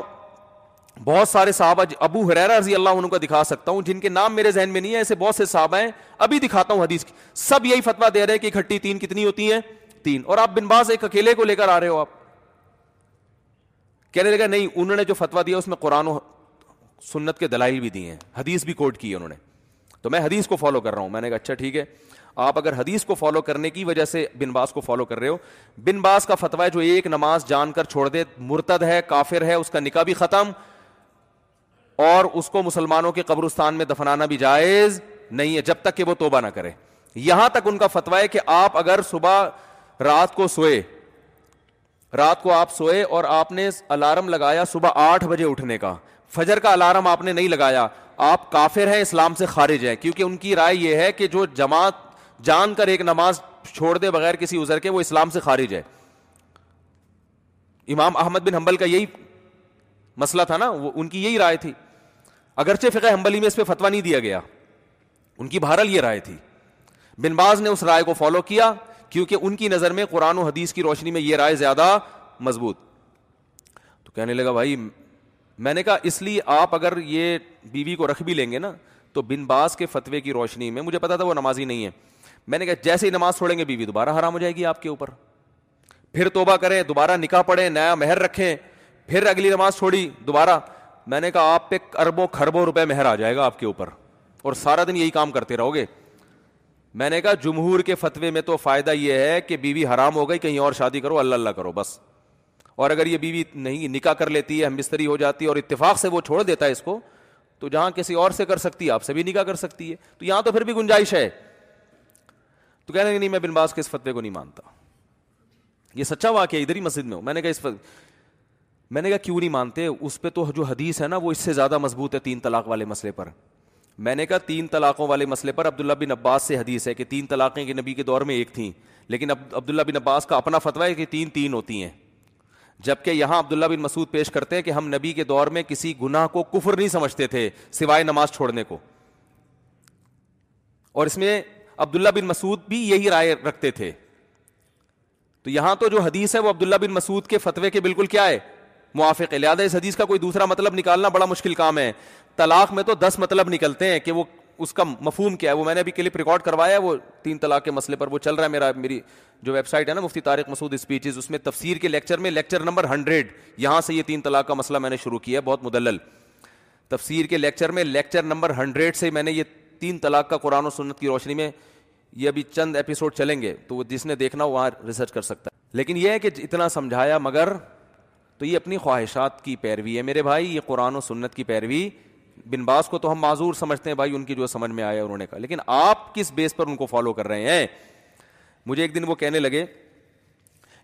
بہت سارے صحابہ ابو حریرا رضی اللہ عنہ کا دکھا سکتا ہوں جن کے نام میرے ذہن میں نہیں ہے ایسے بہت سے صحابہ ہیں ابھی دکھاتا ہوں حدیث کی سب یہی فتوا دے رہے ہیں کہ تین کتنی ہوتی ہیں تین اور آپ آپ بن باز ایک اکیلے کو لے کر آ رہے ہو کہنے لگا نہیں انہوں نے جو فتوا دیا اس میں قرآن و سنت کے دلائل بھی دی ہیں حدیث بھی کوٹ کی انہوں نے تو میں حدیث کو فالو کر رہا ہوں میں نے کہا اچھا ٹھیک ہے آپ اگر حدیث کو فالو کرنے کی وجہ سے بن باز کو فالو کر رہے ہو بن باز کا فتوا جو ایک نماز جان کر چھوڑ دے مرتد ہے کافر ہے اس کا نکاح بھی ختم اور اس کو مسلمانوں کے قبرستان میں دفنانا بھی جائز نہیں ہے جب تک کہ وہ توبہ نہ کرے یہاں تک ان کا فتویٰ ہے کہ آپ اگر صبح رات کو سوئے رات کو آپ سوئے اور آپ نے الارم لگایا صبح آٹھ بجے اٹھنے کا فجر کا الارم آپ نے نہیں لگایا آپ کافر ہیں اسلام سے خارج ہیں کیونکہ ان کی رائے یہ ہے کہ جو جماعت جان کر ایک نماز چھوڑ دے بغیر کسی ازر کے وہ اسلام سے خارج ہے امام احمد بن حنبل کا یہی مسئلہ تھا نا وہ ان کی یہی رائے تھی اگرچہ فقہ حنبلی میں اس پہ فتوا نہیں دیا گیا ان کی بہرحال یہ رائے تھی بن باز نے اس رائے کو فالو کیا کیونکہ ان کی نظر میں قرآن و حدیث کی روشنی میں یہ رائے زیادہ مضبوط تو کہنے لگا بھائی میں نے کہا اس لیے آپ اگر یہ بیوی بی کو رکھ بھی لیں گے نا تو بن باز کے فتوے کی روشنی میں مجھے پتا تھا وہ نمازی نہیں ہے میں نے کہا جیسے ہی نماز چھوڑیں گے بیوی بی دوبارہ حرام ہو جائے گی آپ کے اوپر پھر توبہ کریں دوبارہ نکاح پڑھیں نیا مہر رکھیں پھر اگلی نماز چھوڑی دوبارہ میں نے کہا آپ پہ اربوں کھربوں روپے مہر آ جائے گا آپ کے اوپر اور سارا دن یہی کام کرتے رہو گے میں نے کہا جمہور کے فتوے میں تو فائدہ یہ ہے کہ بیوی حرام ہو گئی کہیں اور شادی کرو اللہ اللہ کرو بس اور اگر یہ بیوی نہیں نکاح کر لیتی ہے مستری ہو جاتی ہے اور اتفاق سے وہ چھوڑ دیتا ہے اس کو تو جہاں کسی اور سے کر سکتی ہے آپ سے بھی نکاح کر سکتی ہے تو یہاں تو پھر بھی گنجائش ہے تو کہنے میں بن باز کے اس فتوے کو نہیں مانتا یہ سچا واقعہ ادھر ہی مسجد میں ہوں میں نے کہا اس فتوے میں نے کہا کیوں نہیں مانتے اس پہ تو جو حدیث ہے نا وہ اس سے زیادہ مضبوط ہے تین طلاق والے مسئلے پر میں نے کہا تین طلاقوں والے مسئلے پر عبداللہ بن عباس سے حدیث ہے کہ تین طلاقیں کے نبی کے دور میں ایک تھیں لیکن اب عبداللہ بن عباس کا اپنا فتویٰ ہے کہ تین تین ہوتی ہیں جب کہ یہاں عبداللہ بن مسعود پیش کرتے ہیں کہ ہم نبی کے دور میں کسی گناہ کو کفر نہیں سمجھتے تھے سوائے نماز چھوڑنے کو اور اس میں عبداللہ بن مسعود بھی یہی رائے رکھتے تھے تو یہاں تو جو حدیث ہے وہ عبداللہ بن مسعود کے فتوے کے بالکل کیا ہے موافق ہے لہٰذا اس حدیث کا کوئی دوسرا مطلب نکالنا بڑا مشکل کام ہے طلاق میں تو دس مطلب نکلتے ہیں کہ وہ اس کا مفہوم کیا ہے وہ میں نے ابھی کلپ ریکارڈ کروایا ہے وہ تین طلاق کے مسئلے پر وہ چل رہا ہے میرا میری جو ویب سائٹ ہے نا مفتی طارق مسعود اسپیچز اس میں تفسیر کے لیکچر میں لیکچر نمبر ہنڈریڈ یہاں سے یہ تین طلاق کا مسئلہ میں نے شروع کیا ہے بہت مدلل تفسیر کے لیکچر میں لیکچر نمبر ہنڈریڈ سے میں نے یہ تین طلاق کا قرآن و سنت کی روشنی میں یہ ابھی چند ایپیسوڈ چلیں گے تو وہ جس نے دیکھنا وہاں ریسرچ کر سکتا ہے لیکن یہ ہے کہ اتنا سمجھایا مگر تو یہ اپنی خواہشات کی پیروی ہے میرے بھائی یہ قرآن و سنت کی پیروی بن باز کو تو ہم معذور سمجھتے ہیں بھائی ان کی جو سمجھ میں آیا انہوں نے کہا لیکن آپ کس بیس پر ان کو فالو کر رہے ہیں مجھے ایک دن وہ کہنے لگے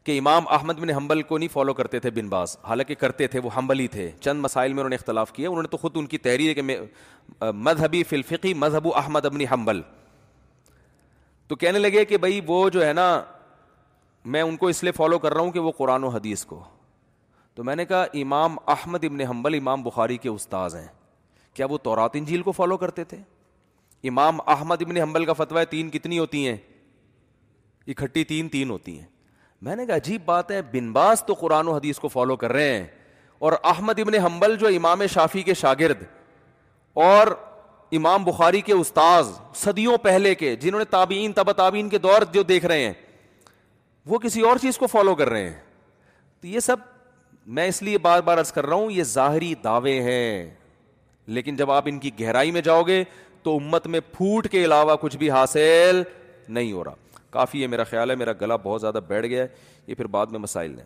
کہ امام احمد بن حنبل کو نہیں فالو کرتے تھے بن باز حالانکہ کرتے تھے وہ حنبل ہی تھے چند مسائل میں انہوں نے اختلاف کیا انہوں نے تو خود ان کی تحریر ہے کہ مذہبی فلفقی مذہب احمد ابنی حنبل تو کہنے لگے کہ بھائی وہ جو ہے نا میں ان کو اس لیے فالو کر رہا ہوں کہ وہ قرآن و حدیث کو تو میں نے کہا امام احمد ابن حنبل امام بخاری کے استاذ ہیں کیا وہ تورات انجیل کو فالو کرتے تھے امام احمد ابن حنبل کا فتویٰ تین کتنی ہوتی ہیں اکٹھی تین تین ہوتی ہیں میں نے کہا عجیب بات ہے بن باز تو قرآن و حدیث کو فالو کر رہے ہیں اور احمد ابن حنبل جو امام شافی کے شاگرد اور امام بخاری کے استاذ صدیوں پہلے کے جنہوں نے تابعین تب تابعین کے دور جو دیکھ رہے ہیں وہ کسی اور چیز کو فالو کر رہے ہیں تو یہ سب میں اس لیے بار بار عرض کر رہا ہوں یہ ظاہری دعوے ہیں لیکن جب آپ ان کی گہرائی میں جاؤ گے تو امت میں پھوٹ کے علاوہ کچھ بھی حاصل نہیں ہو رہا کافی یہ میرا خیال ہے میرا گلا بہت زیادہ بیٹھ گیا ہے یہ پھر بعد میں مسائل ہیں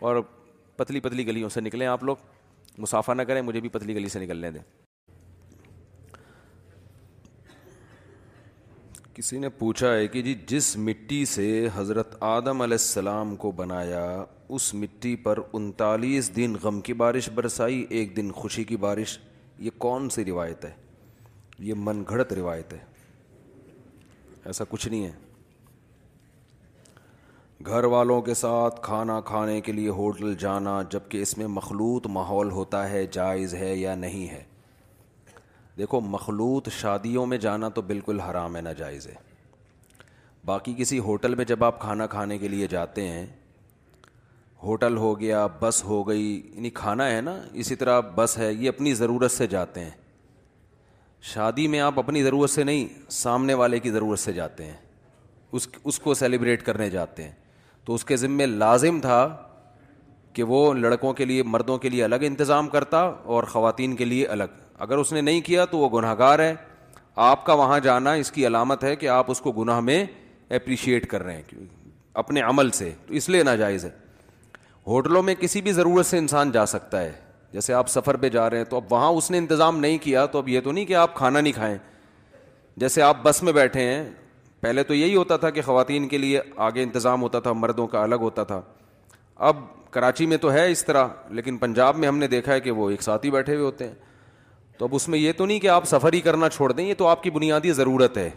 اور پتلی پتلی گلیوں سے نکلیں آپ لوگ مسافہ نہ کریں مجھے بھی پتلی گلی سے نکلنے دیں کسی نے پوچھا ہے کہ جی جس مٹی سے حضرت آدم علیہ السلام کو بنایا اس مٹی پر انتالیس دن غم کی بارش برسائی ایک دن خوشی کی بارش یہ کون سی روایت ہے یہ من گھڑت روایت ہے ایسا کچھ نہیں ہے گھر والوں کے ساتھ کھانا کھانے کے لیے ہوٹل جانا جب کہ اس میں مخلوط ماحول ہوتا ہے جائز ہے یا نہیں ہے دیکھو مخلوط شادیوں میں جانا تو بالکل حرام ہے ناجائز ہے باقی کسی ہوٹل میں جب آپ کھانا کھانے کے لیے جاتے ہیں ہوٹل ہو گیا بس ہو گئی یعنی کھانا ہے نا اسی طرح بس ہے یہ اپنی ضرورت سے جاتے ہیں شادی میں آپ اپنی ضرورت سے نہیں سامنے والے کی ضرورت سے جاتے ہیں اس اس کو سیلیبریٹ کرنے جاتے ہیں تو اس کے ذمے لازم تھا کہ وہ لڑکوں کے لیے مردوں کے لیے الگ انتظام کرتا اور خواتین کے لیے الگ اگر اس نے نہیں کیا تو وہ گناہ گار ہے آپ کا وہاں جانا اس کی علامت ہے کہ آپ اس کو گناہ میں اپریشیٹ کر رہے ہیں اپنے عمل سے تو اس لیے ناجائز ہے ہوٹلوں میں کسی بھی ضرورت سے انسان جا سکتا ہے جیسے آپ سفر پہ جا رہے ہیں تو اب وہاں اس نے انتظام نہیں کیا تو اب یہ تو نہیں کہ آپ کھانا نہیں کھائیں جیسے آپ بس میں بیٹھے ہیں پہلے تو یہی ہوتا تھا کہ خواتین کے لیے آگے انتظام ہوتا تھا مردوں کا الگ ہوتا تھا اب کراچی میں تو ہے اس طرح لیکن پنجاب میں ہم نے دیکھا ہے کہ وہ ایک ساتھ ہی بیٹھے ہوئے ہوتے ہیں تو اب اس میں یہ تو نہیں کہ آپ سفر ہی کرنا چھوڑ دیں یہ تو آپ کی بنیادی ضرورت ہے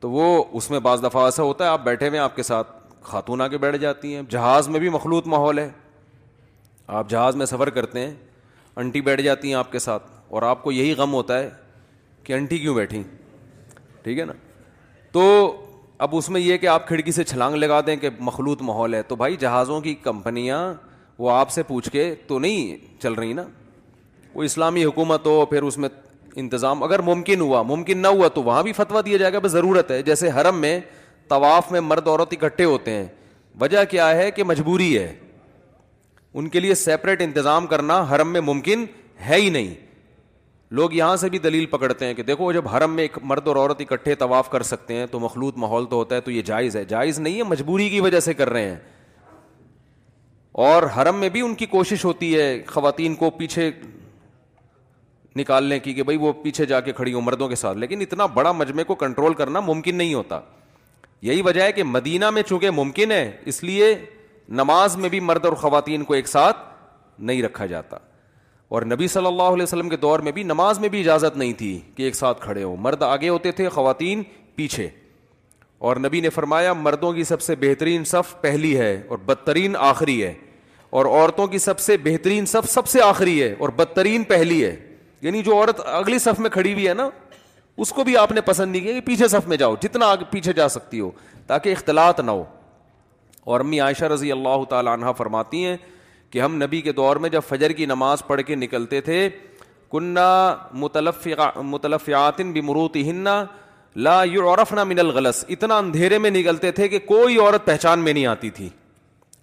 تو وہ اس میں بعض دفعہ ایسا ہوتا ہے آپ بیٹھے ہوئے آپ کے ساتھ خاتون آ کے بیٹھ جاتی ہیں جہاز میں بھی مخلوط ماحول ہے آپ جہاز میں سفر کرتے ہیں انٹی بیٹھ جاتی ہیں آپ کے ساتھ اور آپ کو یہی غم ہوتا ہے کہ انٹی کیوں بیٹھی ٹھیک ہے نا تو اب اس میں یہ کہ آپ کھڑکی سے چھلانگ لگا دیں کہ مخلوط ماحول ہے تو بھائی جہازوں کی کمپنیاں وہ آپ سے پوچھ کے تو نہیں چل رہی نا وہ اسلامی حکومت ہو پھر اس میں انتظام اگر ممکن ہوا ممکن نہ ہوا تو وہاں بھی فتویٰ دیا جائے گا بس ضرورت ہے جیسے حرم میں طواف میں مرد عورت اکٹھے ہوتے ہیں وجہ کیا ہے کہ مجبوری ہے ان کے لیے سیپریٹ انتظام کرنا حرم میں ممکن ہے ہی نہیں لوگ یہاں سے بھی دلیل پکڑتے ہیں کہ دیکھو جب حرم میں ایک مرد اور عورت اکٹھے طواف کر سکتے ہیں تو مخلوط ماحول تو ہوتا ہے تو یہ جائز ہے جائز نہیں ہے مجبوری کی وجہ سے کر رہے ہیں اور حرم میں بھی ان کی کوشش ہوتی ہے خواتین کو پیچھے نکالنے کی کہ بھائی وہ پیچھے جا کے کھڑی ہو مردوں کے ساتھ لیکن اتنا بڑا مجمے کو کنٹرول کرنا ممکن نہیں ہوتا یہی وجہ ہے کہ مدینہ میں چونکہ ممکن ہے اس لیے نماز میں بھی مرد اور خواتین کو ایک ساتھ نہیں رکھا جاتا اور نبی صلی اللہ علیہ وسلم کے دور میں بھی نماز میں بھی اجازت نہیں تھی کہ ایک ساتھ کھڑے ہوں مرد آگے ہوتے تھے خواتین پیچھے اور نبی نے فرمایا مردوں کی سب سے بہترین صف پہلی ہے اور بدترین آخری ہے اور عورتوں کی سب سے بہترین صف سب سے آخری ہے اور بدترین پہلی ہے یعنی جو عورت اگلی صف میں کھڑی ہوئی ہے نا اس کو بھی آپ نے پسند نہیں کیا کہ پیچھے صف میں جاؤ جتنا پیچھے جا سکتی ہو تاکہ اختلاط نہ ہو اور امی عائشہ رضی اللہ تعالی عنہ فرماتی ہیں کہ ہم نبی کے دور میں جب فجر کی نماز پڑھ کے نکلتے تھے کنہ کنہفیات بھی مروت ہن لا یورف نہ من الغلس اتنا اندھیرے میں نکلتے تھے کہ کوئی عورت پہچان میں نہیں آتی تھی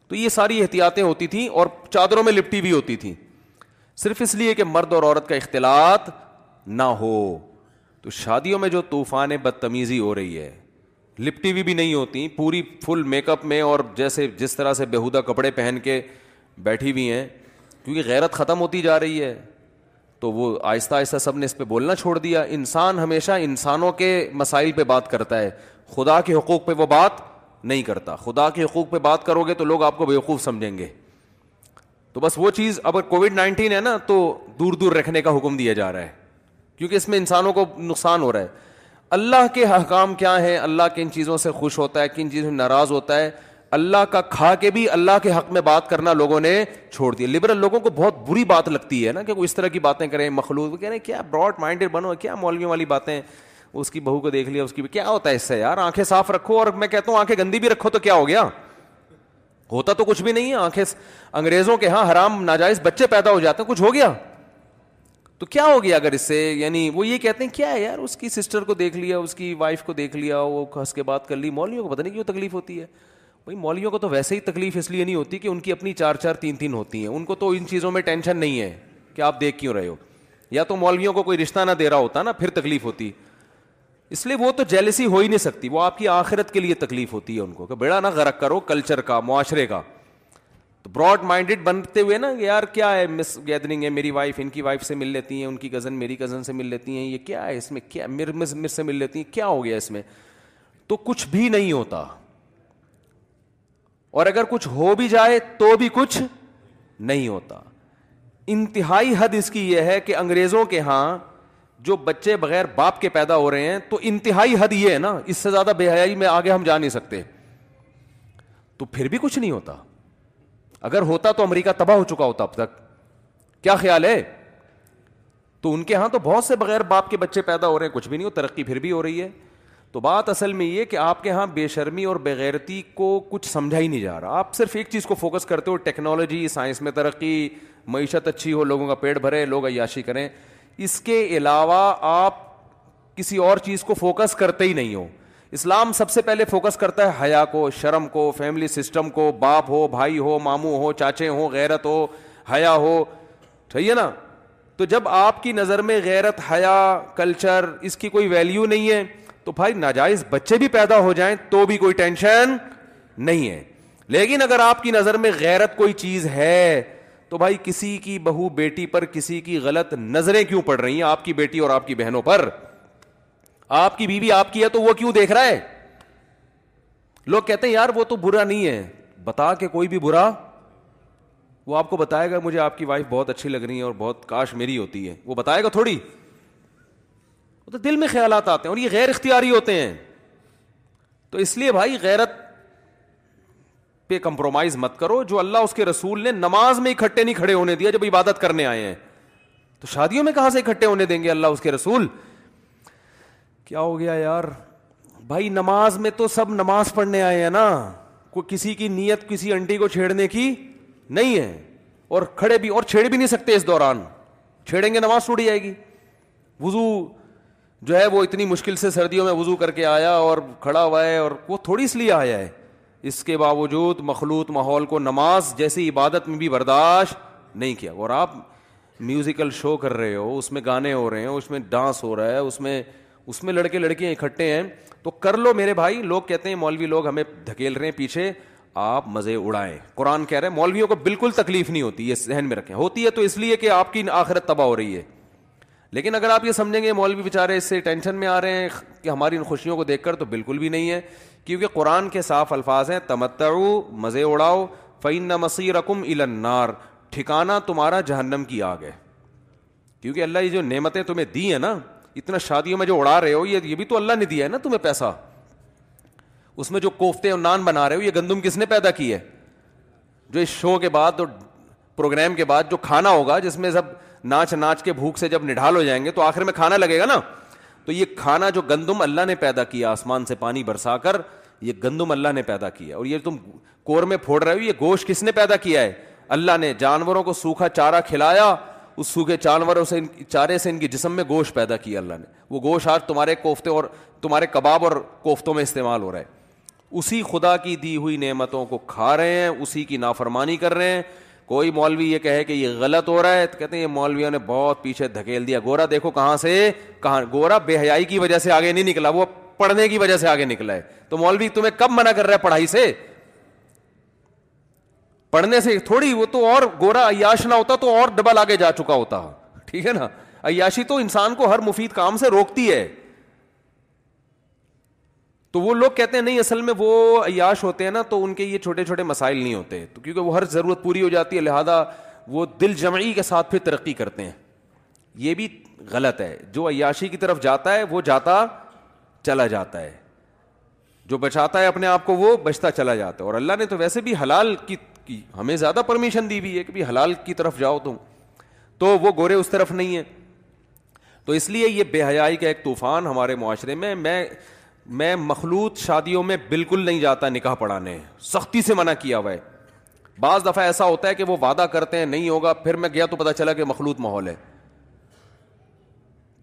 تو یہ ساری احتیاطیں ہوتی تھیں اور چادروں میں لپٹی بھی ہوتی تھیں صرف اس لیے کہ مرد اور عورت کا اختلاط نہ ہو تو شادیوں میں جو طوفان بدتمیزی ہو رہی ہے لپٹی بھی نہیں ہوتی پوری فل میک اپ میں اور جیسے جس طرح سے بیہودہ کپڑے پہن کے بیٹھی بھی ہیں کیونکہ غیرت ختم ہوتی جا رہی ہے تو وہ آہستہ آہستہ سب نے اس پہ بولنا چھوڑ دیا انسان ہمیشہ انسانوں کے مسائل پہ بات کرتا ہے خدا کے حقوق پہ وہ بات نہیں کرتا خدا کے حقوق پہ بات کرو گے تو لوگ آپ کو بیوقوف سمجھیں گے تو بس وہ چیز اگر کووڈ نائنٹین ہے نا تو دور دور رکھنے کا حکم دیا جا رہا ہے کیونکہ اس میں انسانوں کو نقصان ہو رہا ہے اللہ کے حکام کیا ہیں اللہ کن چیزوں سے خوش ہوتا ہے کن چیزوں سے ناراض ہوتا ہے اللہ کا کھا کے بھی اللہ کے حق میں بات کرنا لوگوں نے چھوڑ دیا لبرل لوگوں کو بہت بری بات لگتی ہے نا کہ وہ اس طرح کی باتیں کریں مخلوط ہیں کیا براڈ مائنڈیڈ بنو کیا مولویوں والی باتیں اس کی بہو کو دیکھ لیا اس کی بھی کیا ہوتا ہے اس سے یار آنکھیں صاف رکھو اور میں کہتا ہوں آنکھیں گندی بھی رکھو تو کیا ہو گیا ہوتا تو کچھ بھی نہیں ہے آنکھیں انگریزوں کے ہاں حرام ناجائز بچے پیدا ہو جاتے ہیں کچھ ہو گیا تو کیا ہو گیا اگر اس سے یعنی وہ یہ کہتے ہیں کیا ہے یار اس کی سسٹر کو دیکھ لیا اس کی وائف کو دیکھ لیا وہ ہنس کے بات کر لی مولوں کو پتا نہیں کیوں تکلیف ہوتی ہے بھائی مولوں کو تو ویسے ہی تکلیف اس لیے نہیں ہوتی کہ ان کی اپنی چار چار تین تین ہوتی ہیں ان کو تو ان چیزوں میں ٹینشن نہیں ہے کہ آپ دیکھ کیوں رہے ہو یا تو مولویوں کو کوئی رشتہ نہ دے رہا ہوتا نا پھر تکلیف ہوتی اس لیے وہ تو جیلسی ہو ہی نہیں سکتی وہ آپ کی آخرت کے لیے تکلیف ہوتی ہے ان کو کہ بیڑا نہ غرق کرو کلچر کا معاشرے کا تو براڈ مائنڈیڈ بنتے ہوئے نا یار کیا ہے مس گیدرنگ ہے میری وائف ان کی وائف سے مل لیتی ہیں ان کی کزن میری کزن سے مل لیتی ہیں یہ کیا ہے اس میں کیا مر مس سے مل لیتی ہیں کیا ہو گیا اس میں تو کچھ بھی نہیں ہوتا اور اگر کچھ ہو بھی جائے تو بھی کچھ نہیں ہوتا انتہائی حد اس کی یہ ہے کہ انگریزوں کے ہاں جو بچے بغیر باپ کے پیدا ہو رہے ہیں تو انتہائی حد یہ ہے نا اس سے زیادہ بے حیائی میں آگے ہم جا نہیں سکتے تو پھر بھی کچھ نہیں ہوتا اگر ہوتا تو امریکہ تباہ ہو چکا ہوتا اب تک کیا خیال ہے تو ان کے ہاں تو بہت سے بغیر باپ کے بچے پیدا ہو رہے ہیں کچھ بھی نہیں ہو ترقی پھر بھی ہو رہی ہے تو بات اصل میں یہ کہ آپ کے ہاں بے شرمی اور بغیرتی کو کچھ سمجھا ہی نہیں جا رہا آپ صرف ایک چیز کو فوکس کرتے ہو ٹیکنالوجی سائنس میں ترقی معیشت اچھی ہو لوگوں کا پیٹ بھرے لوگ عیاشی کریں اس کے علاوہ آپ کسی اور چیز کو فوکس کرتے ہی نہیں ہو اسلام سب سے پہلے فوکس کرتا ہے حیا کو شرم کو فیملی سسٹم کو باپ ہو بھائی ہو ماموں ہو چاچے ہو غیرت ہو حیا ہو ٹھیک ہے نا تو جب آپ کی نظر میں غیرت حیا کلچر اس کی کوئی ویلیو نہیں ہے تو بھائی ناجائز بچے بھی پیدا ہو جائیں تو بھی کوئی ٹینشن نہیں ہے لیکن اگر آپ کی نظر میں غیرت کوئی چیز ہے تو بھائی کسی کی بہو بیٹی پر کسی کی غلط نظریں کیوں پڑ رہی ہیں آپ کی بیٹی اور آپ کی بہنوں پر آپ کی بیوی آپ کی ہے تو وہ کیوں دیکھ رہا ہے لوگ کہتے ہیں یار وہ تو برا نہیں ہے بتا کے کوئی بھی برا وہ آپ کو بتائے گا مجھے آپ کی وائف بہت اچھی لگ رہی ہے اور بہت کاش میری ہوتی ہے وہ بتائے گا تھوڑی تو دل میں خیالات آتے ہیں اور یہ غیر اختیاری ہوتے ہیں تو اس لیے بھائی غیرت پہ کمپرومائز مت کرو جو اللہ اس کے رسول نے نماز میں اکٹھے نہیں کھڑے ہونے دیا جب عبادت کرنے آئے ہیں تو شادیوں میں کہاں سے اکٹھے ہونے دیں گے اللہ اس کے رسول کیا ہو گیا یار بھائی نماز میں تو سب نماز پڑھنے آئے ہیں نا کوئی کسی کی نیت کسی انڈی کو چھیڑنے کی نہیں ہے اور کھڑے بھی اور چھیڑ بھی نہیں سکتے اس دوران چھیڑیں گے نماز ٹوٹی جائے گی وزو جو ہے وہ اتنی مشکل سے سردیوں میں وزو کر کے آیا اور کھڑا ہوا ہے اور وہ تھوڑی اس لیے آیا ہے اس کے باوجود مخلوط ماحول کو نماز جیسی عبادت میں بھی برداشت نہیں کیا اور آپ میوزیکل شو کر رہے ہو اس میں گانے ہو رہے ہیں اس میں ڈانس ہو رہا ہے اس میں اس میں لڑکے لڑکیاں اکٹھے ہیں تو کر لو میرے بھائی لوگ کہتے ہیں مولوی لوگ ہمیں دھکیل رہے ہیں پیچھے آپ مزے اڑائیں قرآن کہہ رہے ہیں مولویوں کو بالکل تکلیف نہیں ہوتی یہ ذہن میں رکھیں ہوتی ہے تو اس لیے کہ آپ کی آخرت تباہ ہو رہی ہے لیکن اگر آپ یہ سمجھیں گے مولوی بیچارے اس سے ٹینشن میں آ رہے ہیں کہ ہماری ان خوشیوں کو دیکھ کر تو بالکل بھی نہیں ہے کیونکہ قرآن کے صاف الفاظ ہیں تمتعو مزے اڑاؤ فعین مسیح رقم النار ٹھکانا تمہارا جہنم کی آگ ہے کیونکہ اللہ یہ جو نعمتیں تمہیں دی ہیں نا اتنا شادیوں میں جو اڑا رہے ہو یہ بھی تو اللہ نے دیا ہے نا تمہیں پیسہ اس میں جو کوفتے اور نان بنا رہے ہو یہ گندم کس نے پیدا کی ہے جو اس شو کے بعد اور پروگرام کے بعد جو کھانا ہوگا جس میں سب ناچ ناچ کے بھوک سے جب نڈال ہو جائیں گے تو آخر میں کھانا لگے گا نا تو یہ کھانا جو گندم اللہ نے پیدا کیا آسمان سے پانی برسا کر یہ گندم اللہ نے پیدا کیا اور یہ تم کور میں پھوڑ رہے ہو یہ گوشت کس نے پیدا کیا ہے اللہ نے جانوروں کو سوکھا چارہ کھلایا اس سوکھے چانوروں سے چارے سے ان کے جسم میں گوشت پیدا کیا اللہ نے وہ گوشت آج تمہارے کوفتے اور تمہارے کباب اور کوفتوں میں استعمال ہو رہا ہے اسی خدا کی دی ہوئی نعمتوں کو کھا رہے ہیں اسی کی نافرمانی کر رہے ہیں کوئی مولوی یہ کہے کہ یہ غلط ہو رہا ہے تو کہتے ہیں یہ مولویوں نے بہت پیچھے دھکیل دیا گورا دیکھو کہاں سے کہاں گورا بے حیائی کی وجہ سے آگے نہیں نکلا وہ پڑھنے کی وجہ سے آگے نکلا ہے تو مولوی تمہیں کب منع کر رہا ہے پڑھائی سے پڑھنے سے تھوڑی وہ تو اور گورا عیاش نہ ہوتا تو اور ڈبل آگے جا چکا ہوتا ٹھیک ہے نا عیاشی تو انسان کو ہر مفید کام سے روکتی ہے تو وہ لوگ کہتے ہیں نہیں اصل میں وہ عیاش ہوتے ہیں نا تو ان کے یہ چھوٹے چھوٹے مسائل نہیں ہوتے تو کیونکہ وہ ہر ضرورت پوری ہو جاتی ہے لہذا وہ دل جمعی کے ساتھ پھر ترقی کرتے ہیں یہ بھی غلط ہے جو عیاشی کی طرف جاتا ہے وہ جاتا چلا جاتا ہے جو بچاتا ہے اپنے آپ کو وہ بچتا چلا جاتا ہے اور اللہ نے تو ویسے بھی حلال کی کی ہمیں زیادہ پرمیشن دی ہوئی ہے کہ بھی حلال کی طرف جاؤ تو وہ گورے اس طرف نہیں ہیں تو اس لیے یہ بے حیائی کا ایک طوفان ہمارے معاشرے میں میں میں مخلوط شادیوں میں بالکل نہیں جاتا نکاح پڑھانے سختی سے منع کیا ہوا ہے بعض دفعہ ایسا ہوتا ہے کہ وہ وعدہ کرتے ہیں نہیں ہوگا پھر میں گیا تو پتا چلا کہ مخلوط ماحول ہے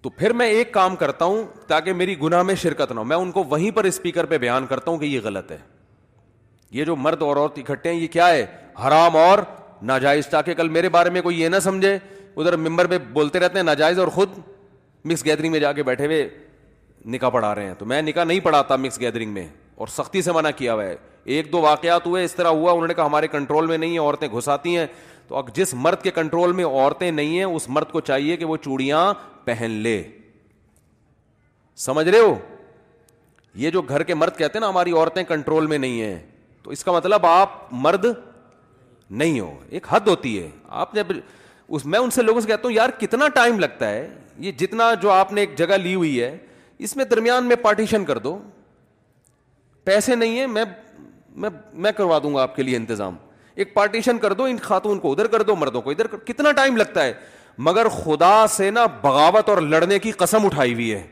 تو پھر میں ایک کام کرتا ہوں تاکہ میری گناہ میں شرکت نہ ہو میں ان کو وہیں پر اسپیکر پہ بیان کرتا ہوں کہ یہ غلط ہے یہ جو مرد اور عورت اکٹھے ہیں یہ کیا ہے حرام اور ناجائز تاکہ کل میرے بارے میں کوئی یہ نہ سمجھے ادھر ممبر پہ بولتے رہتے ہیں ناجائز اور خود مکس گیدرنگ میں جا کے بیٹھے ہوئے نکاح پڑھا رہے ہیں تو میں نکاح نہیں پڑھاتا مکس گیدرنگ میں اور سختی سے منع کیا ہوا ہے ایک دو واقعات ہوئے اس طرح ہوا انہوں نے کہا ہمارے کنٹرول میں نہیں ہے عورتیں گھساتی ہیں تو اب جس مرد کے کنٹرول میں عورتیں نہیں ہیں اس مرد کو چاہیے کہ وہ چوڑیاں پہن لے سمجھ رہے ہو یہ جو گھر کے مرد کہتے ہیں نا ہماری عورتیں کنٹرول میں نہیں ہیں تو اس کا مطلب آپ مرد نہیں ہو ایک حد ہوتی ہے آپ جب اس میں ان سے لوگوں سے کہتا ہوں یار کتنا ٹائم لگتا ہے یہ جتنا جو آپ نے ایک جگہ لی ہوئی ہے اس میں درمیان میں پارٹیشن کر دو پیسے نہیں ہیں میں میں میں کروا دوں گا آپ کے لیے انتظام ایک پارٹیشن کر دو ان خاتون کو ادھر کر دو مردوں کو ادھر کتنا ٹائم لگتا ہے مگر خدا سے نا بغاوت اور لڑنے کی قسم اٹھائی ہوئی ہے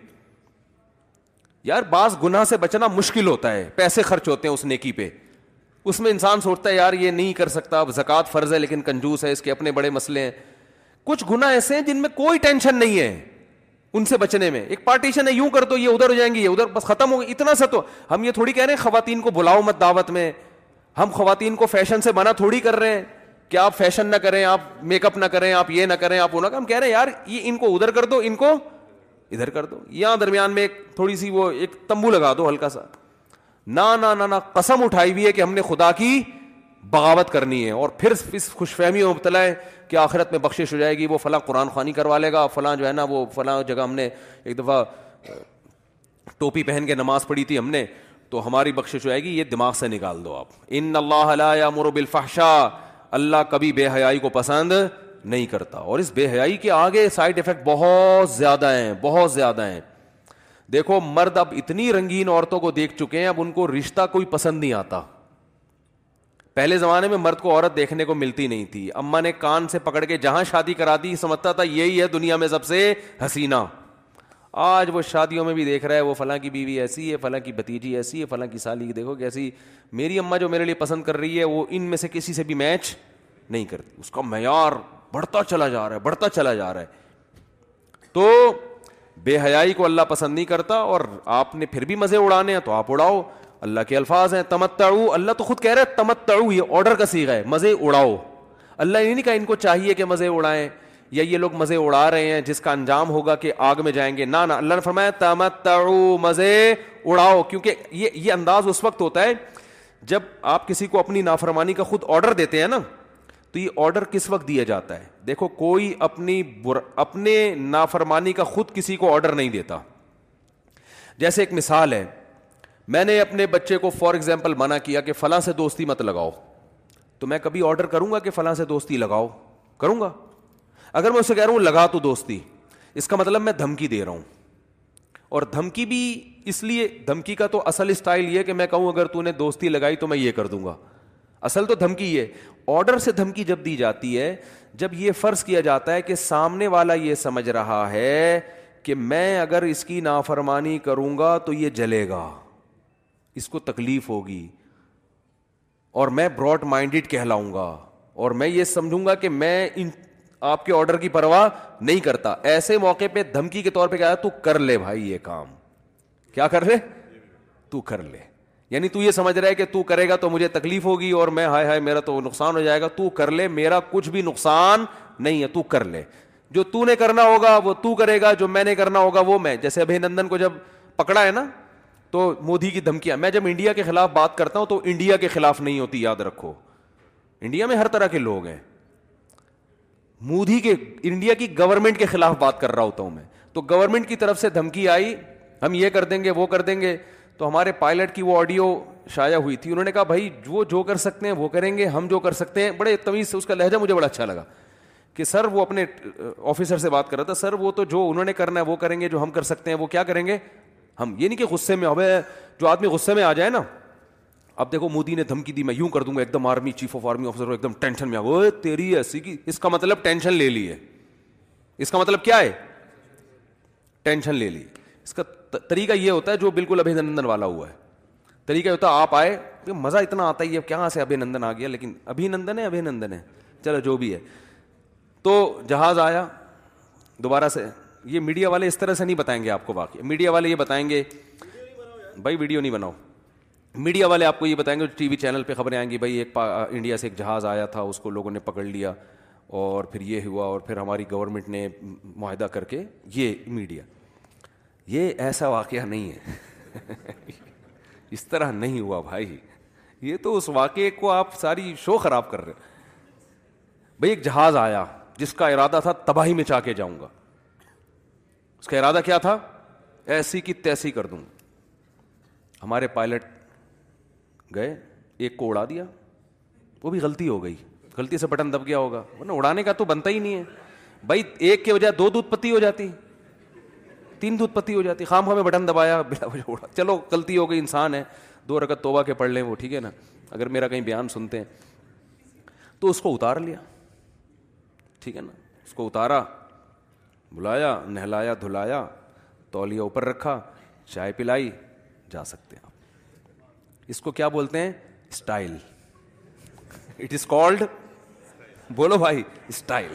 یار بعض گناہ سے بچنا مشکل ہوتا ہے پیسے خرچ ہوتے ہیں اس نیکی پہ اس میں انسان سوچتا ہے یار یہ نہیں کر سکتا اب زکوٰۃ فرض ہے لیکن کنجوس ہے اس کے اپنے بڑے مسئلے ہیں کچھ گناہ ایسے ہیں جن میں کوئی ٹینشن نہیں ہے ان سے بچنے میں ایک پارٹیشن ہے یوں کر دو یہ ادھر ہو جائیں گے یہ ادھر بس ختم ہو گئی اتنا سا تو ہم یہ تھوڑی کہہ رہے ہیں خواتین کو بلاؤ مت دعوت میں ہم خواتین کو فیشن سے منع تھوڑی کر رہے ہیں کہ آپ فیشن نہ کریں آپ میک اپ نہ کریں آپ یہ نہ کریں آپ وہ نہ کریں ہم کہہ رہے ہیں یار یہ ان کو ادھر کر دو ان کو ادھر کر دو یہاں درمیان میں ایک تھوڑی سی وہ ایک تمبو لگا دو ہلکا سا نہ نہ نہ قسم اٹھائی ہوئی ہے کہ ہم نے خدا کی بغاوت کرنی ہے اور پھر اس خوش فہمی میں مبتلا ہے کہ آخرت میں بخشش ہو جائے گی وہ فلاں قرآن خوانی کروا لے گا فلاں جو ہے نا وہ فلاں جگہ ہم نے ایک دفعہ ٹوپی پہن کے نماز پڑھی تھی ہم نے تو ہماری بخشش ہو جائے گی یہ دماغ سے نکال دو آپ ان اللہ علیہ مر بالفحشا اللہ کبھی بے حیائی کو پسند نہیں کرتا اور اس بے حیائی کے آگے سائڈ افیکٹ بہت زیادہ ہیں بہت زیادہ ہیں دیکھو مرد اب اتنی رنگین عورتوں کو دیکھ چکے ہیں اب ان کو رشتہ کوئی پسند نہیں آتا پہلے زمانے میں مرد کو عورت دیکھنے کو ملتی نہیں تھی اما نے کان سے پکڑ کے جہاں شادی کرا دی سمجھتا تھا یہی ہے دنیا میں سب سے حسینہ آج وہ شادیوں میں بھی دیکھ رہا ہے وہ فلاں کی بیوی ایسی ہے فلاں کی بھتیجی ایسی ہے فلاں کی سالی دیکھو کیسی میری اما جو میرے لیے پسند کر رہی ہے وہ ان میں سے کسی سے بھی میچ نہیں کرتی اس کا معیار بڑھتا چلا جا رہا ہے بڑھتا چلا جا رہا ہے تو بے حیائی کو اللہ پسند نہیں کرتا اور آپ نے پھر بھی مزے اڑانے ہیں تو آپ اڑاؤ اللہ کے الفاظ ہیں تمت اللہ تو خود کہہ رہے تمت یہ آرڈر کا سیگا ہے مزے اڑاؤ اللہ یہ نہیں کہا ان کو چاہیے کہ مزے اڑائیں یا یہ لوگ مزے اڑا رہے ہیں جس کا انجام ہوگا کہ آگ میں جائیں گے نہ نہ اللہ نے تمت تمتعو مزے اڑاؤ کیونکہ یہ یہ انداز اس وقت ہوتا ہے جب آپ کسی کو اپنی نافرمانی کا خود آرڈر دیتے ہیں نا تو یہ آرڈر کس وقت دیا جاتا ہے دیکھو کوئی اپنی بر... اپنے نافرمانی کا خود کسی کو آڈر نہیں دیتا جیسے ایک مثال ہے میں نے اپنے بچے کو فار ایگزامپل منع کیا کہ فلاں سے دوستی مت لگاؤ تو میں کبھی آرڈر کروں گا کہ فلاں سے دوستی لگاؤ کروں گا اگر میں اسے کہہ رہا ہوں لگا تو دوستی اس کا مطلب میں دھمکی دے رہا ہوں اور دھمکی بھی اس لیے دھمکی کا تو اصل اسٹائل یہ کہ میں کہوں اگر تو نے دوستی لگائی تو میں یہ کر دوں گا اصل تو دھمکی یہ آرڈر سے دھمکی جب دی جاتی ہے جب یہ فرض کیا جاتا ہے کہ سامنے والا یہ سمجھ رہا ہے کہ میں اگر اس کی نافرمانی کروں گا تو یہ جلے گا اس کو تکلیف ہوگی اور میں براڈ مائنڈیڈ کہلاؤں گا اور میں یہ سمجھوں گا کہ میں ان آپ کے آرڈر کی پرواہ نہیں کرتا ایسے موقع پہ دھمکی کے طور پہ کہا تو کر لے بھائی یہ کام کیا کر لے تو کر لے یعنی تو یہ سمجھ رہا ہے کہ تو تو کرے گا مجھے تکلیف ہوگی اور میں ہائے ہائے میرا تو نقصان ہو جائے گا تو کر لے میرا کچھ بھی نقصان نہیں ہے تو کر لے جو تو نے کرنا ہوگا وہ تو کرے گا جو میں نے کرنا ہوگا وہ میں جیسے ابھی نندن کو جب پکڑا ہے نا تو مودی کی دھمکیاں میں جب انڈیا کے خلاف بات کرتا ہوں تو انڈیا کے خلاف نہیں ہوتی یاد رکھو انڈیا میں ہر طرح کے کے لوگ ہیں مودی انڈیا کی گورنمنٹ کے خلاف بات کر رہا ہوتا ہوں میں تو گورنمنٹ کی طرف سے دھمکی آئی ہم یہ کر دیں گے وہ کر دیں گے تو ہمارے پائلٹ کی وہ آڈیو شائع ہوئی تھی انہوں نے کہا وہ جو کر سکتے ہیں وہ کریں گے ہم جو کر سکتے ہیں بڑے تمیز سے لہجہ مجھے بڑا اچھا لگا کہ سر وہ اپنے آفیسر سے بات کر رہا تھا سر وہ تو جو انہوں نے کرنا ہے وہ کریں گے جو ہم کر سکتے ہیں وہ کیا کریں گے ہم یہ نہیں کہ غصے میں ہوئے جو آدمی غصے میں آ جائے نا اب دیکھو مودی نے دھمکی دی میں یوں کر دوں گا ایک دم army chief of army officer ایک دم ٹینشن میں تیری ایسی کی اس کا مطلب ٹینشن لے لی ہے اس کا مطلب کیا ہے ٹینشن لے لی اس کا طریقہ یہ ہوتا ہے جو بالکل ابھی نندن والا ہوا ہے طریقہ ہوتا ہے آپ آئے مزہ اتنا آتا ہی ہے کیا ابھی نندن آ گیا لیکن ابھی نندن ہے ابھی نندن ہے چلو جو بھی ہے تو جہاز آیا دوبارہ سے یہ میڈیا والے اس طرح سے نہیں بتائیں گے آپ کو واقع میڈیا والے یہ بتائیں گے بھائی ویڈیو نہیں بناؤ میڈیا والے آپ کو یہ بتائیں گے ٹی وی چینل پہ خبریں آئیں گی بھائی ایک انڈیا سے ایک جہاز آیا تھا اس کو لوگوں نے پکڑ لیا اور پھر یہ ہوا اور پھر ہماری گورنمنٹ نے معاہدہ کر کے یہ میڈیا یہ ایسا واقعہ نہیں ہے <laughs> اس طرح نہیں ہوا بھائی یہ تو اس واقعے کو آپ ساری شو خراب کر رہے بھائی ایک جہاز آیا جس کا ارادہ تھا تباہی میں چاہ کے جاؤں گا اس کا ارادہ کیا تھا ایسی کی تیسی کر دوں ہمارے پائلٹ گئے ایک کو اڑا دیا وہ بھی غلطی ہو گئی غلطی سے بٹن دب گیا ہوگا ورنہ اڑانے کا تو بنتا ہی نہیں ہے بھائی ایک کے بجائے دو دودھ پتی ہو جاتی تین دودھ پتی ہو جاتی خام خواہ میں بٹن دبایا بلا وجہ اڑا چلو غلطی ہو گئی انسان ہے دو رگت توبہ کے پڑھ لیں وہ ٹھیک ہے نا اگر میرا کہیں بیان سنتے ہیں تو اس کو اتار لیا ٹھیک ہے نا اس کو اتارا بلایا نہلایا دھلایا تولیا اوپر رکھا چائے پلائی جا سکتے ہیں آپ اس کو کیا بولتے ہیں اسٹائل اٹ از کالڈ بولو بھائی اسٹائل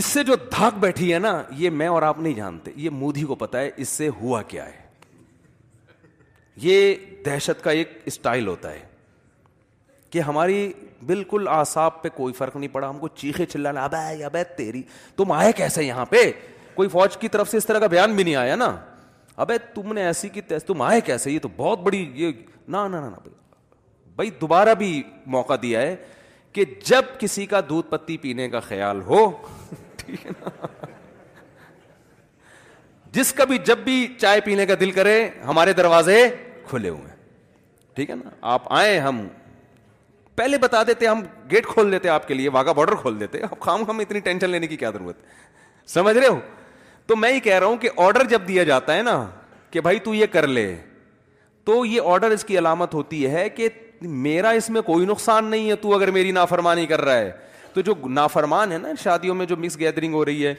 اس سے جو دھاک بیٹھی ہے نا یہ میں اور آپ نہیں جانتے یہ مودی کو پتا ہے اس سے ہوا کیا ہے یہ دہشت کا ایک اسٹائل ہوتا ہے کہ ہماری بالکل آساب پہ کوئی فرق نہیں پڑا ہم کو چیخے چلانا اب تیری تم آئے کیسے یہاں پہ کوئی فوج کی طرف سے اس طرح کا بیان بھی نہیں آیا نا ابے تم نے ایسی کی تم آئے کیسے یہ تو بہت بڑی یہ نہ بھائی دوبارہ بھی موقع دیا ہے کہ جب کسی کا دودھ پتی پینے کا خیال ہو ٹھیک ہے نا جس کا بھی جب بھی چائے پینے کا دل کرے ہمارے دروازے کھلے ہوئے ہیں ٹھیک ہے نا آپ آئیں ہم پہلے بتا دیتے ہم گیٹ کھول دیتے آپ کے لیے واگا بارڈر کھول دیتے اب خام ہم اتنی ٹینشن لینے کی کیا ضرورت سمجھ رہے ہو تو میں یہ کہہ رہا ہوں کہ آرڈر جب دیا جاتا ہے نا کہ بھائی تو یہ کر لے تو یہ آرڈر اس کی علامت ہوتی ہے کہ میرا اس میں کوئی نقصان نہیں ہے تو اگر میری نافرمانی کر رہا ہے تو جو نافرمان ہے نا شادیوں میں جو مکس گیدرنگ ہو رہی ہے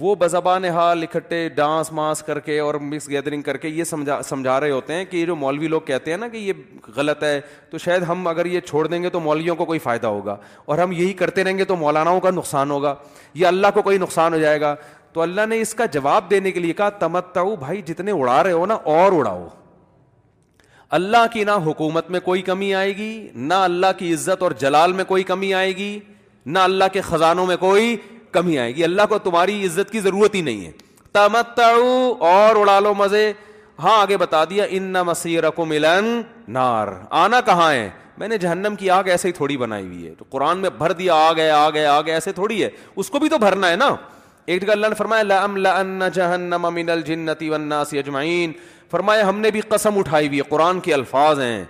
وہ بزبان حال اکٹھے ڈانس مانس کر کے اور مکس گیدرنگ کر کے یہ سمجھا سمجھا رہے ہوتے ہیں کہ جو مولوی لوگ کہتے ہیں نا کہ یہ غلط ہے تو شاید ہم اگر یہ چھوڑ دیں گے تو مولویوں کو کوئی فائدہ ہوگا اور ہم یہی کرتے رہیں گے تو مولاناؤں کا نقصان ہوگا یا اللہ کو کوئی نقصان ہو جائے گا تو اللہ نے اس کا جواب دینے کے لیے کہا تمتاؤ بھائی جتنے اڑا رہے ہو نا اور اڑاؤ اللہ کی نہ حکومت میں کوئی کمی آئے گی نہ اللہ کی عزت اور جلال میں کوئی کمی آئے گی نہ اللہ کے خزانوں میں کوئی کمی آئے گی اللہ کو تمہاری عزت کی ضرورت ہی نہیں ہے تمت اور اڑا لو مزے ہاں آگے بتا دیا ان نہ کو آنا کہاں ہے میں نے جہنم کی آگ ایسے ہی تھوڑی بنائی ہوئی ہے تو قرآن میں بھر دیا آگ ہے آگ ہے آگ ایسے تھوڑی ہے اس کو بھی تو بھرنا ہے نا ایک جگہ اللہ نے فرمایا فرمایا لَأَمْ لَأَنَّ جَهَنَّمَ مِنَ الْجِنَّةِ وَالنَّاسِ ہم نے بھی قسم اٹھائی ہوئی ہے قرآن کے الفاظ ہیں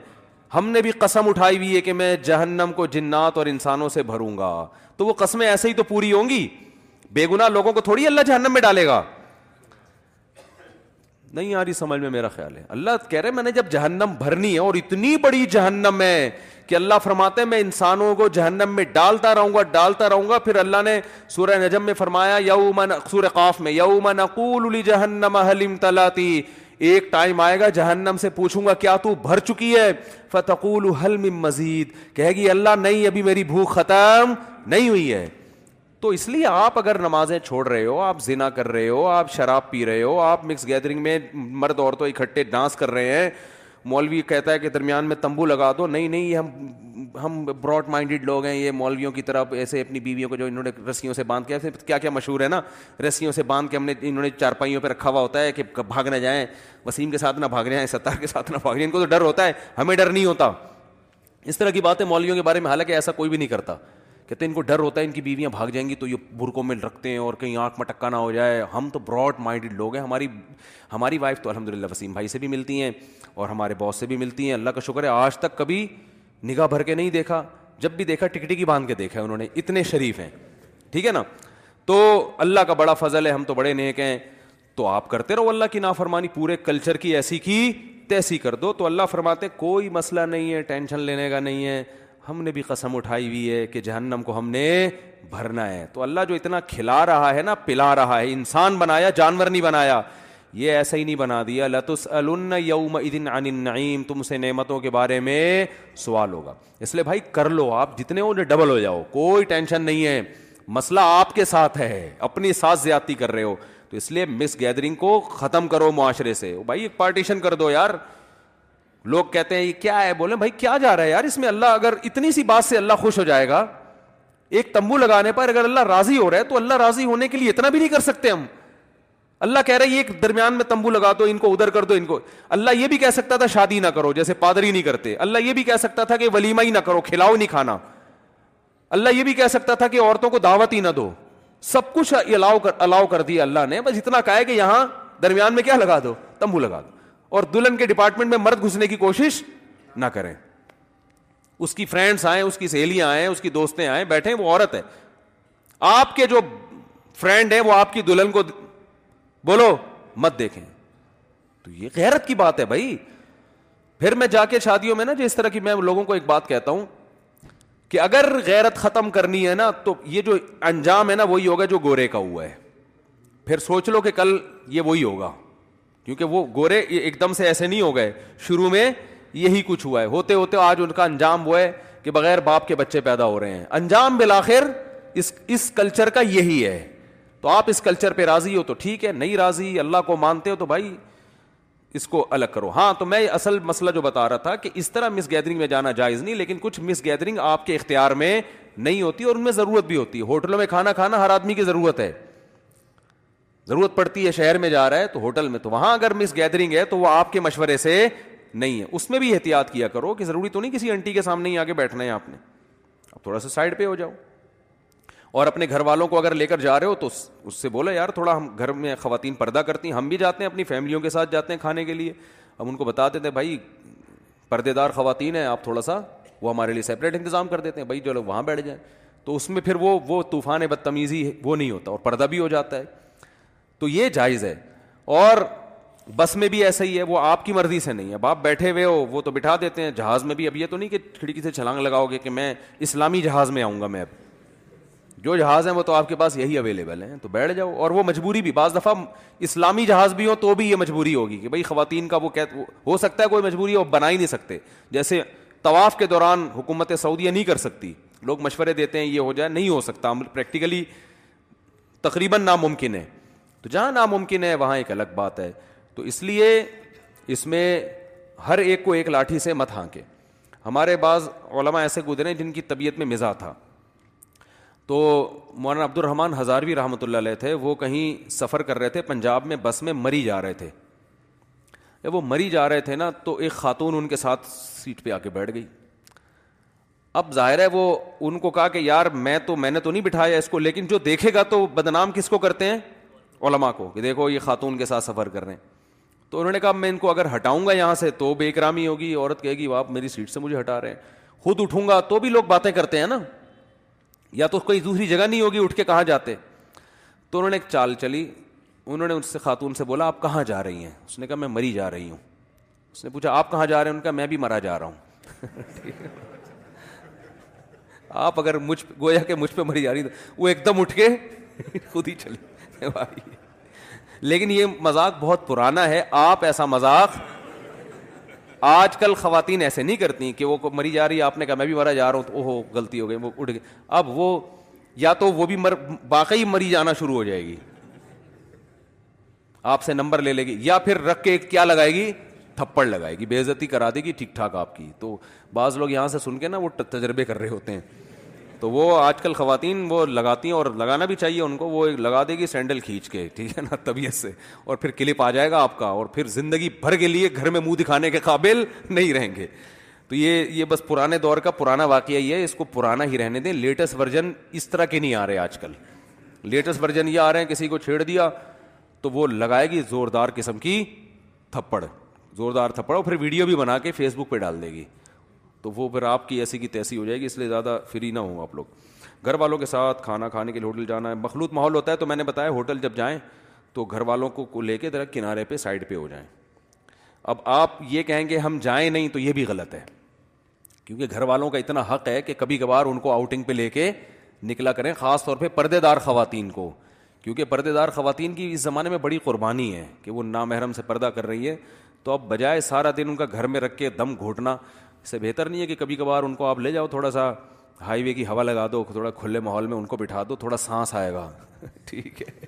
ہم نے بھی قسم اٹھائی ہوئی ہے کہ میں جہنم کو جنات اور انسانوں سے بھروں گا تو وہ قسمیں ایسے ہی تو پوری ہوں گی بے گنا لوگوں کو تھوڑی اللہ جہنم میں ڈالے گا نہیں آ رہی سمجھ میں میرا خیال ہے اللہ کہہ رہے میں نے جب جہنم بھرنی ہے اور اتنی بڑی جہنم ہے کہ اللہ فرماتے میں انسانوں کو جہنم میں ڈالتا رہوں گا ڈالتا رہوں گا پھر اللہ نے سورہ نجم میں فرمایا یو سورہ قاف میں یو مقولم تلاتی ایک ٹائم آئے گا جہنم سے پوچھوں گا کیا تو بھر چکی ہے فتقول حل من مزید کہے گی اللہ نہیں ابھی میری بھوک ختم نہیں ہوئی ہے تو اس لیے آپ اگر نمازیں چھوڑ رہے ہو آپ زنا کر رہے ہو آپ شراب پی رہے ہو آپ مکس گیدرنگ میں مرد عورتوں اکٹھے ڈانس کر رہے ہیں مولوی کہتا ہے کہ درمیان میں تمبو لگا دو نہیں نہیں یہ ہم ہم براڈ مائنڈیڈ لوگ ہیں یہ مولویوں کی طرف ایسے اپنی بیویوں کو جو انہوں نے رسیوں سے باندھ کے ایسے کیا کیا مشہور ہے نا رسیوں سے باندھ کے ہم نے انہوں نے چارپائیوں پہ رکھا ہوا ہوتا ہے کہ بھاگ نہ جائیں وسیم کے ساتھ نہ بھاگ جائیں ستار کے ساتھ نہ بھاگ رہے ہیں ان کو تو ڈر ہوتا ہے ہمیں ڈر نہیں ہوتا اس طرح کی باتیں مولویوں کے بارے میں حالانکہ ایسا کوئی بھی نہیں کرتا کہتے ہیں ان کو ڈر ہوتا ہے ان کی بیویاں بھاگ جائیں گی تو یہ برکوں میں رکھتے ہیں اور کہیں آنکھ مٹکا نہ ہو جائے ہم تو براڈ مائنڈیڈ لوگ ہیں ہماری ہماری وائف تو الحمد للہ وسیم بھائی سے بھی ملتی ہیں اور ہمارے باس سے بھی ملتی ہیں اللہ کا شکر ہے آج تک کبھی نگاہ بھر کے نہیں دیکھا جب بھی دیکھا ٹکٹی کی باندھ کے دیکھا ہے انہوں نے اتنے شریف ہیں ٹھیک ہے نا تو اللہ کا بڑا فضل ہے ہم تو بڑے نیک ہیں تو آپ کرتے رہو اللہ کی نا فرمانی پورے کلچر کی ایسی کی تیسی کر دو تو اللہ فرماتے کوئی مسئلہ نہیں ہے ٹینشن لینے کا نہیں ہے ہم نے بھی قسم اٹھائی ہوئی ہے کہ جہنم کو ہم نے بھرنا ہے تو اللہ جو اتنا کھلا رہا ہے نا پلا رہا ہے انسان بنایا جانور نہیں بنایا یہ ایسا ہی نہیں بنا دیا تم سے نعمتوں کے بارے میں سوال ہوگا اس لیے بھائی کر لو آپ جتنے ہو جو ڈبل ہو جاؤ کوئی ٹینشن نہیں ہے مسئلہ آپ کے ساتھ ہے اپنی ساتھ زیادتی کر رہے ہو تو اس لیے مس گیدرنگ کو ختم کرو معاشرے سے بھائی پارٹیشن کر دو یار لوگ کہتے ہیں یہ کیا ہے بولے بھائی کیا جا رہا ہے یار اس میں اللہ اگر اتنی سی بات سے اللہ خوش ہو جائے گا ایک تمبو لگانے پر اگر اللہ راضی ہو رہا ہے تو اللہ راضی ہونے کے لیے اتنا بھی نہیں کر سکتے ہم اللہ کہہ رہے یہ درمیان میں تمبو لگا دو ان کو ادھر کر دو ان کو اللہ یہ بھی کہہ سکتا تھا شادی نہ کرو جیسے پادری نہیں کرتے اللہ یہ بھی کہہ سکتا تھا کہ ولیمہ ہی نہ کرو کھلاؤ نہیں کھانا اللہ یہ بھی کہہ سکتا تھا کہ عورتوں کو دعوت ہی نہ دو سب کچھ الاؤ کر دیا اللہ نے بس اتنا کہا ہے کہ یہاں درمیان میں کیا لگا دو تمبو لگا دو اور دلہن کے ڈپارٹمنٹ میں مرد گھسنے کی کوشش نہ کریں اس کی فرینڈس آئیں اس کی سہیلیاں آئیں اس کی دوستیں آئیں بیٹھیں وہ عورت ہے آپ کے جو فرینڈ ہیں وہ آپ کی دلہن کو بولو مت دیکھیں تو یہ غیرت کی بات ہے بھائی پھر میں جا کے شادیوں میں نا جس اس طرح کی میں لوگوں کو ایک بات کہتا ہوں کہ اگر غیرت ختم کرنی ہے نا تو یہ جو انجام ہے نا وہی ہوگا جو گورے کا ہوا ہے پھر سوچ لو کہ کل یہ وہی ہوگا کیونکہ وہ گورے ایک دم سے ایسے نہیں ہو گئے شروع میں یہی کچھ ہوا ہے ہوتے ہوتے آج ان کا انجام وہ ہے کہ بغیر باپ کے بچے پیدا ہو رہے ہیں انجام بالآخر اس اس کلچر کا یہی ہے تو آپ اس کلچر پہ راضی ہو تو ٹھیک ہے نہیں راضی اللہ کو مانتے ہو تو بھائی اس کو الگ کرو ہاں تو میں اصل مسئلہ جو بتا رہا تھا کہ اس طرح مس گیدرنگ میں جانا جائز نہیں لیکن کچھ مس گیدرنگ آپ کے اختیار میں نہیں ہوتی اور ان میں ضرورت بھی ہوتی ہے ہوٹلوں میں کھانا کھانا ہر آدمی کی ضرورت ہے ضرورت پڑتی ہے شہر میں جا رہا ہے تو ہوٹل میں تو وہاں اگر مس گیدرنگ ہے تو وہ آپ کے مشورے سے نہیں ہے اس میں بھی احتیاط کیا کرو کہ ضروری تو نہیں کسی انٹی کے سامنے ہی آ کے بیٹھنا ہے آپ نے اب تھوڑا سا سائڈ پہ ہو جاؤ اور اپنے گھر والوں کو اگر لے کر جا رہے ہو تو اس سے بولا یار تھوڑا ہم گھر میں خواتین پردہ کرتی ہیں ہم بھی جاتے ہیں اپنی فیملیوں کے ساتھ جاتے ہیں کھانے کے لیے ہم ان کو بتا دیتے ہیں بھائی پردے دار خواتین ہیں آپ تھوڑا سا وہ ہمارے لیے سپریٹ انتظام کر دیتے ہیں بھائی جو لوگ وہاں بیٹھ جائیں تو اس میں پھر وہ وہ طوفان بدتمیزی وہ نہیں ہوتا اور پردہ بھی ہو جاتا ہے تو یہ جائز ہے اور بس میں بھی ایسا ہی ہے وہ آپ کی مرضی سے نہیں اب آپ بیٹھے ہوئے ہو وہ تو بٹھا دیتے ہیں جہاز میں بھی اب یہ تو نہیں کہ کھڑکی سے چھلانگ لگاؤ گے کہ میں اسلامی جہاز میں آؤں گا میں اب جو جہاز ہیں وہ تو آپ کے پاس یہی اویلیبل ہیں تو بیٹھ جاؤ اور وہ مجبوری بھی بعض دفعہ اسلامی جہاز بھی ہو تو بھی یہ مجبوری ہوگی کہ بھائی خواتین کا وہ کہ ہو سکتا ہے کوئی مجبوری ہو بنا ہی نہیں سکتے جیسے طواف کے دوران حکومت سعودیہ نہیں کر سکتی لوگ مشورے دیتے ہیں یہ ہو جائے نہیں ہو سکتا پریکٹیکلی تقریباً ناممکن ہے تو جہاں ناممکن ہے وہاں ایک الگ بات ہے تو اس لیے اس میں ہر ایک کو ایک لاٹھی سے مت ہانکے ہمارے بعض علماء ایسے گزرے ہیں جن کی طبیعت میں مزاح تھا تو مولانا عبد الرحمٰن ہزاروی رحمۃ اللہ علیہ تھے وہ کہیں سفر کر رہے تھے پنجاب میں بس میں مری جا رہے تھے جب وہ مری جا رہے تھے نا تو ایک خاتون ان کے ساتھ سیٹ پہ آ کے بیٹھ گئی اب ظاہر ہے وہ ان کو کہا کہ یار میں تو میں نے تو نہیں بٹھایا اس کو لیکن جو دیکھے گا تو بدنام کس کو کرتے ہیں علما کو کہ دیکھو یہ خاتون کے ساتھ سفر کر رہے ہیں تو انہوں نے کہا میں ان کو اگر ہٹاؤں گا یہاں سے تو بے اکرامی ہوگی عورت کہے گی آپ میری سیٹ سے مجھے ہٹا رہے ہیں خود اٹھوں گا تو بھی لوگ باتیں کرتے ہیں نا یا تو کوئی دوسری جگہ نہیں ہوگی اٹھ کے کہاں جاتے تو انہوں نے ایک چال چلی انہوں نے اس سے خاتون سے بولا آپ کہاں جا رہی ہیں اس نے کہا میں مری جا رہی ہوں اس نے پوچھا آپ کہاں جا رہے ہیں ان کا میں بھی مرا جا رہا ہوں <laughs> آپ اگر مجھ گویا کہ مجھ پہ مری جا رہی وہ ایک دم اٹھ کے <laughs> خود ہی چلے لیکن یہ مذاق بہت پرانا ہے آپ ایسا مذاق آج کل خواتین ایسے نہیں کرتی کہ وہ مری جا رہی ہے آپ نے کہا میں بھی مرا جا رہا ہوں تو غلطی ہو گئی وہ اٹھ گئی اب وہ یا تو وہ بھی مر واقعی مری جانا شروع ہو جائے گی آپ سے نمبر لے لے گی یا پھر رکھ کے کیا لگائے گی تھپڑ لگائے گی بے عزتی کرا دے گی ٹھیک ٹھاک آپ کی تو بعض لوگ یہاں سے سن کے نا وہ تجربے کر رہے ہوتے ہیں تو وہ آج کل خواتین وہ لگاتی ہیں اور لگانا بھی چاہیے ان کو وہ لگا دے گی سینڈل کھینچ کے ٹھیک ہے نا طبیعت سے اور پھر کلپ آ جائے گا آپ کا اور پھر زندگی بھر کے لیے گھر میں منہ دکھانے کے قابل نہیں رہیں گے تو یہ یہ بس پرانے دور کا پرانا واقعہ یہ ہے اس کو پرانا ہی رہنے دیں لیٹسٹ ورژن اس طرح کے نہیں آ رہے آج کل لیٹسٹ ورژن یہ آ رہے ہیں کسی کو چھیڑ دیا تو وہ لگائے گی زوردار قسم کی تھپڑ زوردار تھپڑ اور پھر ویڈیو بھی بنا کے فیس بک پہ ڈال دے گی تو وہ پھر آپ کی ایسی کی تیسی ہو جائے گی اس لیے زیادہ فری نہ ہوں آپ لوگ گھر والوں کے ساتھ کھانا کھانے کے لیے ہوٹل جانا ہے مخلوط ماحول ہوتا ہے تو میں نے بتایا ہوٹل جب جائیں تو گھر والوں کو لے کے ذرا کنارے پہ سائڈ پہ ہو جائیں اب آپ یہ کہیں گے ہم جائیں نہیں تو یہ بھی غلط ہے کیونکہ گھر والوں کا اتنا حق ہے کہ کبھی کبھار ان کو آؤٹنگ پہ لے کے نکلا کریں خاص طور پہ پردے دار خواتین کو کیونکہ پردے دار خواتین کی اس زمانے میں بڑی قربانی ہے کہ وہ نامحرم سے پردہ کر رہی ہے تو اب بجائے سارا دن ان کا گھر میں رکھ کے دم گھوٹنا اس سے بہتر نہیں ہے کہ کبھی کبھار ان کو آپ لے جاؤ تھوڑا سا ہائی وے کی ہوا لگا دو تھوڑا کھلے ماحول میں ان کو بٹھا دو تھوڑا سانس آئے گا <laughs> ٹھیک ہے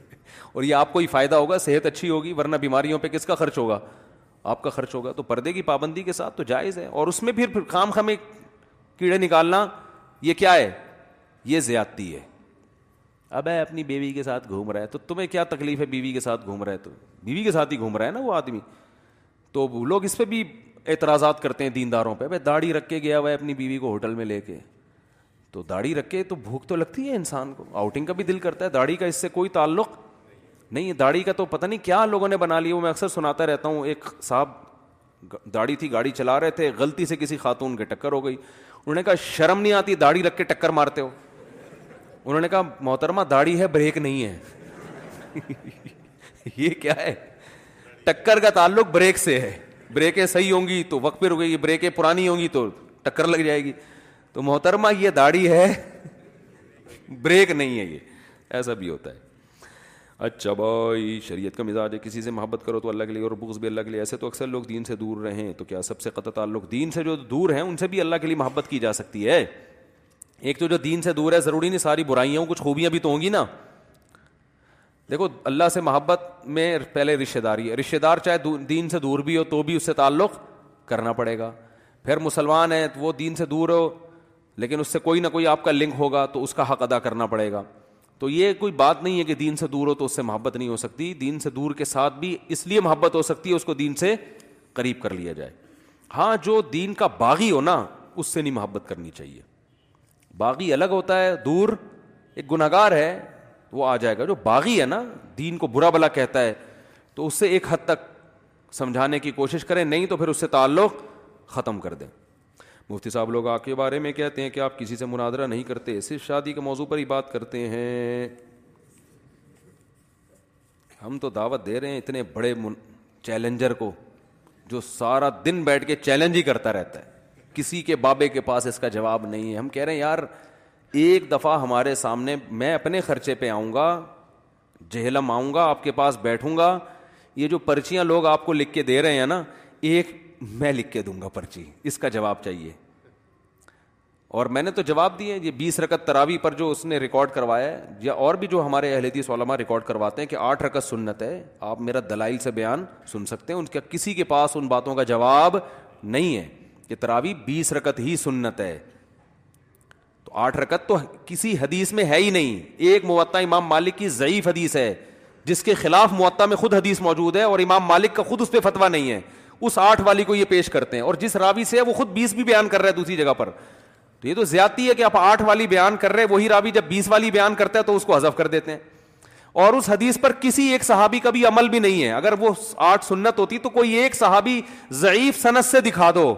اور یہ آپ کو ہی فائدہ ہوگا صحت اچھی ہوگی ورنہ بیماریوں پہ کس کا خرچ ہوگا آپ کا خرچ ہوگا تو پردے کی پابندی کے ساتھ تو جائز ہے اور اس میں پھر خام خامے کیڑے نکالنا یہ کیا ہے یہ زیادتی ہے اب ہے اپنی بیوی کے ساتھ گھوم رہا ہے تو تمہیں کیا تکلیف ہے بیوی کے ساتھ گھوم رہا ہے تو بیوی کے ساتھ ہی گھوم رہا ہے نا وہ آدمی تو لوگ اس پہ بھی اعتراضات کرتے ہیں دینداروں پہ بھائی داڑھی رکھ کے گیا ہوا ہے اپنی بیوی کو ہوٹل میں لے کے تو داڑھی رکھ کے تو بھوک تو لگتی ہے انسان کو آؤٹنگ کا بھی دل کرتا ہے داڑھی کا اس سے کوئی تعلق نہیں داڑھی کا تو پتہ نہیں کیا لوگوں نے بنا لی وہ میں اکثر سناتا رہتا ہوں ایک صاحب داڑھی تھی گاڑی چلا رہے تھے غلطی سے کسی خاتون کے ٹکر ہو گئی انہوں نے کہا شرم نہیں آتی داڑھی رکھ کے ٹکر مارتے ہو انہوں نے کہا محترمہ داڑھی ہے بریک نہیں ہے <laughs> یہ کیا ہے ٹکر کا تعلق بریک سے ہے بریکیں صحیح ہوں گی تو وقت پہ رکے گی بریکیں پرانی ہوں گی تو ٹکر لگ جائے گی تو محترمہ یہ داڑھی ہے بریک نہیں ہے یہ ایسا بھی ہوتا ہے اچھا بھائی شریعت کا مزاج ہے کسی سے محبت کرو تو اللہ کے لیے اور بغض بھی اللہ کے لیے ایسے تو اکثر لوگ دین سے دور رہیں تو کیا سب سے قطع تعلق دین سے جو دور ہیں ان سے بھی اللہ کے لیے محبت کی جا سکتی ہے ایک تو جو دین سے دور ہے ضروری نہیں ساری برائیاں ہوں کچھ خوبیاں بھی تو ہوں گی نا دیکھو اللہ سے محبت میں پہلے رشتے داری ہے رشتے دار چاہے دین سے دور بھی ہو تو بھی اس سے تعلق کرنا پڑے گا پھر مسلمان تو وہ دین سے دور ہو لیکن اس سے کوئی نہ کوئی آپ کا لنک ہوگا تو اس کا حق ادا کرنا پڑے گا تو یہ کوئی بات نہیں ہے کہ دین سے دور ہو تو اس سے محبت نہیں ہو سکتی دین سے دور کے ساتھ بھی اس لیے محبت ہو سکتی ہے اس کو دین سے قریب کر لیا جائے ہاں جو دین کا باغی ہو نا اس سے نہیں محبت کرنی چاہیے باغی الگ ہوتا ہے دور ایک گار ہے وہ آ جائے گا جو باغی ہے نا دین کو برا بلا کہتا ہے تو اس سے ایک حد تک سمجھانے کی کوشش کریں نہیں تو پھر اس سے تعلق ختم کر دیں مفتی صاحب لوگ آپ کے بارے میں کہتے ہیں کہ آپ کسی سے مناظرہ نہیں کرتے صرف شادی کے موضوع پر ہی بات کرتے ہیں ہم تو دعوت دے رہے ہیں اتنے بڑے من... چیلنجر کو جو سارا دن بیٹھ کے چیلنج ہی کرتا رہتا ہے کسی کے بابے کے پاس اس کا جواب نہیں ہے ہم کہہ رہے ہیں یار ایک دفعہ ہمارے سامنے میں اپنے خرچے پہ آؤں گا جہلم آؤں گا آپ کے پاس بیٹھوں گا یہ جو پرچیاں لوگ آپ کو لکھ کے دے رہے ہیں نا ایک میں لکھ کے دوں گا پرچی اس کا جواب چاہیے اور میں نے تو جواب دیے یہ بیس رکت تراوی پر جو اس نے ریکارڈ کروایا ہے یا اور بھی جو ہمارے اہل حدیث علماء ریکارڈ کرواتے ہیں کہ آٹھ رکت سنت ہے آپ میرا دلائل سے بیان سن سکتے ہیں ان کا کسی کے پاس ان باتوں کا جواب نہیں ہے کہ تراوی بیس رکت ہی سنت ہے آٹھ رکت تو کسی حدیث میں ہے ہی نہیں ایک معطا امام مالک کی ضعیف حدیث ہے جس کے خلاف معطا میں خود حدیث موجود ہے اور امام مالک کا خود اس پہ فتوا نہیں ہے اس آٹھ والی کو یہ پیش کرتے ہیں اور جس راوی سے وہ خود بیس بھی بیان کر رہا ہے دوسری جگہ پر تو یہ تو زیادتی ہے کہ آپ آٹھ والی بیان کر رہے وہی راوی جب بیس والی بیان کرتا ہے تو اس کو حذف کر دیتے ہیں اور اس حدیث پر کسی ایک صحابی کا بھی عمل بھی نہیں ہے اگر وہ آٹھ سنت ہوتی تو کوئی ایک صحابی ضعیف صنعت سے دکھا دو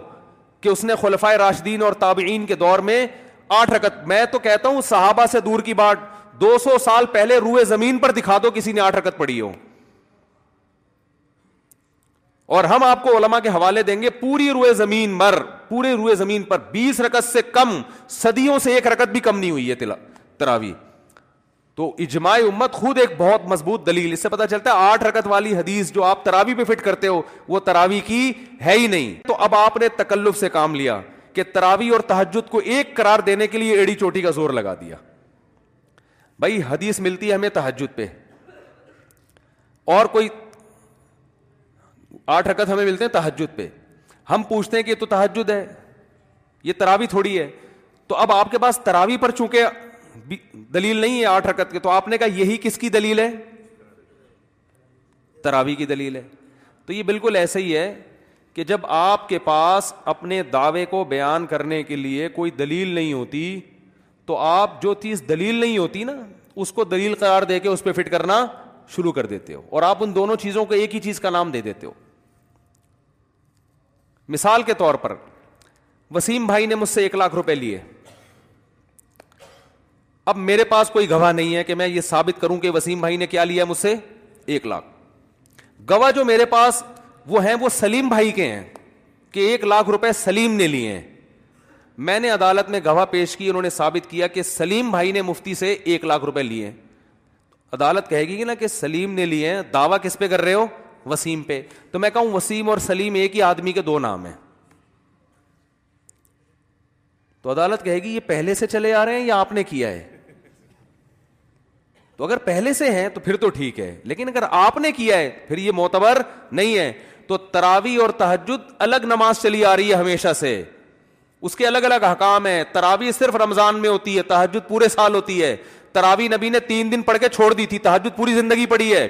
کہ اس نے خلفائے راشدین اور تابعین کے دور میں آٹھ رکت میں تو کہتا ہوں صحابہ سے دور کی بات دو سو سال پہلے روئے زمین پر دکھا دو کسی نے آٹھ رکت پڑی ہو اور ہم آپ کو کے حوالے دیں گے پوری روئے روئے زمین زمین مر پورے پر بیس رکت سے کم صدیوں سے ایک رکت بھی کم نہیں ہوئی ہے تراوی تو اجماع امت خود ایک بہت مضبوط دلیل اس سے پتا چلتا ہے آٹھ رکت والی حدیث جو آپ تراوی پہ فٹ کرتے ہو وہ تراوی کی ہے ہی نہیں تو اب آپ نے تکلف سے کام لیا کہ تراوی اور تحجد کو ایک قرار دینے کے لیے ایڑی چوٹی کا زور لگا دیا بھائی حدیث ملتی ہے ہمیں تحجد پہ اور کوئی آٹھ رکت ہمیں ملتے ہیں تحجد پہ ہم پوچھتے ہیں کہ یہ تو تحجد ہے یہ تراوی تھوڑی ہے تو اب آپ کے پاس تراوی پر چونکہ دلیل نہیں ہے آٹھ رکت کے تو آپ نے کہا یہی کس کی دلیل ہے تراوی کی دلیل ہے تو یہ بالکل ایسے ہی ہے کہ جب آپ کے پاس اپنے دعوے کو بیان کرنے کے لیے کوئی دلیل نہیں ہوتی تو آپ جو چیز دلیل نہیں ہوتی نا اس کو دلیل قرار دے کے اس پہ فٹ کرنا شروع کر دیتے ہو اور آپ ان دونوں چیزوں کو ایک ہی چیز کا نام دے دیتے ہو مثال کے طور پر وسیم بھائی نے مجھ سے ایک لاکھ روپے لیے اب میرے پاس کوئی گواہ نہیں ہے کہ میں یہ ثابت کروں کہ وسیم بھائی نے کیا لیا مجھ سے ایک لاکھ گواہ جو میرے پاس وہ ہیں وہ سلیم بھائی کے ہیں کہ ایک لاکھ روپے سلیم نے لیے ہیں میں نے عدالت میں گواہ پیش کی انہوں نے ثابت کیا کہ سلیم بھائی نے مفتی سے ایک لاکھ روپے لیے عدالت کہے گی نا کہ سلیم نے لیے دعوی کس پہ کر رہے ہو وسیم پہ تو میں کہوں وسیم اور سلیم ایک ہی آدمی کے دو نام ہیں تو عدالت کہے گی یہ پہلے سے چلے آ رہے ہیں یا آپ نے کیا ہے تو اگر پہلے سے ہیں تو پھر تو ٹھیک ہے لیکن اگر آپ نے کیا ہے پھر یہ معتبر نہیں ہے تو تراوی اور تحجد الگ نماز چلی آ رہی ہے ہمیشہ سے اس کے الگ الگ حکام ہیں تراوی صرف رمضان میں ہوتی ہے تحجد پورے سال ہوتی ہے تراوی نبی نے تین دن پڑھ کے چھوڑ دی تھی تحجد پوری زندگی پڑی ہے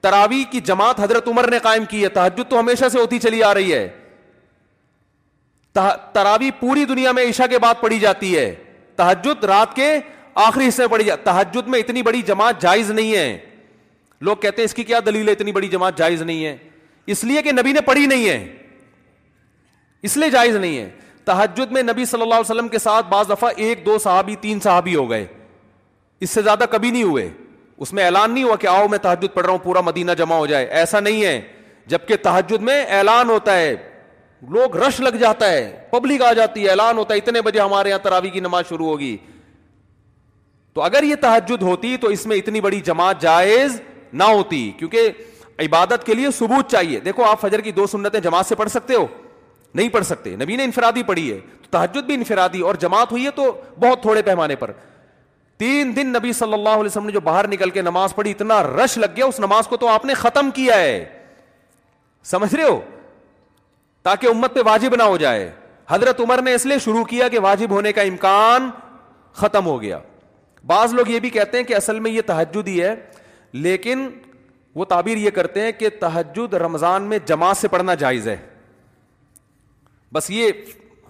تراوی کی جماعت حضرت عمر نے قائم کی ہے تحجد تو ہمیشہ سے ہوتی چلی آ رہی ہے تراوی پوری دنیا میں عشاء کے بعد پڑھی جاتی ہے تحجد رات کے آخری حصے میں پڑی جاتی تحجد میں اتنی بڑی جماعت جائز نہیں ہے لوگ کہتے ہیں اس کی کیا دلیل ہے اتنی بڑی جماعت جائز نہیں ہے اس لیے کہ نبی نے پڑھی نہیں ہے اس لیے جائز نہیں ہے تحجد میں نبی صلی اللہ علیہ وسلم کے ساتھ بعض دفعہ ایک دو صحابی تین صحابی ہو گئے اس سے زیادہ کبھی نہیں ہوئے اس میں اعلان نہیں ہوا کہ آؤ میں تحجد پڑھ رہا ہوں پورا مدینہ جمع ہو جائے ایسا نہیں ہے جبکہ تحجد میں اعلان ہوتا ہے لوگ رش لگ جاتا ہے پبلک آ جاتی ہے اعلان ہوتا ہے اتنے بجے ہمارے یہاں تراوی کی نماز شروع ہوگی تو اگر یہ تحجد ہوتی تو اس میں اتنی بڑی جماعت جائز نہ ہوتی کیونکہ عبادت کے لیے ثبوت چاہیے دیکھو آپ فجر کی دو سنتیں جماعت سے پڑھ سکتے ہو نہیں پڑھ سکتے نبی نے انفرادی پڑھی ہے تو تحجد بھی انفرادی اور جماعت ہوئی ہے تو بہت تھوڑے پیمانے پر تین دن نبی صلی اللہ علیہ وسلم نے جو باہر نکل کے نماز پڑھی اتنا رش لگ گیا اس نماز کو تو آپ نے ختم کیا ہے سمجھ رہے ہو تاکہ امت پہ واجب نہ ہو جائے حضرت عمر نے اس لیے شروع کیا کہ واجب ہونے کا امکان ختم ہو گیا بعض لوگ یہ بھی کہتے ہیں کہ اصل میں یہ تحجد ہی ہے لیکن وہ تعبیر یہ کرتے ہیں کہ تحجد رمضان میں جماعت سے پڑھنا جائز ہے بس یہ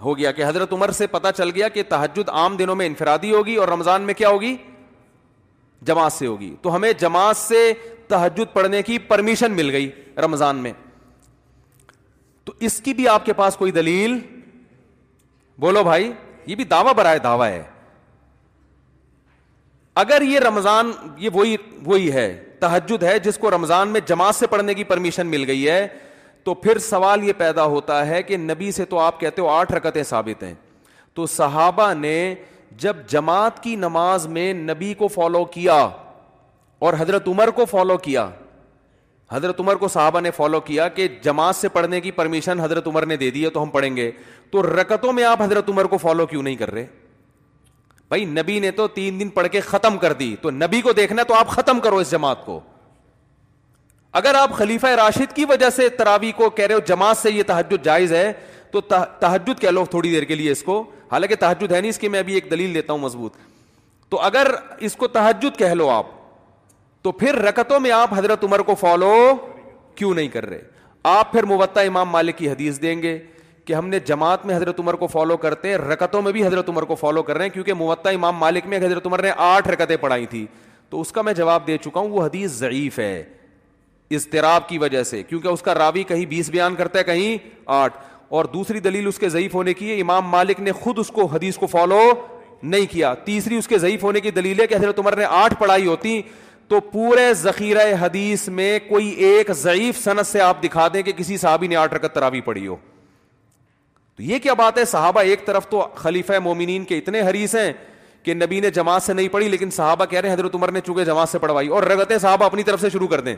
ہو گیا کہ حضرت عمر سے پتا چل گیا کہ تحجد عام دنوں میں انفرادی ہوگی اور رمضان میں کیا ہوگی جماعت سے ہوگی تو ہمیں جماعت سے تحجد پڑھنے کی پرمیشن مل گئی رمضان میں تو اس کی بھی آپ کے پاس کوئی دلیل بولو بھائی یہ بھی دعوی برائے دعویٰ ہے اگر یہ رمضان یہ وہی وہی ہے تحجد ہے جس کو رمضان میں جماعت سے پڑھنے کی پرمیشن مل گئی ہے تو پھر سوال یہ پیدا ہوتا ہے کہ نبی سے تو آپ کہتے ہو آٹھ رکتیں ثابت ہیں تو صحابہ نے جب جماعت کی نماز میں نبی کو فالو کیا اور حضرت عمر کو فالو کیا حضرت عمر کو صحابہ نے فالو کیا کہ جماعت سے پڑھنے کی پرمیشن حضرت عمر نے دے دی ہے تو ہم پڑھیں گے تو رکتوں میں آپ حضرت عمر کو فالو کیوں نہیں کر رہے بھائی نبی نے تو تین دن پڑھ کے ختم کر دی تو نبی کو دیکھنا تو آپ ختم کرو اس جماعت کو اگر آپ خلیفہ راشد کی وجہ سے تراوی کو کہہ رہے ہو جماعت سے یہ تحجد جائز ہے تو تحجد کہہ لو تھوڑی دیر کے لیے اس کو حالانکہ تحجد ہے نہیں اس کی میں بھی ایک دلیل دیتا ہوں مضبوط تو اگر اس کو تحجد کہہ لو آپ تو پھر رکتوں میں آپ حضرت عمر کو فالو کیوں نہیں کر رہے آپ پھر مبت امام مالک کی حدیث دیں گے کہ ہم نے جماعت میں حضرت عمر کو فالو کرتے ہیں رکتوں میں بھی حضرت عمر کو فالو کر رہے ہیں کیونکہ موت امام مالک میں حضرت عمر نے آٹھ رکتیں پڑھائی تھیں تو اس کا میں جواب دے چکا ہوں وہ حدیث ضعیف ہے اضطراب کی وجہ سے کیونکہ اس کا راوی کہیں بیس بیان کرتا ہے کہیں آٹھ اور دوسری دلیل اس کے ضعیف ہونے کی ہے امام مالک نے خود اس کو حدیث کو فالو نہیں کیا تیسری اس کے ضعیف ہونے کی دلیل ہے کہ حضرت عمر نے آٹھ پڑھائی ہوتی تو پورے ذخیرہ حدیث میں کوئی ایک ضعیف صنعت سے آپ دکھا دیں کہ کسی صحابی نے آٹھ رکت تراوی پڑھی ہو تو یہ کیا بات ہے صحابہ ایک طرف تو خلیفہ مومنین کے اتنے حریث ہیں کہ نبی نے جماعت سے نہیں پڑھی لیکن صحابہ کہہ رہے ہیں حضرت عمر نے چونکہ جماعت سے پڑھوائی اور رگتے صحابہ اپنی طرف سے شروع کر دیں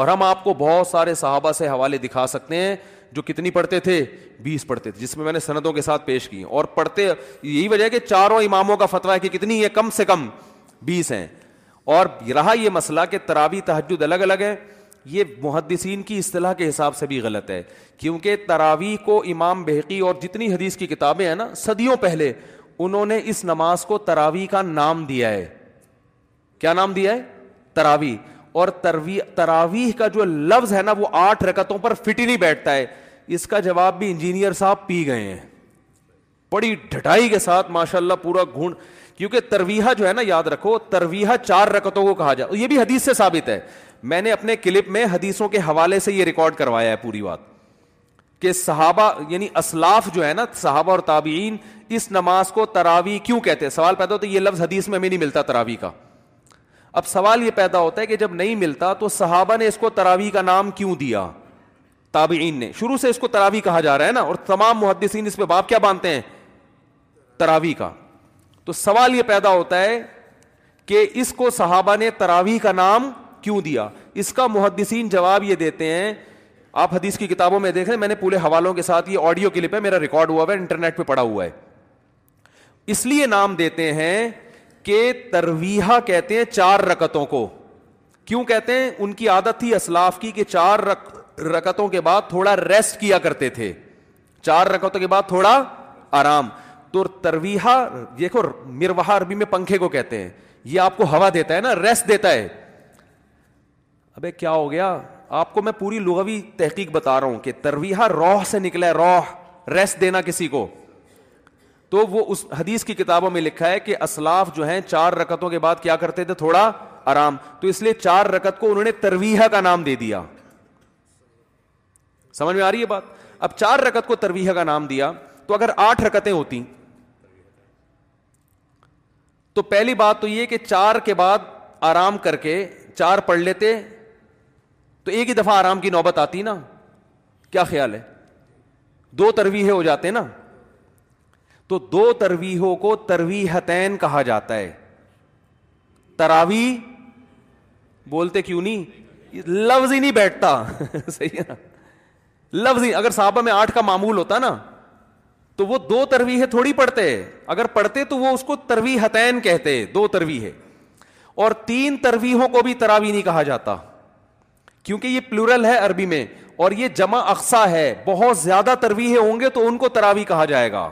اور ہم آپ کو بہت سارے صحابہ سے حوالے دکھا سکتے ہیں جو کتنی پڑھتے تھے بیس پڑھتے تھے جس میں میں نے سندوں کے ساتھ پیش کی اور پڑھتے یہی وجہ ہے کہ چاروں اماموں کا فتویٰ ہے کہ کتنی ہے کم سے کم بیس ہیں اور رہا یہ مسئلہ کہ تراوی تحجد الگ الگ ہے یہ محدثین کی اصطلاح کے حساب سے بھی غلط ہے کیونکہ تراویح کو امام بحقی اور جتنی حدیث کی کتابیں ہیں نا صدیوں پہلے انہوں نے اس نماز کو تراویح کا نام دیا ہے کیا نام دیا ہے تراویح اور تراویح کا جو لفظ ہے نا وہ آٹھ رکتوں پر فٹ ہی نہیں بیٹھتا ہے اس کا جواب بھی انجینئر صاحب پی گئے ہیں بڑی ڈھٹائی کے ساتھ ماشاء اللہ پورا گھونڈ کیونکہ ترویہ جو ہے نا یاد رکھو ترویہ چار رکتوں کو کہا جائے یہ بھی حدیث سے ثابت ہے میں نے اپنے کلپ میں حدیثوں کے حوالے سے یہ ریکارڈ کروایا ہے پوری بات کہ صحابہ یعنی اسلاف جو ہے نا صحابہ اور تابعین اس نماز کو تراوی کیوں کہتے ہیں سوال پیدا ہوتا ہے یہ یہ لفظ حدیث میں ہمیں نہیں ملتا تراوی کا اب سوال پیدا ہوتا ہے کہ جب نہیں ملتا تو صحابہ نے اس کو تراوی کا نام کیوں دیا تابعین نے شروع سے اس کو تراوی کہا جا رہا ہے نا اور تمام محدثین اس پہ باپ کیا باندھتے ہیں تراوی کا تو سوال یہ پیدا ہوتا ہے کہ اس کو صحابہ نے تراوی کا نام کیوں دیا اس کا محدثین جواب یہ دیتے ہیں آپ حدیث کی کتابوں میں دیکھیں میں نے پورے حوالوں کے ساتھ یہ آڈیو کلپ ہے میرا ریکارڈ ہوا ہوا ہے انٹرنیٹ پہ پڑا ہوا ہے اس لیے نام دیتے ہیں کہ ترویحا کہتے ہیں چار رکتوں کو کیوں کہتے ہیں ان کی عادت تھی اسلاف کی کہ چار رکتوں کے بعد تھوڑا ریسٹ کیا کرتے تھے چار رکتوں کے بعد تھوڑا آرام تو ترویحا دیکھو عربی میں پنکھے کو کہتے ہیں یہ آپ کو ہوا دیتا ہے نا ریسٹ دیتا ہے ابے کیا ہو گیا آپ کو میں پوری لغوی تحقیق بتا رہا ہوں کہ ترویہ روح سے نکلا ہے روح ریسٹ دینا کسی کو تو وہ اس حدیث کی کتابوں میں لکھا ہے کہ اسلاف جو ہیں چار رکتوں کے بعد کیا کرتے تھے تھوڑا آرام تو اس لیے چار رکت کو انہوں نے ترویہ کا نام دے دیا سمجھ میں آ رہی ہے بات اب چار رکت کو ترویہ کا نام دیا تو اگر آٹھ رکتیں ہوتی تو پہلی بات تو یہ کہ چار کے بعد آرام کر کے چار پڑھ لیتے تو ایک ہی دفعہ آرام کی نوبت آتی نا کیا خیال ہے دو ترویح ہو جاتے نا تو دو ترویحوں کو تروی کہا جاتا ہے تراوی بولتے کیوں نہیں لفظ ہی نہیں بیٹھتا <laughs> صحیح ہے لفظ ہی اگر صحابہ میں آٹھ کا معمول ہوتا نا تو وہ دو ترویح تھوڑی پڑھتے اگر پڑھتے تو وہ اس کو ترویحتین کہتے دو ترویح ہے اور تین ترویحوں کو بھی تراوی نہیں کہا جاتا کیونکہ یہ پلورل ہے عربی میں اور یہ جمع اقسا ہے بہت زیادہ ترویح ہوں گے تو ان کو تراوی کہا جائے گا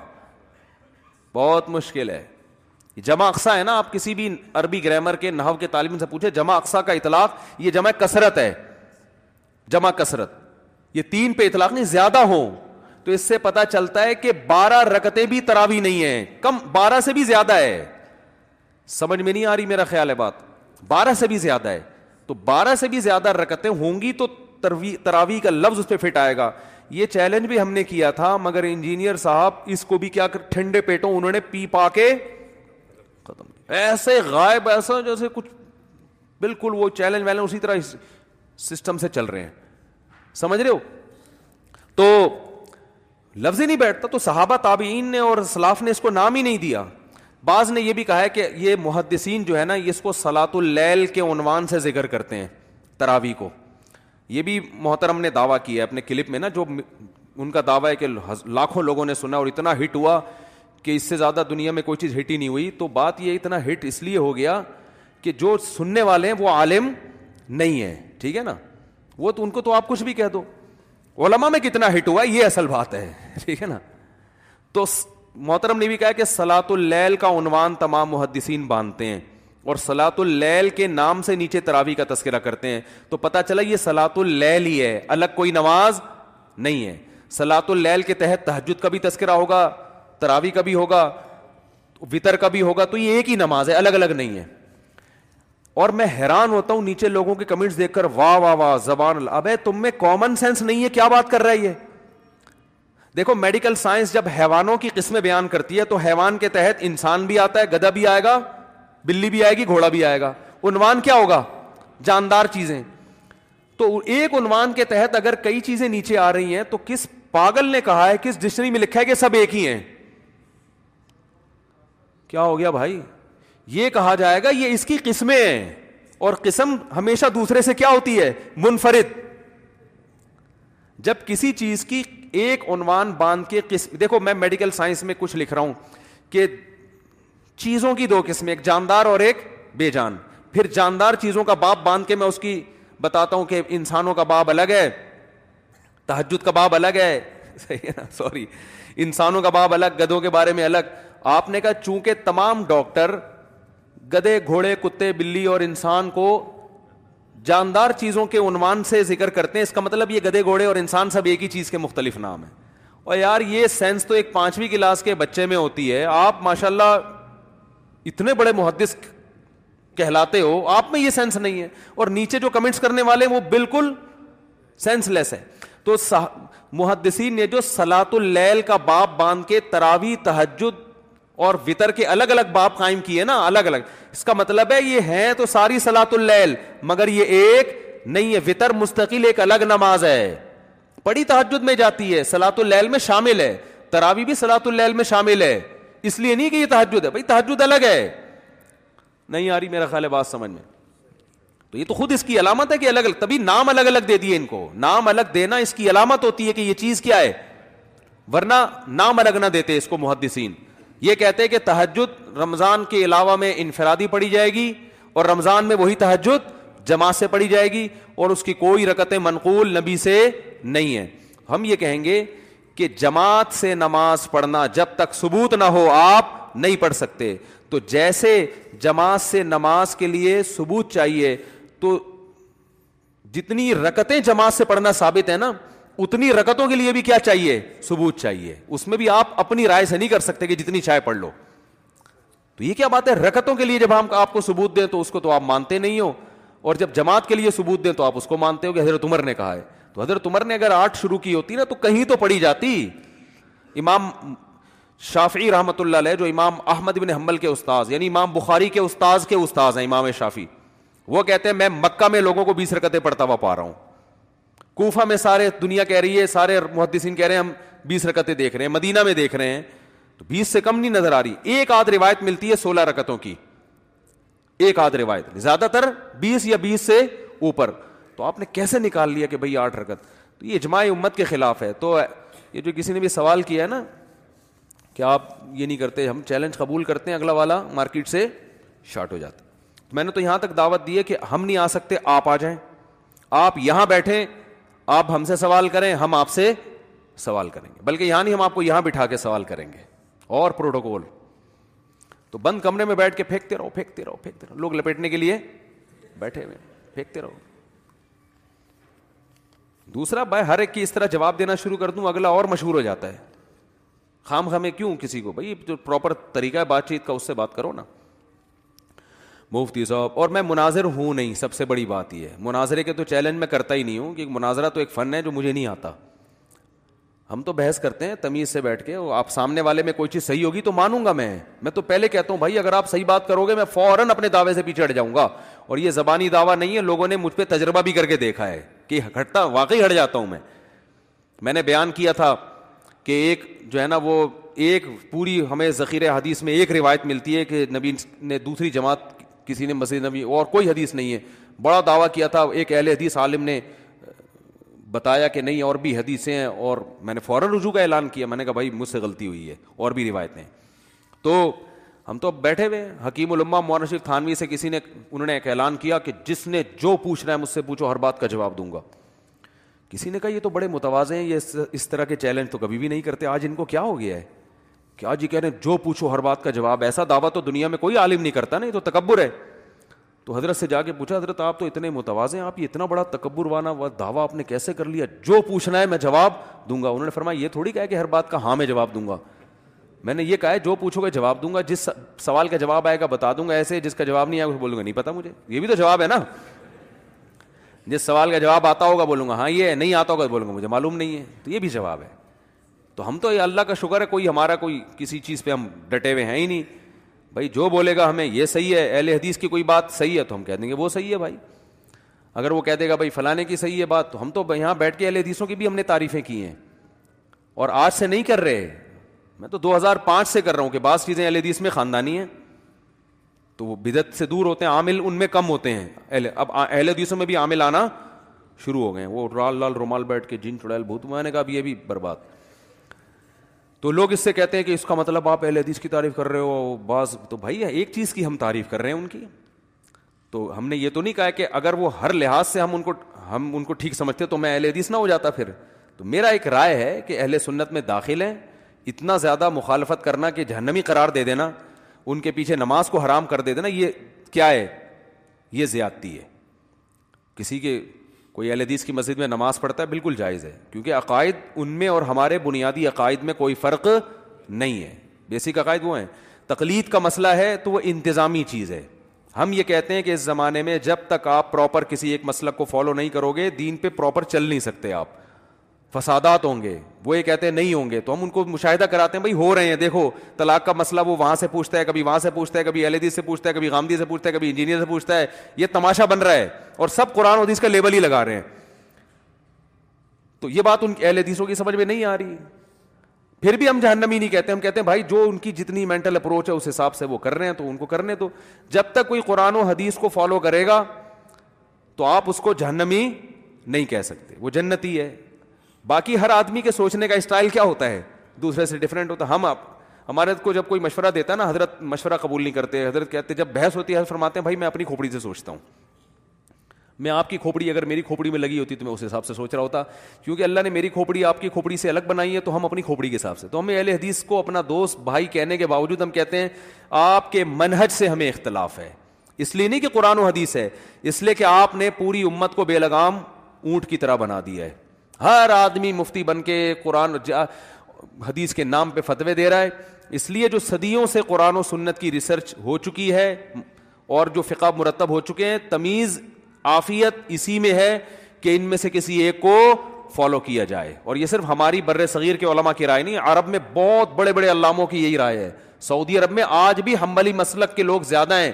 بہت مشکل ہے جمع اقسا ہے نا آپ کسی بھی عربی گرامر کے نحو کے تعلیم سے پوچھے جمع اقسا کا اطلاق یہ جمع کثرت ہے جمع کثرت یہ تین پہ اطلاق نہیں زیادہ ہو تو اس سے پتا چلتا ہے کہ بارہ رکتے بھی تراوی نہیں ہیں کم بارہ سے بھی زیادہ ہے سمجھ میں نہیں آ رہی میرا خیال ہے بات بارہ سے بھی زیادہ ہے تو بارہ سے بھی زیادہ رکتیں ہوں گی تو تراوی کا لفظ اس پہ فٹ آئے گا یہ چیلنج بھی ہم نے کیا تھا مگر انجینئر صاحب اس کو بھی کیا ٹھنڈے پیٹوں انہوں نے پی پا کے ختم ایسے غائب ایسا جیسے کچھ بالکل وہ چیلنج والے اسی طرح سسٹم سے چل رہے ہیں سمجھ رہے ہو تو لفظ ہی نہیں بیٹھتا تو صحابہ تابعین نے اور سلاف نے اس کو نام ہی نہیں دیا بعض نے یہ بھی کہا ہے کہ یہ محدثین جو ہے نا اس کو سلاۃ اللیل کے عنوان سے ذکر کرتے ہیں تراوی کو یہ بھی محترم نے دعویٰ کیا ہے اپنے کلپ میں نا جو ان کا دعویٰ ہے کہ لاکھوں لوگوں نے سنا اور اتنا ہٹ ہوا کہ اس سے زیادہ دنیا میں کوئی چیز ہٹ ہی نہیں ہوئی تو بات یہ اتنا ہٹ اس لیے ہو گیا کہ جو سننے والے ہیں وہ عالم نہیں ہیں ٹھیک ہے نا وہ تو ان کو تو آپ کچھ بھی کہہ دو علماء میں کتنا ہٹ ہوا یہ اصل بات ہے <laughs> ٹھیک ہے نا تو محترم نے بھی کہا کہ سلاۃ اللیل کا عنوان تمام محدثین باندھتے ہیں اور سلاۃ اللیل کے نام سے نیچے تراوی کا تذکرہ کرتے ہیں تو پتا چلا یہ سلاۃ اللیل ہی ہے الگ کوئی نماز نہیں ہے سلاۃ اللیل کے تحت تحجد کا بھی تذکرہ ہوگا تراوی کا بھی ہوگا وطر کا بھی ہوگا تو یہ ایک ہی نماز ہے الگ الگ نہیں ہے اور میں حیران ہوتا ہوں نیچے لوگوں کے کمنٹس دیکھ کر واہ واہ واہ زبان اب تم میں کامن سینس نہیں ہے کیا بات کر رہا ہے یہ دیکھو میڈیکل سائنس جب حیوانوں کی قسمیں بیان کرتی ہے تو حیوان کے تحت انسان بھی آتا ہے گدا بھی آئے گا بلی بھی آئے گی گھوڑا بھی آئے گا عنوان کیا ہوگا جاندار چیزیں تو ایک عنوان کے تحت اگر کئی چیزیں نیچے آ رہی ہیں تو کس پاگل نے کہا ہے کس ڈکشنری میں لکھا ہے کہ سب ایک ہی ہیں کیا ہو گیا بھائی یہ کہا جائے گا یہ اس کی قسمیں ہیں اور قسم ہمیشہ دوسرے سے کیا ہوتی ہے منفرد جب کسی چیز کی ایک عنوان باندھ کے قسم دیکھو میں میڈیکل سائنس میں کچھ لکھ رہا ہوں کہ چیزوں کی دو قسمیں ایک جاندار اور ایک بے جان پھر جاندار چیزوں کا باپ باندھ کے میں اس کی بتاتا ہوں کہ انسانوں کا باپ الگ ہے تحجد کا باپ الگ ہے <laughs> صحیح ہے نا سوری انسانوں کا باپ الگ گدوں کے بارے میں الگ آپ نے کہا چونکہ تمام ڈاکٹر گدے گھوڑے کتے بلی اور انسان کو جاندار چیزوں کے عنوان سے ذکر کرتے ہیں اس کا مطلب یہ گدے گھوڑے اور انسان سب ایک ہی چیز کے مختلف نام ہیں اور یار یہ سینس تو ایک پانچویں کلاس کے بچے میں ہوتی ہے آپ ماشاء اللہ اتنے بڑے محدث کہلاتے ہو آپ میں یہ سینس نہیں ہے اور نیچے جو کمنٹس کرنے والے ہیں وہ بالکل سینس لیس ہے تو محدثین نے جو سلاۃ اللیل کا باپ باندھ کے تراوی تحجد اور وطر کے الگ الگ باپ قائم کیے نا الگ الگ اس کا مطلب ہے یہ ہے تو ساری سلاۃ اللیل مگر یہ ایک نہیں ہے وطر مستقل ایک الگ نماز ہے پڑی تحجد میں جاتی ہے سلاۃ اللیل میں شامل ہے تراوی بھی سلاۃ اللیل میں شامل ہے اس لیے نہیں کہ یہ تحجد ہے بھائی تحجد الگ ہے نہیں آ رہی میرا خیال ہے بات سمجھ میں تو یہ تو خود اس کی علامت ہے کہ الگ الگ تبھی نام الگ الگ دے دیے ان کو نام الگ دینا اس کی علامت ہوتی ہے کہ یہ چیز کیا ہے ورنہ نام الگ نہ دیتے اس کو محدثین یہ کہتے ہیں کہ تحجد رمضان کے علاوہ میں انفرادی پڑی جائے گی اور رمضان میں وہی تحجد جماعت سے پڑھی جائے گی اور اس کی کوئی رکتیں منقول نبی سے نہیں ہے ہم یہ کہیں گے کہ جماعت سے نماز پڑھنا جب تک ثبوت نہ ہو آپ نہیں پڑھ سکتے تو جیسے جماعت سے نماز کے لیے ثبوت چاہیے تو جتنی رکتیں جماعت سے پڑھنا ثابت ہے نا اتنی رکتوں کے لیے بھی کیا چاہیے ثبوت چاہیے اس میں بھی آپ اپنی رائے سے نہیں کر سکتے کہ جتنی چائے پڑھ لو تو یہ کیا بات ہے رکتوں کے لیے جب ہم آپ کو ثبوت دیں تو اس کو تو آپ مانتے نہیں ہو اور جب جماعت کے لیے ثبوت دیں تو آپ اس کو مانتے ہو کہ حضرت عمر نے کہا ہے تو حضرت عمر نے اگر آرٹ شروع کی ہوتی نا تو کہیں تو پڑھی جاتی امام شافی رحمۃ اللہ علیہ جو امام احمد بن حمل کے استاذ یعنی امام بخاری کے استاذ کے استاذ ہیں امام شافی وہ کہتے ہیں میں مکہ میں لوگوں کو بیس رکتیں پڑھتا ہوا پا رہا ہوں کوفہ میں سارے دنیا کہہ رہی ہے سارے محدثین کہہ رہے ہیں ہم بیس رکتیں دیکھ رہے ہیں مدینہ میں دیکھ رہے ہیں تو بیس سے کم نہیں نظر آ رہی ایک آدھ روایت ملتی ہے سولہ رکتوں کی ایک آدھ روایت زیادہ تر بیس یا بیس سے اوپر تو آپ نے کیسے نکال لیا کہ بھائی آٹھ رکت تو یہ اجماع امت کے خلاف ہے تو یہ جو کسی نے بھی سوال کیا ہے نا کہ آپ یہ نہیں کرتے ہم چیلنج قبول کرتے ہیں اگلا والا مارکیٹ سے شارٹ ہو جاتا میں نے تو یہاں تک دعوت دی ہے کہ ہم نہیں آ سکتے آپ آ جائیں آپ یہاں بیٹھیں آپ ہم سے سوال کریں ہم آپ سے سوال کریں گے بلکہ یہاں نہیں ہم آپ کو یہاں بٹھا کے سوال کریں گے اور پروٹوکول تو بند کمرے میں بیٹھ کے پھینکتے رہو پھینکتے رہو پھینکتے رہو لوگ لپیٹنے کے لیے بیٹھے ہوئے پھینکتے رہو دوسرا بھائی ہر ایک کی اس طرح جواب دینا شروع کر دوں اگلا اور مشہور ہو جاتا ہے خام خامے کیوں کسی کو بھائی جو پراپر طریقہ ہے بات چیت کا اس سے بات کرو نا مفتی صاحب اور میں مناظر ہوں نہیں سب سے بڑی بات یہ ہے مناظرے کے تو چیلنج میں کرتا ہی نہیں ہوں کہ مناظرہ تو ایک فن ہے جو مجھے نہیں آتا ہم تو بحث کرتے ہیں تمیز سے بیٹھ کے آپ سامنے والے میں کوئی چیز صحیح ہوگی تو مانوں گا میں میں تو پہلے کہتا ہوں بھائی اگر آپ صحیح بات کرو گے میں فوراً اپنے دعوے سے پیچھے ہٹ جاؤں گا اور یہ زبانی دعویٰ نہیں ہے لوگوں نے مجھ پہ تجربہ بھی کر کے دیکھا ہے کہ ہٹتا واقعی ہٹ جاتا ہوں میں میں نے بیان کیا تھا کہ ایک جو ہے نا وہ ایک پوری ہمیں ذخیرۂ حدیث میں ایک روایت ملتی ہے کہ نبی نے دوسری جماعت کسی نے مسجد نبی اور کوئی حدیث نہیں ہے بڑا دعویٰ کیا تھا ایک اہل حدیث عالم نے بتایا کہ نہیں اور بھی حدیثیں ہیں اور میں نے فوراً رجوع کا اعلان کیا میں نے کہا بھائی مجھ سے غلطی ہوئی ہے اور بھی روایتیں تو ہم تو اب بیٹھے ہوئے ہیں حکیم علما مولانا شریف تھانوی سے کسی نے انہوں نے ایک اعلان کیا کہ جس نے جو پوچھنا ہے مجھ سے پوچھو ہر بات کا جواب دوں گا کسی نے کہا یہ تو بڑے متوازے ہیں یہ اس طرح کے چیلنج تو کبھی بھی نہیں کرتے آج ان کو کیا ہو گیا ہے کیا جی کہہ رہے ہیں جو پوچھو ہر بات کا جواب ایسا دعویٰ تو دنیا میں کوئی عالم نہیں کرتا نہیں تو تکبر ہے تو حضرت سے جا کے پوچھا حضرت آپ تو اتنے متوازے ہیں آپ یہ اتنا بڑا تکبر وانا وہ دعویٰ آپ نے کیسے کر لیا جو پوچھنا ہے میں جواب دوں گا انہوں نے فرمایا یہ تھوڑی کہا کہ ہر بات کا ہاں میں جواب دوں گا میں نے یہ کہا ہے جو پوچھو گے جواب دوں گا جس سوال کا جواب آئے گا بتا دوں گا ایسے جس کا جواب نہیں آئے گا بولوں گا نہیں پتا مجھے یہ بھی تو جواب ہے نا جس سوال کا جواب آتا ہوگا بولوں گا ہاں یہ نہیں آتا ہوگا بولوں گا مجھے معلوم نہیں ہے تو یہ بھی جواب ہے تو ہم تو یہ اللہ کا شکر ہے کوئی ہمارا کوئی کسی چیز پہ ہم ڈٹے ہوئے ہیں ہی نہیں بھائی جو بولے گا ہمیں یہ صحیح ہے اہل حدیث کی کوئی بات صحیح ہے تو ہم کہہ دیں گے وہ صحیح ہے بھائی اگر وہ کہہ دے گا بھائی فلانے کی صحیح ہے بات تو ہم تو یہاں بیٹھ کے اہل حدیثوں کی بھی ہم نے تعریفیں کی ہیں اور آج سے نہیں کر رہے میں تو دو ہزار پانچ سے کر رہا ہوں کہ بعض چیزیں اہل حدیث میں خاندانی ہیں تو وہ بدت سے دور ہوتے ہیں عامل ان میں کم ہوتے ہیں اب اہل حدیثوں میں بھی عامل آنا شروع ہو گئے ہیں وہ رال لال رومال بیٹھ کے جن چڑیل بھوت میں نے کہا ابھی یہ بھی برباد تو لوگ اس سے کہتے ہیں کہ اس کا مطلب آپ اہل حدیث کی تعریف کر رہے ہو بعض تو بھائی ایک چیز کی ہم تعریف کر رہے ہیں ان کی تو ہم نے یہ تو نہیں کہا کہ اگر وہ ہر لحاظ سے ہم ان کو ہم ان کو ٹھیک سمجھتے تو میں اہل حدیث نہ ہو جاتا پھر تو میرا ایک رائے ہے کہ اہل سنت میں داخل ہیں اتنا زیادہ مخالفت کرنا کہ جہنمی قرار دے دینا ان کے پیچھے نماز کو حرام کر دے دینا یہ کیا ہے یہ زیادتی ہے کسی کے کوئی اہل حدیث کی مسجد میں نماز پڑھتا ہے بالکل جائز ہے کیونکہ عقائد ان میں اور ہمارے بنیادی عقائد میں کوئی فرق نہیں ہے بیسک عقائد وہ ہیں تقلید کا مسئلہ ہے تو وہ انتظامی چیز ہے ہم یہ کہتے ہیں کہ اس زمانے میں جب تک آپ پراپر کسی ایک مسئلہ کو فالو نہیں کرو گے دین پہ پراپر چل نہیں سکتے آپ فسادات ہوں گے وہ یہ کہتے ہیں نہیں ہوں گے تو ہم ان کو مشاہدہ کراتے ہیں بھائی ہو رہے ہیں دیکھو طلاق کا مسئلہ وہ وہاں سے پوچھتا ہے کبھی وہاں سے پوچھتا ہے کبھی ایل حدیث سے پوچھتا ہے کبھی گاندھی سے پوچھتا ہے کبھی انجینئر سے پوچھتا ہے یہ تماشا بن رہا ہے اور سب قرآن حدیث کا لیبل ہی لگا رہے ہیں تو یہ بات ان اہل ایل حدیثوں کی سمجھ میں نہیں آ رہی پھر بھی ہم جہنمی نہیں کہتے ہم کہتے ہیں بھائی جو ان کی جتنی مینٹل اپروچ ہے اس حساب سے وہ کر رہے ہیں تو ان کو کرنے تو جب تک کوئی قرآن و حدیث کو فالو کرے گا تو آپ اس کو جہنمی نہیں کہہ سکتے وہ جنتی ہے باقی ہر آدمی کے سوچنے کا اسٹائل کیا ہوتا ہے دوسرے سے ڈفرینٹ ہوتا ہے ہم آپ ہمارے کو جب کوئی مشورہ دیتا ہے نا حضرت مشورہ قبول نہیں کرتے حضرت کہتے جب بحث ہوتی ہے حضرت فرماتے ہیں بھائی میں اپنی کھوپڑی سے سوچتا ہوں میں آپ کی کھوپڑی اگر میری کھوپڑی میں لگی ہوتی تو میں اس حساب سے سوچ رہا ہوتا کیونکہ اللہ نے میری کھوپڑی آپ کی کھوپڑی سے الگ بنائی ہے تو ہم اپنی کھوپڑی کے حساب سے تو ہمیں اہل حدیث کو اپنا دوست بھائی کہنے کے باوجود ہم کہتے ہیں آپ کے منہج سے ہمیں اختلاف ہے اس لیے نہیں کہ قرآن و حدیث ہے اس لیے کہ آپ نے پوری امت کو بے لگام اونٹ کی طرح بنا دیا ہے ہر آدمی مفتی بن کے قرآن حدیث کے نام پہ فتوے دے رہا ہے اس لیے جو صدیوں سے قرآن و سنت کی ریسرچ ہو چکی ہے اور جو فقہ مرتب ہو چکے ہیں تمیز آفیت اسی میں ہے کہ ان میں سے کسی ایک کو فالو کیا جائے اور یہ صرف ہماری بر صغیر کے علماء کی رائے نہیں عرب میں بہت بڑے بڑے علاموں کی یہی رائے ہے سعودی عرب میں آج بھی حمبلی مسلک کے لوگ زیادہ ہیں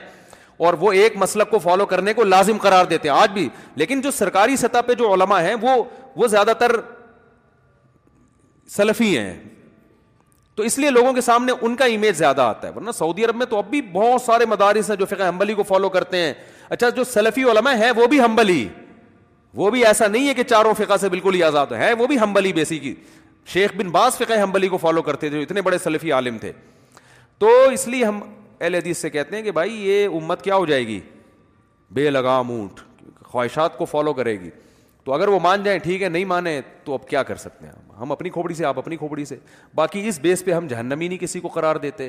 اور وہ ایک مسلک کو فالو کرنے کو لازم قرار دیتے ہیں آج بھی لیکن جو سرکاری سطح پہ جو علما ہیں وہ وہ زیادہ تر سلفی ہیں تو اس لیے لوگوں کے سامنے ان کا امیج زیادہ آتا ہے ورنہ سعودی عرب میں تو اب بھی بہت سارے مدارس ہیں جو فقہ حمبلی کو فالو کرتے ہیں اچھا جو سلفی علماء ہیں وہ بھی حمبلی وہ بھی ایسا نہیں ہے کہ چاروں فقہ سے بالکل ہی آزاد ہے وہ بھی حمبلی کی شیخ بن باز فقہ حمبلی کو فالو کرتے جو اتنے بڑے سلفی عالم تھے تو اس لیے ہم اہل حدیث سے کہتے ہیں کہ بھائی یہ امت کیا ہو جائے گی بے لگام اونٹ خواہشات کو فالو کرے گی تو اگر وہ مان جائیں ٹھیک ہے نہیں مانے تو اب کیا کر سکتے ہیں ہم اپنی کھوپڑی سے آپ اپنی کھوپڑی سے باقی اس بیس پہ ہم جہنمی نہیں کسی کو قرار دیتے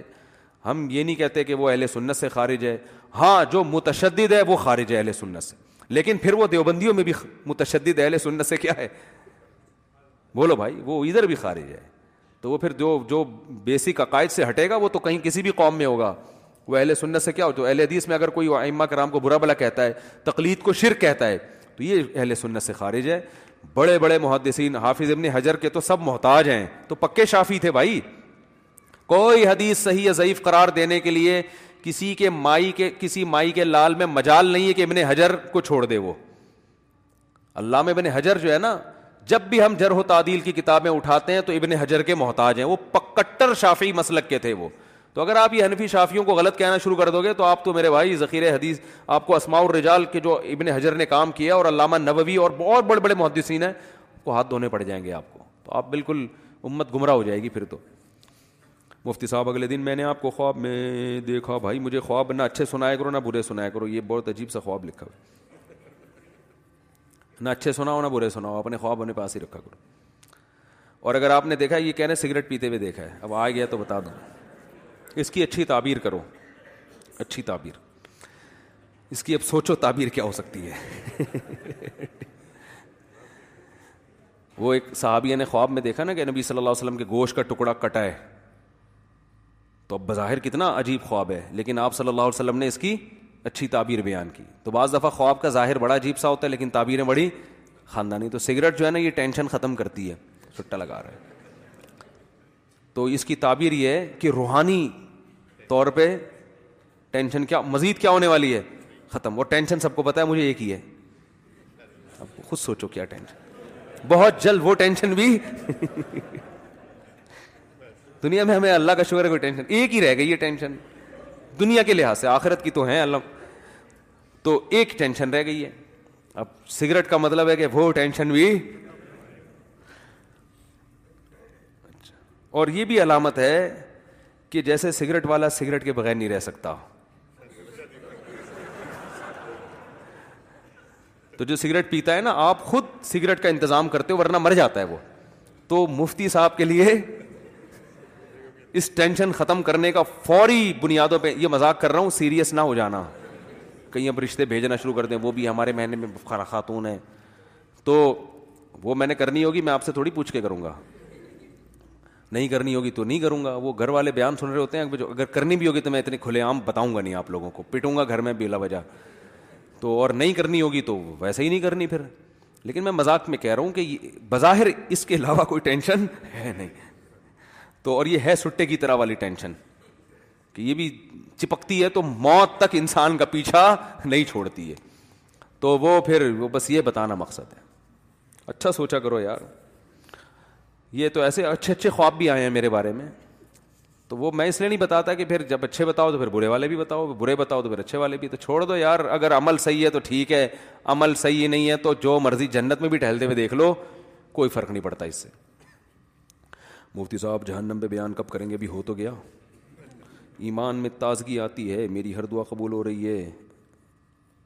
ہم یہ نہیں کہتے کہ وہ اہل سنت سے خارج ہے ہاں جو متشدد ہے وہ خارج ہے اہل سنت سے لیکن پھر وہ دیوبندیوں میں بھی متشدد اہل سنت سے کیا ہے بولو بھائی وہ ادھر بھی خارج ہے تو وہ پھر جو جو بیسک عقائد سے ہٹے گا وہ تو کہیں کسی بھی قوم میں ہوگا وہ اہل سنت سے کیا ہو تو اہل حدیث میں اگر کوئی اما کرام کو برا بلا کہتا ہے تقلید کو شرک کہتا ہے تو یہ اہل سنت سے خارج ہے بڑے بڑے محدثین حافظ ابن حجر کے تو سب محتاج ہیں تو پکے شافی تھے بھائی کوئی حدیث صحیح یا ضعیف قرار دینے کے لیے کسی کے مائی کے کسی مائی کے لال میں مجال نہیں ہے کہ ابن حجر کو چھوڑ دے وہ علامہ ابن حجر جو ہے نا جب بھی ہم جر و تعدیل کی کتابیں اٹھاتے ہیں تو ابن حجر کے محتاج ہیں وہ پکٹر شافی مسلک کے تھے وہ تو اگر آپ یہ حنفی شافیوں کو غلط کہنا شروع کر دو گے تو آپ تو میرے بھائی ذخیر حدیث آپ کو اسماع الرجال کے جو ابن حجر نے کام کیا اور علامہ نبوی اور بہت بڑے بڑے محدثین ہیں کو ہاتھ دھونے پڑ جائیں گے آپ کو تو آپ بالکل امت گمراہ ہو جائے گی پھر تو مفتی صاحب اگلے دن میں نے آپ کو خواب میں دیکھا بھائی مجھے خواب نہ اچھے سنایا کرو نہ برے سنایا کرو یہ بہت عجیب سا خواب لکھا نہ اچھے سناؤ نہ برے سناؤ اپنے خواب اپنے پاس ہی رکھا کرو اور اگر آپ نے دیکھا یہ کہنے سگریٹ پیتے ہوئے دیکھا ہے اب آ گیا تو بتا دوں اس کی اچھی تعبیر کرو اچھی تعبیر اس کی اب سوچو تعبیر کیا ہو سکتی ہے وہ ایک صحابیہ نے خواب میں دیکھا نا کہ نبی صلی اللہ علیہ وسلم کے گوشت کا ٹکڑا کٹا ہے تو اب بظاہر کتنا عجیب خواب ہے لیکن آپ صلی اللہ علیہ وسلم نے اس کی اچھی تعبیر بیان کی تو بعض دفعہ خواب کا ظاہر بڑا عجیب سا ہوتا ہے لیکن تعبیریں بڑی خاندانی تو سگریٹ جو ہے نا یہ ٹینشن ختم کرتی ہے چھٹا لگا رہا ہے تو اس کی تعبیر یہ ہے کہ روحانی طور پہ ٹینشن کیا مزید کیا ہونے والی ہے ختم وہ ٹینشن سب کو پتا ہے مجھے ایک ہی ہے خود سوچو کیا ٹینشن بہت جلد وہ ٹینشن بھی <laughs> دنیا میں ہمیں اللہ کا شکر ہے کوئی ٹینشن ایک ہی رہ گئی ہے ٹینشن دنیا کے لحاظ سے آخرت کی تو ہے اللہ تو ایک ٹینشن رہ گئی ہے اب سگریٹ کا مطلب ہے کہ وہ ٹینشن بھی اچھا۔ اور یہ بھی علامت ہے کہ جیسے سگریٹ والا سگریٹ کے بغیر نہیں رہ سکتا تو جو سگریٹ پیتا ہے نا آپ خود سگریٹ کا انتظام کرتے ہو ورنہ مر جاتا ہے وہ تو مفتی صاحب کے لیے اس ٹینشن ختم کرنے کا فوری بنیادوں پہ یہ مذاق کر رہا ہوں سیریس نہ ہو جانا کہیں اب رشتے بھیجنا شروع کر دیں وہ بھی ہمارے مہینے میں خاتون ہیں تو وہ میں نے کرنی ہوگی میں آپ سے تھوڑی پوچھ کے کروں گا نہیں کرنی ہوگی تو نہیں کروں گا وہ گھر والے بیان سن رہے ہوتے ہیں اگر کرنی بھی ہوگی تو میں اتنے کھلے عام بتاؤں گا نہیں آپ لوگوں کو پٹوں گا گھر میں بلا وجہ تو اور نہیں کرنی ہوگی تو ویسے ہی نہیں کرنی پھر لیکن میں مذاق میں کہہ رہا ہوں کہ بظاہر اس کے علاوہ کوئی ٹینشن ہے نہیں تو اور یہ ہے سٹے کی طرح والی ٹینشن کہ یہ بھی چپکتی ہے تو موت تک انسان کا پیچھا نہیں چھوڑتی ہے تو وہ پھر وہ بس یہ بتانا مقصد ہے اچھا سوچا کرو یار یہ تو ایسے اچھے اچھے خواب بھی آئے ہیں میرے بارے میں تو وہ میں اس لیے نہیں بتاتا کہ پھر جب اچھے بتاؤ تو پھر برے والے بھی بتاؤ برے بتاؤ تو پھر اچھے والے بھی تو چھوڑ دو یار اگر عمل صحیح ہے تو ٹھیک ہے عمل صحیح نہیں ہے تو جو مرضی جنت میں بھی ٹہلتے ہوئے دیکھ لو کوئی فرق نہیں پڑتا اس سے مفتی صاحب جہنم پہ بیان کب کریں گے بھی ہو تو گیا ایمان میں تازگی آتی ہے میری ہر دعا قبول ہو رہی ہے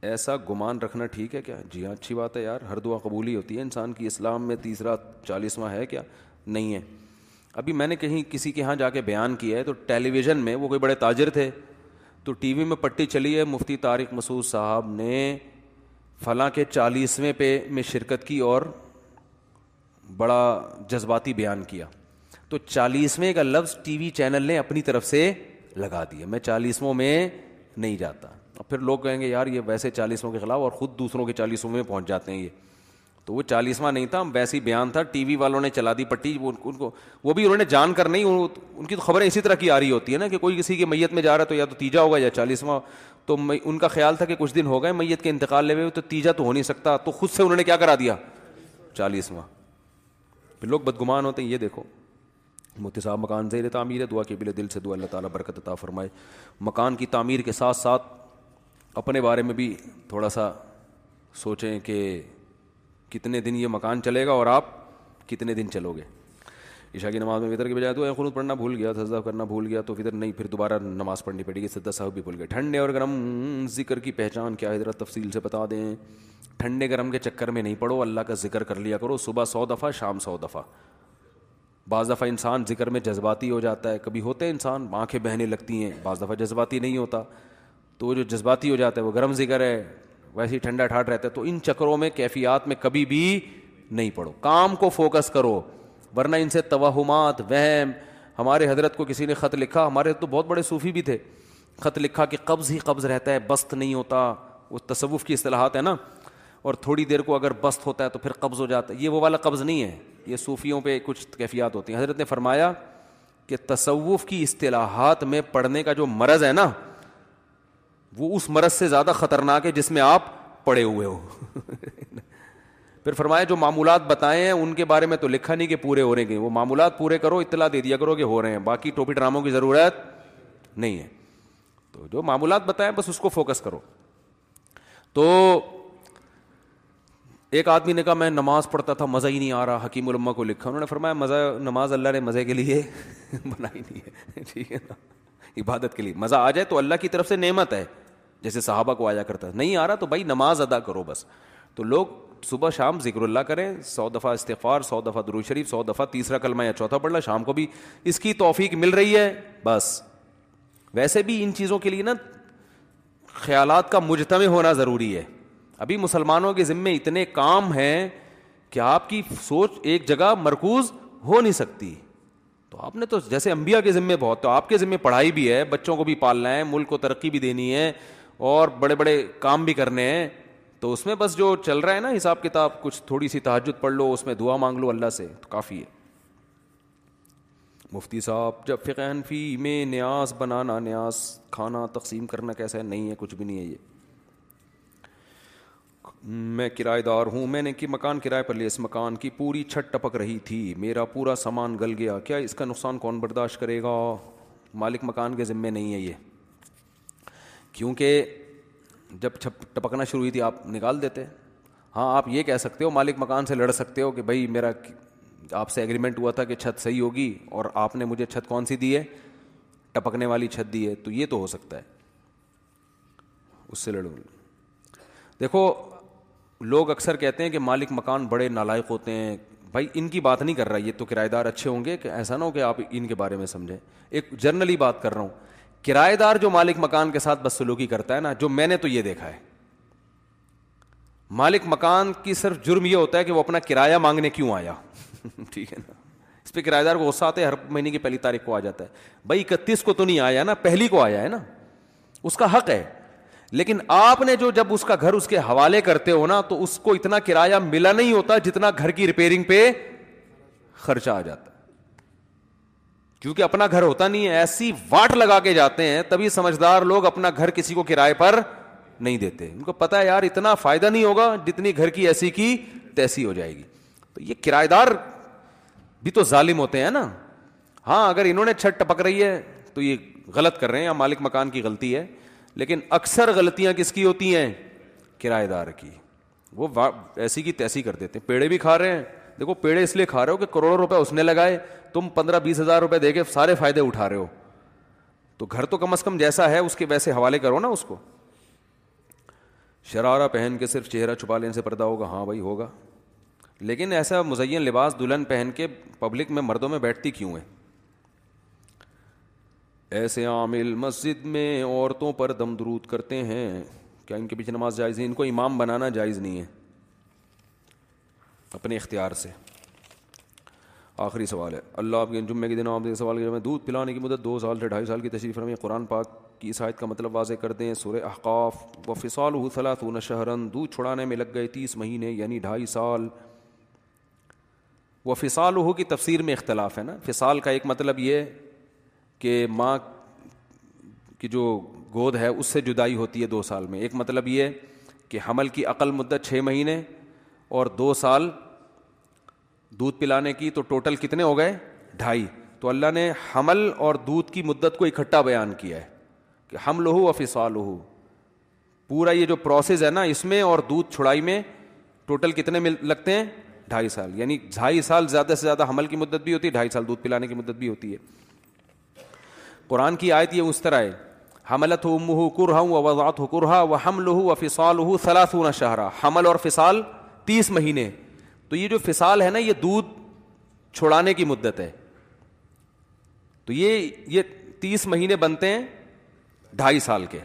ایسا گمان رکھنا ٹھیک ہے کیا جی ہاں اچھی بات ہے یار ہر دعا قبول ہی ہوتی ہے انسان کی اسلام میں تیسرا چالیسواں ہے کیا نہیں ہے ابھی میں نے کہیں کسی کے یہاں جا کے بیان کیا ہے تو ٹیلی ویژن میں وہ کوئی بڑے تاجر تھے تو ٹی وی میں پٹی چلی ہے مفتی طارق مسعود صاحب نے فلاں کے چالیسویں پہ میں شرکت کی اور بڑا جذباتی بیان کیا تو چالیسویں کا لفظ ٹی وی چینل نے اپنی طرف سے لگا دیا میں چالیسویں میں نہیں جاتا اور پھر لوگ کہیں گے یار یہ ویسے چالیسویں کے خلاف اور خود دوسروں کے چالیسویں پہنچ جاتے ہیں یہ تو وہ چالیسواں نہیں تھا ویسی بیان تھا ٹی وی والوں نے چلا دی پٹی ان کو وہ بھی انہوں نے جان کر نہیں ان کی تو خبریں اسی طرح کی آ رہی ہوتی ہے نا کہ کوئی کسی کی میت میں جا رہا ہے تو یا تو تیجا ہوگا یا چالیسواں تو ان کا خیال تھا کہ کچھ دن ہو گئے میت کے انتقال لے ہوئے تو تیجا تو ہو نہیں سکتا تو خود سے انہوں نے کیا کرا دیا چالیسواں پھر لوگ بدگمان ہوتے ہیں یہ دیکھو موتی صاحب مکان زیر تعمیر ہے دعا کے بل دل سے دعا اللہ تعالیٰ برکت عطا فرمائے مکان کی تعمیر کے ساتھ ساتھ اپنے بارے میں بھی تھوڑا سا سوچیں کہ کتنے دن یہ مکان چلے گا اور آپ کتنے دن چلو گے عشاء کی نماز میں فطر کی بجائے تو خراب پڑھنا بھول گیا سجدہ کرنا بھول گیا تو فطر نہیں پھر دوبارہ نماز پڑھنی پڑے گی سجدہ صاحب بھی بھول گئے ٹھنڈے اور گرم ذکر کی پہچان کیا ہے ذرا تفصیل سے بتا دیں ٹھنڈے گرم کے چکر میں نہیں پڑھو اللہ کا ذکر کر لیا کرو صبح سو دفعہ شام سو دفعہ بعض دفعہ انسان ذکر میں جذباتی ہو جاتا ہے کبھی ہوتے ہیں انسان آنکھیں بہنے لگتی ہیں بعض دفعہ جذباتی نہیں ہوتا تو وہ جو جذباتی ہو جاتا ہے وہ گرم ذکر ہے ویسے ہی ٹھنڈا ٹھاٹ رہتا ہے تو ان چکروں میں کیفیات میں کبھی بھی نہیں پڑھو کام کو فوکس کرو ورنہ ان سے توہمات وہم ہمارے حضرت کو کسی نے خط لکھا ہمارے تو بہت بڑے صوفی بھی تھے خط لکھا کہ قبض ہی قبض رہتا ہے بست نہیں ہوتا وہ تصوف کی اصطلاحات ہے نا اور تھوڑی دیر کو اگر بست ہوتا ہے تو پھر قبض ہو جاتا ہے یہ وہ والا قبض نہیں ہے یہ صوفیوں پہ کچھ کیفیات ہوتی ہیں حضرت نے فرمایا کہ تصوف کی اصطلاحات میں پڑھنے کا جو مرض ہے نا وہ اس مرض سے زیادہ خطرناک ہے جس میں آپ پڑے ہوئے ہو پھر فرمایا جو معمولات بتائے ہیں ان کے بارے میں تو لکھا نہیں کہ پورے ہو رہے ہیں وہ معمولات پورے کرو اطلاع دے دیا کرو کہ ہو رہے ہیں باقی ٹوپی ڈراموں کی ضرورت نہیں ہے تو جو معمولات بتائیں بس اس کو فوکس کرو تو ایک آدمی نے کہا میں نماز پڑھتا تھا مزہ ہی نہیں آ رہا حکیم الما کو لکھا انہوں نے فرمایا مزہ نماز اللہ نے مزے کے لیے <laughs> بنائی نہیں ہے <laughs> ٹھیک ہے نا عبادت کے لیے مزہ آ جائے تو اللہ کی طرف سے نعمت ہے جیسے صحابہ کو آیا کرتا نہیں آ رہا تو بھائی نماز ادا کرو بس تو لوگ صبح شام ذکر اللہ کریں سو دفعہ استغفار سو دفعہ درو شریف سو دفعہ تیسرا کلمہ یا چوتھا پڑھنا شام کو بھی اس کی توفیق مل رہی ہے بس ویسے بھی ان چیزوں کے لیے نا خیالات کا مجتمع ہونا ضروری ہے ابھی مسلمانوں کے ذمے اتنے کام ہیں کہ آپ کی سوچ ایک جگہ مرکوز ہو نہیں سکتی آپ نے تو جیسے امبیا کے ذمے بہت تو آپ کے ذمے پڑھائی بھی ہے بچوں کو بھی پالنا ہے ملک کو ترقی بھی دینی ہے اور بڑے بڑے کام بھی کرنے ہیں تو اس میں بس جو چل رہا ہے نا حساب کتاب کچھ تھوڑی سی تحجد پڑھ لو اس میں دعا مانگ لو اللہ سے تو کافی ہے مفتی صاحب جب فقہ حنفی میں نیاز بنانا نیاز کھانا تقسیم کرنا کیسا ہے نہیں ہے کچھ بھی نہیں ہے یہ میں کرائے دار ہوں میں نے کہ مکان کرائے پر لیا اس مکان کی پوری چھت ٹپک رہی تھی میرا پورا سامان گل گیا کیا اس کا نقصان کون برداشت کرے گا مالک مکان کے ذمے نہیں ہے یہ کیونکہ جب چھپ ٹپکنا شروع ہوئی تھی آپ نکال دیتے ہاں آپ یہ کہہ سکتے ہو مالک مکان سے لڑ سکتے ہو کہ بھائی میرا آپ سے ایگریمنٹ ہوا تھا کہ چھت صحیح ہوگی اور آپ نے مجھے چھت کون سی دی ہے ٹپکنے والی چھت دی ہے تو یہ تو ہو سکتا ہے اس سے لڑو دیکھو لوگ اکثر کہتے ہیں کہ مالک مکان بڑے نالائق ہوتے ہیں بھائی ان کی بات نہیں کر رہا یہ تو کرایہ دار اچھے ہوں گے کہ ایسا نہ ہو کہ آپ ان کے بارے میں سمجھیں ایک جرنلی بات کر رہا ہوں کرایہ دار جو مالک مکان کے ساتھ بس سلوکی کرتا ہے نا جو میں نے تو یہ دیکھا ہے مالک مکان کی صرف جرم یہ ہوتا ہے کہ وہ اپنا کرایہ مانگنے کیوں آیا <laughs> ٹھیک ہے نا اس پہ کرایہ دار کو غصہ ہر مہینے کی پہلی تاریخ کو آ جاتا ہے بھائی اکتیس کو تو نہیں آیا نا پہلی کو آیا ہے نا اس کا حق ہے لیکن آپ نے جو جب اس کا گھر اس کے حوالے کرتے ہو نا تو اس کو اتنا کرایہ ملا نہیں ہوتا جتنا گھر کی ریپیرنگ پہ خرچہ آ جاتا کیونکہ اپنا گھر ہوتا نہیں ہے ایسی واٹ لگا کے جاتے ہیں تبھی سمجھدار لوگ اپنا گھر کسی کو کرائے پر نہیں دیتے ان کو پتا ہے یار اتنا فائدہ نہیں ہوگا جتنی گھر کی ایسی کی تیسی ہو جائے گی تو یہ کرایہ دار بھی تو ظالم ہوتے ہیں نا ہاں اگر انہوں نے چھٹ ٹپک رہی ہے تو یہ غلط کر رہے ہیں یا مالک مکان کی غلطی ہے لیکن اکثر غلطیاں کس کی ہوتی ہیں کرایہ دار کی وہ ایسی کی تیسی کر دیتے ہیں پیڑے بھی کھا رہے ہیں دیکھو پیڑے اس لیے کھا رہے ہو کہ کروڑوں روپے اس نے لگائے تم پندرہ بیس ہزار روپے دے کے سارے فائدے اٹھا رہے ہو تو گھر تو کم از کم جیسا ہے اس کے ویسے حوالے کرو نا اس کو شرارہ پہن کے صرف چہرہ چھپا لینے سے پردہ ہوگا ہاں بھائی ہوگا لیکن ایسا مزین لباس دلہن پہن کے پبلک میں مردوں میں بیٹھتی کیوں ہے ایسے عامل مسجد میں عورتوں پر دم درود کرتے ہیں کیا ان کے پیچھے نماز جائز ہے ان کو امام بنانا جائز نہیں ہے اپنے اختیار سے آخری سوال ہے اللہ آپ کے جمعے کے دن عام سوال کیا دودھ پلانے کی مدت دو سال سے ڈھائی سال کی تشریف فرمع قرآن پاک کی عیسائیت کا مطلب واضح کر دیں سورہ احقاف و فصال فسال احوثلاً شہرن دودھ چھڑانے میں لگ گئے تیس مہینے یعنی ڈھائی سال وہ فصال کی تفسیر میں اختلاف ہے نا فصال کا ایک مطلب یہ کہ ماں کی جو گود ہے اس سے جدائی ہوتی ہے دو سال میں ایک مطلب یہ کہ حمل کی عقل مدت چھ مہینے اور دو سال دودھ پلانے کی تو ٹوٹل کتنے ہو گئے ڈھائی تو اللہ نے حمل اور دودھ کی مدت کو اکٹھا بیان کیا ہے کہ حمل ہو اور فسوا ہو پورا یہ جو پروسیس ہے نا اس میں اور دودھ چھڑائی میں ٹوٹل کتنے مل لگتے ہیں ڈھائی سال یعنی ڈھائی سال زیادہ سے زیادہ حمل کی مدت بھی ہوتی ہے ڈھائی سال دودھ پلانے کی مدت بھی ہوتی ہے قرآن کی آیت یہ اس طرح ہے حملت ہو ہو کرہا و و حمل اور فسال تیس مہینے تو یہ جو فسال ہے نا یہ دودھ چھڑانے کی مدت ہے تو یہ یہ تیس مہینے بنتے ہیں ڈھائی سال کے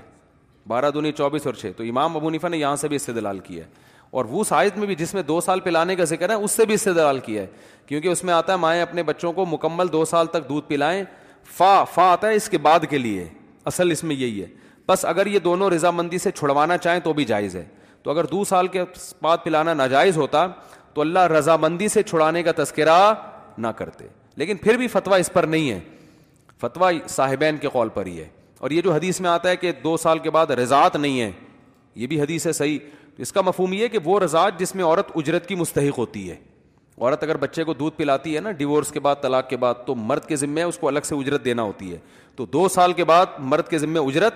بارہ دونی چوبیس اور چھ تو امام ابو نیفا نے یہاں سے بھی استدلال کیا ہے اور وہ سائز میں بھی جس میں دو سال پلانے کا ذکر ہے اس سے بھی استدلال کیا ہے کیونکہ اس میں آتا ہے مائیں اپنے بچوں کو مکمل دو سال تک دودھ پلائیں فا فا آتا ہے اس کے بعد کے لیے اصل اس میں یہی ہے بس اگر یہ دونوں رضامندی سے چھڑوانا چاہیں تو بھی جائز ہے تو اگر دو سال کے بعد پلانا ناجائز ہوتا تو اللہ رضامندی سے چھڑانے کا تذکرہ نہ کرتے لیکن پھر بھی فتویٰ اس پر نہیں ہے فتویٰ صاحبین کے قول پر ہی ہے اور یہ جو حدیث میں آتا ہے کہ دو سال کے بعد رضاعت نہیں ہے یہ بھی حدیث ہے صحیح اس کا مفہوم یہ کہ وہ رضاعت جس میں عورت اجرت کی مستحق ہوتی ہے عورت اگر بچے کو دودھ پلاتی ہے نا ڈیورس کے بعد طلاق کے بعد تو مرد کے ذمے اس کو الگ سے اجرت دینا ہوتی ہے تو دو سال کے بعد مرد کے ذمے اجرت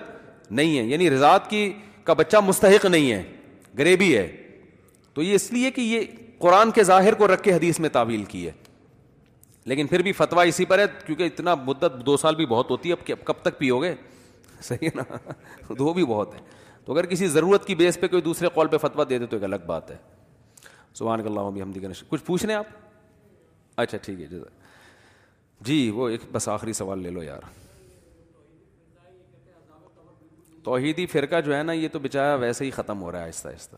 نہیں ہے یعنی رضاعت کی کا بچہ مستحق نہیں ہے غریبی ہے تو یہ اس لیے کہ یہ قرآن کے ظاہر کو رکھ کے حدیث میں تعویل کی ہے لیکن پھر بھی فتویٰ اسی پر ہے کیونکہ اتنا مدت دو سال بھی بہت ہوتی ہے اب کب تک پیو گے <laughs> صحیح ہے نا دو <laughs> بھی بہت ہے تو اگر کسی ضرورت کی بیس پہ کوئی دوسرے قول پہ فتویٰ دے دے تو ایک الگ بات ہے سبحان اللہ ہم ہمدیغ نشی کچھ پوچھنے آپ اچھا ٹھیک ہے جی جی وہ ایک بس آخری سوال لے لو یار توحیدی فرقہ جو ہے نا یہ تو بچایا ویسے ہی ختم ہو رہا ہے آہستہ آہستہ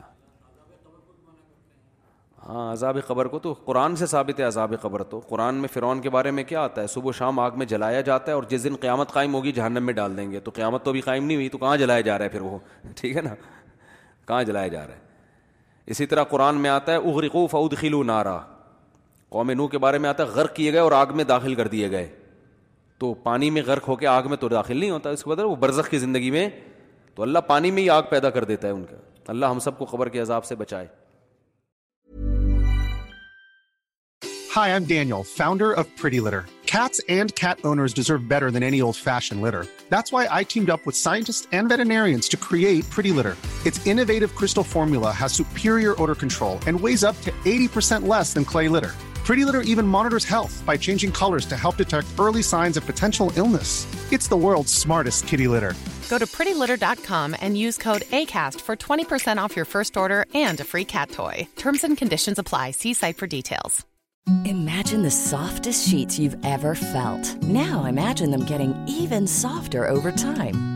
ہاں عذاب قبر کو تو قرآن سے ثابت ہے عذاب قبر تو قرآن میں فرعون کے بارے میں کیا آتا ہے صبح و شام آگ میں جلایا جاتا ہے اور جس دن قیامت قائم ہوگی جہنم میں ڈال دیں گے تو قیامت تو ابھی قائم نہیں ہوئی تو کہاں جلایا جا رہا ہے پھر وہ <laughs> ٹھیک ہے نا کہاں جلایا جا رہا ہے اسی طرح قرآن میں آتا ہے اغرقو فعود خلو نارا قوم نو کے بارے میں آتا ہے غرق کیے گئے اور آگ میں داخل کر دیے گئے تو پانی میں غرق ہو کے آگ میں تو داخل نہیں ہوتا اس کے بدل وہ برزخ کی زندگی میں تو اللہ پانی میں ہی آگ پیدا کر دیتا ہے ان کا اللہ ہم سب کو قبر کے عذاب سے بچائے Hi, I'm Daniel, founder of Pretty Litter. Cats and cat owners deserve better than any old-fashioned litter. That's why I teamed up with scientists and veterinarians to create Pretty Litter. Its innovative crystal formula has superior odor control and weighs up to 80% less than clay litter. Pretty Litter even monitors health by changing colors to help detect early signs of potential illness. It's the world's smartest kitty litter. Go to prettylitter.com and use code ACAST for 20% off your first order and a free cat toy. Terms and conditions apply. See site for details. Imagine the softest sheets you've ever felt. Now imagine them getting even softer over time.